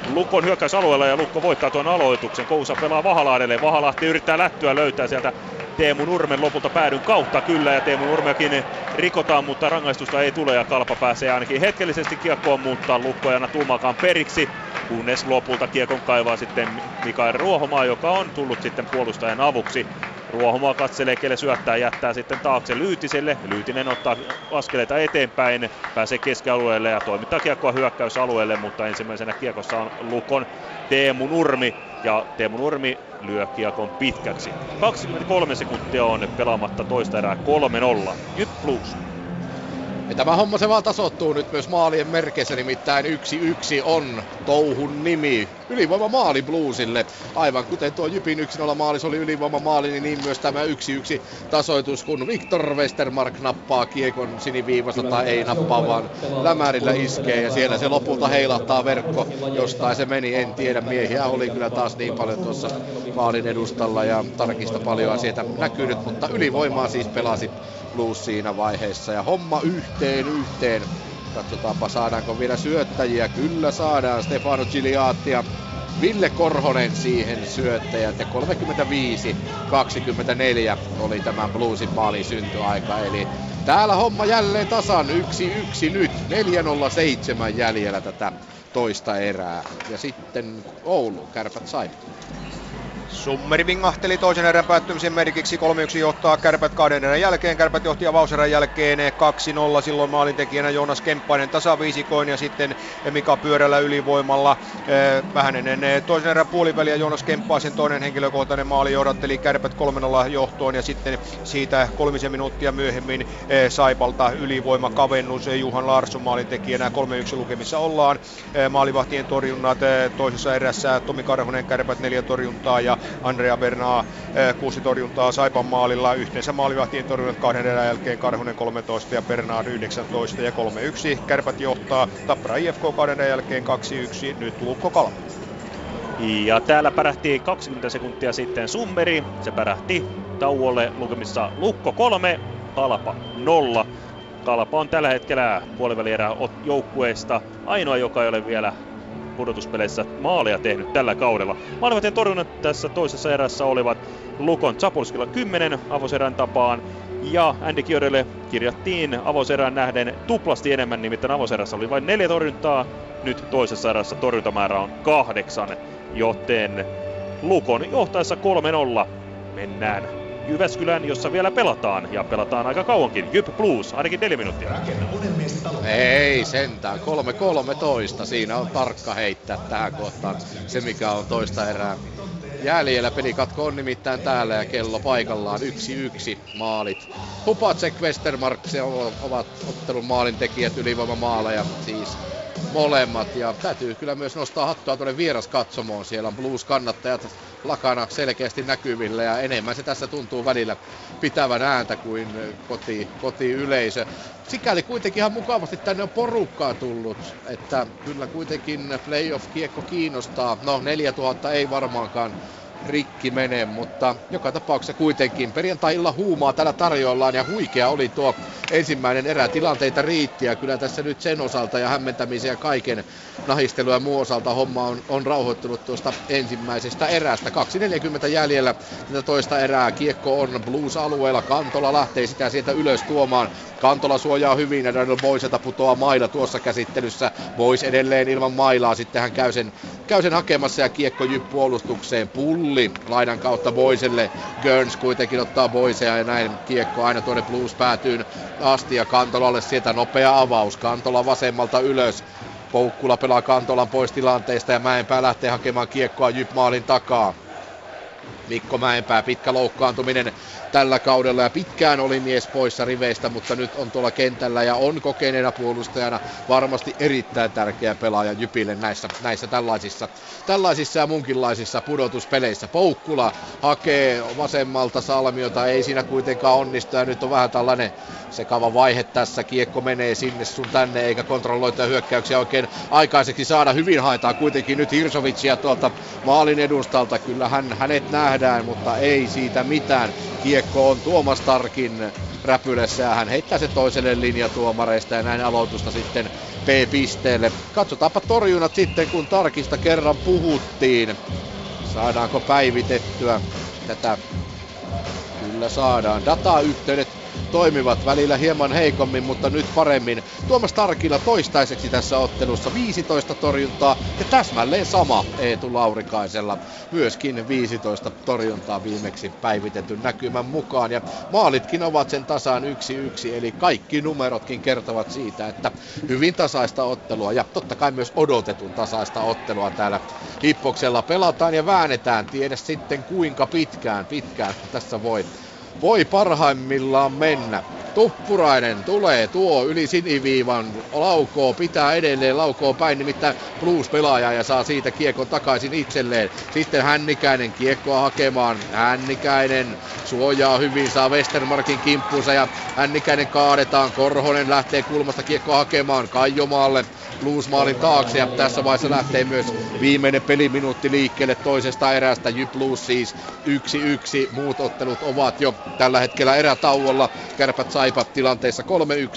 Lukon hyökkäysalueella ja Lukko voittaa tuon aloituksen. Kousa pelaa Vahalahdelle. Vahalahti yrittää lättyä löytää sieltä Teemu Nurmen lopulta päädyn kautta kyllä ja Teemu Nurmeakin rikotaan, mutta rangaistusta ei tule ja Kalpa pääsee ainakin hetkellisesti kiekkoon muuttaa Lukko ja tuumaakaan periksi, kunnes lopulta kiekon kaivaa sitten Mikael Ruohomaa, joka on tullut sitten puolustajan avuksi. Ruohomaa katselee, kelle syöttää, jättää sitten taakse Lyytiselle. Lyytinen ottaa askeleita eteenpäin, pääsee keskialueelle ja toimittaa kiekkoa hyökkäysalueelle, mutta ensimmäisenä kiekossa on Lukon Teemu Nurmi. Ja Teemu Nurmi lyö kiekon pitkäksi. 23 sekuntia on pelaamatta toista erää 3-0. Nyt Blues. Ja tämä homma se vaan tasoittuu nyt myös maalien merkeissä, nimittäin 1-1 on touhun nimi. Ylivoima maali Bluesille. Aivan kuten tuo Jypin 1-0 maalis oli ylivoima maali, niin, niin myös tämä 1-1 tasoitus, kun Viktor Westermark nappaa kiekon siniviivasta tai ei nappaa, vaan lämärillä iskee ja siellä se lopulta heilahtaa verkko. Jostain se meni, en tiedä. Miehiä oli kyllä taas niin paljon tuossa maalin edustalla ja tarkista paljon sieltä näkynyt, mutta ylivoimaa siis pelasi Blues siinä vaiheessa ja homma yhteen yhteen. Katsotaanpa saadaanko vielä syöttäjiä. Kyllä saadaan Stefano Giliatti ja Ville Korhonen siihen syöttäjät ja 35-24 oli tämä Bluesin maalin syntyaika. Eli täällä homma jälleen tasan 1-1 nyt. 4-0-7 jäljellä tätä toista erää. Ja sitten Oulu, kärpät sai. Summeri vingahteli toisen erän päättymisen merkiksi. 3-1 johtaa Kärpät kahden erän jälkeen. Kärpät johti avauserän jälkeen 2-0. Silloin maalintekijänä Joonas Kemppainen tasaviisikoin ja sitten Mika Pyörällä ylivoimalla. Eh, vähän ennen eh, toisen erän puoliväliä Joonas Kemppaisen toinen henkilökohtainen maali johdatteli Kärpät 3-0 johtoon ja sitten siitä kolmisen minuuttia myöhemmin eh, Saipalta ylivoima kavennus Juhan Larsson maalintekijänä 3-1 lukemissa ollaan. Maalivahtien torjunnat toisessa erässä Tomi Karhunen Kärpät neljä torjuntaa ja Andrea Bernaa kuusi torjuntaa Saipan maalilla. Yhteensä maalivahtien torjunnat kahden erän jälkeen Karhunen 13 ja Bernard 19 ja 3-1. Kärpät johtaa Tappara IFK kahden jälkeen 2-1. Nyt Lukko Kalma. Ja täällä pärähti 20 sekuntia sitten Summeri. Se pärähti tauolle lukemissa Lukko 3, Kalpa 0. Kalpa on tällä hetkellä puolivälierä joukkueesta ainoa, joka ei ole vielä pudotuspeleissä maaleja tehnyt tällä kaudella. Maalivahtien torjunnat tässä toisessa erässä olivat Lukon Zapolskilla 10 avoserän tapaan ja Andy Kiodelle kirjattiin avoserään nähden tuplasti enemmän, nimittäin avoserässä oli vain neljä torjuntaa, nyt toisessa erässä torjuntamäärä on kahdeksan, joten Lukon johtaessa 3-0 mennään Jyväskylään, jossa vielä pelataan, ja pelataan aika kauankin. Jyp Blues, ainakin neljä minuuttia. Ei sentään, 3-13. Siinä on tarkka heittää tähän kohtaan se, mikä on toista erää jäljellä. Pelikatko on nimittäin täällä ja kello paikallaan 1-1 maalit. Hupacek, Westermark, se ovat ottelun maalintekijät, ylivoimamaaleja siis molemmat. Ja täytyy kyllä myös nostaa hattua tuonne vieraskatsomoon. Siellä on Blues-kannattajat lakana selkeästi näkyvillä ja enemmän se tässä tuntuu välillä pitävän ääntä kuin koti, kotiyleisö. Sikäli kuitenkin ihan mukavasti tänne on porukkaa tullut, että kyllä kuitenkin playoff-kiekko kiinnostaa. No 4000 ei varmaankaan rikki mene, mutta joka tapauksessa kuitenkin perjantai-illa huumaa täällä tarjoillaan ja huikea oli tuo ensimmäinen erä. Tilanteita riitti ja kyllä tässä nyt sen osalta ja hämmentämisen ja kaiken nahistelua ja muu osalta homma on, on rauhoittunut tuosta ensimmäisestä erästä. 2.40 jäljellä tätä toista erää. Kiekko on Blues-alueella. Kantola lähtee sitä sieltä ylös tuomaan. Kantola suojaa hyvin ja Daniel Boyselta putoaa maila tuossa käsittelyssä. Boys edelleen ilman mailaa. Sitten hän käy sen, käy sen hakemassa ja kiekko puolustukseen. Pulli laidan kautta Boiselle. Görns kuitenkin ottaa Boisea ja näin kiekko aina tuonne Blues päätyyn asti ja Kantolalle sieltä nopea avaus. Kantola vasemmalta ylös. Poukkula pelaa Kantolan pois tilanteesta ja Mäenpää lähtee hakemaan kiekkoa Jyp maalin takaa. Mikko Mäenpää, pitkä loukkaantuminen tällä kaudella ja pitkään oli mies poissa riveistä, mutta nyt on tuolla kentällä ja on kokeneena puolustajana varmasti erittäin tärkeä pelaaja Jypille näissä, näissä tällaisissa, tällaisissa ja munkinlaisissa pudotuspeleissä. Poukkula hakee vasemmalta Salmiota, ei siinä kuitenkaan onnistu ja nyt on vähän tällainen sekava vaihe tässä. Kiekko menee sinne sun tänne eikä kontrolloita hyökkäyksiä oikein aikaiseksi saada. Hyvin haetaan kuitenkin nyt Hirsovicia tuolta maalin edustalta. Kyllä hän, hänet nähdään, mutta ei siitä mitään. Kiekko on Tuomas Tarkin räpylässä ja hän heittää se toiselle linjatuomareista ja näin aloitusta sitten P-pisteelle. Katsotaanpa torjunnat sitten, kun Tarkista kerran puhuttiin. Saadaanko päivitettyä tätä? Kyllä saadaan. Datayhteydet toimivat välillä hieman heikommin, mutta nyt paremmin. Tuomas Tarkilla toistaiseksi tässä ottelussa 15 torjuntaa ja täsmälleen sama Eetu Laurikaisella. Myöskin 15 torjuntaa viimeksi päivitetyn näkymän mukaan ja maalitkin ovat sen tasaan 1-1 eli kaikki numerotkin kertovat siitä, että hyvin tasaista ottelua ja totta kai myös odotetun tasaista ottelua täällä Hippoksella pelataan ja väännetään. Tiedä sitten kuinka pitkään, pitkään tässä voi voi parhaimmillaan mennä. Tuppurainen tulee, tuo yli siniviivan, laukoo, pitää edelleen, laukoo päin, nimittäin Blues-pelaaja ja saa siitä kiekon takaisin itselleen. Sitten Hännikäinen kiekkoa hakemaan, Hännikäinen suojaa hyvin, saa Westermarkin kimppuunsa ja Hännikäinen kaadetaan, Korhonen lähtee kulmasta kiekkoa hakemaan Kaijomaalle, Blues-maalin taakse ja tässä vaiheessa lähtee myös viimeinen peliminuutti liikkeelle toisesta erästä. Jyp Blues siis 1-1. Muut ottelut ovat jo tällä hetkellä erätauolla. Kärpät Saipa tilanteessa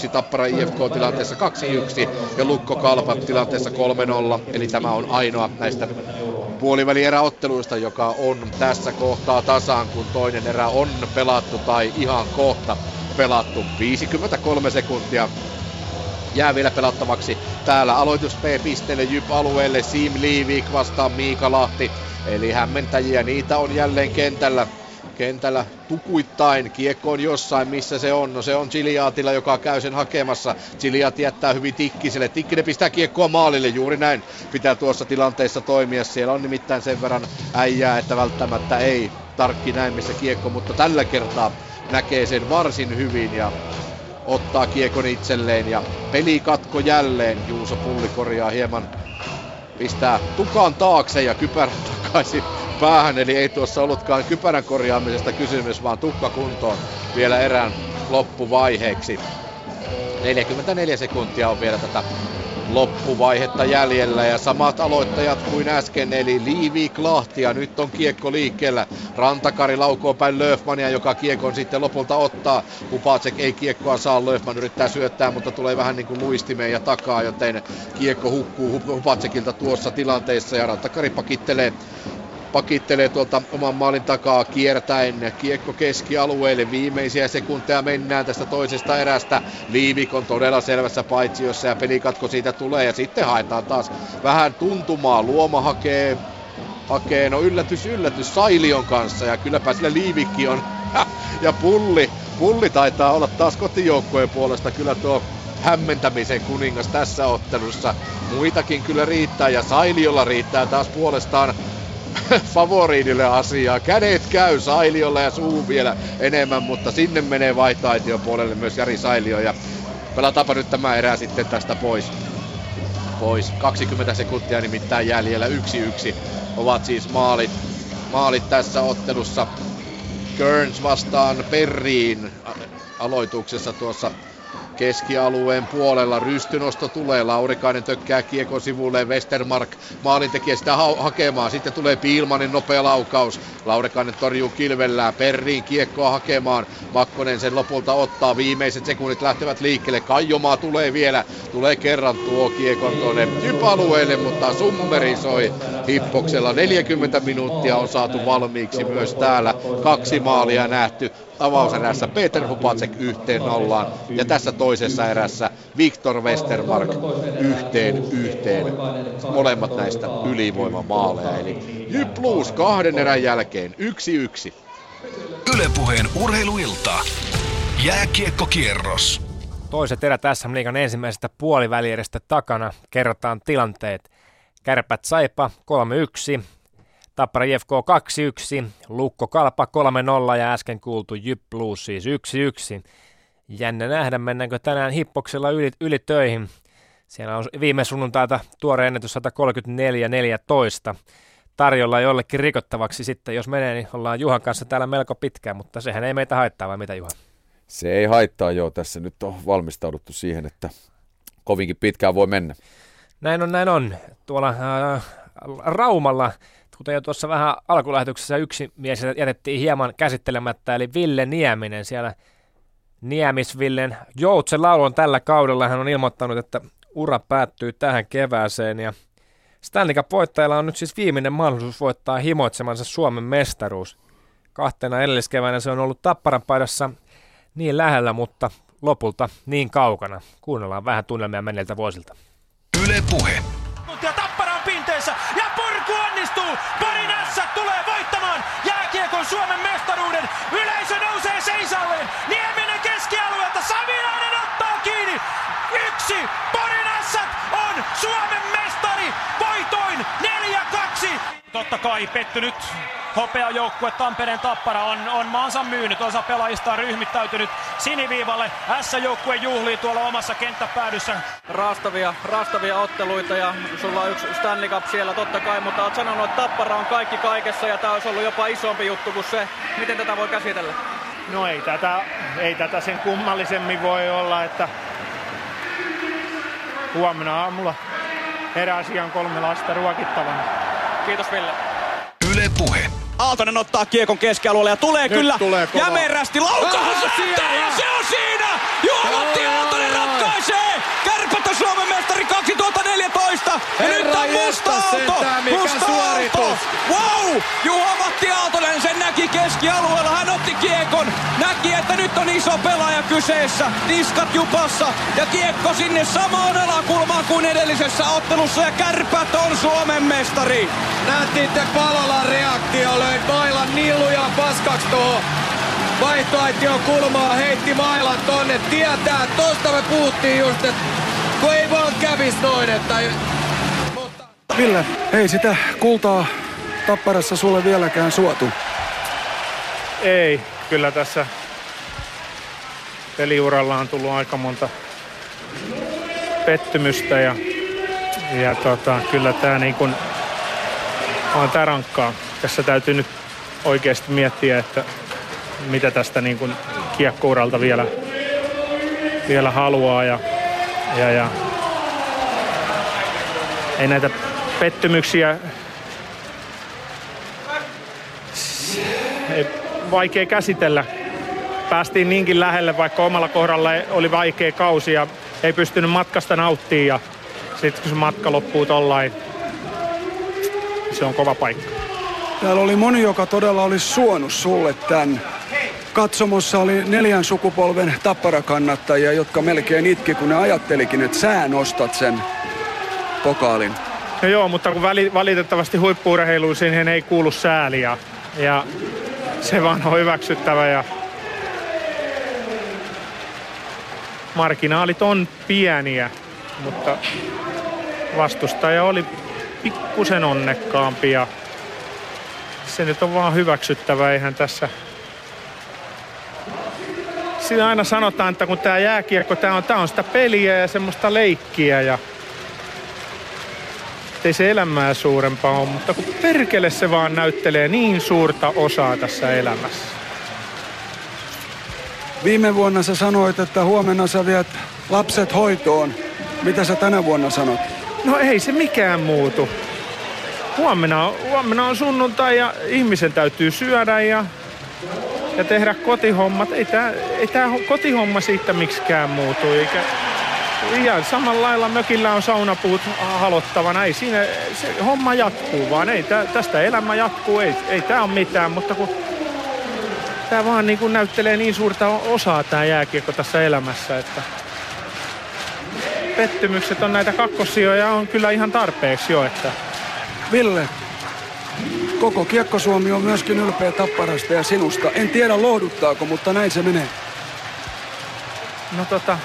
3-1, Tappara IFK tilanteessa 2-1 ja Lukko Kalpa tilanteessa 3-0. Eli tämä on ainoa näistä puolivälieräotteluista, joka on tässä kohtaa tasaan, kun toinen erä on pelattu tai ihan kohta pelattu. 53 sekuntia jää vielä pelattavaksi täällä. Aloitus P-pisteelle Jyp-alueelle, Sim Liivik vastaan Miika Lahti. Eli hämmentäjiä, niitä on jälleen kentällä kentällä tukuittain. Kiekko on jossain, missä se on. No se on Chiliatilla, joka käy sen hakemassa. Chiliat jättää hyvin Tikkiselle. Tikkinen pistää kiekkoa maalille. Juuri näin pitää tuossa tilanteessa toimia. Siellä on nimittäin sen verran äijää, että välttämättä ei tarkki näin missä kiekko, mutta tällä kertaa näkee sen varsin hyvin ja ottaa kiekon itselleen ja pelikatko jälleen. Juuso Pulli korjaa hieman, pistää tukan taakse ja kypärä takaisin päähän. Eli ei tuossa ollutkaan kypärän korjaamisesta kysymys, vaan tukka kuntoon vielä erään loppuvaiheeksi. 44 sekuntia on vielä tätä loppuvaihetta jäljellä ja samat aloittajat kuin äsken eli Liivi Lahti ja nyt on kiekko liikkeellä. Rantakari laukoo päin Löfmania, joka kiekon sitten lopulta ottaa. Kupacek ei kiekkoa saa, Löfman yrittää syöttää, mutta tulee vähän niin kuin luistimeen ja takaa, joten kiekko hukkuu Hupacekilta tuossa tilanteessa ja Rantakari pakittelee pakittelee tuolta oman maalin takaa kiertäen kiekko keskialueelle. Viimeisiä sekunteja mennään tästä toisesta erästä. Liivik on todella selvässä paitsiossa ja pelikatko siitä tulee ja sitten haetaan taas vähän tuntumaa. Luoma hakee hakee, no yllätys, yllätys Sailion kanssa ja kylläpä sillä Liivikki on [laughs] ja pulli, pulli taitaa olla taas kotijoukkueen puolesta kyllä tuo hämmentämisen kuningas tässä ottelussa. Muitakin kyllä riittää ja Sailiolla riittää taas puolestaan [laughs] favoriidille asiaa. Kädet käy Sailiolla ja suu vielä enemmän, mutta sinne menee vaihtoaition puolelle myös Jari Sailio ja pelataanpa nyt tämä erää sitten tästä pois. Pois. 20 sekuntia nimittäin jäljellä. 1-1 ovat siis maalit, maalit tässä ottelussa. Kearns vastaan Perriin aloituksessa tuossa keskialueen puolella. Rystynosto tulee, Laurikainen tökkää kiekon sivulle, Westermark maalintekijä sitä ha- hakemaan. Sitten tulee Piilmanin nopea laukaus. Laurikainen torjuu kilvellään, Perriin kiekkoa hakemaan. Makkonen sen lopulta ottaa, viimeiset sekunnit lähtevät liikkeelle. Kaijomaa tulee vielä, tulee kerran tuo kiekon tuonne jypalueelle, mutta summeri soi hippoksella. 40 minuuttia on saatu valmiiksi myös täällä. Kaksi maalia nähty avauserässä Peter Hupacek yhteen nollaan ja tässä toisessa erässä Viktor Westermark yhteen yhteen. Molemmat näistä ylivoimamaaleja eli Jyp Blues kahden erän jälkeen yksi yksi. Ylepuheen urheiluilta. Jääkiekkokierros. Toiset erät SM Liigan ensimmäisestä puoliväliedestä takana. Kerrotaan tilanteet. Kärpät Saipa 3-1, Tappara IFK 2-1, Lukko Kalpa 3-0 ja äsken kuultu Jyp Blues siis 1-1. Jännä nähdä, mennäänkö tänään hippoksella yli, yli töihin. Siellä on viime sunnuntaita tuore ennätys 134-14 tarjolla jollekin rikottavaksi sitten. Jos menee, niin ollaan Juhan kanssa täällä melko pitkään, mutta sehän ei meitä haittaa, vai mitä Juha? Se ei haittaa joo, tässä nyt on valmistauduttu siihen, että kovinkin pitkään voi mennä. Näin on, näin on. Tuolla äh, Raumalla kuten jo tuossa vähän alkulähetyksessä yksi mies jätettiin hieman käsittelemättä, eli Ville Nieminen siellä Niemisvillen Joutsen laulun tällä kaudella. Hän on ilmoittanut, että ura päättyy tähän kevääseen ja Stanley voittajalla on nyt siis viimeinen mahdollisuus voittaa himoitsemansa Suomen mestaruus. Kahtena edelliskeväänä se on ollut Tapparan paidassa niin lähellä, mutta lopulta niin kaukana. Kuunnellaan vähän tunnelmia menneiltä vuosilta. Yle Puhe. Ja Tappara on pinteessä ja onnistuu. Porin ässät tulee voittamaan jääkiekon Suomen mestaruuden. Yleisö nousee seisalleen. Nieminen keskialueelta. Savinainen ottaa kiinni. Yksi. Porin ässät on Suomen mestari. Voitoin 4-2. Totta kai pettynyt hopeajoukkue Tampereen Tappara on, on maansa myynyt. Osa pelaajista on ryhmittäytynyt siniviivalle. S-joukkue juhlii tuolla omassa kenttäpäädyssä. Raastavia, raastavia otteluita ja sulla on yksi Stanley Cup siellä totta kai, mutta oot sanonut, että Tappara on kaikki kaikessa ja tämä olisi ollut jopa isompi juttu kuin se. Miten tätä voi käsitellä? No ei tätä, ei tätä sen kummallisemmin voi olla, että huomenna aamulla heräsi on kolme lasta ruokittavana. Kiitos Ville. Yle Puhe. Aaltonen ottaa kiekon keskialueelle ja tulee Nyt kyllä tulee kova. jämerästi laukaus ja se on siinä! Juha-Matti Aaltonen ratkaisee! Kärpät on Suomen 2014 ja nyt Herra on Musta mikä Musta! Aalto! Wow! Juha-Matti Aaltonen sen näki keskialueella, hän otti kiekon, näki että nyt on iso pelaaja kyseessä, niskat jupassa. Ja kiekko sinne samaan alakulmaan kuin edellisessä ottelussa. Ja Kärpät on Suomen mestari! Nähtiitte Palolan reaktio, löi mailan nilluja paskaksi tuohon. Vaihtoaition kulmaa, heitti mailan tonne, tietää, tosta me puhuttiin just, että kun ei vaan kävis noin, että Ville, ei sitä kultaa tapparassa sulle vieläkään suotu. Ei, kyllä tässä peliuralla on tullut aika monta pettymystä ja, ja tota, kyllä tämä niin kun on tää rankkaa. Tässä täytyy nyt oikeasti miettiä, että mitä tästä niin kun kiekkouralta vielä, vielä haluaa ja, ja, ja ei näitä pettymyksiä ei, vaikea käsitellä. Päästiin niinkin lähelle, vaikka omalla kohdalla oli vaikea kausi ja ei pystynyt matkasta nauttimaan. Ja sitten kun se matka loppuu tollain, se on kova paikka. Täällä oli moni, joka todella olisi suonut sulle tämän. Katsomossa oli neljän sukupolven tapparakannattajia, jotka melkein itki, kun ne ajattelikin, että sä nostat sen pokaalin. No joo, mutta kun väli, valitettavasti huippuurheiluun siihen ei kuulu sääliä. Ja se vaan on hyväksyttävä ja marginaalit on pieniä, mutta vastustaja oli pikkusen onnekkaampi ja se nyt on vaan hyväksyttävä, eihän tässä Siinä aina sanotaan, että kun tämä jääkiekko, tämä on, tää on sitä peliä ja semmoista leikkiä ja ei se elämää suurempaa ole, mutta kun perkele se vaan näyttelee niin suurta osaa tässä elämässä. Viime vuonna sä sanoit, että huomenna sä viet lapset hoitoon. Mitä sä tänä vuonna sanot? No ei se mikään muutu. Huomenna on, huomenna on sunnuntai ja ihmisen täytyy syödä ja, ja tehdä kotihommat. Ei tämä ei tää kotihomma siitä miksikään muutu. Eikä, ja samalla lailla mökillä on saunapuut halottavana. Ei siinä, se homma jatkuu vaan. Ei, tä, tästä elämä jatkuu. Ei, ei tämä ole mitään, mutta kun tämä vaan niin kuin näyttelee niin suurta osaa tämä jääkiekko tässä elämässä, että pettymykset on näitä kakkosioja on kyllä ihan tarpeeksi jo. Että... Ville, koko Kiekko Suomi on myöskin ylpeä Tapparasta ja sinusta. En tiedä lohduttaako, mutta näin se menee. No tota,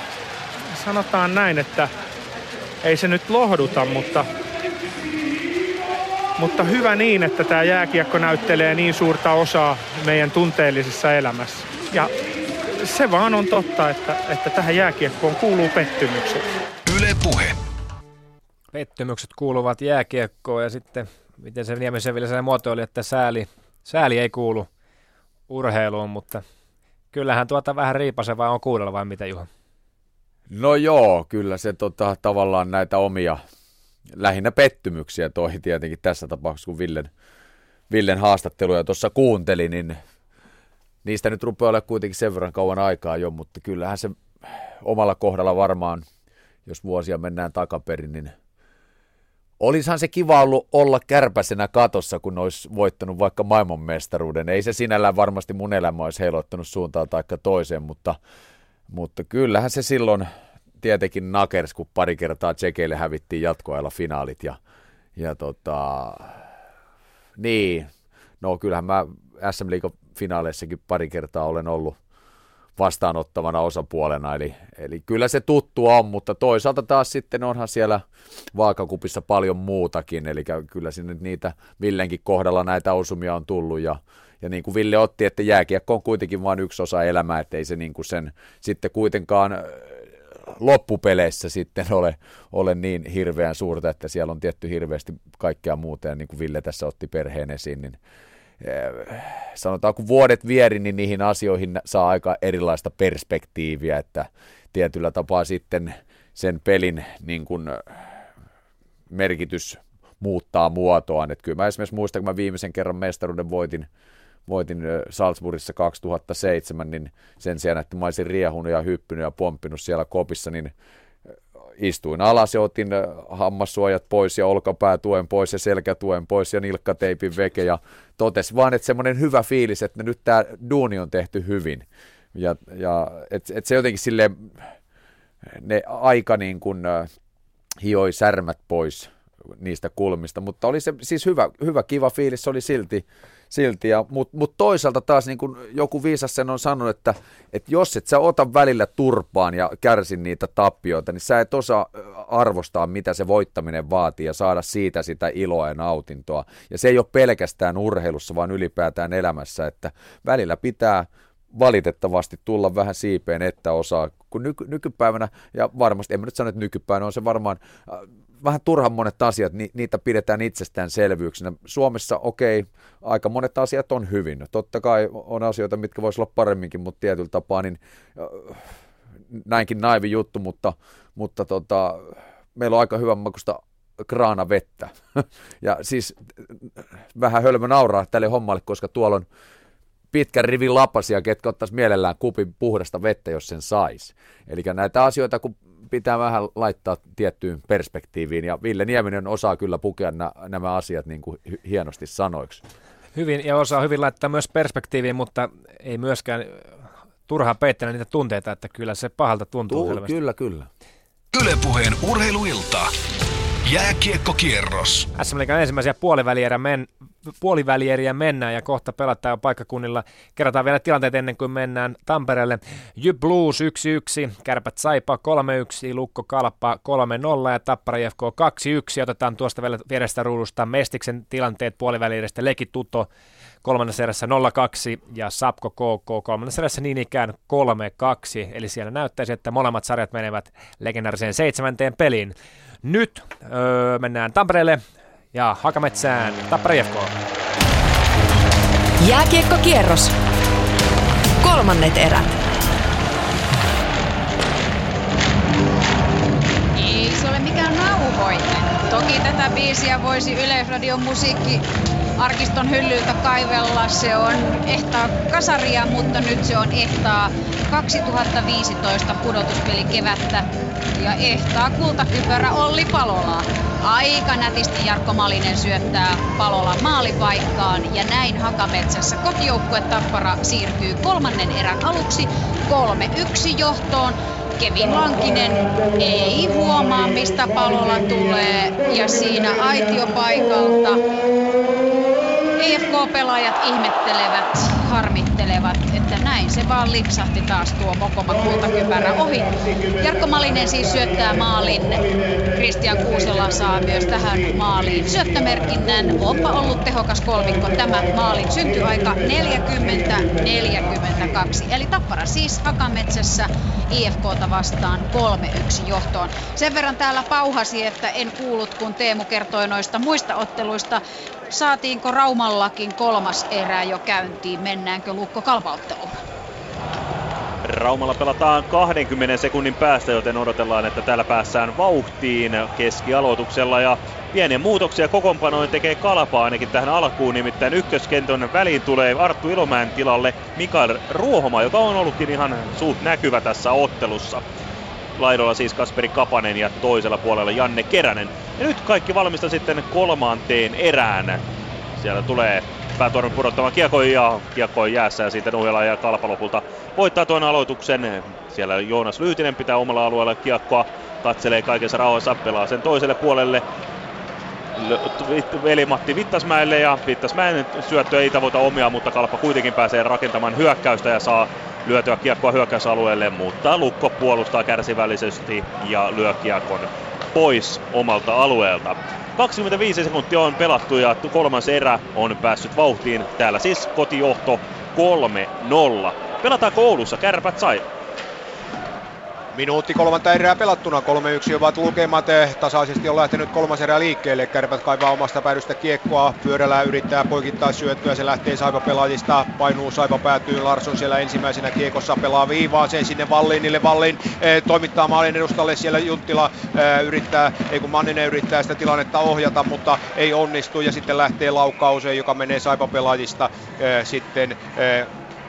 sanotaan näin, että ei se nyt lohduta, mutta, mutta hyvä niin, että tämä jääkiekko näyttelee niin suurta osaa meidän tunteellisessa elämässä. Ja se vaan on totta, että, että tähän jääkiekkoon kuuluu pettymykset. Yle Puhe. Pettymykset kuuluvat jääkiekkoon ja sitten, miten se Niemisen vielä sen muotoili, että sääli, sääli ei kuulu urheiluun, mutta kyllähän tuota vähän riipasevaa on kuunnella vai mitä Juha? No joo, kyllä se tota, tavallaan näitä omia lähinnä pettymyksiä toi tietenkin tässä tapauksessa, kun Villen, Villen haastatteluja tuossa kuunteli, niin niistä nyt rupeaa olla kuitenkin sen verran kauan aikaa jo, mutta kyllähän se omalla kohdalla varmaan, jos vuosia mennään takaperin, niin Olisihan se kiva ollut olla kärpäsenä katossa, kun olisi voittanut vaikka maailmanmestaruuden. Ei se sinällään varmasti mun elämä olisi heilottanut suuntaan tai toiseen, mutta mutta kyllähän se silloin tietenkin nakers, kun pari kertaa Tsekeille hävittiin jatkoajalla finaalit. Ja, ja tota, niin, no kyllähän mä SM Liigan finaaleissakin pari kertaa olen ollut vastaanottavana osapuolena, eli, eli kyllä se tuttu on, mutta toisaalta taas sitten onhan siellä vaakakupissa paljon muutakin, eli kyllä sinne niitä Villenkin kohdalla näitä osumia on tullut, ja, ja niin kuin Ville otti, että jääkiekko on kuitenkin vain yksi osa elämää, ettei se niin kuin sen sitten kuitenkaan loppupeleissä sitten ole, ole niin hirveän suurta, että siellä on tietty hirveästi kaikkea muuta, ja niin kuin Ville tässä otti perheen esiin, niin sanotaan, kun vuodet vieri, niin niihin asioihin saa aika erilaista perspektiiviä, että tietyllä tapaa sitten sen pelin niin kuin, merkitys muuttaa muotoaan. Että kyllä mä esimerkiksi muistan, kun mä viimeisen kerran mestaruuden voitin voitin Salzburgissa 2007, niin sen sijaan, että mä olisin riehunut ja hyppynyt ja pomppinut siellä kopissa, niin istuin alas ja otin hammassuojat pois ja olkapää tuen pois ja selkätuen pois ja nilkkateipin veke ja totesi vaan, että semmoinen hyvä fiilis, että nyt tämä duuni on tehty hyvin. Ja, ja että et se jotenkin sille ne aika niin kuin hioi särmät pois niistä kulmista, mutta oli se siis hyvä, hyvä kiva fiilis, se oli silti, silti. Mutta mut toisaalta taas niin kuin joku viisas sen on sanonut, että, että jos et sä ota välillä turpaan ja kärsi niitä tappioita, niin sä et osaa arvostaa, mitä se voittaminen vaatii ja saada siitä sitä iloa ja nautintoa. Ja se ei ole pelkästään urheilussa, vaan ylipäätään elämässä, että välillä pitää valitettavasti tulla vähän siipeen, että osaa, kun nyky, nykypäivänä, ja varmasti, en mä nyt sano, että nykypäivänä on se varmaan vähän turhan monet asiat, ni, niitä pidetään itsestäänselvyyksinä. Suomessa, okei, okay, aika monet asiat on hyvin. Totta kai on asioita, mitkä voisi olla paremminkin, mutta tietyllä tapaa, niin näinkin naivi juttu, mutta, mutta tota, meillä on aika hyvän makusta kraana vettä. [laughs] ja siis vähän hölmö nauraa tälle hommalle, koska tuolla on pitkän rivin lapasia, ketkä ottaisi mielellään kupin puhdasta vettä, jos sen sais. Eli näitä asioita, kun pitää vähän laittaa tiettyyn perspektiiviin, ja Ville Nieminen osaa kyllä pukea nä- nämä asiat niin kuin hienosti sanoiksi. Hyvin, ja osaa hyvin laittaa myös perspektiiviin, mutta ei myöskään turhaan peittää niitä tunteita, että kyllä se pahalta tuntuu Tuu, selvästi. Kyllä, kyllä. Ylepuheen urheiluilta. Jääkiekkokierros. SM Liigan ensimmäisiä puolivälieriä, men, puolivälieriä mennään ja kohta pelataan jo paikkakunnilla. Kerrotaan vielä tilanteet ennen kuin mennään Tampereelle. Jyp Blues 1-1, Kärpät Saipa 3-1, Lukko Kalpa 3-0 ja Tappara IFK 2-1. Otetaan tuosta vielä vierestä ruudusta Mestiksen tilanteet puolivälieristä. Leki Tutto kolmannessa erässä 0-2 ja Sapko KK kolmannessa erässä niin ikään 3-2. Eli siellä näyttäisi, että molemmat sarjat menevät legendaariseen seitsemänteen peliin. Nyt öö, mennään Tampereelle ja Hakametsään Tappara IFK. Jääkiekkokierros. Kolmannet erät. Ei se ole mikään nauhoite. Toki tätä biisiä voisi Yleisradion musiikki arkiston hyllyltä kaivella. Se on ehtaa kasaria, mutta nyt se on ehtaa 2015 pudotuspeli kevättä. Ja ehtaa kultakypärä Olli Palola. Aika nätisti Jarkko Malinen syöttää Palola maalipaikkaan ja näin Hakametsässä kotijoukkue Tappara siirtyy kolmannen erän aluksi 3-1 johtoon. Kevin Lankinen ei huomaa, mistä palolla tulee. Ja siinä aitiopaikalta EFK-pelaajat ihmettelevät, harmittelevat, että näin se vaan lipsahti taas tuo Mokoma kultakypärä ohi. Jarkko Malinen siis syöttää maalin. Kristian Kuusela saa myös tähän maaliin syöttömerkinnän. Onpa ollut tehokas kolmikko tämä maalin syntyaika 40-42. Eli Tappara siis Hakametsässä IFKta vastaan 3-1 johtoon. Sen verran täällä pauhasi, että en kuullut, kun Teemu kertoi noista muista otteluista. Saatiinko Raumallakin kolmas erä jo käyntiin? Mennäänkö Lukko kalpautteluun? Raumalla pelataan 20 sekunnin päästä, joten odotellaan, että täällä päässään vauhtiin keskialoituksella. Ja pieniä muutoksia kokoonpanoin tekee Kalpa ainakin tähän alkuun, nimittäin ykköskentön väliin tulee Arttu Ilomäen tilalle Mikael Ruohoma, joka on ollutkin ihan suht näkyvä tässä ottelussa. Laidolla siis Kasperi Kapanen ja toisella puolella Janne Keränen. Ja nyt kaikki valmista sitten kolmanteen erään. Siellä tulee päätornin pudottamaan kiekko ja kiekko jäässä ja siitä Nuhjala ja Kalpa lopulta voittaa tuon aloituksen. Siellä Joonas Lyytinen pitää omalla alueella kiekkoa, katselee kaikessa rauhassa, pelaa sen toiselle puolelle. Veli Matti Vittasmäelle ja Vittasmäen syöttö ei tavoita omia, mutta Kalpa kuitenkin pääsee rakentamaan hyökkäystä ja saa lyötyä kiekkoa hyökkäysalueelle, mutta Lukko puolustaa kärsivällisesti ja lyö kiekon pois omalta alueelta. 25 sekuntia on pelattu ja kolmas erä on päässyt vauhtiin. Täällä siis kotijohto 3-0. Pelataanko Oulussa? Kärpät sai. Minuutti kolmanta erää pelattuna, 3-1 ovat lukemat. Tasaisesti on lähtenyt kolmas erä liikkeelle. Kärpät kaivaa omasta päädystä kiekkoa. Pyörällä yrittää poikittaa syöttöä. Se lähtee Saipa pelaajista. Painuu Saipa päätyy. Larsson siellä ensimmäisenä kiekossa pelaa viivaa sen sinne Vallinille. Vallin eh, toimittaa maalin edustalle siellä Junttila eh, yrittää, ei kun Manninen yrittää sitä tilannetta ohjata, mutta ei onnistu. Ja sitten lähtee laukkauseen, joka menee Saipa pelaajista eh, sitten eh,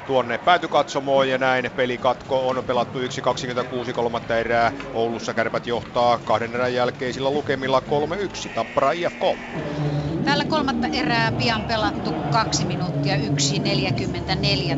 tuonne päätykatsomoon ja näin pelikatko on pelattu 1.26 kolmatta erää. Oulussa kärpät johtaa kahden erän jälkeisillä lukemilla 3-1 Tappara IFK. Täällä kolmatta erää pian pelattu 2 minuuttia 1.44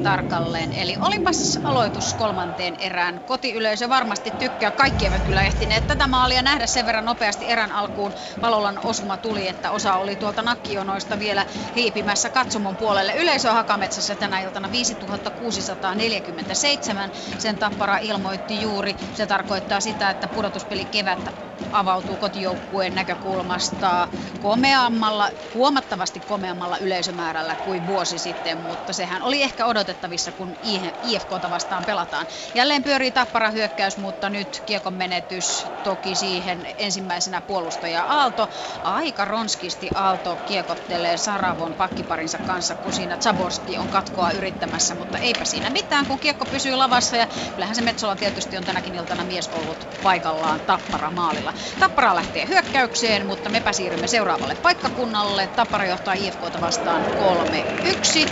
tarkalleen. Eli olipas aloitus kolmanteen erään. Kotiyleisö varmasti tykkää. Kaikki eivät kyllä ehtineet tätä maalia nähdä sen verran nopeasti erän alkuun. Palolan osuma tuli, että osa oli tuolta nakkijonoista vielä hiipimässä katsomon puolelle. Yleisö Hakametsässä tänä iltana 5647. Sen Tappara ilmoitti juuri. Se tarkoittaa sitä, että pudotuspeli kevättä avautuu kotijoukkueen näkökulmasta komeammalla huomattavasti komeammalla yleisömäärällä kuin vuosi sitten, mutta sehän oli ehkä odotettavissa, kun IFKta vastaan pelataan. Jälleen pyörii tappara hyökkäys, mutta nyt kiekon menetys toki siihen ensimmäisenä puolustaja Aalto. Aika ronskisti Aalto kiekottelee Saravon pakkiparinsa kanssa, kun siinä Zaborski on katkoa yrittämässä, mutta eipä siinä mitään, kun kiekko pysyy lavassa ja kyllähän se Metsola tietysti on tänäkin iltana mies ollut paikallaan Tappara maalilla. Tappara lähtee hyökkäykseen, mutta mepä siirrymme seuraavalle paikkakunnalle. Tappara johtaa IFKta vastaan 3-1.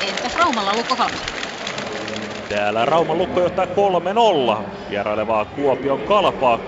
Entä Raumalla Lukko Kalpa? Täällä Rauman lukko johtaa 3-0. Vierailevaa Kuopion kalpaa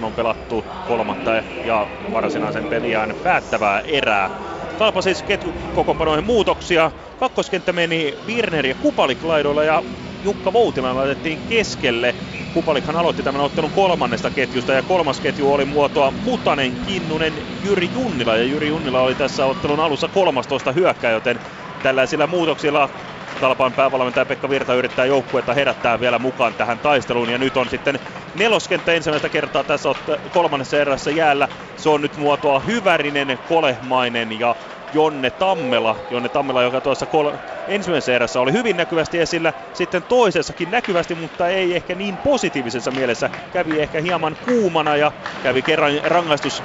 2-0-8 on pelattu kolmatta ja varsinaisen peliään päättävää erää. Kalpa siis ketjukokoonpanoihin muutoksia. Kakkoskenttä meni Virner ja Kupalik laidoilla ja Jukka Voutilan laitettiin keskelle. Kupalikhan aloitti tämän ottelun kolmannesta ketjusta ja kolmas ketju oli muotoa Mutanen, Kinnunen, Jyri Junnila. Ja Jyri Junnila oli tässä ottelun alussa 13 hyökkää, joten tällaisilla muutoksilla Kalpan päävalmentaja Pekka Virta yrittää joukkuetta herättää vielä mukaan tähän taisteluun. Ja nyt on sitten neloskenttä ensimmäistä kertaa tässä kolmannessa erässä jäällä. Se on nyt muotoa Hyvärinen, Kolehmainen ja Jonne Tammela. Jonne Tammela, joka tuossa kol- ensimmäisessä erässä oli hyvin näkyvästi esillä, sitten toisessakin näkyvästi, mutta ei ehkä niin positiivisessa mielessä. Kävi ehkä hieman kuumana ja kävi kerran rangaistus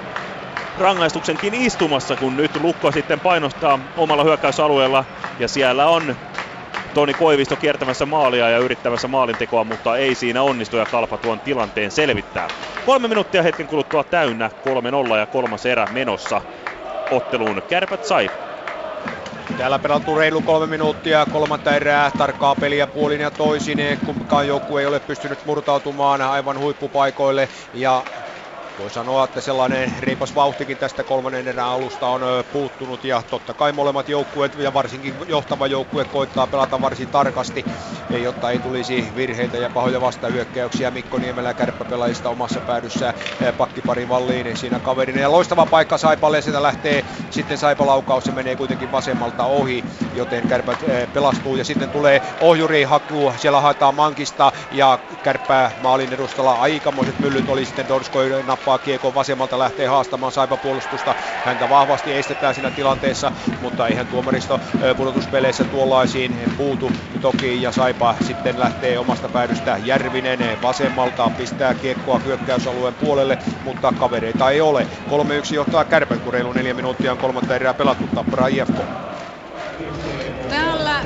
rangaistuksenkin istumassa, kun nyt Lukko sitten painostaa omalla hyökkäysalueella ja siellä on Toni Koivisto kiertämässä maalia ja yrittämässä maalintekoa, mutta ei siinä onnistu ja Kalpa tuon tilanteen selvittää. Kolme minuuttia hetken kuluttua täynnä, 3-0 ja kolmas erä menossa otteluun. Kärpät sai. Täällä pelattu reilu kolme minuuttia, kolmatta erää, tarkkaa peliä puolin ja toisin. Kumpikaan joukkue ei ole pystynyt murtautumaan aivan huippupaikoille ja voi sanoa, että sellainen reipas vauhtikin tästä kolmannen erän alusta on puuttunut ja totta kai molemmat joukkueet ja varsinkin johtava joukkue koittaa pelata varsin tarkasti, jotta ei tulisi virheitä ja pahoja vastahyökkäyksiä. Mikko Niemelä kärppäpelaajista omassa päädyssä pakkipari Valliin siinä kaverina. Ja loistava paikka Saipalle, sitä lähtee sitten Saipalaukaus, se menee kuitenkin vasemmalta ohi, joten kärpät pelastuu. Ja sitten tulee ohjuri haku, siellä haetaan Mankista ja kärppää maalin edustalla. Aikamoiset myllyt oli sitten Dorskoi nappaa nappaa kiekon vasemmalta, lähtee haastamaan Saipa puolustusta. Häntä vahvasti estetään siinä tilanteessa, mutta eihän tuomaristo pudotuspeleissä tuollaisiin puutu toki. Ja Saipa sitten lähtee omasta päädystä Järvinen vasemmalta, pistää kiekkoa hyökkäysalueen puolelle, mutta kavereita ei ole. 3-1 johtaa kärpät, kun reilu neljä minuuttia on kolmatta erää pelattu Tappara IFK. Täällä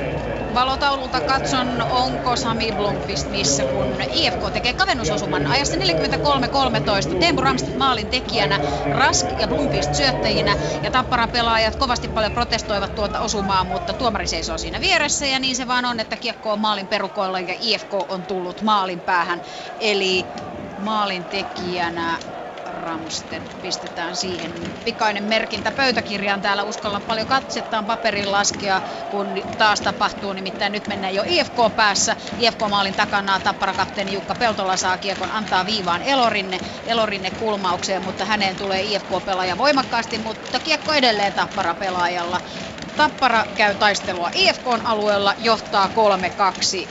valotaululta katson, onko Sami Blomqvist missä, kun IFK tekee kavennusosuman ajassa 43-13. Teemu Ramstedt maalin tekijänä, Rask ja Blomqvist syöttäjinä ja Tapparan pelaajat kovasti paljon protestoivat tuota osumaa, mutta tuomari seisoo siinä vieressä ja niin se vaan on, että kiekko on maalin perukoilla ja IFK on tullut maalin päähän. Eli maalin tekijänä Ramstedt pistetään siihen pikainen merkintä pöytäkirjaan. Täällä uskalla paljon katsettaan paperin laskea, kun taas tapahtuu. Nimittäin nyt mennään jo IFK päässä. IFK-maalin takana tapparakapteeni Jukka Peltola saa kiekon antaa viivaan Elorinne, Elorinne kulmaukseen, mutta häneen tulee IFK-pelaaja voimakkaasti, mutta kiekko edelleen tappara-pelaajalla. Tappara käy taistelua IFKn alueella, johtaa 3-2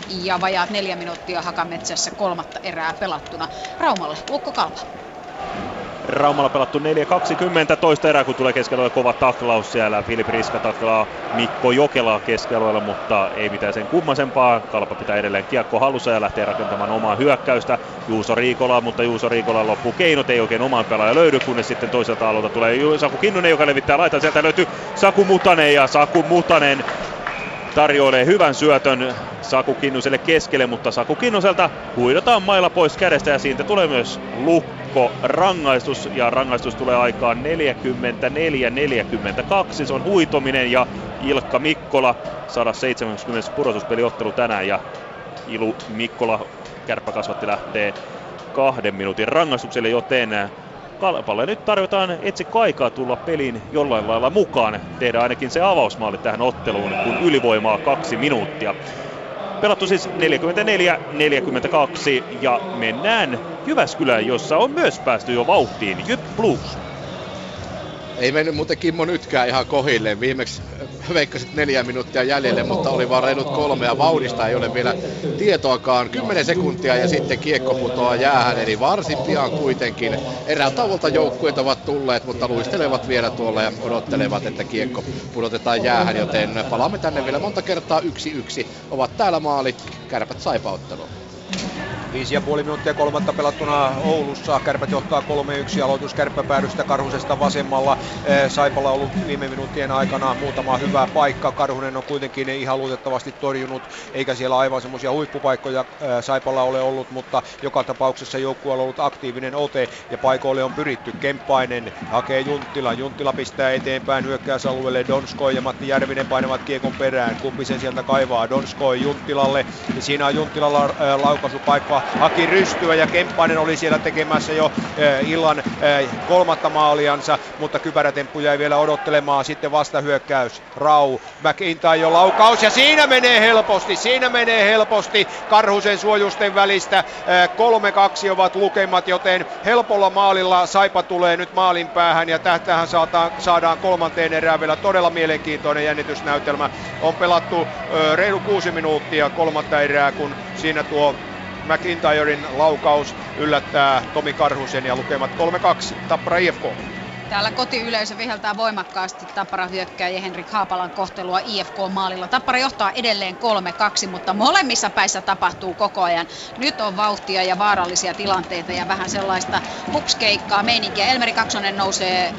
ja vajaat neljä minuuttia Hakametsässä kolmatta erää pelattuna. Raumalle, Lukko Kalpa. Raumalla pelattu 4.20 toista erää, kun tulee keskellä kova taklaus siellä. Filip Riska taklaa Mikko Jokelaa keskellä, mutta ei mitään sen kummasempaa. Kalpa pitää edelleen kiekko halussa ja lähtee rakentamaan omaa hyökkäystä. Juuso Riikola, mutta Juuso Riikola loppuu keinot, ei oikein oman pelaaja löydy, kunnes sitten toiselta alueelta tulee Saku Kinnunen, joka levittää laitaa. Sieltä löytyy Saku Mutanen ja Saku Mutanen tarjoilee hyvän syötön Saku Kinnuselle keskelle, mutta Saku Kinnuselta huidotaan mailla pois kädestä ja siitä tulee myös lukko rangaistus ja rangaistus tulee aikaan 44-42. Se on huitominen ja Ilkka Mikkola 170 pudotuspeliottelu tänään ja Ilu Mikkola kärppäkasvatti lähtee kahden minuutin rangaistukselle, joten Kalpalle nyt tarjotaan etsi aikaa tulla peliin jollain lailla mukaan. Tehdä ainakin se avausmaali tähän otteluun, kun ylivoimaa kaksi minuuttia. Pelattu siis 44-42 ja mennään Jyväskylään, jossa on myös päästy jo vauhtiin. Jyp Blues. Ei mennyt muuten Kimmo nytkään ihan kohilleen. Viimeksi veikkasit neljä minuuttia jäljelle, mutta oli vaan reilut kolme ja vauhdista ei ole vielä tietoakaan. Kymmenen sekuntia ja sitten kiekko putoaa jäähän, eli varsin pian kuitenkin. Erätauolta joukkueet ovat tulleet, mutta luistelevat vielä tuolla ja odottelevat, että kiekko pudotetaan jäähän, joten palaamme tänne vielä monta kertaa yksi yksi. Ovat täällä maalit, kärpät saipauttelua. Viisi ja puoli minuuttia kolmatta pelattuna Oulussa. Kärpät johtaa 3-1 aloitus kärppäpäädystä Karhusesta vasemmalla. Eh, Saipalla ollut viime minuuttien aikana muutama hyvä paikka. Karhunen on kuitenkin ihan luotettavasti torjunut, eikä siellä aivan semmoisia huippupaikkoja eh, Saipalla ole ollut, mutta joka tapauksessa joukkue on ollut aktiivinen ote ja paikoille on pyritty. Kemppainen hakee Junttila. Junttila pistää eteenpäin hyökkäysalueelle. Donskoi ja Matti Järvinen painavat kiekon perään. Kumpi sen sieltä kaivaa? Donskoi Junttilalle. Ja siinä on Junttilalla eh, laukaisupaikka haki rystyä ja Kemppainen oli siellä tekemässä jo eh, illan eh, kolmatta maaliansa, mutta kypärätemppu jäi vielä odottelemaan. Sitten vastahyökkäys, Rau, McIntyre jo laukaus ja siinä menee helposti, siinä menee helposti Karhusen suojusten välistä. 3-2 eh, ovat lukemat, joten helpolla maalilla Saipa tulee nyt maalin päähän ja tähän saadaan, saadaan kolmanteen erään vielä todella mielenkiintoinen jännitysnäytelmä. On pelattu reilu kuusi minuuttia kolmatta erää, kun siinä tuo McIntyren laukaus yllättää Tomi Karhusen ja lukemat 3-2. Tappara IFK. Täällä kotiyleisö viheltää voimakkaasti Tappara hyökkääjä Henrik Haapalan kohtelua IFK-maalilla. Tappara johtaa edelleen 3-2, mutta molemmissa päissä tapahtuu koko ajan. Nyt on vauhtia ja vaarallisia tilanteita ja vähän sellaista hupskeikkaa meininkiä. Elmeri Kaksonen nousee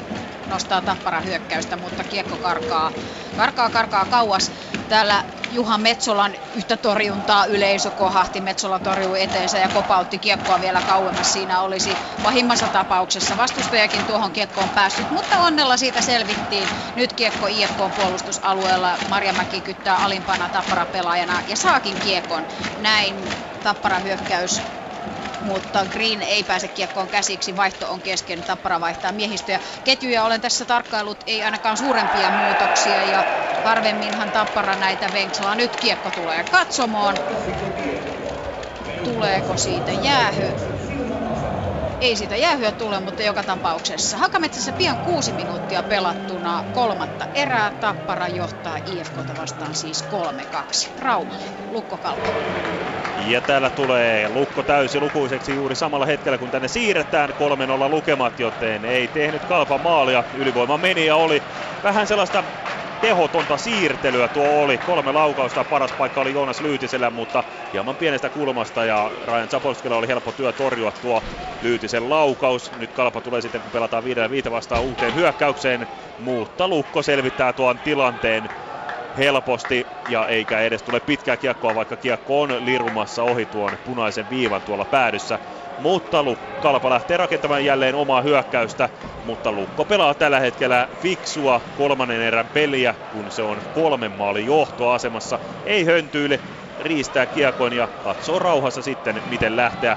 nostaa Tappara hyökkäystä, mutta kiekko karkaa, karkaa, karkaa kauas. Täällä Juha Metsolan yhtä torjuntaa yleisö kohahti. Metsola torjui eteensä ja kopautti kiekkoa vielä kauemmas. Siinä olisi pahimmassa tapauksessa vastustajakin tuohon kiekkoon päässyt, mutta onnella siitä selvittiin. Nyt kiekko IFK puolustusalueella. Marjamäki kyttää alimpana Tappara pelaajana ja saakin kiekon. Näin Tappara hyökkäys mutta Green ei pääse kiekkoon käsiksi. Vaihto on kesken, Tappara vaihtaa miehistöjä. Ketjuja olen tässä tarkkailut, ei ainakaan suurempia muutoksia ja harvemminhan Tappara näitä venkslaa. Nyt kiekko tulee katsomoon. Tuleeko siitä jäähy? Ei siitä jäähyä tule, mutta joka tapauksessa. Hakametsässä pian kuusi minuuttia pelattuna kolmatta erää. Tappara johtaa IFKta vastaan siis 3-2. Raumalle, Lukko Kalpa. Ja täällä tulee Lukko täysi lukuiseksi juuri samalla hetkellä, kun tänne siirretään 3-0 lukemat, joten ei tehnyt Kalpa maalia. Ylivoima meni ja oli vähän sellaista tehotonta siirtelyä tuo oli. Kolme laukausta, paras paikka oli Joonas Lyytisellä, mutta hieman pienestä kulmasta ja Ryan Zapolskilla oli helppo työ torjua tuo Lyytisen laukaus. Nyt Kalpa tulee sitten, kun pelataan viidellä viitä vastaan uuteen hyökkäykseen, mutta Lukko selvittää tuon tilanteen helposti ja eikä edes tule pitkää kiekkoa, vaikka kiekko on lirumassa ohi tuon punaisen viivan tuolla päädyssä. Mutta Kalpa lähtee rakentamaan jälleen omaa hyökkäystä, mutta Lukko pelaa tällä hetkellä fiksua kolmannen erän peliä, kun se on kolmen maalin johtoasemassa. Ei höntyile, riistää kiekon ja katsoo rauhassa sitten, miten lähteä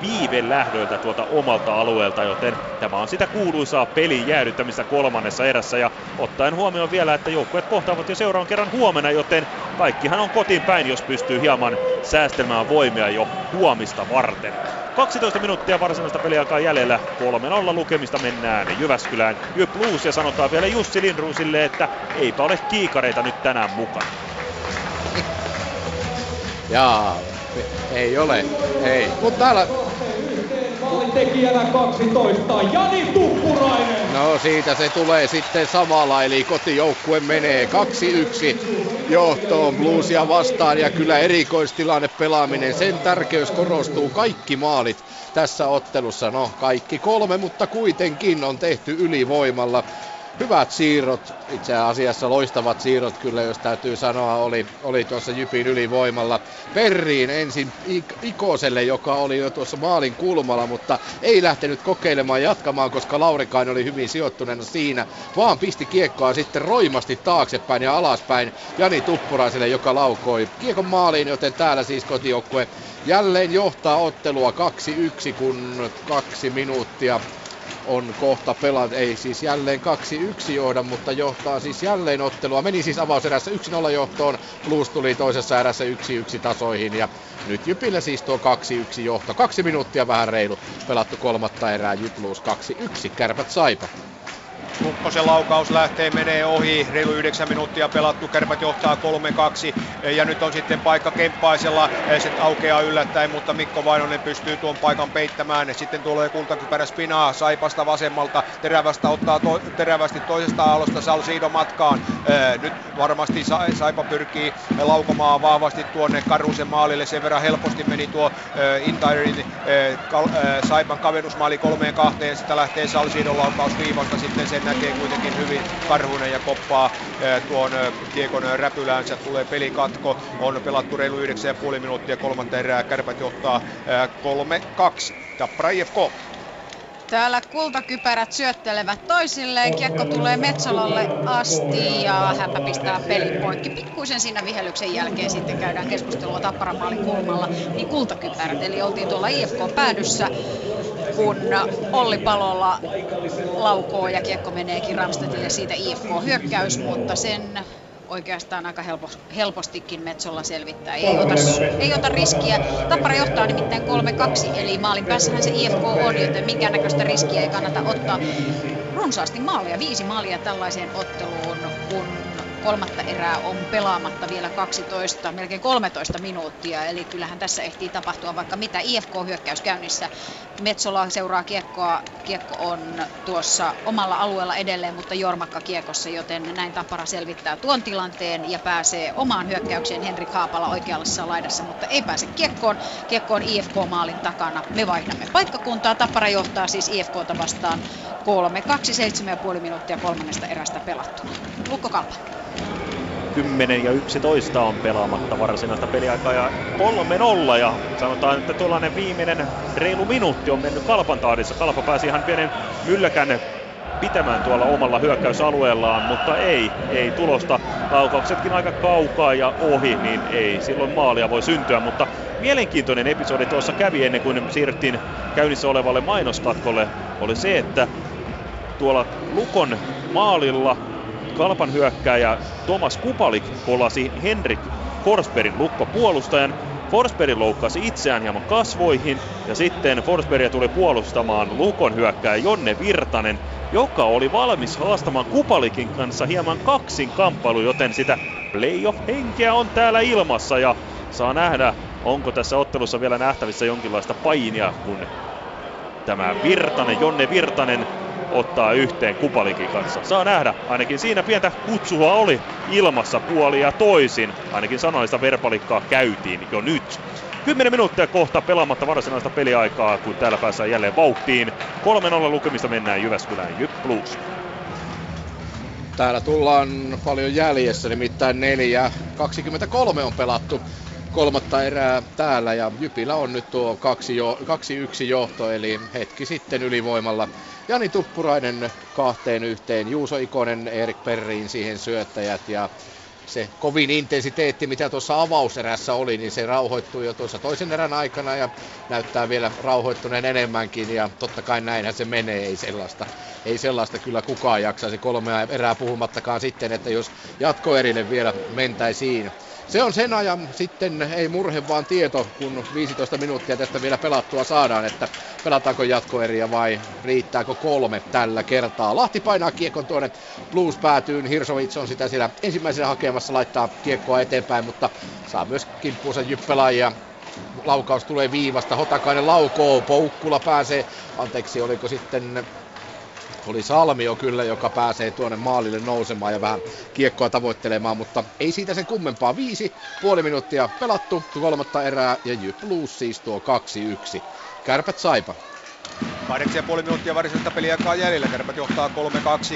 viive lähdöltä tuolta omalta alueelta, joten tämä on sitä kuuluisaa pelin jäädyttämistä kolmannessa erässä ja ottaen huomioon vielä, että joukkueet kohtaavat jo seuraavan kerran huomenna, joten kaikkihan on kotiin päin, jos pystyy hieman säästelmään voimia jo huomista varten. 12 minuuttia varsinaista peliaikaa jäljellä. 3-0 lukemista mennään Jyväskylään. Jyp Blues ja sanotaan vielä Jussi Lindruusille, että eipä ole kiikareita nyt tänään mukana. Jaa, ei ole, ei. Mutta täällä... tekijänä 12, Jani Tuppurainen. No siitä se tulee sitten samalla, eli kotijoukkue menee 2-1 johtoon Bluesia vastaan ja kyllä erikoistilanne pelaaminen, sen tärkeys korostuu kaikki maalit tässä ottelussa. No kaikki kolme, mutta kuitenkin on tehty ylivoimalla hyvät siirrot, itse asiassa loistavat siirrot kyllä, jos täytyy sanoa, oli, oli tuossa Jypin ylivoimalla. Perriin ensin Ikoselle, joka oli jo tuossa maalin kulmalla, mutta ei lähtenyt kokeilemaan jatkamaan, koska Laurikainen oli hyvin sijoittuneena siinä, vaan pisti kiekkoa sitten roimasti taaksepäin ja alaspäin Jani Tuppuraiselle, joka laukoi kiekon maaliin, joten täällä siis kotijoukkue jälleen johtaa ottelua 2-1, kun kaksi minuuttia on kohta pelata, ei siis jälleen 2-1 johda, mutta johtaa siis jälleen ottelua. Meni siis avauserässä 1-0 johtoon, Blues tuli toisessa erässä 1-1 tasoihin ja nyt Jypille siis tuo 2-1 johto. Kaksi minuuttia vähän reilu pelattu kolmatta erää Jyp Blues 2-1, kärpät saipa. Lukkosen laukaus lähtee, menee ohi, reilu 9 minuuttia pelattu, Kärpät johtaa 3-2 ja nyt on sitten paikka Kemppaisella, se aukeaa yllättäen, mutta Mikko Vainonen pystyy tuon paikan peittämään. Sitten tulee kultakypärä Spinaa Saipasta vasemmalta, terävästä ottaa to, terävästi toisesta aallosta Salsiido matkaan. Nyt varmasti Saipa pyrkii laukomaan vahvasti tuonne Karusen maalille, sen verran helposti meni tuo Intairin Saipan kavennusmaali kolmeen kahteen, sitä lähtee Salsiidon laukaus viivasta, sitten sen näkee kuitenkin hyvin Karhunen ja koppaa tuon kiekon räpyläänsä, tulee pelikatko, on pelattu reilu 9,5 minuuttia kolmatta erää, Kärpät johtaa 3-2, Tappara IFK. Täällä kultakypärät syöttelevät toisilleen. Kiekko tulee Metsolalle asti ja hänpä pistää pelin poikki. Pikkuisen siinä vihellyksen jälkeen sitten käydään keskustelua Tapparan maalin kulmalla. Niin kultakypärät, eli oltiin tuolla IFK-päädyssä, kun Olli Palolla laukoo ja kiekko meneekin Ramstedille siitä IFK-hyökkäys, mutta sen oikeastaan aika helpo, helpostikin Metsolla selvittää. Ei ota, ei ota riskiä. Tappara johtaa nimittäin 3-2, eli maalin päässähän se IFK on, joten minkäännäköistä riskiä ei kannata ottaa. Runsaasti maalia, viisi maalia tällaiseen otteluun, kun kolmatta erää on pelaamatta vielä 12, melkein 13 minuuttia, eli kyllähän tässä ehtii tapahtua vaikka mitä. IFK-hyökkäys käynnissä, Metsola seuraa kiekkoa, kiekko on tuossa omalla alueella edelleen, mutta Jormakka kiekossa, joten näin Tappara selvittää tuon tilanteen ja pääsee omaan hyökkäykseen Henrik Haapala oikealla laidassa, mutta ei pääse kiekkoon. Kiekko on IFK-maalin takana. Me vaihdamme paikkakuntaa. Tappara johtaa siis IFKta vastaan 3-2, 7,5 minuuttia kolmannesta erästä pelattuna. Lukko Kalpa. 10 ja 11 on pelaamatta varsinaista peliaikaa ja 3-0 ja sanotaan, että tuollainen viimeinen reilu minuutti on mennyt Kalpan tahdissa. Kalpa pääsi ihan pienen mylläkän pitämään tuolla omalla hyökkäysalueellaan, mutta ei, ei tulosta. Laukauksetkin aika kaukaa ja ohi, niin ei silloin maalia voi syntyä, mutta mielenkiintoinen episodi tuossa kävi ennen kuin siirryttiin käynnissä olevalle mainoskatkolle, oli se, että tuolla Lukon maalilla Kalpan hyökkääjä Thomas Kupalik kolasi Henrik Forsbergin lukkopuolustajan. Forsberg loukkasi itseään hieman kasvoihin ja sitten Forsbergia tuli puolustamaan Lukon hyökkääjä Jonne Virtanen, joka oli valmis haastamaan Kupalikin kanssa hieman kaksin kamppailu, joten sitä playoff-henkeä on täällä ilmassa ja saa nähdä, onko tässä ottelussa vielä nähtävissä jonkinlaista painia, kun tämä Virtanen, Jonne Virtanen ottaa yhteen Kupalikin kanssa. Saa nähdä, ainakin siinä pientä kutsua oli ilmassa puoli ja toisin. Ainakin sanallista verpalikkaa käytiin jo nyt. 10 minuuttia kohta pelaamatta varsinaista peliaikaa, kun täällä päässään jälleen vauhtiin. 3-0 lukemista mennään Jyväskylään Jyp Plus. Täällä tullaan paljon jäljessä, nimittäin 4 23 on pelattu kolmatta erää täällä ja Jypillä on nyt tuo 2-1 johto, eli hetki sitten ylivoimalla Jani Tuppurainen kahteen yhteen, Juuso Ikonen, Erik Perriin siihen syöttäjät ja se kovin intensiteetti, mitä tuossa avauserässä oli, niin se rauhoittui jo tuossa toisen erän aikana ja näyttää vielä rauhoittuneen enemmänkin ja totta kai näinhän se menee, ei sellaista, ei sellaista kyllä kukaan jaksaisi kolmea erää puhumattakaan sitten, että jos jatkoerille vielä mentäisiin. Se on sen ajan sitten, ei murhe vaan tieto, kun 15 minuuttia tästä vielä pelattua saadaan, että pelataanko jatkoeriä vai riittääkö kolme tällä kertaa. Lahti painaa kiekon tuonne. Blues päätyyn, Hirsovits on sitä siellä ensimmäisenä hakemassa, laittaa kiekkoa eteenpäin, mutta saa myös kimppuunsa jyppelaajia laukaus tulee viivasta, Hotakainen laukoo, Poukkula pääsee, anteeksi oliko sitten oli Salmio kyllä, joka pääsee tuonne maalille nousemaan ja vähän kiekkoa tavoittelemaan, mutta ei siitä sen kummempaa. Viisi, puoli minuuttia pelattu, kolmatta erää ja Jyp Blues siis tuo 2-1. Kärpät Saipa. 8,5 minuuttia varsinaista peliaikaa jäljellä. Kärpät johtaa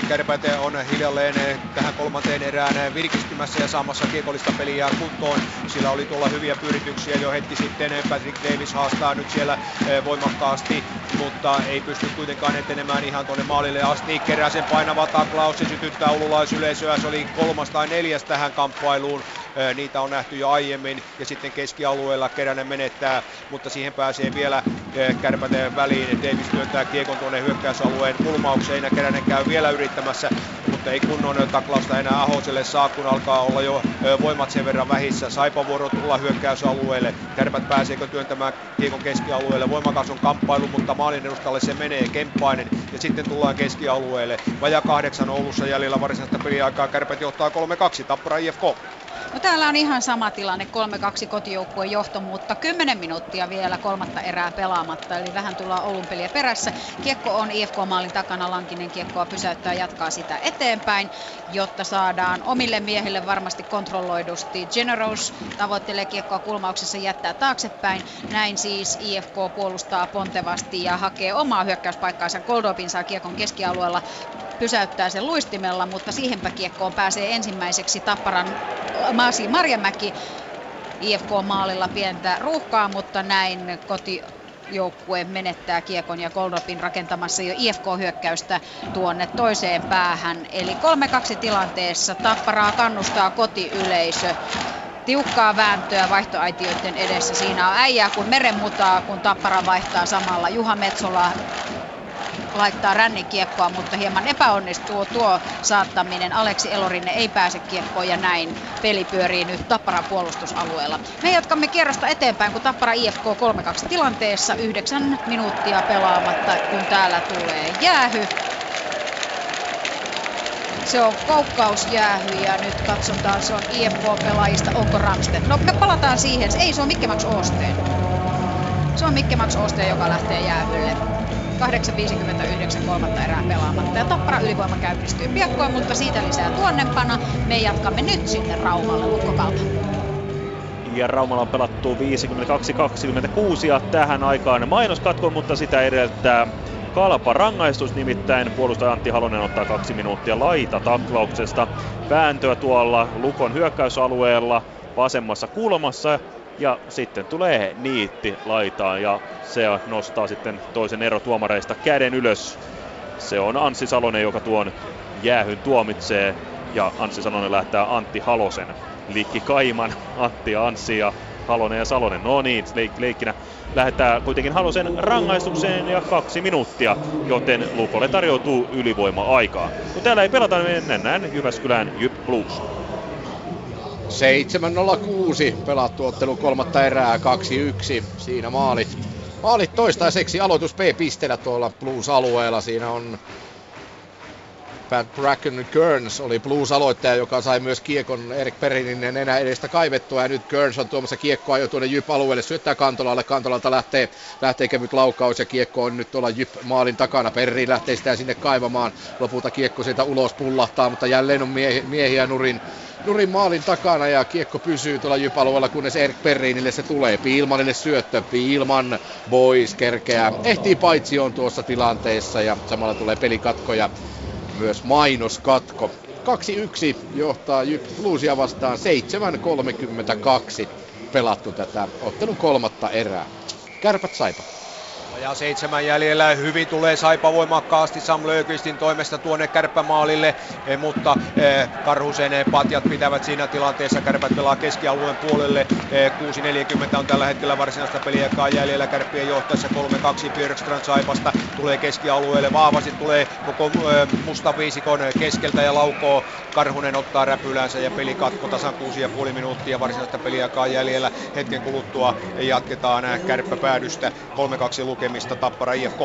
3-2. Kärpät on hiljalleen tähän kolmanteen erään virkistymässä ja saamassa kiekollista peliä kuntoon. Sillä oli tuolla hyviä pyrityksiä jo hetki sitten. Patrick Davis haastaa nyt siellä eh, voimakkaasti, mutta ei pysty kuitenkaan etenemään ihan tuonne maalille asti. Kerää sen painava taklaus ja sytyttää ululaisyleisöä. Se oli kolmas tai neljäs tähän kamppailuun niitä on nähty jo aiemmin ja sitten keskialueella Keränen menettää, mutta siihen pääsee vielä kärpäteen väliin. Davis työntää kiekon tuonne hyökkäysalueen kulmaukseen ja Keränen käy vielä yrittämässä, mutta ei kunnon taklausta enää Ahoselle saa, kun alkaa olla jo voimat sen verran vähissä. Saipa vuoro tulla hyökkäysalueelle. Kärpät pääseekö työntämään kiekon keskialueelle. Voimakas on kamppailu, mutta maalin edustalle se menee. Kemppainen ja sitten tullaan keskialueelle. Vaja kahdeksan Oulussa jäljellä varsinaista peliaikaa. Kärpät johtaa 3-2. Tappara IFK. No täällä on ihan sama tilanne, 3-2 kotijoukkueen johto, mutta 10 minuuttia vielä kolmatta erää pelaamatta, eli vähän tullaan Oulun peliä perässä. Kiekko on IFK-maalin takana, Lankinen kiekkoa pysäyttää jatkaa sitä eteenpäin, jotta saadaan omille miehille varmasti kontrolloidusti. Generous tavoittelee kiekkoa kulmauksessa jättää taaksepäin, näin siis IFK puolustaa pontevasti ja hakee omaa hyökkäyspaikkaansa. Goldopin saa kiekon keskialueella pysäyttää sen luistimella, mutta siihenpä kiekkoon pääsee ensimmäiseksi Tapparan Masi Marjamäki IFK-maalilla pientä ruuhkaa, mutta näin koti joukkue menettää kiekon ja Goldopin rakentamassa jo IFK-hyökkäystä tuonne toiseen päähän. Eli 3-2 tilanteessa Tapparaa kannustaa kotiyleisö tiukkaa vääntöä vaihtoaitioiden edessä. Siinä on äijää kuin merenmutaa, kun Tappara vaihtaa samalla. Juha Metsola laittaa rännikiekkoa, mutta hieman epäonnistuu tuo saattaminen. Aleksi Elorinne ei pääse kiekkoon ja näin peli pyörii nyt Tapparan puolustusalueella. Me jatkamme kierrosta eteenpäin, kun Tappara IFK 3-2 tilanteessa. Yhdeksän minuuttia pelaamatta, kun täällä tulee jäähy. Se on koukkausjäähy ja nyt katsotaan, se on IFK-pelaajista, onko Ramstedt. No me palataan siihen, ei se on Mikke Max Osteen. Se on Mikke Max Osteen, joka lähtee jäähylle. 8.59 kolmatta erää pelaamatta. Ja Tappara ylivoima käynnistyy piakkoin, mutta siitä lisää tuonnempana. Me jatkamme nyt sinne Raumalle Lukkokalta. Ja Raumalla on pelattu 52-26 ja tähän aikaan mainoskatko, mutta sitä edeltää kalpa rangaistus, nimittäin puolustaja Antti Halonen ottaa kaksi minuuttia laita taklauksesta. Vääntöä tuolla Lukon hyökkäysalueella vasemmassa kulmassa ja sitten tulee niitti laitaan ja se nostaa sitten toisen ero tuomareista käden ylös. Se on Anssi Salonen, joka tuon jäähyn tuomitsee ja Anssi Salonen lähtää Antti Halosen. Liikki Kaiman, Antti ja Anssi ja Halonen ja Salonen. No niin, leik- leikkinä lähdetään kuitenkin Halosen rangaistukseen ja kaksi minuuttia, joten Lukolle tarjoutuu ylivoima-aikaa. Kun täällä ei pelata, niin mennään Jyväskylään Jyp Blues. 7.06 pelattu ottelu kolmatta erää 2-1. Siinä maalit. Maalit toistaiseksi aloitus B-pisteellä tuolla Blues-alueella. Siinä on Pat Bracken Kearns oli Blues-aloittaja, joka sai myös kiekon Erik Perinin enää edestä kaivettua. Ja nyt Kearns on tuomassa kiekkoa jo tuonne Jyp-alueelle, syöttää Kantolalle. Kantolalta lähtee, lähtee kevyt laukaus ja kiekko on nyt tuolla Jyp-maalin takana. Perin lähtee sitä sinne kaivamaan. Lopulta kiekko sieltä ulos pullahtaa, mutta jälleen on miehi, miehiä nurin Nurin maalin takana ja kiekko pysyy tuolla jypalueella, kunnes Erik Perriinille se tulee. Piilmanille syöttö, Piilman, Boys kerkeää, ehtii paitsi on tuossa tilanteessa ja samalla tulee pelikatko ja myös mainoskatko. 2-1 johtaa Jyp Bluesia vastaan 7.32 pelattu tätä ottelun kolmatta erää. Kärpät Saipa. Ja seitsemän jäljellä hyvin tulee Saipa voimakkaasti Sam Löökistin toimesta tuonne kärppämaalille, eh, mutta eh, Karhusen patjat pitävät siinä tilanteessa. Kärpät pelaa keskialueen puolelle. Eh, 6.40 on tällä hetkellä varsinaista peliaikaa jäljellä kärppien johtaessa 3-2 Björkstrand Saipasta tulee keskialueelle. Vahvasti tulee koko eh, musta viisikon keskeltä ja laukoo. Karhunen ottaa räpylänsä ja peli katko tasan 6,5 minuuttia varsinaista peliaikaa jäljellä. Hetken kuluttua jatketaan kärppäpäädystä 3-2 lukemista lukemista Tappara IFK.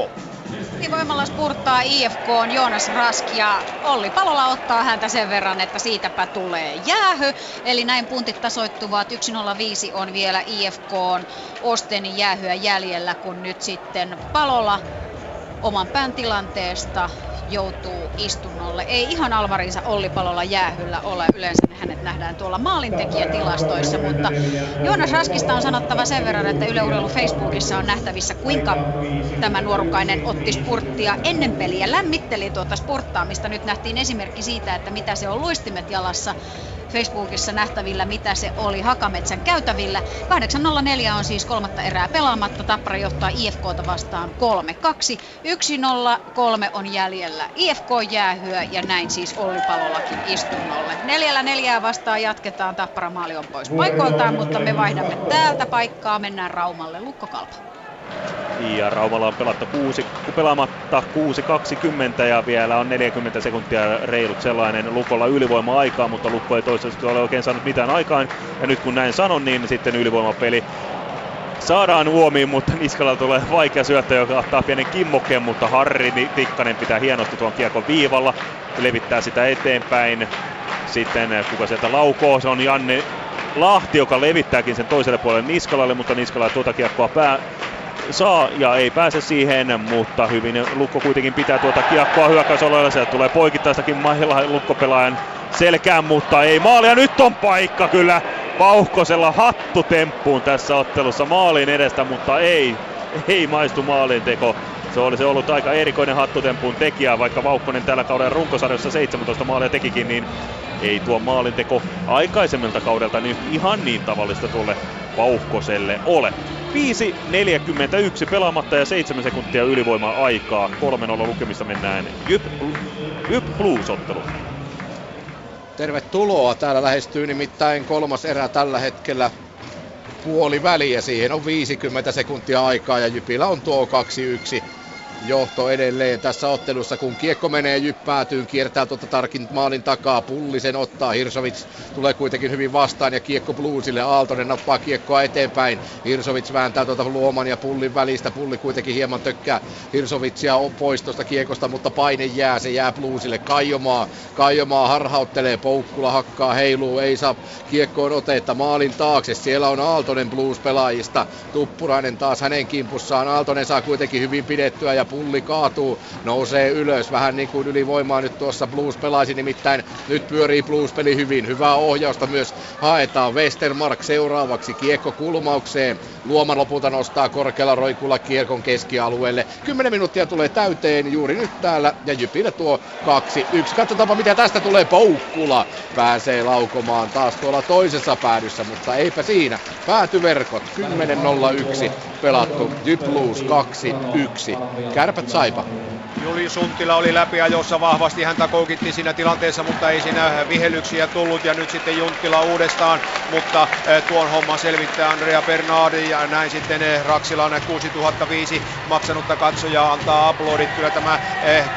Voimalla spurttaa IFK on Joonas Rask ja Olli Palola ottaa häntä sen verran, että siitäpä tulee jäähy. Eli näin puntit tasoittuvat. 1.05 on vielä IFK on Ostenin jäähyä jäljellä, kun nyt sitten Palola oman pään tilanteesta joutuu istunnolle. Ei ihan Alvarinsa Olli Palolla jäähyllä ole. Yleensä hänet nähdään tuolla maalintekijätilastoissa, mutta Joonas Raskista on sanottava sen verran, että Yle Urheilu Facebookissa on nähtävissä, kuinka tämä nuorukainen otti spurttia ennen peliä, lämmitteli tuota spurttaamista. Nyt nähtiin esimerkki siitä, että mitä se on luistimet jalassa Facebookissa nähtävillä, mitä se oli Hakametsän käytävillä. 8.04 on siis kolmatta erää pelaamatta. Tappara johtaa IFKta vastaan 3-2. 1-0-3 on jäljellä. IFK jäähyä ja näin siis Olli Palollakin istunnolle. Neljällä neljää vastaan jatketaan. Tappara maali on pois paikoiltaan, mutta me vaihdamme täältä paikkaa. Mennään Raumalle. Lukko Kalpa. Ja Raumalla on pelattu kuusi, pelaamatta 6.20 ja vielä on 40 sekuntia reilut sellainen Lukolla ylivoima-aikaa, mutta Lukko ei toistaiseksi ole oikein saanut mitään aikaan. Ja nyt kun näin sanon, niin sitten ylivoimapeli saadaan huomiin, mutta Niskalla tulee vaikea syöttö, joka ottaa pienen kimmokkeen, mutta Harri Tikkanen pitää hienosti tuon kiekon viivalla, levittää sitä eteenpäin. Sitten kuka sieltä laukoo, se on Janne Lahti, joka levittääkin sen toiselle puolelle Niskalalle, mutta Niskala tuota kiekkoa pää, saa ja ei pääse siihen, mutta hyvin Lukko kuitenkin pitää tuota kiekkoa hyökkäysoloilla. Sieltä tulee poikittaistakin mailla Lukkopelaajan selkään, mutta ei maalia. Nyt on paikka kyllä Vauhkosella hattutemppuun tässä ottelussa maalin edestä, mutta ei, ei maistu maalin teko. Se olisi ollut aika erikoinen hattutempun tekijä, vaikka Vauhkonen tällä kauden runkosarjassa 17 maalia tekikin, niin ei tuo maalinteko aikaisemmilta kaudelta niin ihan niin tavallista tuolle Vauhkoselle ole. 5.41 pelaamatta ja 7 sekuntia ylivoimaa aikaa. 3-0 lukemista mennään Jyp, Jyp Blues-ottelu. Tervetuloa. Täällä lähestyy nimittäin kolmas erä tällä hetkellä puoli väliä. Siihen on 50 sekuntia aikaa ja Jypillä on tuo 2-1 johto edelleen tässä ottelussa, kun kiekko menee jyppäätyyn, kiertää tuota Tarkin maalin takaa, Pullisen ottaa, Hirsovits tulee kuitenkin hyvin vastaan ja kiekko Bluesille, Aaltonen nappaa kiekkoa eteenpäin, Hirsovits vääntää tuota Luoman ja Pullin välistä, Pulli kuitenkin hieman tökkää Hirsovitsia pois tuosta kiekosta, mutta paine jää, se jää Bluesille, Kaijomaa, Kaijomaa harhauttelee, Poukkula hakkaa, heiluu, ei saa kiekkoon otetta, maalin taakse, siellä on Aaltonen Blues pelaajista, Tuppurainen taas hänen kimpussaan, Aaltonen saa kuitenkin hyvin pidettyä ja pulli kaatuu, nousee ylös. Vähän niin kuin ylivoimaa nyt tuossa Blues pelaisi, nimittäin nyt pyörii Blues-peli hyvin. Hyvää ohjausta myös haetaan. Westermark seuraavaksi kiekko kulmaukseen. Luoma lopulta nostaa korkealla roikulla kiekon keskialueelle. 10 minuuttia tulee täyteen juuri nyt täällä ja Jypille tuo 2-1. Katsotaanpa mitä tästä tulee. Poukkula pääsee laukomaan taas tuolla toisessa päädyssä, mutta eipä siinä. Päätyverkot 10.01 pelattu. Jyp Blues 2-1. Kärpät Saipa. Juli Sunttila oli läpiajossa vahvasti, häntä koukitti siinä tilanteessa, mutta ei siinä vihellyksiä tullut ja nyt sitten Junttila uudestaan, mutta tuon homman selvittää Andrea Bernardi ja näin sitten Raksilan 6005 maksanutta katsojaa antaa aplodit. Kyllä tämä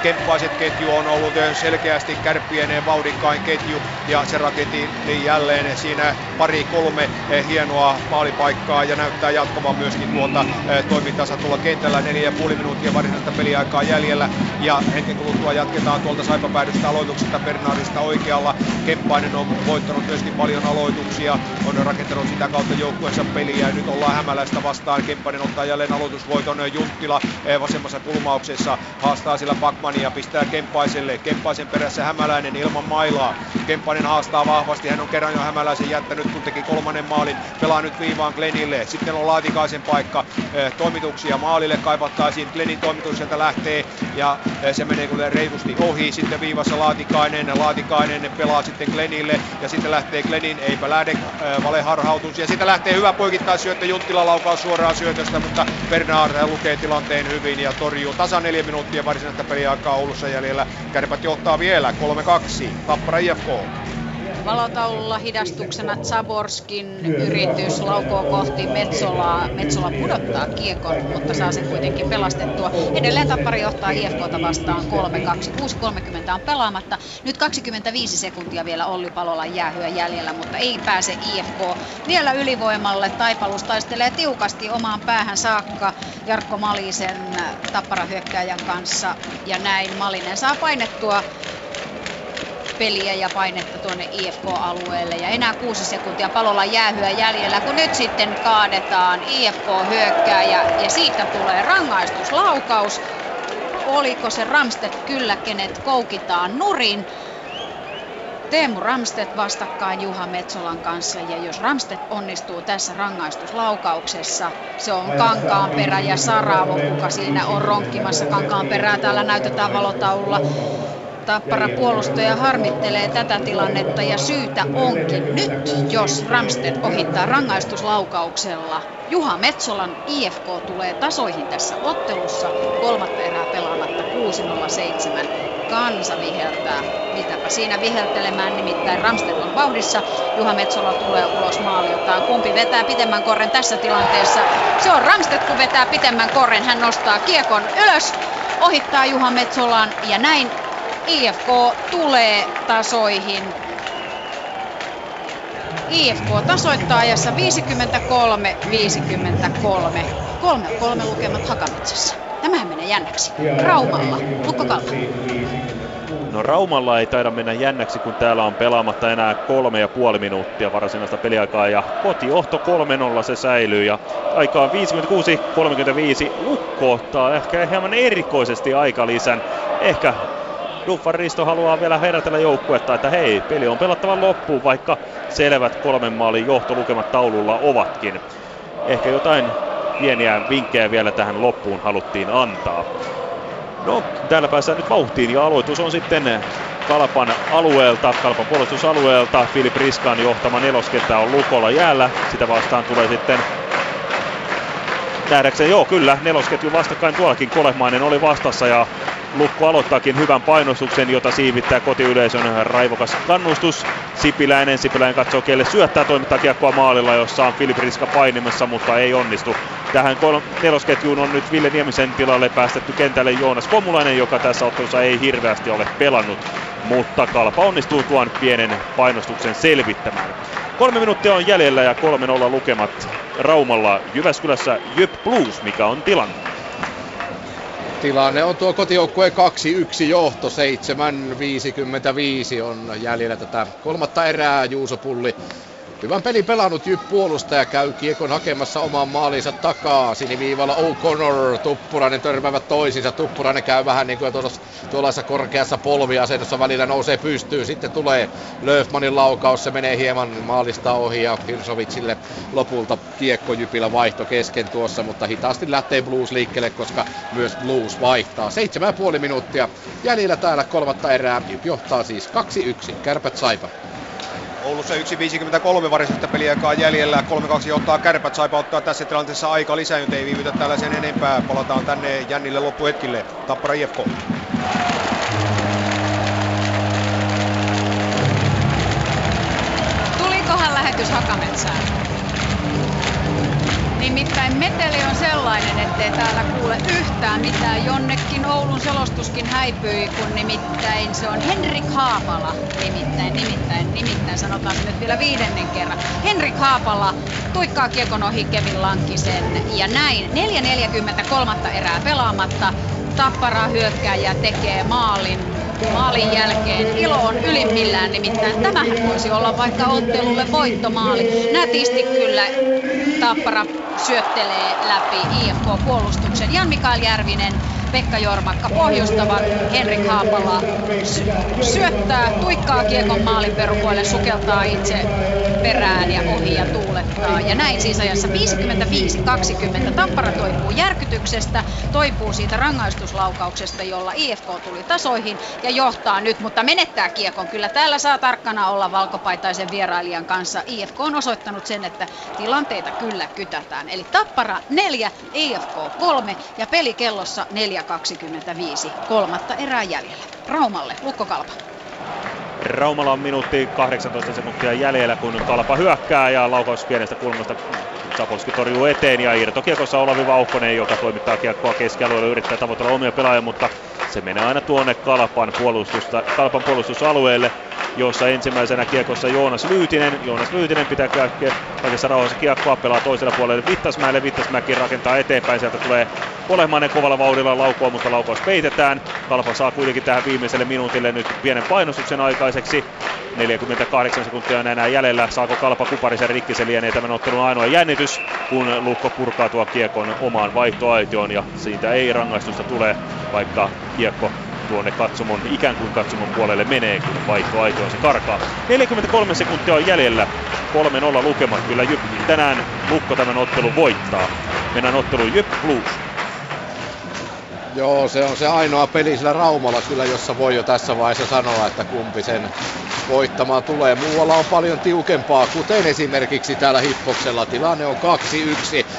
kemppaiset ketju on ollut selkeästi kärppien vauhdikkain ketju ja se rakenti jälleen siinä pari kolme hienoa maalipaikkaa ja näyttää jatkavan myöskin tuota toimintansa tuolla kentällä. Neljä ja puoli minuuttia varsinaista peliaikaa jäljellä ja hetken kuluttua jatketaan tuolta Saipapäädystä aloituksesta Bernardista oikealla. Kemppainen on voittanut myöskin paljon aloituksia, on rakentanut sitä kautta joukkueensa peliä ja nyt ollaan Hämäläistä vastaan. Kemppainen ottaa jälleen aloitusvoiton Junttila vasemmassa kulmauksessa, haastaa sillä Pakmania, pistää Kemppaiselle. Kemppaisen perässä Hämäläinen ilman mailaa. Kemppainen haastaa vahvasti, hän on kerran jo Hämäläisen jättänyt, kun teki kolmannen maalin. Pelaa nyt viivaan Glenille, sitten on Laatikaisen paikka, toimituksia maalille kaivattaisiin. Glenin toimitus sieltä lähtee ja se menee kyllä reilusti ohi. Sitten viivassa Laatikainen, Laatikainen pelaa sitten Glenille ja sitten lähtee Glenin, eipä lähde äh, valeharhautus. Ja sitten lähtee hyvä syöttö, Junttila laukaus suoraan syötöstä, mutta Bernard lukee tilanteen hyvin ja torjuu tasa neljä minuuttia varsinaista peliaikaa Oulussa jäljellä. Kärpät johtaa vielä 3-2, Tappara IFK. Valotaululla hidastuksena Zaborskin yritys laukoo kohti Metsolaa. Metsola pudottaa kiekon, mutta saa sen kuitenkin pelastettua. Edelleen Tappari johtaa IFKta vastaan 3-2. 6.30 on pelaamatta. Nyt 25 sekuntia vielä Olli Palola jäähyä jäljellä, mutta ei pääse IFK vielä ylivoimalle. Taipalus taistelee tiukasti omaan päähän saakka Jarkko Malisen tapparahyökkääjän kanssa. Ja näin Malinen saa painettua peliä ja painetta tuonne IFK-alueelle. Ja enää kuusi sekuntia palolla jäähyä jäljellä, kun nyt sitten kaadetaan IFK hyökkää ja, ja siitä tulee rangaistuslaukaus. Oliko se Ramstedt kyllä, kenet koukitaan nurin? Teemu Ramstedt vastakkain Juha Metsolan kanssa ja jos Ramstedt onnistuu tässä rangaistuslaukauksessa, se on kankaan perä ja Saravo, kuka siinä on ronkkimassa kankaan perää. Täällä näytetään valotaululla Tappara puolustaja harmittelee tätä tilannetta ja syytä onkin nyt, jos Ramstedt ohittaa rangaistuslaukauksella. Juha Metsolan IFK tulee tasoihin tässä ottelussa, kolmatta erää pelaamatta 6-0-7. Kansa viheltää. Mitäpä siinä viheltelemään, nimittäin Ramstedt on vauhdissa. Juha Metsola tulee ulos maaliltaan. Kumpi vetää pitemmän korren tässä tilanteessa? Se on Ramstedt, kun vetää pitemmän korren. Hän nostaa kiekon ylös, ohittaa Juha Metsolan ja näin IFK tulee tasoihin. IFK tasoittaa ajassa 53-53. 3-3 lukemat Hakametsässä. Tämähän menee jännäksi. Raumalla. Lukko Kalpa. No Raumalla ei taida mennä jännäksi, kun täällä on pelaamatta enää kolme ja puoli minuuttia varsinaista peliaikaa ja kotijohto 3-0 se säilyy ja aikaa 56-35. Lukko ottaa ehkä hieman erikoisesti aikalisän. Ehkä Duffan Risto haluaa vielä herätellä joukkuetta, että hei, peli on pelattava loppuun, vaikka selvät kolmen maalin johtolukemat taululla ovatkin. Ehkä jotain pieniä vinkkejä vielä tähän loppuun haluttiin antaa. No, täällä päästään nyt vauhtiin ja aloitus on sitten Kalpan alueelta, Kalpan puolustusalueelta. Filip Riskan johtama neloskenttä on Lukolla jäällä. Sitä vastaan tulee sitten nähdäkseen, joo kyllä, nelosketju vastakkain tuollakin Kolehmainen oli vastassa ja Lukko aloittaakin hyvän painostuksen, jota siivittää kotiyleisön raivokas kannustus. Sipiläinen, Sipiläinen katsoo kelle syöttää, toimittaa kiekkoa maalilla, jossa on Filip Riska painimassa, mutta ei onnistu. Tähän kol- nelosketjuun on nyt Ville Niemisen tilalle päästetty kentälle Joonas Komulainen, joka tässä ottelussa ei hirveästi ole pelannut, mutta Kalpa onnistuu tuon pienen painostuksen selvittämään. Kolme minuuttia on jäljellä ja 3-0 lukemat Raumalla Jyväskylässä Jyp Blues, mikä on tilanne. Tilanne on tuo kotijoukkueen 2-1 johto, 7.55 on jäljellä tätä kolmatta erää. Juuso Pulli Hyvän pelin pelannut Jyp puolustaja käy kiekon hakemassa oman maalinsa takaa. Siniviivalla O'Connor, Tuppurainen törmäävät toisiinsa. Tuppurainen käy vähän niin kuin tuollaisessa korkeassa polviasennossa välillä nousee pystyyn. Sitten tulee Löfmanin laukaus, se menee hieman maalista ohi ja Hirsovitsille lopulta kiekko Jypillä vaihto kesken tuossa, mutta hitaasti lähtee Blues liikkeelle, koska myös Blues vaihtaa. 7,5 minuuttia jäljellä täällä kolmatta erää. Jyp johtaa siis 2-1. Kärpät Saipa. Oulussa 1.53 varsinaista peliaikaa jäljellä. 3-2 johtaa kärpät. Saipa ottaa tässä tilanteessa aika lisää, joten ei viivytä täällä sen enempää. Palataan tänne jännille loppuhetkille. Tappara IFK. Tulikohan lähetys Hakametsään? Nimittäin meteli on sellainen, ettei täällä kuule yhtään mitään. Jonnekin Oulun selostuskin häipyi, kun nimittäin se on Henrik Haapala. Nimittäin, nimittäin, nimittäin sanotaan se nyt vielä viidennen kerran. Henrik Haapala tuikkaa kiekon ohi Kevin Lankisen ja näin 4.43 erää pelaamatta. Tappara hyökkääjä tekee maalin maalin jälkeen. Ilo on ylimmillään nimittäin. Tämähän voisi olla vaikka ottelulle voittomaali. Nätisti kyllä Tappara syöttelee läpi IFK-puolustuksen. Jan-Mikael Järvinen Pekka Jormakka pohjustavat. Henrik Haapala sy- syöttää, tuikkaa kiekon maalin perukoille, sukeltaa itse perään ja ohi ja tuulettaa. Ja näin siis ajassa 55-20 Tappara toipuu järkytyksestä, toipuu siitä rangaistuslaukauksesta, jolla IFK tuli tasoihin ja johtaa nyt, mutta menettää kiekon. Kyllä täällä saa tarkkana olla valkopaitaisen vierailijan kanssa. IFK on osoittanut sen, että tilanteita kyllä kytätään. Eli Tappara 4, IFK 3 ja pelikellossa 4.25. Kolmatta erää jäljellä. Raumalle, Lukko Kalpa. Raumalla on minuutti 18 sekuntia jäljellä, kun Kalpa hyökkää ja laukaus pienestä kulmasta Sapolski torjuu eteen ja irtokiekossa Olavi Vauhkonen, joka toimittaa kiekkoa keskialueelle, yrittää tavoitella omia pelaajia, mutta se menee aina tuonne Kalpan, puolustusta, Kalpan puolustusalueelle, jossa ensimmäisenä kiekossa Joonas Lyytinen. Joonas Lyytinen pitää kaikessa rauhassa kiekkoa, pelaa toisella puolella Vittasmäelle. Vittasmäki rakentaa eteenpäin, sieltä tulee Olehmainen kovalla vauhdilla laukua, mutta laukaus peitetään. Kalpa saa kuitenkin tähän viimeiselle minuutille nyt pienen painostuksen aikaiseksi. 48 sekuntia on enää jäljellä. Saako Kalpa Kuparisen rikki, se lienee tämän ottelun ainoa jännitys, kun Lukko purkaa tuo kiekon omaan vaihtoaitioon ja siitä ei rangaistusta tule, vaikka kiekko tuonne katsomon, ikään kuin katsomon puolelle menee, kun vaihtoaitioon se karkaa. 43 sekuntia on jäljellä, 3-0 lukemat, kyllä Jyp tänään Lukko tämän ottelun voittaa. Mennään otteluun Jyp Blues. Joo, se on se ainoa peli sillä Raumalla kyllä, jossa voi jo tässä vaiheessa sanoa, että kumpi sen voittamaan tulee. Muualla on paljon tiukempaa, kuten esimerkiksi täällä Hippoksella tilanne on 2-1.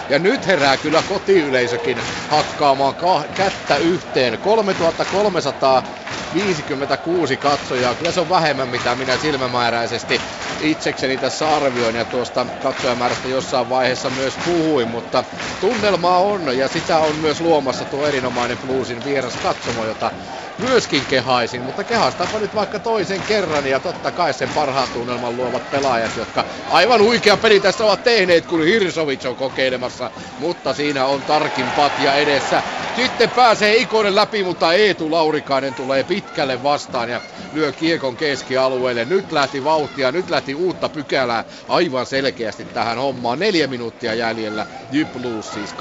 Ja nyt herää kyllä kotiyleisökin hakkaamaan ka- kättä yhteen. 3356 katsojaa. Kyllä se on vähemmän mitä minä silmämääräisesti itsekseni tässä arvioin ja tuosta katsojamäärästä jossain vaiheessa myös puhuin, mutta tunnelmaa on ja sitä on myös luomassa tuo erinomainen Bluesin vieras katsomo, jota myöskin kehaisin, mutta kehastaanpa nyt vaikka toisen kerran ja totta kai sen parhaan tunnelman luovat pelaajat, jotka aivan huikea peli tässä ovat tehneet, kun Hirsovic on kokeilemassa, mutta siinä on tarkin patja edessä. Sitten pääsee Ikonen läpi, mutta Eetu Laurikainen tulee pitkälle vastaan ja lyö kiekon keskialueelle. Nyt lähti vauhtia, nyt lähti uutta pykälää aivan selkeästi tähän hommaan. Neljä minuuttia jäljellä. Jyp Blues siis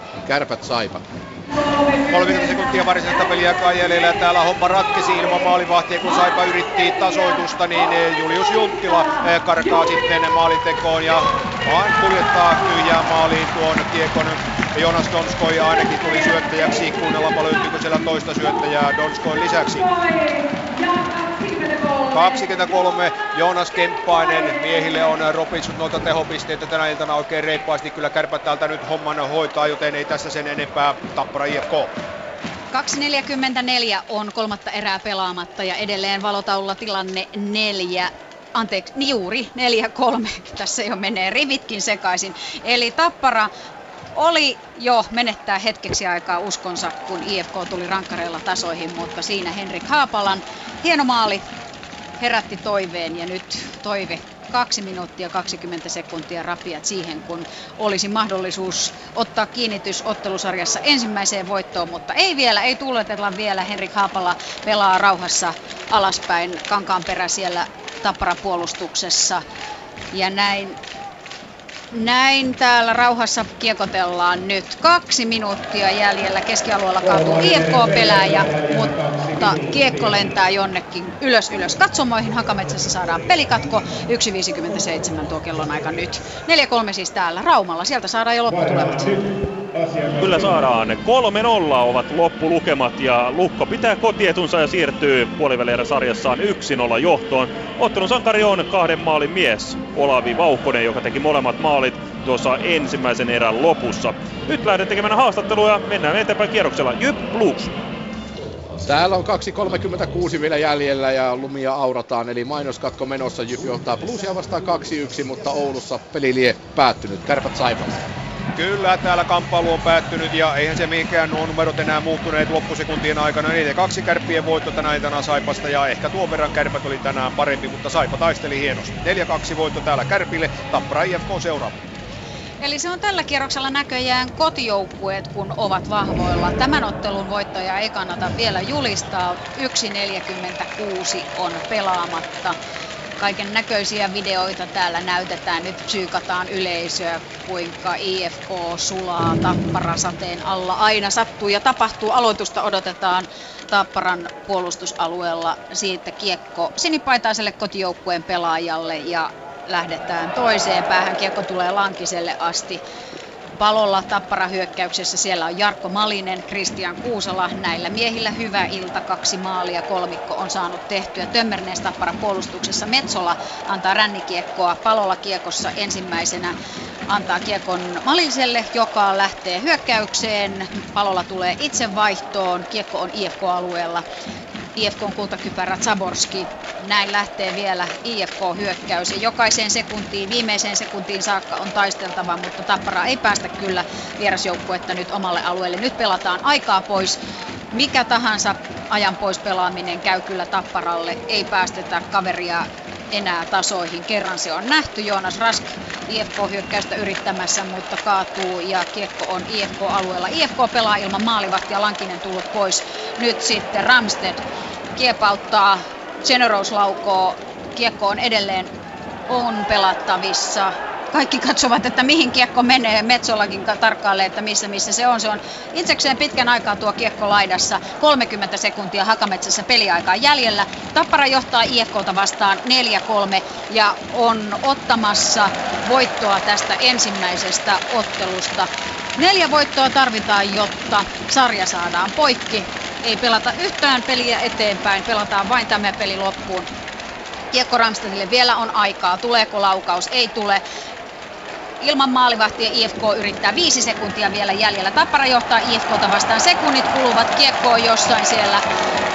2-1. Kärpät saipa. 30 sekuntia varsinaista peliaikaa jäljellä. Täällä homma ratkesi ilman maalivahtia, kun Saipa yritti tasoitusta, niin eh, Julius Junttila eh, karkaa sitten maalintekoon ja vaan kuljettaa tyhjään maaliin tuon kiekon. Jonas Donskoi ainakin tuli syöttäjäksi. Kuunnellaanpa löytyykö siellä toista syöttäjää Donskoin lisäksi. 23 Joonas Kemppainen. Miehille on ropissut noita tehopisteitä tänä iltana oikein reippaasti. Kyllä kärpät täältä nyt homman hoitaa, joten ei tässä sen enempää. Tappara IFK. 2.44 on kolmatta erää pelaamatta ja edelleen valotaululla tilanne neljä anteeksi, niin juuri 4-3, [laughs] tässä jo menee rivitkin sekaisin. Eli Tappara oli jo menettää hetkeksi aikaa uskonsa, kun IFK tuli rankkareilla tasoihin, mutta siinä Henrik Haapalan hieno maali herätti toiveen ja nyt toive 2 minuuttia 20 sekuntia rapiat siihen, kun olisi mahdollisuus ottaa kiinnitys ottelusarjassa ensimmäiseen voittoon, mutta ei vielä, ei tuuletella vielä. Henrik Haapala pelaa rauhassa alaspäin kankaan perä siellä Tappara-puolustuksessa. Ja näin näin täällä rauhassa kiekotellaan nyt. Kaksi minuuttia jäljellä keskialueella kaatuu IFK-pelaaja, mutta kiekko lentää jonnekin ylös ylös katsomoihin. Hakametsässä saadaan pelikatko. 1.57 tuo kellon aika nyt. 4-3 siis täällä Raumalla. Sieltä saadaan jo lopputulemat. Kyllä saadaan. 3-0 ovat loppulukemat ja Lukko pitää kotietunsa ja siirtyy puolivälierä sarjassaan 1-0 johtoon. Ottelun sankari on kahden maalin mies Olavi Vauhkonen, joka teki molemmat maalit tuossa ensimmäisen erän lopussa. Nyt lähden tekemään haastattelua ja mennään eteenpäin kierroksella. Jyp Blues. Täällä on 2.36 vielä jäljellä ja lumia aurataan, eli mainoskatko menossa. Jyp johtaa Bluesia vastaan 2-1, mutta Oulussa peli lie päättynyt. Kärpät saivat. Kyllä, täällä kamppailu on päättynyt ja eihän se mihinkään nuo numerot enää muuttuneet loppusekuntien aikana. Niitä kaksi kärppien voitto tänä iltana Saipasta ja ehkä tuon verran kärpät oli tänään parempi, mutta Saipa taisteli hienosti. 4-2 voitto täällä Kärpille, Tappara IFK seuraava. Eli se on tällä kierroksella näköjään kotijoukkueet, kun ovat vahvoilla. Tämän ottelun voittaja ei kannata vielä julistaa. 1.46 on pelaamatta kaiken näköisiä videoita täällä näytetään. Nyt psyykataan yleisöä, kuinka IFK sulaa tapparasateen alla. Aina sattuu ja tapahtuu. Aloitusta odotetaan Tapparan puolustusalueella siitä kiekko sinipaitaiselle kotijoukkueen pelaajalle ja lähdetään toiseen päähän. Kiekko tulee Lankiselle asti palolla Tappara hyökkäyksessä. Siellä on Jarkko Malinen, Kristian Kuusala. Näillä miehillä hyvä ilta, kaksi maalia, kolmikko on saanut tehtyä. Tömmernees Tappara puolustuksessa Metsola antaa rännikiekkoa palolla kiekossa ensimmäisenä. Antaa kiekon Maliselle, joka lähtee hyökkäykseen. Palolla tulee itse vaihtoon. Kiekko on IFK-alueella. IFKn kultakypärä Zaborski. Näin lähtee vielä IFK-hyökkäys ja jokaiseen sekuntiin, viimeiseen sekuntiin saakka on taisteltava, mutta Tappara ei päästä kyllä vierasjoukkuetta nyt omalle alueelle. Nyt pelataan aikaa pois. Mikä tahansa ajan pois pelaaminen käy kyllä Tapparalle. Ei päästetä kaveria enää tasoihin. Kerran se on nähty. Joonas Rask IFK-hyökkäystä yrittämässä, mutta kaatuu ja kiekko on IFK-alueella. IFK pelaa ilman maalivahtia, Lankinen tullut pois. Nyt sitten Ramsted kiepauttaa, Generous laukoo, kiekko on edelleen on pelattavissa. Kaikki katsovat, että mihin kiekko menee. Metsollakin tarkkailee, että missä, missä se on. Se on itsekseen pitkän aikaa tuo kiekko laidassa. 30 sekuntia Hakametsässä peliaikaa jäljellä. Tappara johtaa IFKta vastaan 4-3 ja on ottamassa voittoa tästä ensimmäisestä ottelusta. Neljä voittoa tarvitaan, jotta sarja saadaan poikki. Ei pelata yhtään peliä eteenpäin, pelataan vain tämä peli loppuun. Kiekko Ramstadille vielä on aikaa. Tuleeko laukaus? Ei tule. Ilman maalivahtia IFK yrittää viisi sekuntia vielä jäljellä. Tappara johtaa IFKta vastaan. Sekunnit kuluvat. Kiekko on jossain siellä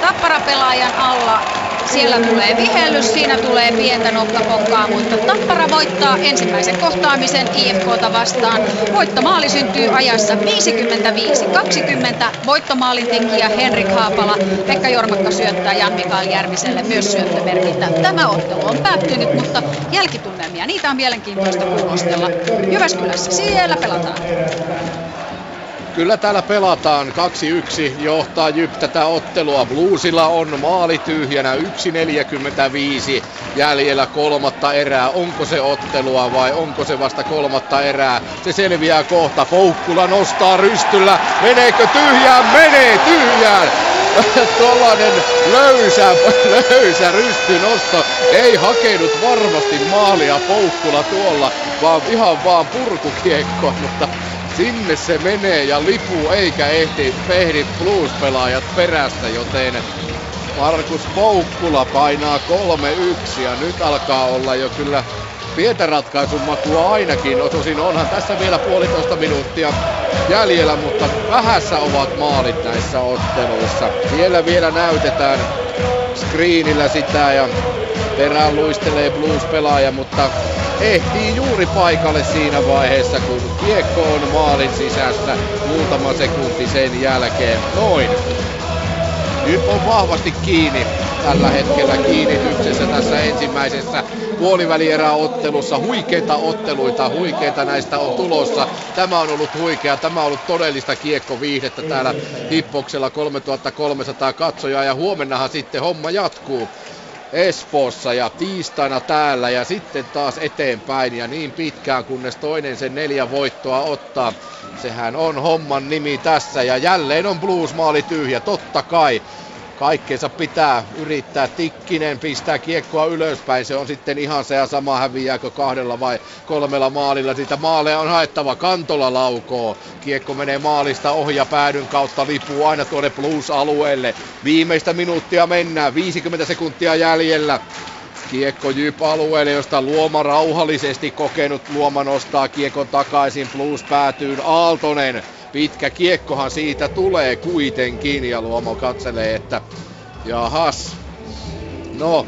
Tappara pelaajan alla. Siellä tulee vihellys, siinä tulee pientä nokkapokkaa, mutta Tappara voittaa ensimmäisen kohtaamisen IFKta vastaan. Voittomaali syntyy ajassa 55-20. Voittomaalin tekijä Henrik Haapala. Pekka Jormakka syöttää Jan Mikael Järviselle myös syöttömerkintä. Tämä ottelu on päättynyt, mutta jälkitunnelmia, niitä on mielenkiintoista kuulostella. Jyväskylässä siellä pelataan. Kyllä täällä pelataan. 2-1 johtaa Jyp tätä ottelua. Bluesilla on maali tyhjänä 1.45 jäljellä kolmatta erää. Onko se ottelua vai onko se vasta kolmatta erää? Se selviää kohta. Poukkula nostaa rystyllä. Meneekö tyhjään? Menee tyhjään! [laughs] Tuollainen löysä, löysä rystynosto ei hakenut varmasti maalia Poukkula tuolla, vaan ihan vaan purkukiekko, mutta sinne se menee ja lipu eikä ehti pehdit blues-pelaajat perästä, joten Markus Poukkula painaa 3-1 ja nyt alkaa olla jo kyllä pientä ratkaisun makua ainakin. Tosin onhan tässä vielä puolitoista minuuttia jäljellä, mutta vähässä ovat maalit näissä otteluissa. Siellä vielä näytetään screenillä sitä ja perään luistelee Blues-pelaaja, mutta ehtii juuri paikalle siinä vaiheessa, kun kiekko on maalin sisässä muutama sekunti sen jälkeen. Noin. Nyt on vahvasti kiinni tällä hetkellä kiinnityksessä tässä ensimmäisessä puolivälieräottelussa. Huikeita otteluita, huikeita näistä on tulossa. Tämä on ollut huikea, tämä on ollut todellista kiekkoviihdettä täällä Hippoksella 3300 katsojaa ja huomennahan sitten homma jatkuu. Espoossa ja tiistaina täällä ja sitten taas eteenpäin ja niin pitkään kunnes toinen sen neljä voittoa ottaa. Sehän on homman nimi tässä ja jälleen on Blues-maali tyhjä, totta kai. Kaikkeensa pitää yrittää Tikkinen pistää kiekkoa ylöspäin. Se on sitten ihan se ja sama häviääkö kahdella vai kolmella maalilla. Siitä maaleja on haettava. Kantola laukoo. Kiekko menee maalista ohi ja päädyn kautta lipuu aina tuonne plus-alueelle. Viimeistä minuuttia mennään. 50 sekuntia jäljellä. Kiekko Jyp alueelle, josta Luoma rauhallisesti kokenut Luoma nostaa kiekon takaisin. Plus päätyy Aaltonen Pitkä kiekkohan siitä tulee kuitenkin ja Luomo katselee, että jahas, no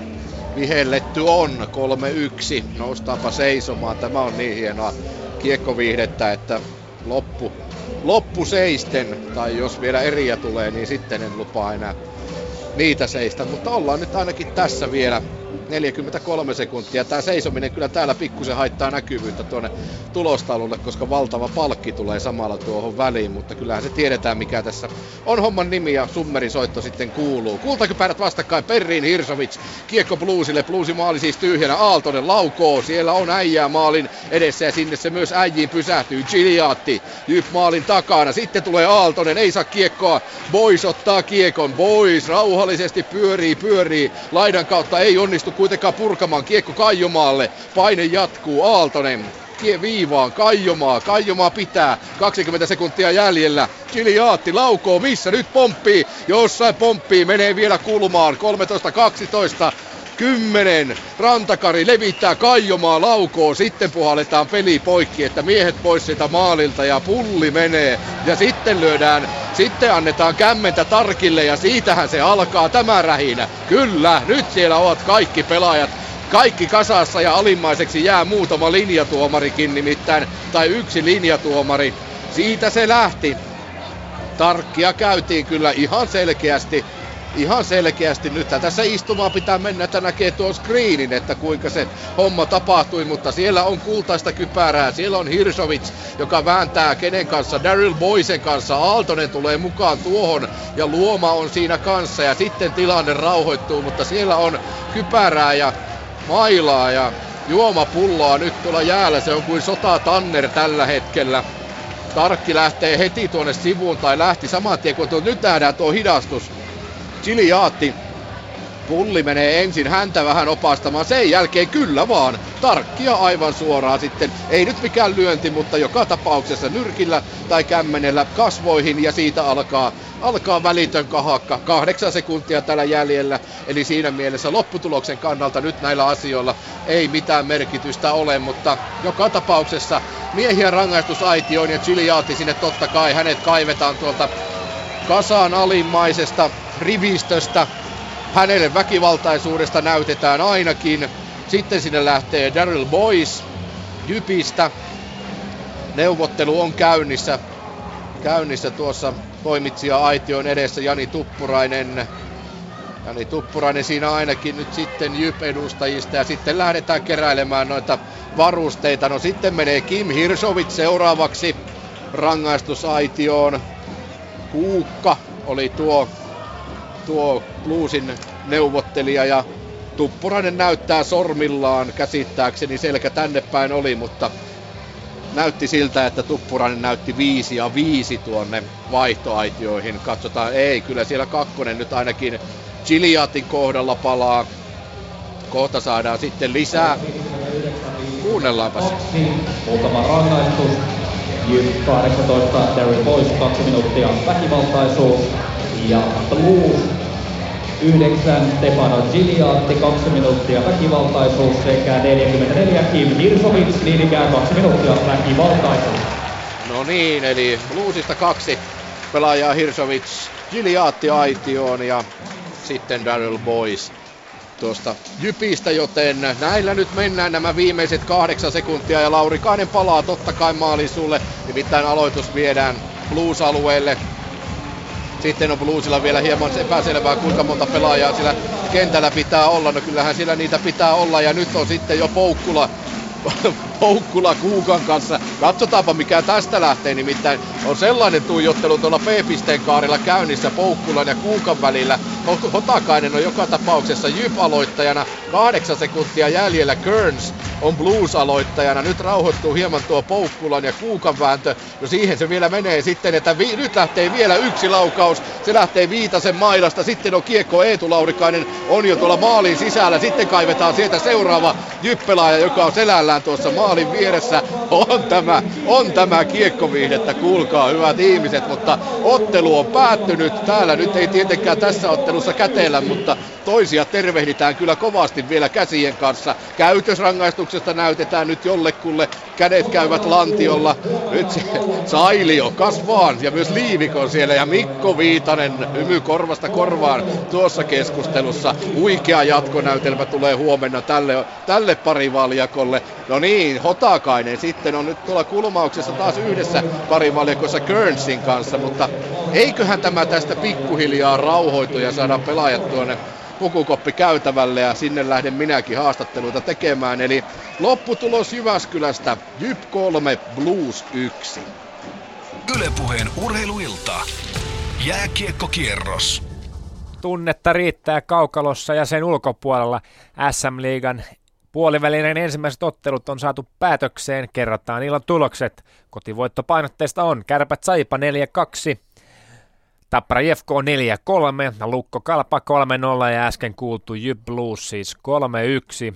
vihelletty on 3-1, noustaapa seisomaan. Tämä on niin hienoa kiekkoviihdettä, että loppu, loppu seisten, tai jos vielä eriä tulee, niin sitten en lupaa enää niitä seistä. Mutta ollaan nyt ainakin tässä vielä 43 sekuntia. Tämä seisominen kyllä täällä pikkusen haittaa näkyvyyttä tuonne tulostaululle, koska valtava palkki tulee samalla tuohon väliin, mutta kyllähän se tiedetään mikä tässä on homman nimi ja summerisoitto sitten kuuluu. Kultakypärät vastakkain, Perriin Hirsovic, kiekko Bluesille, Bluesin maali siis tyhjänä, Aaltonen laukoo, siellä on äijää maalin edessä ja sinne se myös äijiin pysähtyy, Giliatti, Jyp maalin takana, sitten tulee Aaltonen, ei saa kiekkoa, Boys ottaa kiekon, Boys rauhallisesti pyörii, pyörii, laidan kautta ei onnistu kuitenkaan purkamaan kiekko Kaijomaalle. Paine jatkuu, Aaltonen kie viivaan, Kaijomaa, Kaijomaa pitää, 20 sekuntia jäljellä, Giliaatti laukoo, missä nyt pomppii, jossain pomppii, menee vielä kulmaan, 13-12, 10. Rantakari levittää Kaijomaa laukoo, sitten puhalletaan peli poikki, että miehet pois sitä maalilta ja pulli menee. Ja sitten lyödään, sitten annetaan kämmentä Tarkille ja siitähän se alkaa tämä rähinä. Kyllä, nyt siellä ovat kaikki pelaajat kaikki kasassa ja alimmaiseksi jää muutama linjatuomarikin nimittäin, tai yksi linjatuomari. Siitä se lähti. Tarkkia käytiin kyllä ihan selkeästi ihan selkeästi nyt. Tässä istumaan pitää mennä, että näkee tuon screenin, että kuinka se homma tapahtui, mutta siellä on kultaista kypärää, siellä on Hirsovic, joka vääntää kenen kanssa, Daryl Boysen kanssa, Aaltonen tulee mukaan tuohon ja Luoma on siinä kanssa. Ja sitten tilanne rauhoittuu, mutta siellä on kypärää ja mailaa ja juomapulloa nyt tuolla jäällä, se on kuin sota Tanner tällä hetkellä. Tarkki lähtee heti tuonne sivuun tai lähti saman tien, kun tuo, nyt nähdään tuo hidastus Giliaatti Pulli menee ensin häntä vähän opastamaan, sen jälkeen kyllä vaan. Tarkkia aivan suoraan sitten. Ei nyt mikään lyönti, mutta joka tapauksessa nyrkillä tai kämmenellä kasvoihin ja siitä alkaa, alkaa välitön kahakka. Kahdeksan sekuntia tällä jäljellä, eli siinä mielessä lopputuloksen kannalta nyt näillä asioilla ei mitään merkitystä ole, mutta joka tapauksessa miehiä rangaistusaitioon ja Chiliaati sinne totta kai. Hänet kaivetaan tuolta kasaan alimmaisesta rivistöstä hänelle väkivaltaisuudesta näytetään ainakin. Sitten sinne lähtee Daryl Boys Jypistä. Neuvottelu on käynnissä. Käynnissä tuossa toimitsija Aition edessä Jani Tuppurainen. Jani Tuppurainen siinä ainakin nyt sitten Jyp-edustajista ja sitten lähdetään keräilemään noita varusteita. No sitten menee Kim Hirsovit seuraavaksi rangaistusaitioon. Kuukka oli tuo tuo Bluesin neuvottelija ja Tuppurainen näyttää sormillaan käsittääkseni selkä tänne päin oli, mutta näytti siltä, että Tuppurainen näytti viisi ja viisi tuonne vaihtoaitioihin. Katsotaan, ei, kyllä siellä kakkonen nyt ainakin Chiliatin kohdalla palaa. Kohta saadaan sitten lisää. Kuunnellaanpa se. Muutama rangaistus. Jyp 18, Derry Boys 2 minuuttia väkivaltaisuus. Ja Blues 9, Stefano Giliatti 2 minuuttia väkivaltaisuus sekä 44 Kim Hirsovits niin ikään 2 minuuttia väkivaltaisuus. No niin, eli Bluesista kaksi pelaajaa Hirsovits, Giliatti aitioon ja sitten Daryl Boys tuosta Jypistä, joten näillä nyt mennään nämä viimeiset kahdeksan sekuntia ja Lauri Kainen palaa totta kai maaliin sulle, nimittäin aloitus viedään Blues-alueelle sitten on Bluesilla vielä hieman epäselvää, kuinka monta pelaajaa sillä kentällä pitää olla. No kyllähän siellä niitä pitää olla ja nyt on sitten jo Poukkula [laughs] Poukkula Kuukan kanssa. Katsotaanpa mikä tästä lähtee, nimittäin on sellainen tuijottelu tuolla P-pisteen kaarilla käynnissä Poukkulan ja Kuukan välillä. Hotakainen on joka tapauksessa Jyp-aloittajana, kahdeksan sekuntia jäljellä Kearns on Blues-aloittajana. Nyt rauhoittuu hieman tuo Poukkulan ja Kuukan vääntö. No siihen se vielä menee sitten, että vi- nyt lähtee vielä yksi laukaus. Se lähtee Viitasen mailasta. Sitten on kiekko Eetu Laurikainen on jo tuolla maalin sisällä. Sitten kaivetaan sieltä seuraava Jyppelaaja, joka on selällään tuossa maalin vieressä. On tämä, on tämä kiekkoviihdettä, kuulkaa hyvät ihmiset, mutta ottelu on päättynyt. Täällä nyt ei tietenkään tässä ottelussa käteellä, mutta toisia tervehditään kyllä kovasti vielä käsien kanssa. Käytösrangaistuksesta näytetään nyt jollekulle, kädet käyvät lantiolla. Nyt se Sailio, kas vaan, ja myös Liiviko siellä ja Mikko Viitanen hymy korvasta korvaan tuossa keskustelussa. Huikea jatkonäytelmä tulee huomenna tälle, tälle parivaljakolle. No niin, Hotakainen sitten on nyt tuolla kulmauksessa taas yhdessä parivaljakossa Kernsin kanssa, mutta eiköhän tämä tästä pikkuhiljaa rauhoitu ja saada pelaajat tuonne pukukoppi käytävälle ja sinne lähden minäkin haastatteluita tekemään. Eli lopputulos Jyväskylästä Jyp 3, Blues 1. Ylepuheen urheiluilta. Jääkiekkokierros. Tunnetta riittää kaukalossa ja sen ulkopuolella SM-liigan Puolivälinen ensimmäiset ottelut on saatu päätökseen, kerrataan illan tulokset. Kotivoittopainotteista on Kärpät Saipa 4-2, Tappara JFK 4-3, Lukko Kalpa 3-0 ja äsken kuultu Jyp Blues siis 3-1.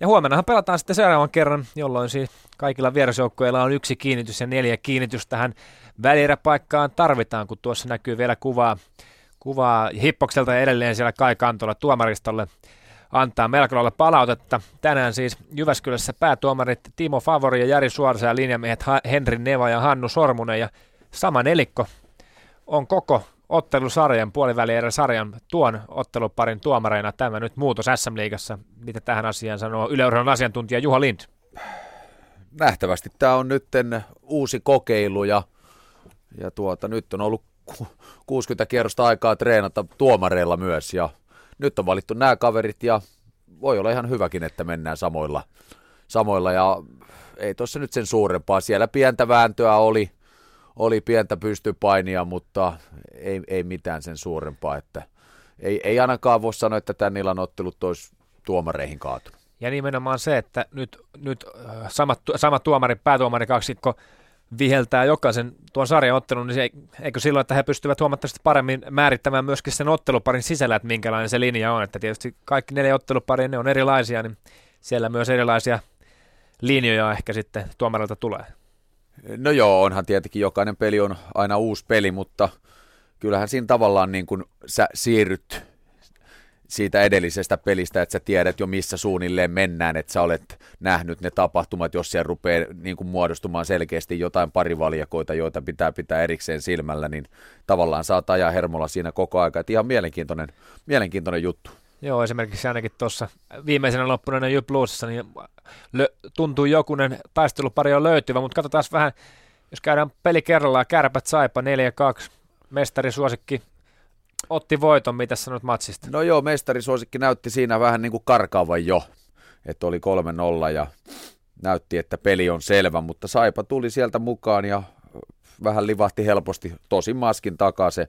Ja huomennahan pelataan sitten seuraavan kerran, jolloin siis kaikilla vierasjoukkueilla on yksi kiinnitys ja neljä kiinnitystä tähän välieräpaikkaan tarvitaan, kun tuossa näkyy vielä kuvaa, kuvaa Hippokselta ja edelleen siellä Kai Kantola tuomaristolle antaa melko lailla palautetta. Tänään siis Jyväskylässä päätuomarit Timo Favori ja Jari Suorsa ja linjamiehet Henri Neva ja Hannu Sormunen ja sama nelikko on koko ottelusarjan, puolivälierä sarjan tuon otteluparin tuomareina tämä nyt muutos SM-liigassa. Mitä tähän asiaan sanoo yleurheilun asiantuntija Juha Lind? Nähtävästi tämä on nyt uusi kokeilu ja, ja tuota, nyt on ollut 60 kierrosta aikaa treenata tuomareilla myös ja nyt on valittu nämä kaverit ja voi olla ihan hyväkin, että mennään samoilla, samoilla ja ei tuossa nyt sen suurempaa. Siellä pientä vääntöä oli, oli pientä pystypainia, mutta ei, ei mitään sen suurempaa, että ei, ei ainakaan voi sanoa, että tämän illan ottelut olisi tuomareihin kaatunut. Ja nimenomaan se, että nyt, nyt äh, samat, sama tuomari, päätuomari kaksikko viheltää jokaisen tuon sarjaottelun, niin se, eikö silloin, että he pystyvät huomattavasti paremmin määrittämään myöskin sen otteluparin sisällä, että minkälainen se linja on. Että tietysti kaikki neljä otteluparia, ne on erilaisia, niin siellä myös erilaisia linjoja ehkä sitten tuomarilta tulee. No joo, onhan tietenkin jokainen peli on aina uusi peli, mutta kyllähän siinä tavallaan niin kuin sä siirryt siitä edellisestä pelistä, että sä tiedät jo missä suunnilleen mennään, että sä olet nähnyt ne tapahtumat, jos siellä rupeaa niin kuin muodostumaan selkeästi jotain parivaljakoita, joita pitää pitää erikseen silmällä, niin tavallaan saat ajaa hermolla siinä koko aika. Että ihan mielenkiintoinen, mielenkiintoinen juttu. Joo, esimerkiksi ainakin tuossa viimeisenä loppuneena New Bluesissa, niin lö- tuntuu jokunen taistelupari on löytyvä, mutta katsotaan vähän, jos käydään peli kerrallaan, kärpät saipa 4-2, mestarisuosikki otti voiton, mitä sanot matsista? No joo, mestarisuosikki näytti siinä vähän niin kuin karkaavan jo, että oli 3-0 ja näytti, että peli on selvä, mutta Saipa tuli sieltä mukaan ja vähän livahti helposti, tosi maskin takaa se 3-2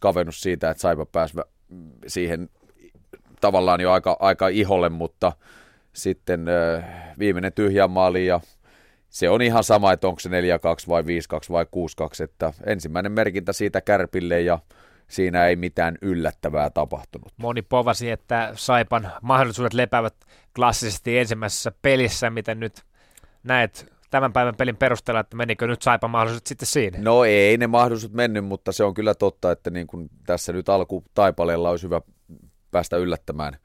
kavennus siitä, että Saipa pääsi siihen tavallaan jo aika, aika iholle, mutta sitten viimeinen tyhjä maali ja se on ihan sama, että onko se 4-2 vai 5-2 vai 6-2, että ensimmäinen merkintä siitä kärpille ja siinä ei mitään yllättävää tapahtunut. Moni povasi, että Saipan mahdollisuudet lepäävät klassisesti ensimmäisessä pelissä, miten nyt näet tämän päivän pelin perusteella, että menikö nyt Saipan mahdollisuudet sitten siinä? No ei ne mahdollisuudet mennyt, mutta se on kyllä totta, että niin kuin tässä nyt alku taipaleella olisi hyvä päästä yllättämään,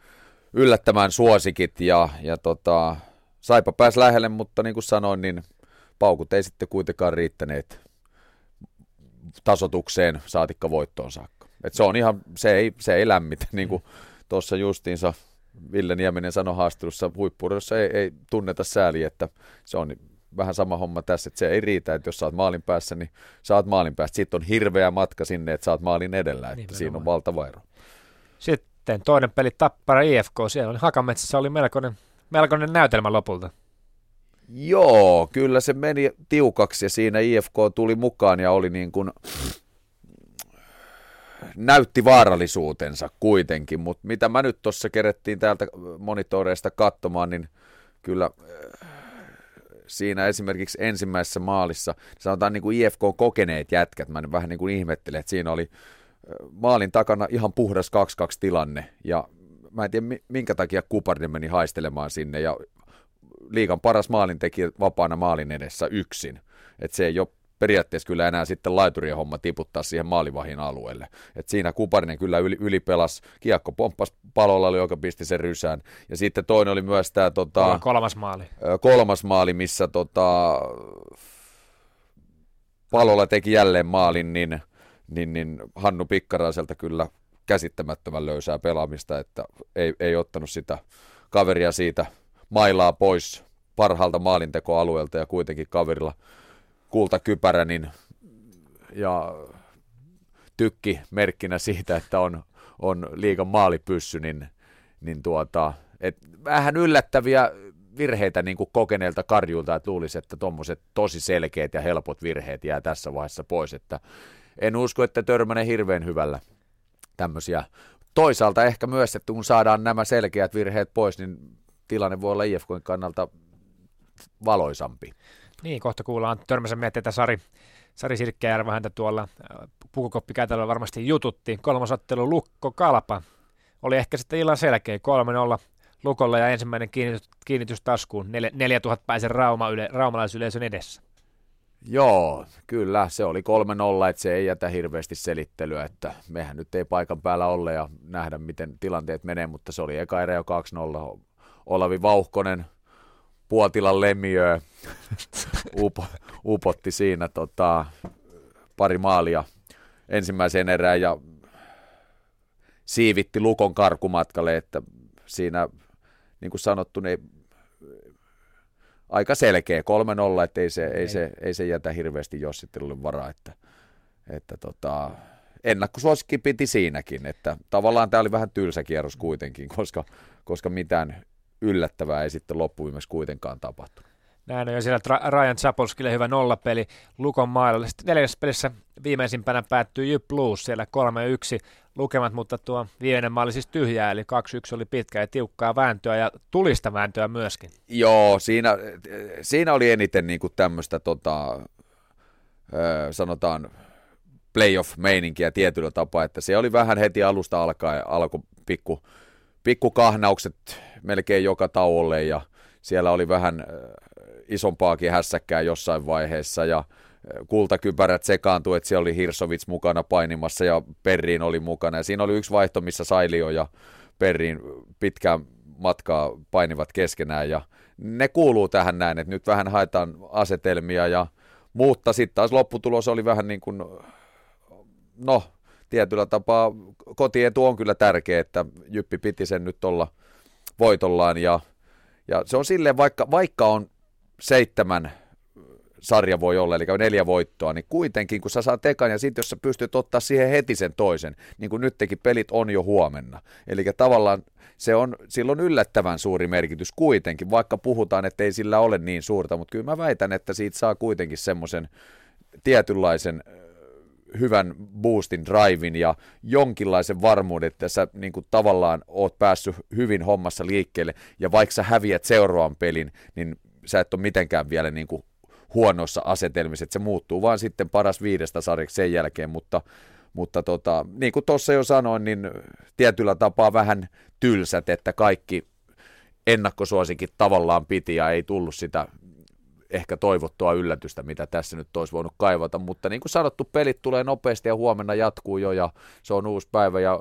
yllättämään suosikit ja, ja tota, Saipa pääsi lähelle, mutta niin kuin sanoin, niin paukut ei sitten kuitenkaan riittäneet tasotukseen saatikka voittoon saakka. Et se on ihan, se ei, se ei lämmitä, niin kuin tuossa justiinsa Ville Nieminen sanoi haastelussa huippuudessa ei, ei tunneta sääliä, että se on vähän sama homma tässä, että se ei riitä, että jos saat maalin päässä, niin saat maalin päästä. Sitten on hirveä matka sinne, että saat maalin edellä, että niin, siinä on valtava ero. Sitten toinen peli Tappara IFK, siellä oli Hakametsässä oli melkoinen, melkoinen näytelmä lopulta. Joo, kyllä se meni tiukaksi ja siinä IFK tuli mukaan ja oli niin kuin, näytti vaarallisuutensa kuitenkin, mutta mitä mä nyt tuossa kerettiin täältä monitoreista katsomaan, niin kyllä äh, siinä esimerkiksi ensimmäisessä maalissa, sanotaan niin kuin IFK kokeneet jätkät, mä vähän niin kuin ihmettelen, että siinä oli maalin takana ihan puhdas 2-2 tilanne ja mä en tiedä minkä takia Kuparinen meni haistelemaan sinne ja liikan paras maalintekijä vapaana maalin edessä yksin. Että se ei ole periaatteessa kyllä enää sitten laiturien homma tiputtaa siihen maalivahin alueelle. Et siinä Kuparinen kyllä yli, ylipelas, kiekko pomppas palolla, joka pisti sen rysään. Ja sitten toinen oli myös tämä tota, kolmas maali. Kolmas maali, missä tota, palolla teki jälleen maalin, niin, niin, niin Hannu Pikkaraiselta kyllä käsittämättömän löysää pelaamista, että ei, ei ottanut sitä kaveria siitä mailaa pois parhaalta maalintekoalueelta ja kuitenkin kaverilla kultakypärä niin, ja tykki merkkinä siitä, että on, on liikan maalipyssy, niin, niin tuota, et vähän yllättäviä virheitä niin kuin kokeneelta karjulta, että luulisi, että tuommoiset tosi selkeät ja helpot virheet jää tässä vaiheessa pois, että en usko, että törmänen hirveän hyvällä tämmöisiä. Toisaalta ehkä myös, että kun saadaan nämä selkeät virheet pois, niin tilanne voi olla IFKn kannalta valoisampi. Niin, kohta kuullaan törmäsen mietteitä Sari, Sari Sirkkejärvä häntä tuolla äh, pukukoppikäytävällä varmasti jututti. Kolmasottelu Lukko Kalpa oli ehkä sitten illan selkeä 3-0 Lukolla ja ensimmäinen kiinnitys, kiinnitys taskuun 4000 päisen rauma yle, raumalaisyleisön edessä. Joo, kyllä, se oli 3-0, että se ei jätä hirveästi selittelyä, että mehän nyt ei paikan päällä ole ja nähdä, miten tilanteet menee, mutta se oli eka erä jo 2-0. Olavi Vauhkonen Puotilan lemmiö [laughs] upo, upotti siinä tota, pari maalia ensimmäiseen erään ja siivitti Lukon karkumatkalle, että siinä niin kuin sanottu, niin aika selkeä 3-0, että ei se, ei, se, ei se jätä hirveästi jossittelulle varaa, että, että tota, ennakkosuosikki piti siinäkin, että tavallaan tämä oli vähän tylsä kierros kuitenkin, koska, koska mitään yllättävää ei sitten loppuviimeksi kuitenkaan tapahtunut. Näin on jo siellä Ryan Chapolskille hyvä nollapeli Lukon mailla. Sitten neljännessä pelissä viimeisimpänä päättyi Jyp Blues siellä 3-1 lukemat, mutta tuo viimeinen maali siis tyhjää, eli 2-1 oli pitkä ja tiukkaa vääntöä ja tulista vääntöä myöskin. Joo, siinä, siinä oli eniten niin kuin tämmöistä tota, sanotaan playoff-meininkiä tietyllä tapaa, että se oli vähän heti alusta alkaen, alkoi pikku, pikku kahnaukset melkein joka tauolle ja siellä oli vähän isompaakin hässäkkää jossain vaiheessa ja kultakypärät sekaantui, että siellä oli Hirsovits mukana painimassa ja Perriin oli mukana. Ja siinä oli yksi vaihto, missä Sailio ja Perriin pitkään matkaa painivat keskenään ja ne kuuluu tähän näin, että nyt vähän haetaan asetelmia ja mutta sitten taas lopputulos oli vähän niin kuin, no tietyllä tapaa kotietu on kyllä tärkeä, että Jyppi piti sen nyt olla voitollaan ja, ja se on silleen, vaikka, vaikka on seitsemän sarja voi olla, eli neljä voittoa, niin kuitenkin kun sä saat ekan ja sitten jos sä pystyt ottaa siihen heti sen toisen, niin kuin nytkin pelit on jo huomenna. Eli tavallaan se on, sillä on yllättävän suuri merkitys kuitenkin, vaikka puhutaan, että ei sillä ole niin suurta, mutta kyllä mä väitän, että siitä saa kuitenkin semmoisen tietynlaisen hyvän boostin, drivein ja jonkinlaisen varmuuden, että sä niin kuin, tavallaan oot päässyt hyvin hommassa liikkeelle ja vaikka sä häviät seuraavan pelin, niin sä et ole mitenkään vielä niin kuin, huonossa asetelmissa, että se muuttuu vaan sitten paras viidestä sarjaksi sen jälkeen, mutta, mutta tota, niin kuin tuossa jo sanoin, niin tietyllä tapaa vähän tylsät, että kaikki ennakkosuosikin tavallaan piti ja ei tullut sitä ehkä toivottua yllätystä, mitä tässä nyt olisi voinut kaivata, mutta niin kuin sanottu, pelit tulee nopeasti ja huomenna jatkuu jo ja se on uusi päivä ja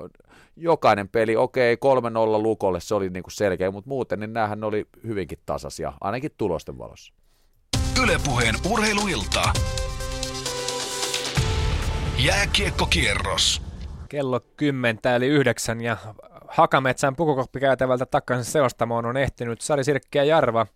jokainen peli, okei, okay, 3-0 lukolle, se oli niin kuin selkeä, mutta muuten niin näähän oli hyvinkin tasaisia, ainakin tulosten valossa. Ylepuheen urheiluilta. Jääkiekkokierros. Kello 10 eli 9 ja Hakametsän pukukoppikäytävältä takaisin seostamoon on ehtinyt Sari Sirkki ja Jarva.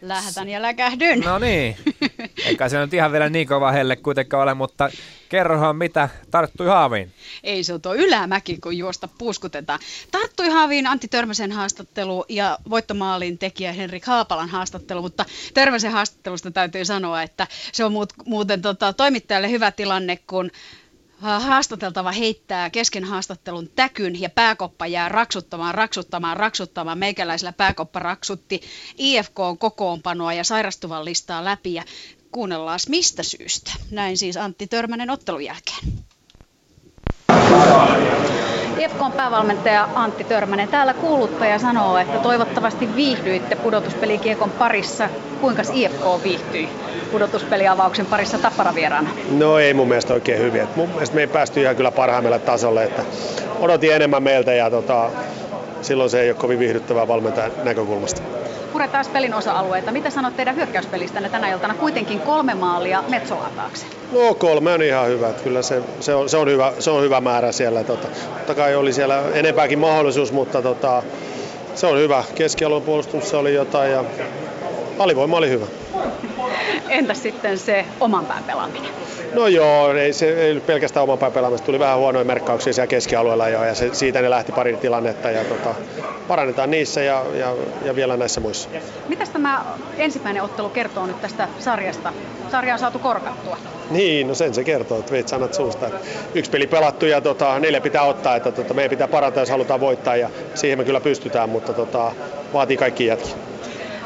Lähetän ja läkähdyn. No niin, [laughs] eikä se nyt ihan vielä niin kova helle kuitenkaan ole, mutta kerrohan mitä tarttui haaviin. Ei se on tuo ylämäki, kun juosta puuskutetaan. Tarttui haaviin Antti Törmäsen haastattelu ja voittomaalin tekijä Henrik Haapalan haastattelu, mutta Törmäsen haastattelusta täytyy sanoa, että se on muuten tota, toimittajalle hyvä tilanne, kun haastateltava heittää kesken haastattelun täkyn ja pääkoppa jää raksuttamaan, raksuttamaan, raksuttamaan. Meikäläisellä pääkoppa raksutti IFK kokoonpanoa ja sairastuvan listaa läpi ja kuunnellaan mistä syystä. Näin siis Antti Törmänen ottelun jälkeen. IFKn päävalmentaja Antti Törmänen. Täällä kuuluttaja sanoo, että toivottavasti viihdyitte pudotuspelikiekon parissa. Kuinka IFK viihtyi pudotuspeliavauksen parissa tapparavieraana? No ei mun mielestä oikein hyvin. Et mun mielestä me ei päästy ihan kyllä parhaimmille tasolle. Että odotin enemmän meiltä ja tota, silloin se ei ole kovin viihdyttävää valmentajan näkökulmasta puretaan pelin osa-alueita. Mitä sanot teidän hyökkäyspelistänne tänä iltana? Kuitenkin kolme maalia Metsolan taakse. No kolme on ihan hyvä. Kyllä se, se, on, se, on, hyvä, se on hyvä määrä siellä. Tota, totta kai oli siellä enempääkin mahdollisuus, mutta tota, se on hyvä. Keskialueen puolustuksessa oli jotain ja alivoima oli hyvä. Entäs sitten se oman pään pelaaminen? No joo, ei se ei pelkästään oman päin pelaamista. Tuli vähän huonoja merkkauksia siellä keskialueella jo ja se, siitä ne lähti pari tilannetta ja tota, parannetaan niissä ja, ja, ja, vielä näissä muissa. Mitäs tämä ensimmäinen ottelu kertoo nyt tästä sarjasta? Sarja on saatu korkattua. Niin, no sen se kertoo, että veit sanat suusta. Että yksi peli pelattu ja tota, neljä pitää ottaa, että tota, meidän pitää parantaa, jos halutaan voittaa ja siihen me kyllä pystytään, mutta tota, vaatii kaikki jätkiä.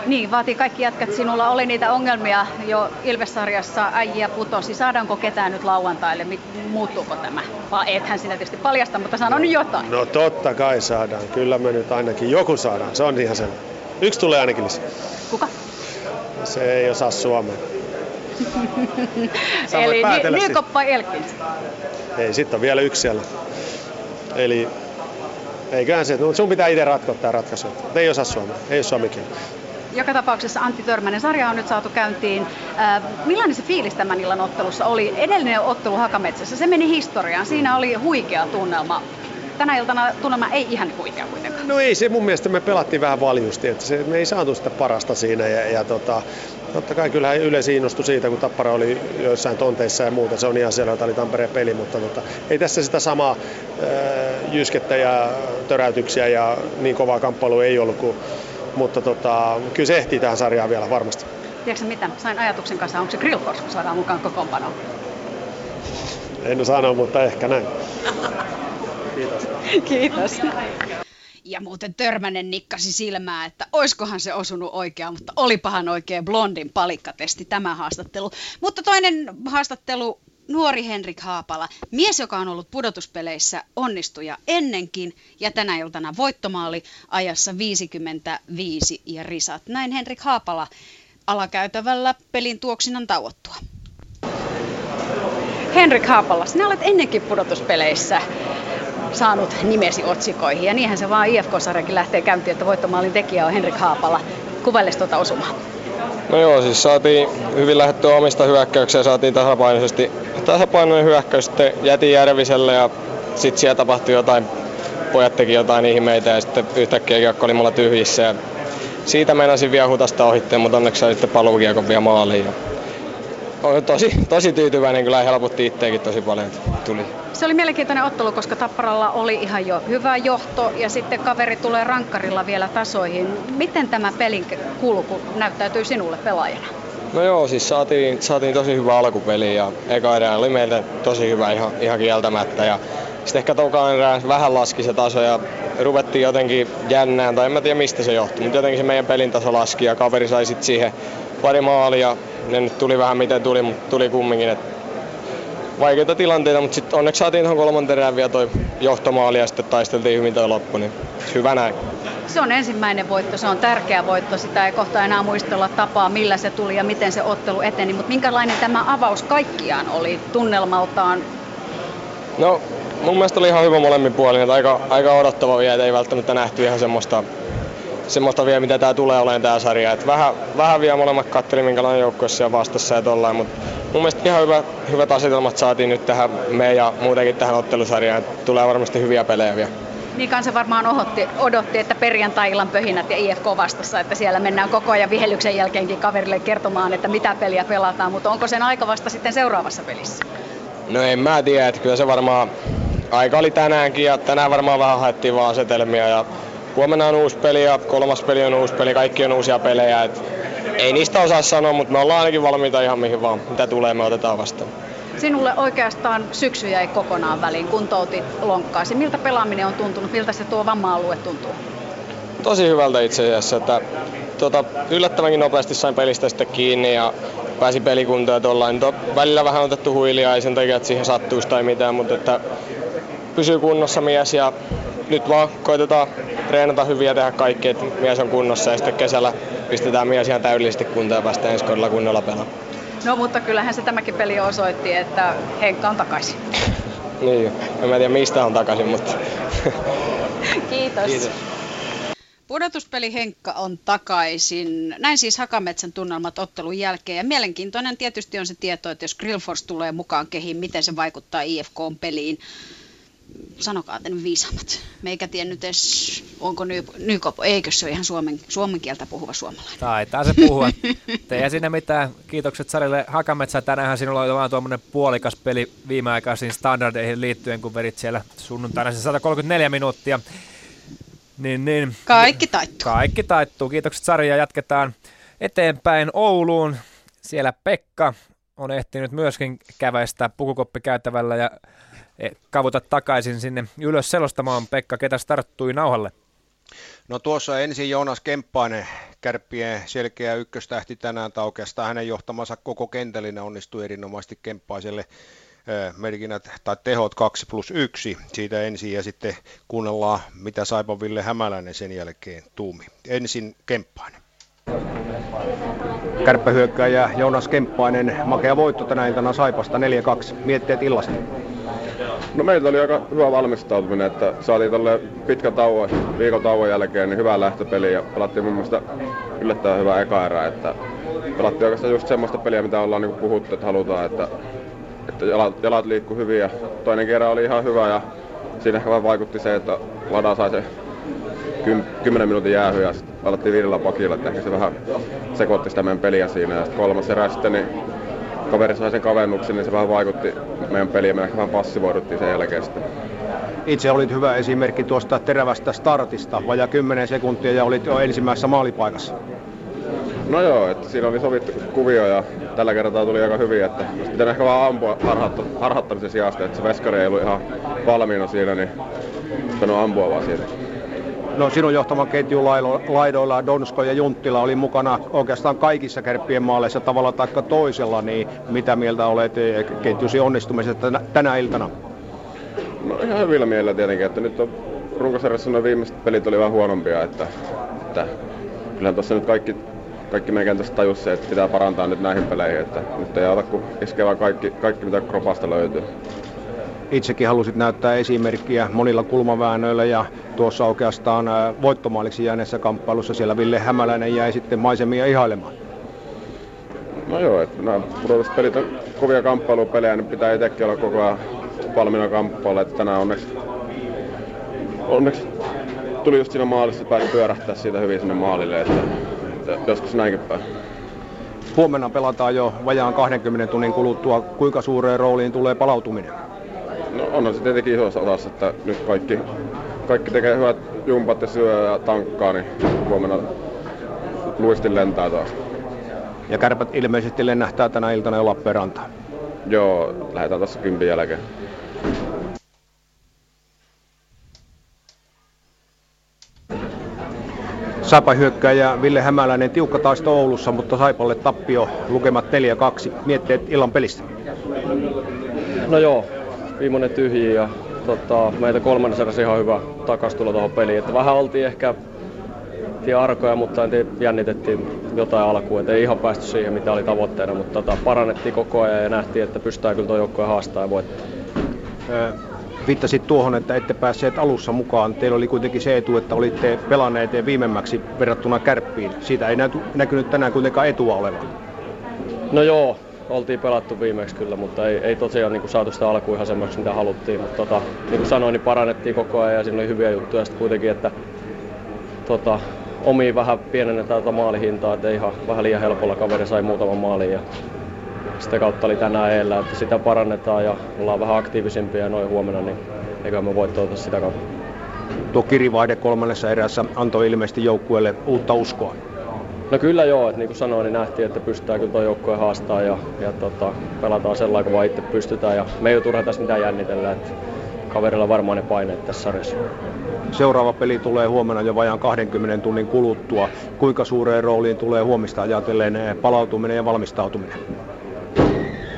Niin, vaatii kaikki jätkät. Sinulla oli niitä ongelmia jo Ilves-sarjassa, äijä putosi. Saadaanko ketään nyt lauantaille? Muuttuuko tämä? Vai ethän sinä tietysti paljasta, mutta sano nyt jotain. No totta kai saadaan. Kyllä me nyt ainakin joku saadaan. Se on ihan sen. Yksi tulee ainakin lisää. Kuka? Se ei osaa suomea. [laughs] Eli Nykop vai Elkins? Ei, sitten on vielä yksi siellä. Eli eiköhän se, no sun pitää itse ratkoa tämä ratkaisu. Ei osaa suomea, ei ole suomikin joka tapauksessa Antti Törmänen sarja on nyt saatu käyntiin. Äh, millainen se fiilis tämän illan ottelussa oli? Edellinen ottelu Hakametsässä, se meni historiaan. Siinä oli huikea tunnelma. Tänä iltana tunnelma ei ihan huikea kuitenkaan. No ei se mun mielestä, me pelattiin vähän valjusti, että se, me ei saatu sitä parasta siinä ja, ja tota, Totta kai kyllähän yleensä innostui siitä, kun Tappara oli joissain tonteissa ja muuta. Se on ihan selvä, oli Tampereen peli, mutta tota, ei tässä sitä samaa äh, jyskettä ja töräytyksiä ja niin kovaa kamppailua ei ollut kuin mutta tota, kyllä se ehtii tähän sarjaan vielä varmasti. Tiedätkö mitä? Sain ajatuksen kanssa, onko se Grillfors, kun saadaan mukaan kokoonpanoon? En sano, mutta ehkä näin. Kiitos. [laughs] Kiitos. Ja muuten Törmänen nikkasi silmää, että oiskohan se osunut oikeaan, mutta olipahan oikein blondin palikkatesti tämä haastattelu. Mutta toinen haastattelu, nuori Henrik Haapala, mies, joka on ollut pudotuspeleissä onnistuja ennenkin ja tänä iltana voittomaali ajassa 55 ja risat. Näin Henrik Haapala alakäytävällä pelin tuoksinnan tauottua. Henrik Haapala, sinä olet ennenkin pudotuspeleissä saanut nimesi otsikoihin. Ja niinhän se vaan IFK-sarjakin lähtee käyntiin, että voittomaalin tekijä on Henrik Haapala. Kuvailles tuota osumaa. No joo, siis saatiin hyvin lähettyä omista hyökkäyksiä, saatiin tasapainoisesti, tasapainoinen hyökkäys sitten Jätin Järviselle ja sitten siellä tapahtui jotain, pojat teki jotain ihmeitä ja sitten yhtäkkiä kiekko oli mulla tyhjissä ja siitä meinasin vielä hutasta ohitteen, mutta onneksi sai sitten paluukiekon vielä maaliin. Ja olen tosi, tosi tyytyväinen, kyllä helpotti itseäkin tosi paljon, että tuli. Se oli mielenkiintoinen ottelu, koska Tapparalla oli ihan jo hyvä johto ja sitten kaveri tulee rankkarilla vielä tasoihin. Miten tämä pelin kulku näyttäytyy sinulle pelaajana? No joo, siis saatiin, saatiin tosi hyvä alkupeli ja eka erä oli meiltä tosi hyvä ihan, ihan kieltämättä. Ja sitten ehkä tokaan erään vähän laski se taso ja ruvettiin jotenkin jännään, tai en mä tiedä mistä se johtui, mutta jotenkin se meidän pelin taso laski ja kaveri sai sitten siihen pari maalia. Ne nyt tuli vähän miten tuli, mutta tuli kumminkin. Et vaikeita tilanteita, mutta sitten onneksi saatiin tuohon kolmanteen erään vielä toi johtomaali ja sitten taisteltiin hyvin toi loppu, niin hyvä näin. Se on ensimmäinen voitto, se on tärkeä voitto. Sitä ei kohta enää muistella tapaa, millä se tuli ja miten se ottelu eteni. Mutta minkälainen tämä avaus kaikkiaan oli tunnelmaltaan? No mun mielestä oli ihan hyvä molemmin puolin. Aika, aika odottava vielä, että ei välttämättä nähty ihan semmoista, semmoista vielä, mitä tämä tulee olemaan tämä sarja. Et vähän, vähän vielä molemmat katteli, minkälainen joukkue siellä vastassa ja tollain, mutta mun mielestä ihan hyvä, hyvät asetelmat saatiin nyt tähän me ja muutenkin tähän ottelusarjaan. Et tulee varmasti hyviä pelejä vielä. Niin kanssa varmaan odotti, odotti, että perjantai-illan pöhinät ja IFK vastassa, että siellä mennään koko ajan vihellyksen jälkeenkin kaverille kertomaan, että mitä peliä pelataan, mutta onko sen aika vasta sitten seuraavassa pelissä? No en mä tiedä, että kyllä se varmaan aika oli tänäänkin ja tänään varmaan vähän haettiin vaan asetelmia ja huomenna on uusi peli ja kolmas peli on uusi peli, kaikki on uusia pelejä. Et ei niistä osaa sanoa, mutta me ollaan ainakin valmiita ihan mihin vaan, mitä tulee, me otetaan vastaan. Sinulle oikeastaan syksy jäi kokonaan väliin, kuntoutit lonkkaasi. Miltä pelaaminen on tuntunut, miltä se tuo vamma-alue tuntuu? Tosi hyvältä itse asiassa, että tuota, yllättävänkin nopeasti sain pelistä sitten kiinni ja pääsi pelikuntoon. To, välillä vähän otettu huilia, ei sen takia, että siihen sattuisi tai mitään, mutta että pysyy kunnossa mies ja nyt vaan koitetaan treenata hyvin ja tehdä kaikki, että mies on kunnossa ja sitten kesällä pistetään mies ihan täydellisesti kuntoon ja päästään ensi kaudella kunnolla pelaamaan. No mutta kyllähän se tämäkin peli osoitti, että Henkka on takaisin. [laughs] niin, en mä tiedä mistä on takaisin, mutta... [laughs] Kiitos. Kiitos. Pudotuspeli Henkka on takaisin. Näin siis Hakametsän tunnelmat ottelun jälkeen. Ja mielenkiintoinen tietysti on se tieto, että jos Grillfors tulee mukaan kehiin, miten se vaikuttaa IFK-peliin sanokaa te nyt viisaammat. Meikä tiennyt edes, onko ny, Nykopo, eikö se ole ihan suomen, suomen kieltä puhuva suomalainen? Taitaa se puhua. Te sinne mitään. Kiitokset Sarille Hakametsä. Tänään sinulla oli vaan tuommoinen puolikas peli viimeaikaisiin standardeihin liittyen, kun vedit siellä sunnuntaina se 134 minuuttia. Niin, niin. Kaikki taittuu. Kaikki taittuu. Kiitokset Sari ja jatketaan eteenpäin Ouluun. Siellä Pekka on ehtinyt myöskin käväistä pukukoppikäytävällä ja kavuta takaisin sinne ylös selostamaan. Pekka, ketä starttui nauhalle? No tuossa ensin Joonas Kemppainen, kärppien selkeä ykköstähti tänään, tai oikeastaan hänen johtamansa koko kentällinen onnistui erinomaisesti Kemppaiselle merkinnät tai tehot 2 plus 1 siitä ensin ja sitten kuunnellaan mitä Saipa Ville Hämäläinen sen jälkeen tuumi. Ensin Kemppainen. Kärppähyökkäjä Joonas Kemppainen, makea voitto tänä iltana Saipasta 4-2. Mietteet illasta. No meiltä oli aika hyvä valmistautuminen, että saatiin tälle pitkä tauon, viikon tauon jälkeen niin hyvä lähtöpeli ja pelattiin mun mielestä yllättävän hyvä eka erä, että pelattiin oikeastaan just semmoista peliä, mitä ollaan niin puhuttu, että halutaan, että, että jalat, jalat liikkuu hyvin ja toinen kerta oli ihan hyvä ja siinä ehkä vähän vaikutti se, että Lada sai se 10 minuutin jäähy ja sitten alettiin viidellä pakilla, että ehkä se vähän sekoitti sitä meidän peliä siinä ja sitten kolmas erä sitten niin kaveri sai sen kavennuksen, niin se vähän vaikutti meidän peliin. Me vähän passivoiduttiin sen jälkeen sitten. Itse olit hyvä esimerkki tuosta terävästä startista, vajaa 10 sekuntia ja olit jo ensimmäisessä maalipaikassa. No joo, että siinä oli sovittu kuvio ja tällä kertaa tuli aika hyvin, että pitää ehkä vaan ampua harhautta, harhauttamisen sijasta, että se veskari ei ollut ihan valmiina siinä, niin pitänyt ampua vaan siitä. No sinun johtaman ketjun laidoilla Donsko ja Junttila oli mukana oikeastaan kaikissa kärppien maaleissa tavalla tai toisella, niin mitä mieltä olet eh, ketjusi onnistumisesta tänä iltana? No ihan hyvillä mielellä tietenkin, että nyt on runkosarjassa noin viimeiset pelit oli vähän huonompia, että, että kyllähän tuossa nyt kaikki, kaikki meidän kentässä tajus se, että pitää parantaa nyt näihin peleihin, että nyt ei auta kuin kaikki, kaikki mitä kropasta löytyy. Itsekin halusit näyttää esimerkkiä monilla kulmaväännöillä ja tuossa oikeastaan voittomaaliksi jääneessä kamppailussa siellä Ville Hämäläinen jäi sitten maisemia ihailemaan. No joo, että nämä pudotuspelit on kovia kamppailupelejä, niin pitää itsekin olla koko ajan valmiina kamppailla, että tänään onneksi, onneksi tuli just siinä maalissa, pääsi pyörähtää siitä hyvin sinne maalille, että, että joskus näinkin päin. Huomenna pelataan jo vajaan 20 tunnin kuluttua. Kuinka suureen rooliin tulee palautuminen? No onhan se tietenkin isossa osassa, että nyt kaikki, kaikki tekee hyvät jumpat ja syö ja tankkaa, niin huomenna luisti lentää taas. Ja kärpät ilmeisesti lennähtää tänä iltana jo Lappeenrantaan. Joo, lähdetään tässä kympin jälkeen. Saipa hyökkääjä Ville Hämäläinen tiukka taisto Oulussa, mutta Saipalle tappio lukemat 4-2. Mietteet illan pelistä? No joo, viimeinen tyhjiä ja tota, meitä kolmannessa ihan hyvä takastulo tuohon peliin. Että vähän oltiin ehkä tiedä, arkoja, mutta en tiedä, jännitettiin jotain alkuun. Et ei ihan päästy siihen, mitä oli tavoitteena, mutta tota, parannettiin koko ajan ja nähtiin, että pystytään kyllä tuo joukkue haastaa ja voittaa. Viittasit tuohon, että ette päässeet alussa mukaan. Teillä oli kuitenkin se etu, että olitte pelanneet viimemmäksi verrattuna kärppiin. Siitä ei näkynyt tänään kuitenkaan etua olevan. No joo, oltiin pelattu viimeksi kyllä, mutta ei, ei tosiaan niin kuin saatu sitä alkuun ihan semmoiksi, mitä haluttiin. Mutta tota, niin kuin sanoin, niin parannettiin koko ajan ja siinä oli hyviä juttuja sitten kuitenkin, että tota, omiin vähän pienennetään tätä maalihintaa, että ihan vähän liian helpolla kaveri sai muutaman maalin ja sitä kautta oli tänään eellä, että sitä parannetaan ja ollaan vähän aktiivisempia noin huomenna, niin eikä me voi toivota sitä kautta. Tuo kirivaihde kolmannessa erässä antoi ilmeisesti joukkueelle uutta uskoa. No kyllä joo, että niin kuin sanoin, niin nähtiin, että pystytään kyllä tuo joukkue haastaa ja, ja tota, pelataan sellainen, kun vaan itse pystytään. Ja me ei turha tässä mitään jännitellä, että kaverilla varmaan ne paineet tässä sarjassa. Seuraava peli tulee huomenna jo vajaan 20 tunnin kuluttua. Kuinka suureen rooliin tulee huomista ajatellen palautuminen ja valmistautuminen?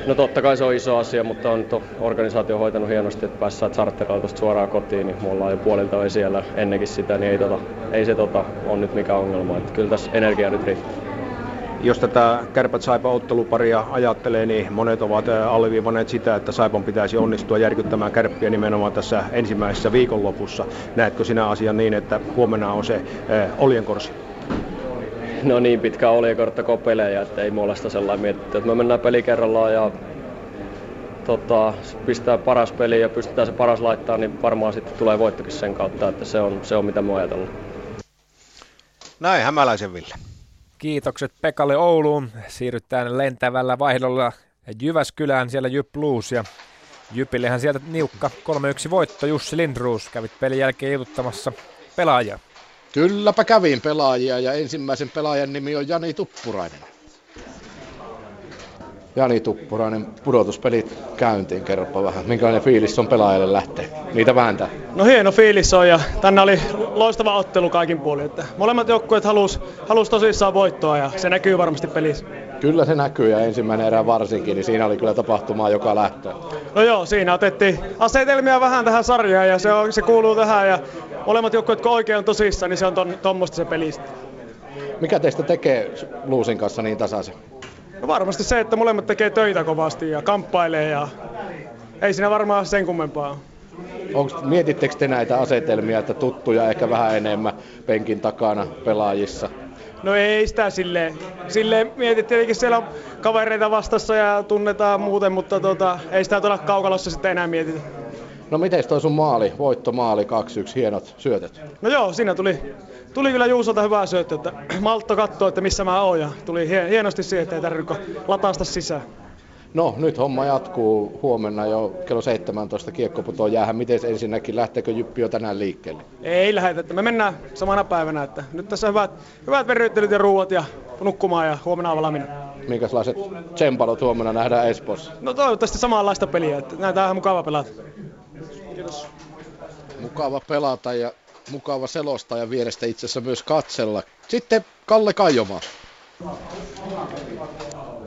No totta kai se on iso asia, mutta on to, organisaatio hoitanut hienosti, että päässään charterilla suoraan kotiin, niin me ollaan jo puolilta siellä ennenkin sitä, niin ei, tota, ei se tota, on nyt mikään ongelma. Että kyllä tässä energia nyt riittää. Jos tätä kärpät saipa otteluparia ajattelee, niin monet ovat alleviivanneet sitä, että Saipan pitäisi onnistua järkyttämään kärppiä nimenomaan tässä ensimmäisessä viikonlopussa. Näetkö sinä asian niin, että huomenna on se oljenkorsi? No niin pitkä oljenkortta kopeleja, että ei mulla sitä sellainen mietitty. Että me mennään peli kerrallaan ja tota, pistää paras peli ja pystytään se paras laittaa, niin varmaan sitten tulee voittokin sen kautta, että se on, se on mitä mä ajatellaan. Näin Hämäläisen Ville. Kiitokset Pekalle Ouluun. Siirrytään lentävällä vaihdolla Jyväskylään, siellä Jyp Blues ja Jypillehän sieltä niukka 3-1 voitto. Jussi Lindruus kävit pelin jälkeen jututtamassa pelaajia. Kylläpä kävin pelaajia ja ensimmäisen pelaajan nimi on Jani Tuppurainen. Jani Tuppurainen, pudotuspelit käyntiin, kerropa vähän. Minkälainen fiilis on pelaajalle lähteä? Niitä vääntää. No hieno fiilis on ja tänne oli loistava ottelu kaikin puolin. Että molemmat joukkueet halus, halus tosissaan voittoa ja se näkyy varmasti pelissä. Kyllä se näkyy ja ensimmäinen erä varsinkin, niin siinä oli kyllä tapahtumaa joka lähtö. No joo, siinä otettiin asetelmia vähän tähän sarjaan ja se, on, se kuuluu tähän ja molemmat joukkueet kun oikein on tosissaan, niin se on ton, tuommoista se pelistä. Mikä teistä tekee Bluesin kanssa niin tasaisen? No varmasti se, että molemmat tekee töitä kovasti ja kamppailee ja ei siinä varmaan sen kummempaa. Onko, mietittekö te näitä asetelmia, että tuttuja ehkä vähän enemmän penkin takana pelaajissa? No ei sitä silleen. Silleen mietit tietenkin siellä on kavereita vastassa ja tunnetaan muuten, mutta tota, ei sitä tuolla kaukalossa sitten enää mietitä. No miten toi sun maali, voittomaali 2-1, hienot syötet? No joo, siinä tuli, tuli kyllä Juusolta hyvää syöttö, että [clears throat] Maltto katsoi, että missä mä oon ja tuli hienosti siihen, että ei tarvitse lataasta sisään. No nyt homma jatkuu huomenna jo kello 17 kiekko putoo jäähän. Miten ensinnäkin, lähteekö Jyppi jo tänään liikkeelle? Ei lähdetä, että me mennään samana päivänä. Että nyt tässä on hyvät, hyvät verryttelyt ja ruuat ja nukkumaan ja huomenna on valmiina. Minkälaiset tsempalot huomenna nähdään Espoossa? No toivottavasti samanlaista peliä, että näitä on mukava pelata. Kiitos. Mukava pelata ja mukava selostaa ja vierestä itse asiassa myös katsella. Sitten Kalle Kaijomaa.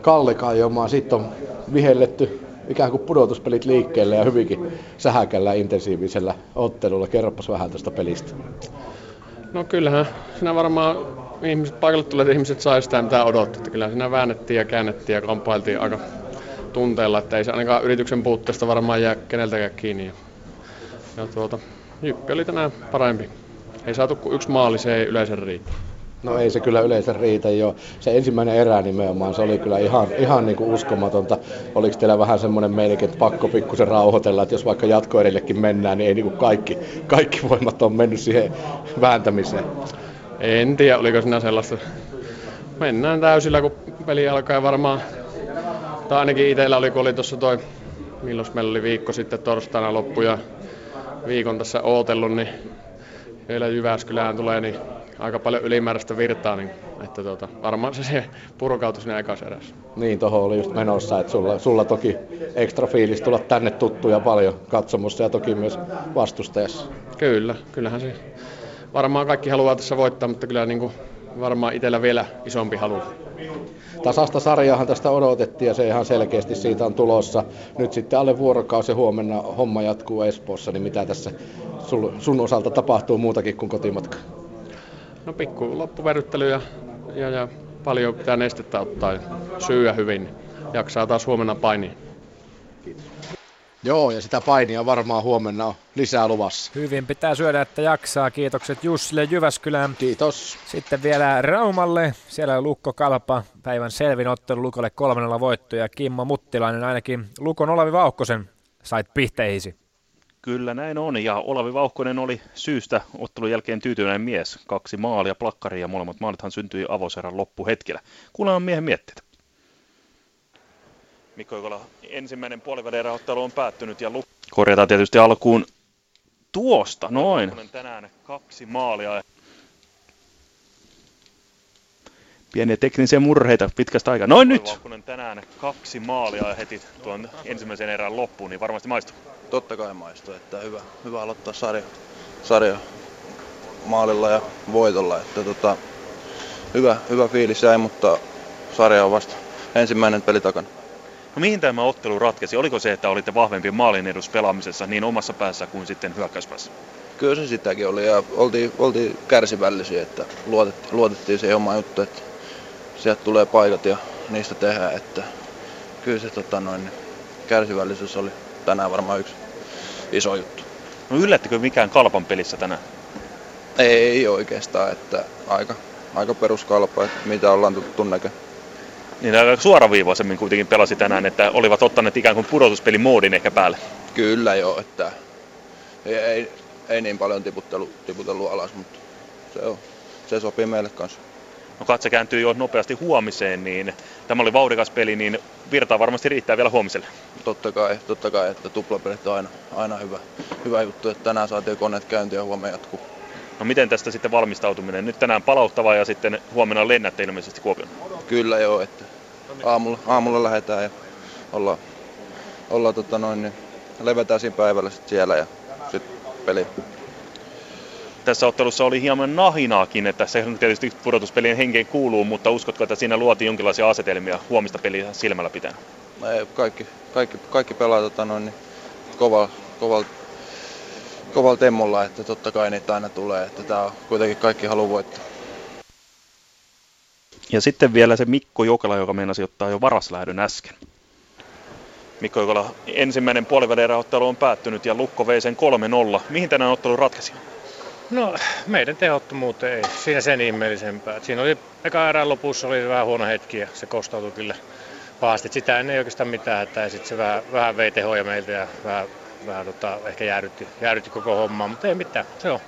Kalle Kaijomaa, sitten on vihelletty ikään kuin pudotuspelit liikkeelle ja hyvinkin sähäkällä intensiivisellä ottelulla. Kerropas vähän tästä pelistä. No kyllähän siinä varmaan ihmiset, paikalle tulevat ihmiset sai sitä mitä odotti. Että kyllä siinä väännettiin ja käännettiin ja kamppailtiin aika tunteella, että ei se ainakaan yrityksen puutteesta varmaan jää keneltäkään kiinni. Ja, ja tuota, Jyppi oli tänään parempi. Ei saatu kuin yksi maali, se ei yleensä riitä. No ei se kyllä yleensä riitä jo. Se ensimmäinen erä nimenomaan, se oli kyllä ihan, ihan niin kuin uskomatonta. Oliko teillä vähän semmoinen meininki, että pakko pikkusen rauhoitella, että jos vaikka jatkoedellekin mennään, niin ei niin kuin kaikki, kaikki voimat on mennyt siihen vääntämiseen? En tiedä, oliko siinä sellaista. Mennään täysillä, kun peli alkaa varmaan. Tai ainakin itsellä oli, kun oli tuossa toi, milloin meillä oli viikko sitten torstaina loppu ja viikon tässä ootellut, niin vielä Jyväskylään tulee, niin aika paljon ylimääräistä virtaa, niin että tuota, varmaan se, se purkautui sinne ekassa erässä. Niin, tuohon oli just menossa, että sulla, sulla toki ekstra fiilis tulla tänne tuttuja paljon katsomusta ja toki myös vastustajassa. Kyllä, kyllähän se varmaan kaikki haluaa tässä voittaa, mutta kyllä niin kuin varmaan itsellä vielä isompi halu. Tasasta sarjaahan tästä odotettiin ja se ihan selkeästi siitä on tulossa. Nyt sitten alle vuorokausi huomenna homma jatkuu Espoossa, niin mitä tässä sun osalta tapahtuu muutakin kuin kotimatka? No pikku loppuverryttely ja, ja, ja paljon pitää nestettä ottaa ja syyä hyvin. Jaksaa taas huomenna painia. Kiitos. Joo, ja sitä painia varmaan huomenna on lisää luvassa. Hyvin pitää syödä, että jaksaa. Kiitokset Jussille Jyväskylään. Kiitos. Sitten vielä Raumalle. Siellä on Lukko Kalpa. Päivän selvin ottelu Lukolle kolmannella voitto. Ja Kimmo Muttilainen ainakin Lukon Olavi Vauhkosen sait pihteihisi. Kyllä näin on, ja Olavi Vauhkonen oli syystä ottelun jälkeen tyytyväinen mies. Kaksi maalia, plakkari ja molemmat maalithan syntyi avoserran loppuhetkellä. Kuulemma miehen mietteitä. Mikko Ikola, ensimmäinen puolivälierä ottelu on päättynyt ja lu- korjataan tietysti alkuun tuosta, noin. Tänään kaksi maalia. Pieniä teknisiä murheita pitkästä aikaa. Noin nyt! Vauhkonen tänään kaksi maalia ja heti tuon ensimmäisen erän loppuun, niin varmasti maistuu. Totta kai maistuu, että hyvä, hyvä aloittaa sarja, sarja maalilla ja voitolla. Että tota, hyvä, hyvä fiilis jäi, mutta sarja on vasta ensimmäinen peli takana. No mihin tämä ottelu ratkesi? Oliko se, että olitte vahvempi maalin edus pelaamisessa niin omassa päässä kuin sitten hyökkäyspäässä? Kyllä se sitäkin oli ja oltiin, oltiin kärsivällisiä, että luotettiin, luotettiin siihen omaan juttu, että sieltä tulee paikat ja niistä tehdään, että kyllä se tota noin, kärsivällisyys oli tänään varmaan yksi iso juttu. No yllättikö mikään kalpan pelissä tänään? Ei, ei oikeastaan, että aika, aika peruskalpa, että mitä ollaan tuttu näkemään niin aika suoraviivaisemmin kuitenkin pelasi tänään, että olivat ottaneet ikään kuin pudotuspelimoodin ehkä päälle. Kyllä joo, että ei, ei, ei niin paljon tiputtelu, tiputellut alas, mutta se, on, se sopii meille kanssa. No katse kääntyy jo nopeasti huomiseen, niin tämä oli vauhdikas peli, niin virtaa varmasti riittää vielä huomiselle. Totta kai, totta kai että tuplapelit on aina, aina hyvä, hyvä juttu, että tänään saatiin koneet käyntiin ja huomenna jatkuu. No miten tästä sitten valmistautuminen? Nyt tänään palauttava ja sitten huomenna lennätte ilmeisesti Kuopion. Kyllä joo, että aamulla, aamulla lähdetään ja ollaan, ollaan tota noin, niin levätään siinä päivällä sit siellä ja sitten peli. Tässä ottelussa oli hieman nahinaakin, että se tietysti pudotuspelien henkeen kuuluu, mutta uskotko, että siinä luotiin jonkinlaisia asetelmia huomista peliä silmällä pitäen? Ei, kaikki, kaikki, kaikki pelaa tota noin, niin kovalla, kovalla kovalla temmolla, että totta kai niitä aina tulee, että tää on kuitenkin kaikki halu voittaa. Ja sitten vielä se Mikko Jokela, joka meinasi ottaa jo varaslähdön äsken. Mikko Jokela, ensimmäinen puolivälieräottelu on päättynyt ja Lukko vei sen 3-0. Mihin tänään ottelu ratkesi? No, meidän tehottomuuteen ei. Siinä sen ihmeellisempää. Siinä oli eka erään lopussa oli vähän huono hetki ja se kostautui kyllä pahasti. Sitä ei oikeastaan mitään, että sitten se vähän, vähän vei tehoja meiltä ja vähän vähän tota, ehkä jäädytti, jäädytti koko hommaa, mutta ei mitään. Se on.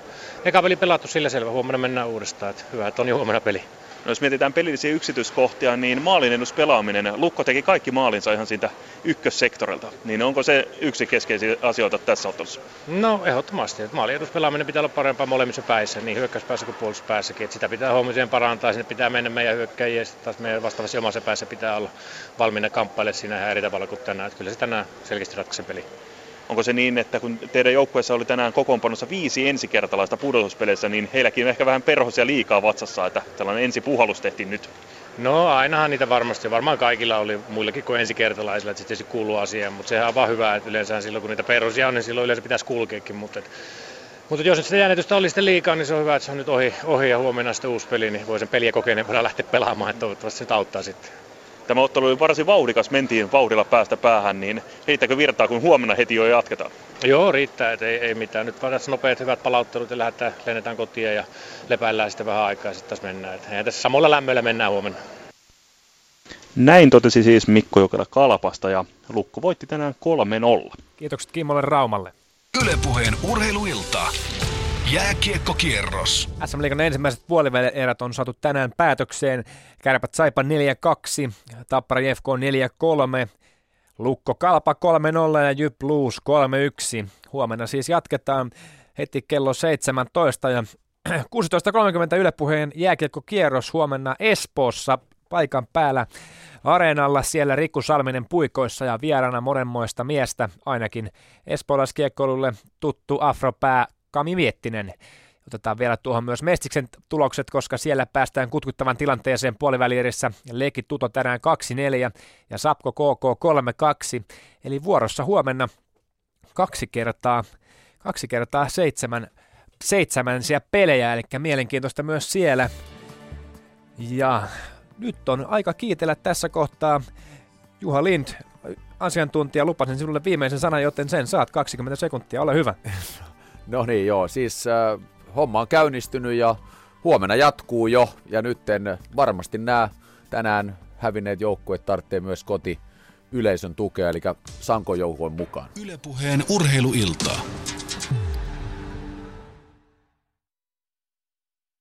Eka peli pelattu sillä selvä, huomenna mennään uudestaan. Että hyvä, että on jo huomenna peli. No jos mietitään pelillisiä yksityiskohtia, niin maalineduspelaaminen, Lukko teki kaikki maalinsa ihan siitä ykkössektorilta. Niin onko se yksi keskeisiä asioita tässä ottelussa? No ehdottomasti. Että maalineduspelaaminen pitää olla parempaa molemmissa päissä, niin hyökkäyspäässä kuin puolustuspäässäkin. Että sitä pitää huomiseen parantaa, sinne pitää mennä meidän hyökkäjiä ja sitten taas meidän vastaavassa omassa päässä pitää olla valmiina kamppaille siinä ihan eri tavalla kuin tänään. Että kyllä se tänään selkeästi ratkaisi peli. Onko se niin, että kun teidän joukkueessa oli tänään kokoonpanossa viisi ensikertalaista pudotuspeleissä, niin heilläkin on ehkä vähän perhosia liikaa vatsassa, että tällainen ensipuhallus tehtiin nyt? No ainahan niitä varmasti, varmaan kaikilla oli muillakin kuin ensikertalaisilla, että se kuuluu asiaan, mutta sehän on vaan hyvä, että yleensä silloin kun niitä perhosia on, niin silloin yleensä pitäisi kulkeekin, mutta, et, mutta jos sitä jännitystä oli sitten liikaa, niin se on hyvä, että se on nyt ohi, ohi ja huomenna sitten uusi peli, niin voi sen peliä kokeneempana lähteä pelaamaan, että toivottavasti se auttaa sitten. Tämä ottelu oli varsin vauhdikas, mentiin vauhdilla päästä päähän, niin riittääkö virtaa, kun huomenna heti jo jatketaan? Joo, riittää, että ei, ei mitään. Nyt vaan tässä nopeat hyvät palauttelut ja lähdetään, lennetään kotiin ja lepäillään sitten vähän aikaa ja sitten taas mennään. Että eihän tässä samalla lämmöllä mennään huomenna. Näin totesi siis Mikko Jokela Kalpasta ja Lukko voitti tänään 3-0. Kiitokset Kimmolle Raumalle. Ylepuheen urheiluilta. Jääkiekkokierros. SM Liigan ensimmäiset puolivälierät on saatu tänään päätökseen. Kärpät Saipa 4-2, Tappara JFK 4-3, Lukko Kalpa 3-0 ja Jyp Blues 3-1. Huomenna siis jatketaan heti kello 17 ja [clears throat] 16.30 Ylepuheen jääkiekkokierros huomenna Espoossa paikan päällä areenalla siellä Rikku Salminen puikoissa ja vieraana monenmoista miestä, ainakin espoolaiskiekkoilulle tuttu afropää Kami Miettinen. Otetaan vielä tuohon myös Mestiksen tulokset, koska siellä päästään kutkuttavan tilanteeseen puolivälierissä. Leki Tuto tänään 2-4 ja Sapko KK 3-2. Eli vuorossa huomenna kaksi kertaa, kaksi kertaa seitsemän, seitsemänsiä pelejä, eli mielenkiintoista myös siellä. Ja nyt on aika kiitellä tässä kohtaa. Juha Lind, asiantuntija, lupasin sinulle viimeisen sanan, joten sen saat 20 sekuntia. Ole hyvä. [laughs] No niin, joo. Siis äh, homma on käynnistynyt ja huomenna jatkuu jo. Ja nyt varmasti nämä tänään hävinneet joukkueet tarvitsee myös koti yleisön tukea, eli Sanko joukkueen mukaan. Ylepuheen urheiluilta.